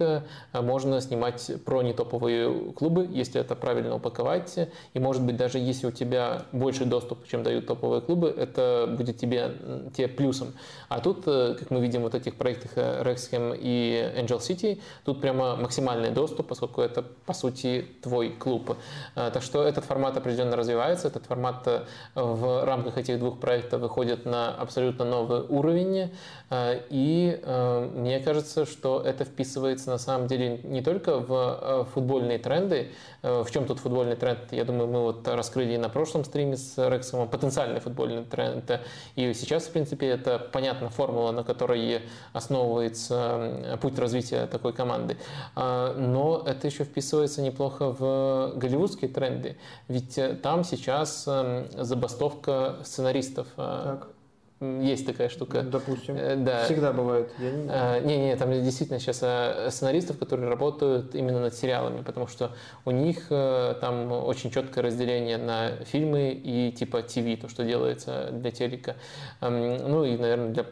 можно снимать про нетоповые клубы, если это правильно упаковать. И, может быть, даже если у тебя больше доступа, чем дают топовые клубы, это будет тебе, тебе плюсом. А тут, как мы видим вот этих проектах Rexham и Angel City, тут прямо максимальный доступ, поскольку это, по сути, твой клуб. Так что этот формат определенно развивается, этот формат э, в рамках этих двух проектов выходит на абсолютно новый уровень. Э, и э, мне кажется, что это вписывается на самом деле не только в футбольные тренды. В чем тут футбольный тренд? Я думаю, мы вот раскрыли на прошлом стриме с Рексом потенциальный футбольный тренд. И сейчас, в принципе, это понятна формула, на которой основывается путь развития такой команды. Но это еще вписывается неплохо в голливудские тренды. Ведь там сейчас забастовка сценаристов. Э, так. Есть такая штука. Допустим. Э, да. Всегда бывает. Я не... А, не, не, там действительно сейчас э, сценаристов, которые работают именно над сериалами, потому что у них там очень четкое разделение на фильмы и типа ТВ, то, что делается для телека. Эм, ну и, наверное, для,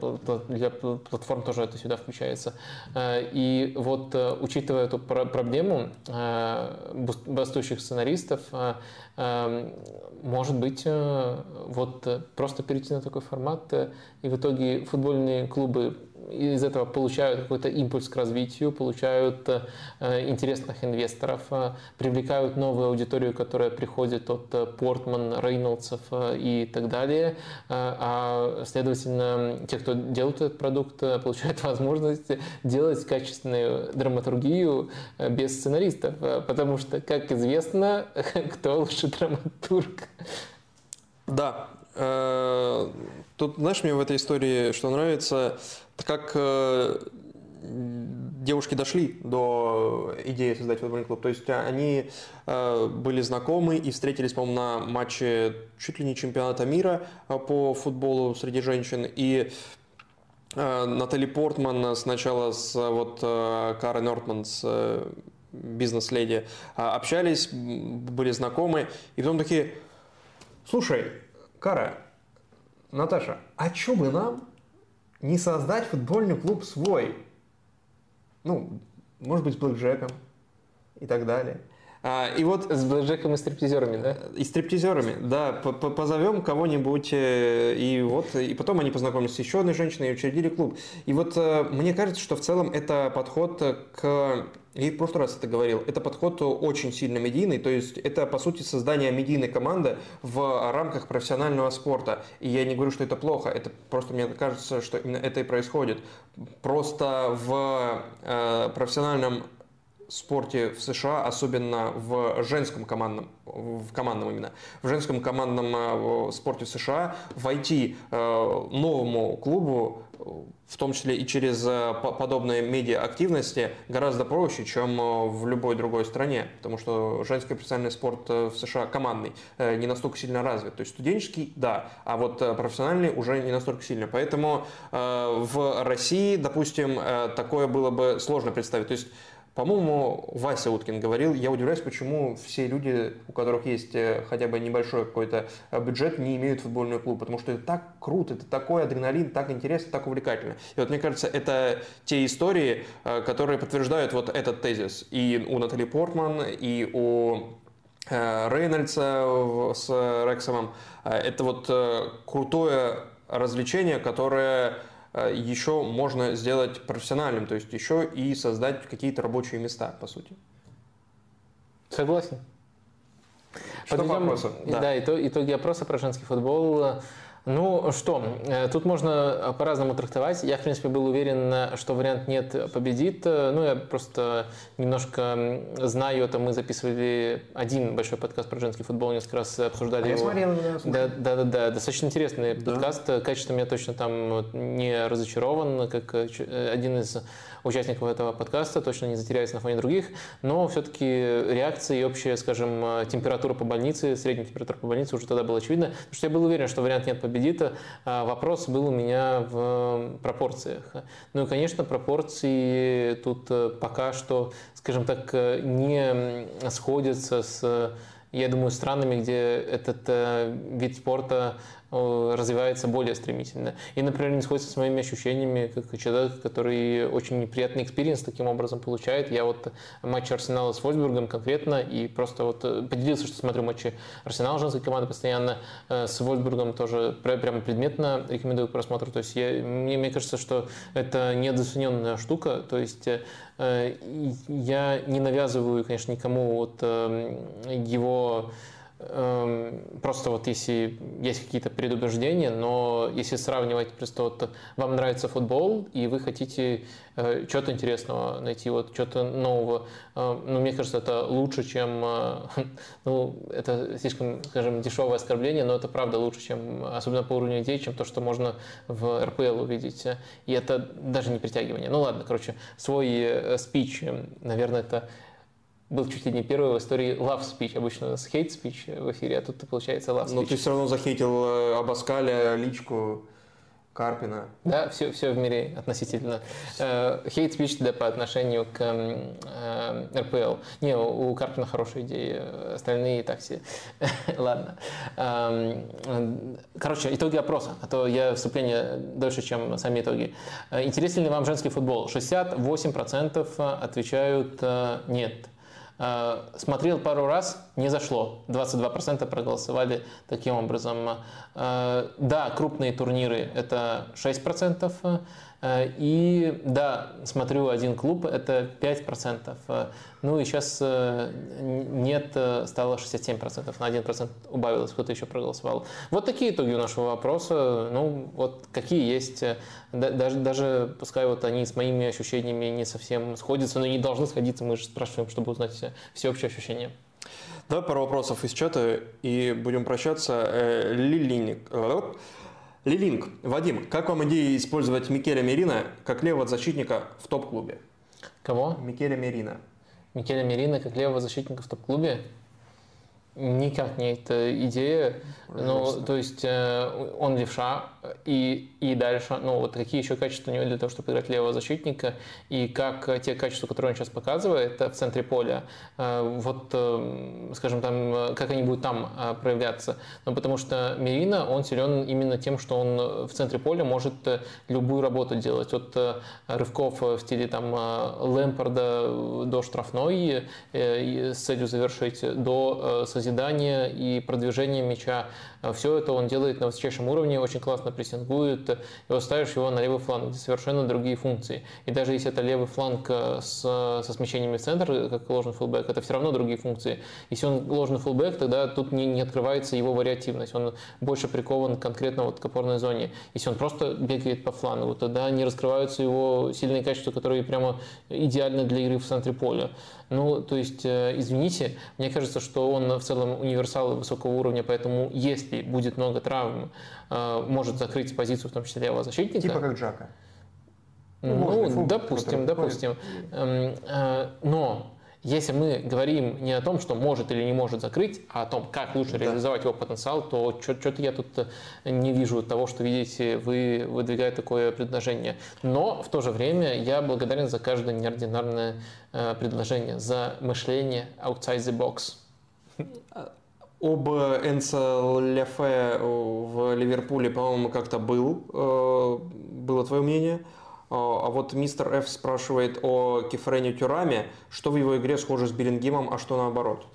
для платформ тоже это сюда включается. И вот, учитывая эту проблему бастующих сценаристов, эм, может быть, вот просто перейти на такой формат и в итоге футбольные клубы из этого получают какой-то импульс к развитию, получают э, интересных инвесторов, э, привлекают новую аудиторию, которая приходит от э, Портман, Рейнольдсов и так далее, а следовательно, те, кто делают этот продукт, получают возможность делать качественную драматургию без сценаристов, потому что, как известно, кто лучше драматург. Да, Тут, знаешь, мне в этой истории что нравится, как э, девушки дошли до идеи создать футбольный клуб. То есть они э, были знакомы и встретились, по-моему, на матче чуть ли не чемпионата мира э, по футболу среди женщин. И Натали Портман сначала с вот Карен Нортман, с бизнес-леди, общались, были знакомы, и потом такие, слушай, Кара, Наташа, а что бы нам не создать футбольный клуб свой? Ну, может быть, с блэкджеком и так далее. А, и вот с блэкджеком и стриптизерами, да? И стриптизерами, да. Позовем кого-нибудь, э, и вот, и потом они познакомились с еще одной женщиной и учредили клуб. И вот э, мне кажется, что в целом это подход к я в прошлый раз это говорил, это подход очень сильно медийный, то есть это по сути создание медийной команды в рамках профессионального спорта. И я не говорю, что это плохо, это просто мне кажется, что именно это и происходит. Просто в э, профессиональном спорте в США, особенно в женском командном, в командном именно, в женском командном э, спорте в США, войти э, новому клубу в том числе и через э, подобные медиа-активности, гораздо проще, чем в любой другой стране, потому что женский профессиональный спорт в США командный, не настолько сильно развит. То есть студенческий, да, а вот профессиональный уже не настолько сильно. Поэтому в России, допустим, такое было бы сложно представить. То есть По-моему, Вася Уткин говорил, я удивляюсь, почему все люди, у которых есть э, хотя бы небольшой какой-то э, бюджет, не имеют футбольный клуб, потому что это так круто, это такой адреналин, так интересно, так увлекательно. И вот мне кажется, это те истории, э, которые подтверждают вот этот тезис. И у Натали Портман, и у Рейнольдса с Рексомом. Это вот крутое развлечение, которое еще можно сделать профессиональным, то есть еще и создать какие-то рабочие места, по сути. Согласен. Что Подведем, по опросу? Да, да итоги опроса про женский футбол. Ну что, э, тут можно по-разному трактовать. Я, в принципе, был уверен, что вариант «нет» победит. Ну, я просто немножко знаю это. Мы записывали один большой подкаст про женский футбол, несколько раз обсуждали а его. Я смотрел, да, да, да, да. Достаточно интересный да. подкаст. Качеством я точно там не разочарован, как э, один из участников этого подкаста, точно не затеряюсь на фоне других, но все-таки реакция и общая, скажем, температура по больнице, средняя температура по больнице уже тогда была очевидна, потому что я был уверен, что вариант «нет» победит. А вопрос был у меня в пропорциях. Ну и, конечно, пропорции тут э, пока что, скажем так, э, не сходятся с я думаю, странами, где этот э, вид спорта Э, развивается более стремительно. И, например, не сходится с моими ощущениями, как человек, который очень неприятный experience таким образом получает. Я вот матч Арсенала с Вольсбургом конкретно, и просто вот э, поделился, что смотрю матчи Арсенала женской команды постоянно, э, с Вольсбургом тоже прямо предметно рекомендую к просмотру. То есть я, мне, мне кажется, что это недооцененная штука, то есть я не навязываю, конечно, никому вот его Эм, просто вот если есть какие-то предубеждения, но если сравнивать просто вот вам нравится футбол и вы хотите э, что-то интересного найти, вот что-то нового, э, ну мне кажется это лучше, чем, э, ну это слишком, скажем, дешевое оскорбление, но это правда лучше, чем, особенно по уровню идей, чем то, что можно в РПЛ увидеть. И это даже не притягивание. Ну ладно, короче, свой спич, наверное, это был чуть ли не первый в истории love speech. Обычно у нас hate speech в эфире, а тут получается love speech. Но ты все равно захейтил э, Абаскаля, личку Карпина. Да, все, все в мире относительно. Э, hate speech да, по отношению к э, РПЛ. Не, у Карпина хорошая идея, остальные так себе. Ладно. Эм, короче, итоги опроса, а то я вступление дольше, чем сами итоги. Интересен ли вам женский футбол? 68% отвечают нет. Э, смотрел пару раз, не зашло. 22% проголосовали таким образом. Э, да, крупные турниры это 6%. Э, и да, смотрю один клуб, это 5%. Э, ну и сейчас э, нет, стало 67%, на 1% убавилось, кто-то еще проголосовал. Вот такие итоги у нашего вопроса. Ну, вот какие есть, даже, даже пускай вот они с моими ощущениями не совсем сходятся, но не должны сходиться, мы же спрашиваем, чтобы узнать всеобщее ощущение. Давай пару вопросов из чата и будем прощаться. Лилиник. Лилинг, Вадим, как вам идея использовать Микеля Мерина как левого защитника в топ-клубе? Кого? Микеля Мерина. Микеля Мерина как левого защитника в топ-клубе? Никак не эта идея. Ну, то есть э, он левша, и, и дальше, ну, вот какие еще качества у него для того, чтобы играть левого защитника, и как те качества, которые он сейчас показывает в центре поля, э, вот, э, скажем, там, как они будут там проявляться. Ну, потому что Мерина, он силен именно тем, что он в центре поля может любую работу делать. От рывков в стиле там Лэмпорда до штрафной, с целью завершить, до созидания и продвижения мяча а Все это он делает на высочайшем уровне, очень классно прессингует, и вот ставишь его на левый фланг, где совершенно другие функции. И даже если это левый фланг э, с, со смещениями в центр, как ложный фулбэк, это все равно другие функции. Если он ложный фулбэк, тогда тут не, не открывается его вариативность, он больше прикован конкретно вот к опорной зоне. Если он просто бегает по флангу, тогда не раскрываются его сильные качества, которые прямо идеальны для игры в центре поля. Ну, то есть, э, извините, мне кажется, что он в целом универсал высокого уровня, поэтому если будет много травм, э, может закрыть позицию, в том числе левого защитника. Типа как Джака. Ну, ну допустим, допустим. Эм, э, но Если мы говорим не о том, что может или не может закрыть, а о том, как лучше реализовать его потенциал, то что-то я тут не вижу того, что видите вы, выдвигая такое предложение. Но в то же время я благодарен за каждое неординарное э, предложение, за мышление outside the box. Об Энце Лефе в Ливерпуле, по-моему, как-то был, э, было твое мнение. А, а вот мистер Ф спрашивает о Кефрене Тюраме, что в его игре схоже с Беллингемом, а что наоборот.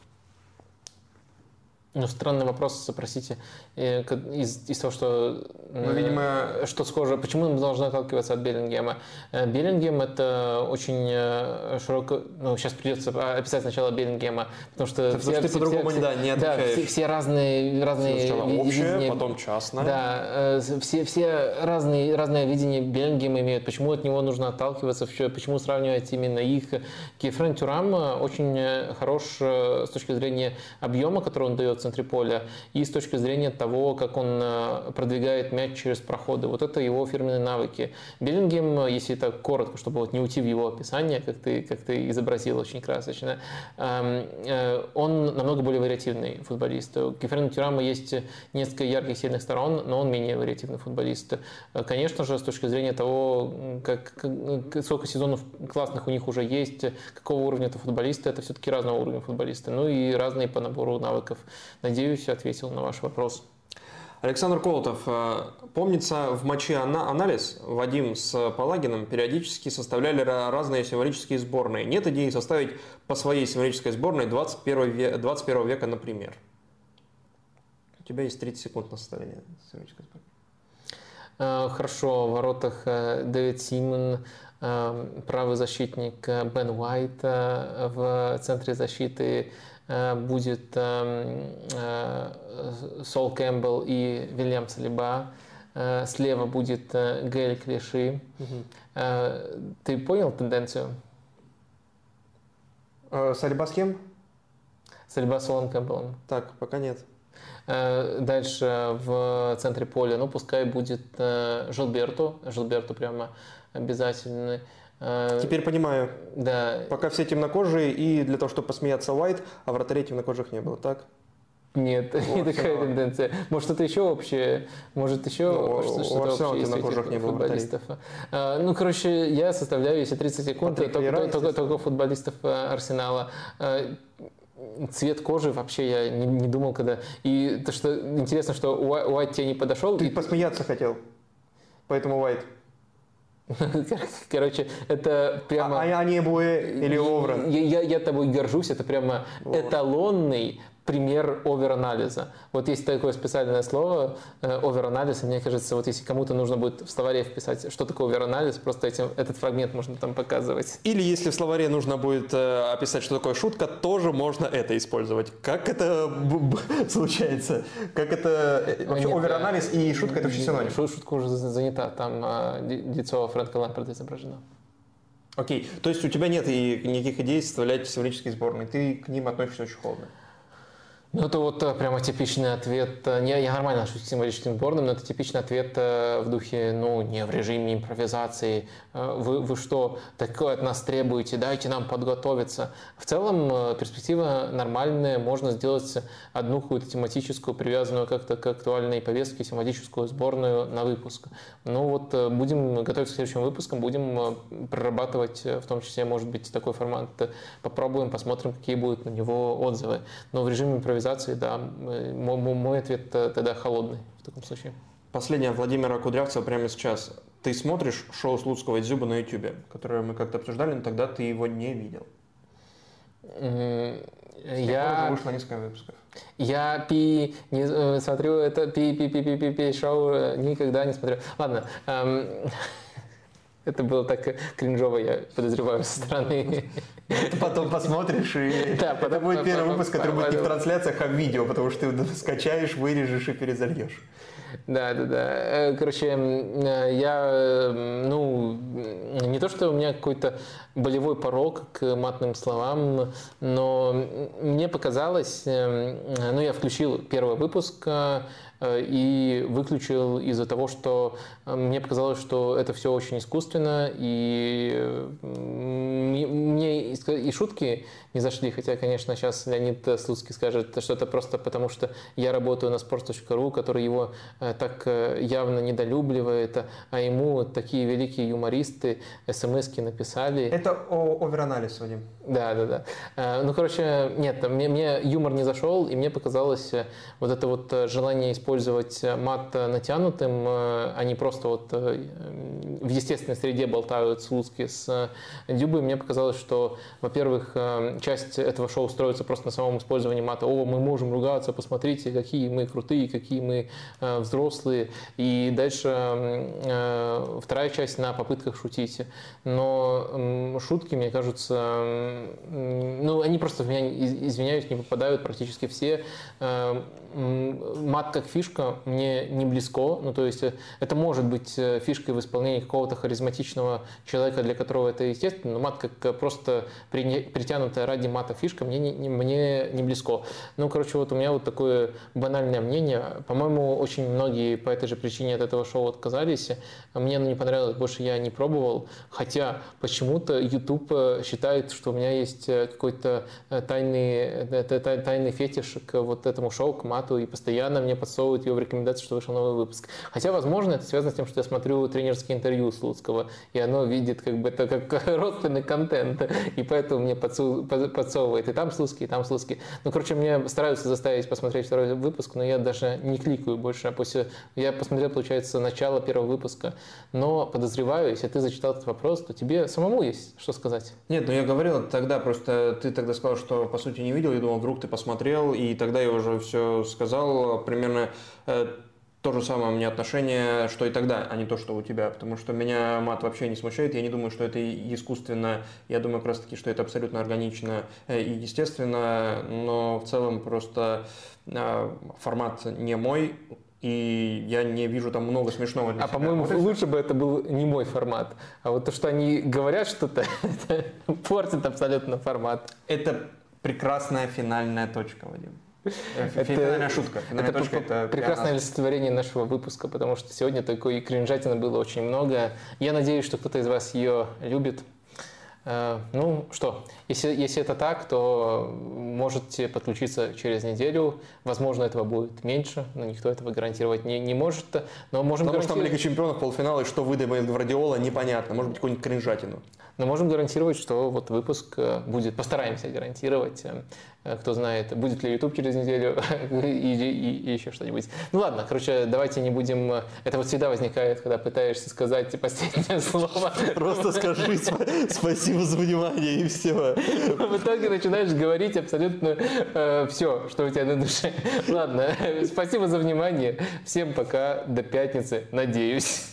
Ну, странный вопрос, простите, э, из, из того, что, ну, видимо, что схоже, почему мы должны отталкиваться от Беллингема? Э, Беллингем – это очень э, широко, ну, сейчас придется описать сначала Беллингема, потому что потому все, ты по-другому все, да, не отвечаешь. Да, все, все разные, разные Сначала общее, видения, потом частное. Да, все, все разные, разное видение Беллингема имеют, почему от него нужно отталкиваться, почему сравнивать именно их. Кефрен Тюрам очень хорош с точки зрения объема, который он дает центре поля, и с точки зрения того, как он э, продвигает мяч через проходы. Вот это его фирменные навыки. Беллингем, если это коротко, чтобы вот не уйти в его описание, как ты, как ты изобразил очень красочно, эм, э, он намного более вариативный футболист. У Кефрена Тюрама есть несколько ярких, сильных сторон, но он менее вариативный футболист. Э, конечно же, с точки зрения того, как, сколько сезонов классных у них уже есть, какого уровня это футболисты, это все-таки разного уровня футболисты. Ну и разные по набору навыков. Надеюсь, ответил на ваш вопрос. Александр Колотов, э, помнится, в матче «Анализ» Вадим с Палагиным периодически составляли разные символические сборные. Нет идеи составить по своей символической сборной 21 века, 21 века, например? У тебя есть 30 секунд на составление символической сборной. Э, хорошо, в воротах э, Дэвид Симон, правый защитник Бен Уайт, в центре защиты будет эм, э, Сол Кэмпбелл и Вильям Салиба. Э, слева будет Гель Клиши. Угу. Ты понял тенденцию? Салиба с кем? Сальба с Солом Кэмпбеллом. Так, пока нет. Дальше в центре поля, ну пускай будет Жилберту. Жилберту прямо обязательный. Э, Теперь понимаю. Да. Пока все темнокожие, и для того, чтобы посмеяться White, а вратарей темнокожих не было, так? Нет, не такая тенденция. Может, что-то еще общее? Может, еще ну, что-то общее темнокожих не было футболистов? А, ну, короче, я составляю, если 30 секунд, только, только, только, только футболистов э, Арсенала. Цвет кожи вообще я не, не думал, когда... И то, что интересно, что Уайт тебе не подошел. Ты и... посмеяться хотел, поэтому Уайт. Короче, это прямо... А, а не Буэ или Оврен? Я, я, я тобой горжусь, это прямо эталонный пример оверанализа. Вот есть такое специальное слово э, оверанализ, и мне кажется, вот если кому-то нужно будет в словаре вписать, что такое оверанализ, просто этим, этот фрагмент можно там показывать. Или если в словаре нужно будет э, описать, что такое шутка, тоже можно это использовать. Как это случается? Как это... Э, вообще Нет, оверанализ и шутка это вообще синоним? Шутка уже занята, там лицо Фрэнка Лампарда изображено. Окей, то есть у тебя нет и никаких идей составлять символические сборные, ты к ним относишься очень холодно? Ну, это вот э, прямо типичный ответ. Э, я, я нормально отношусь к символическим сборным, но это типичный ответ э, в духе, ну, не в режиме импровизации. Вы, вы что, такое от нас требуете? Дайте нам подготовиться. В целом, перспектива нормальная. Можно сделать одну какую-то тематическую, привязанную как-то к актуальной повестке, тематическую сборную на выпуск. Ну, вот будем готовиться к следующим выпускам, будем прорабатывать, в том числе, может быть, такой формат. Попробуем, посмотрим, какие будут на него отзывы. Но в режиме импровизации импровизации, да, мой, мой ответ тогда холодный в таком случае. Последнее Владимира Кудрявцева прямо сейчас. Ты смотришь шоу Слуцкого и Дзюба на YouTube, которое мы как-то обсуждали, но тогда ты его не видел. Я... вышло несколько выпусков. Я пи не э, смотрю это пи пи пи пи пи пи шоу э, никогда не смотрю. Ладно. Эм, это было так кринжово, я подозреваю, со стороны. Ты потом посмотришь, и да, потом, это будет первый выпуск, который будет не в трансляциях, а в видео, потому что ты скачаешь, вырежешь и перезальешь. Да, да, да. Короче, я, ну, не то, что у меня какой-то болевой порог к матным словам, но мне показалось, ну, я включил первый выпуск Э, и выключил из-за того, что э, мне показалось, что это все очень искусственно, и мне и шутки не зашли, хотя, конечно, сейчас Леонид Слуцкий скажет, что это просто потому, что я работаю на sports.ru, который его э, так явно недолюбливает, а ему такие великие юмористы смс написали. Это о оверанализ, Вадим. Да, да, да. Ну, короче, нет, мне, мне юмор не зашел, и мне показалось вот это вот желание использовать мат натянутым, а не просто вот э, в естественной среде болтают слуцки с дюбой. Мне показалось, что, во-первых, э, часть этого шоу строится просто на самом использовании мата. О, мы можем ругаться, посмотрите, какие мы крутые, какие мы э, взрослые. И дальше вторая часть на попытках шутить. Но шутки, мне кажутся, ну, они просто в меня, извиняюсь, не попадают практически все. Мат как фишка мне не близко. Ну, то есть э, это может быть э, фишкой в исполнении какого-то харизматичного человека, для которого это естественно, но мат как э, просто притянутая ради мата фишка мне не, мне не близко. Ну, короче, вот у меня вот такое банальное мнение. По-моему, очень многие по этой же причине от этого шоу отказались. Мне оно не понравилось, больше я не пробовал. Хотя почему-то YouTube считает, что у меня есть какой-то тайный, тайный фетиш к вот этому шоу, к мату и постоянно мне подсовывают ее в рекомендации, что вышел новый выпуск. Хотя, возможно, это связано с тем, что я смотрю тренерские интервью Слуцкого, и оно видит как бы это как родственный контент, и поэтому мне подсовывает и там Слуцкий, и там Слуцкий. Ну, короче, мне стараются заставить посмотреть второй выпуск, но я даже не кликаю больше. А после... Я посмотрел, получается, начало первого выпуска, но подозреваю, если ты зачитал этот вопрос, то тебе самому есть что сказать. Нет, ну я говорил тогда, просто ты тогда сказал, что по сути не видел, я думал, вдруг ты посмотрел, и тогда я уже все сказал, примерно э, то же самое у меня отношение, что и тогда, а не то, что у тебя. Потому что меня мат вообще не смущает. Я не думаю, что это искусственно. Я думаю как раз таки, что это абсолютно органично э, и естественно. Но в целом просто э, формат не мой. И я не вижу там много смешного для А по-моему, лучше бы это был не мой формат. А вот то, что они говорят что-то, это портит абсолютно формат. Это прекрасная финальная точка, Вадим. Финальная шутка. Финальная это, точка, это прекрасное олицетворение нашего выпуска, потому что сегодня такой кринжатины было очень много. Я надеюсь, что кто-то из вас ее любит. Э, ну что, если, если это так, то можете подключиться через неделю. Возможно, этого будет меньше, но никто этого гарантировать не, не может. Но можем Потому гарантировать... что там Лига Чемпионов, полуфинал, и что выдумает Гвардиола, непонятно. Может быть, какую-нибудь кринжатину. Но можем гарантировать, что вот выпуск э, будет, постараемся гарантировать. Э, э, кто знает, будет ли YouTube через неделю и, и, и еще что-нибудь. Ну ладно, короче, давайте не будем... Это вот всегда возникает, когда пытаешься сказать последнее слово. Просто скажи спасибо за внимание и все. В итоге начинаешь говорить абсолютно э, все, что у тебя на душе. Ладно, спасибо за внимание. Всем пока, до пятницы, надеюсь.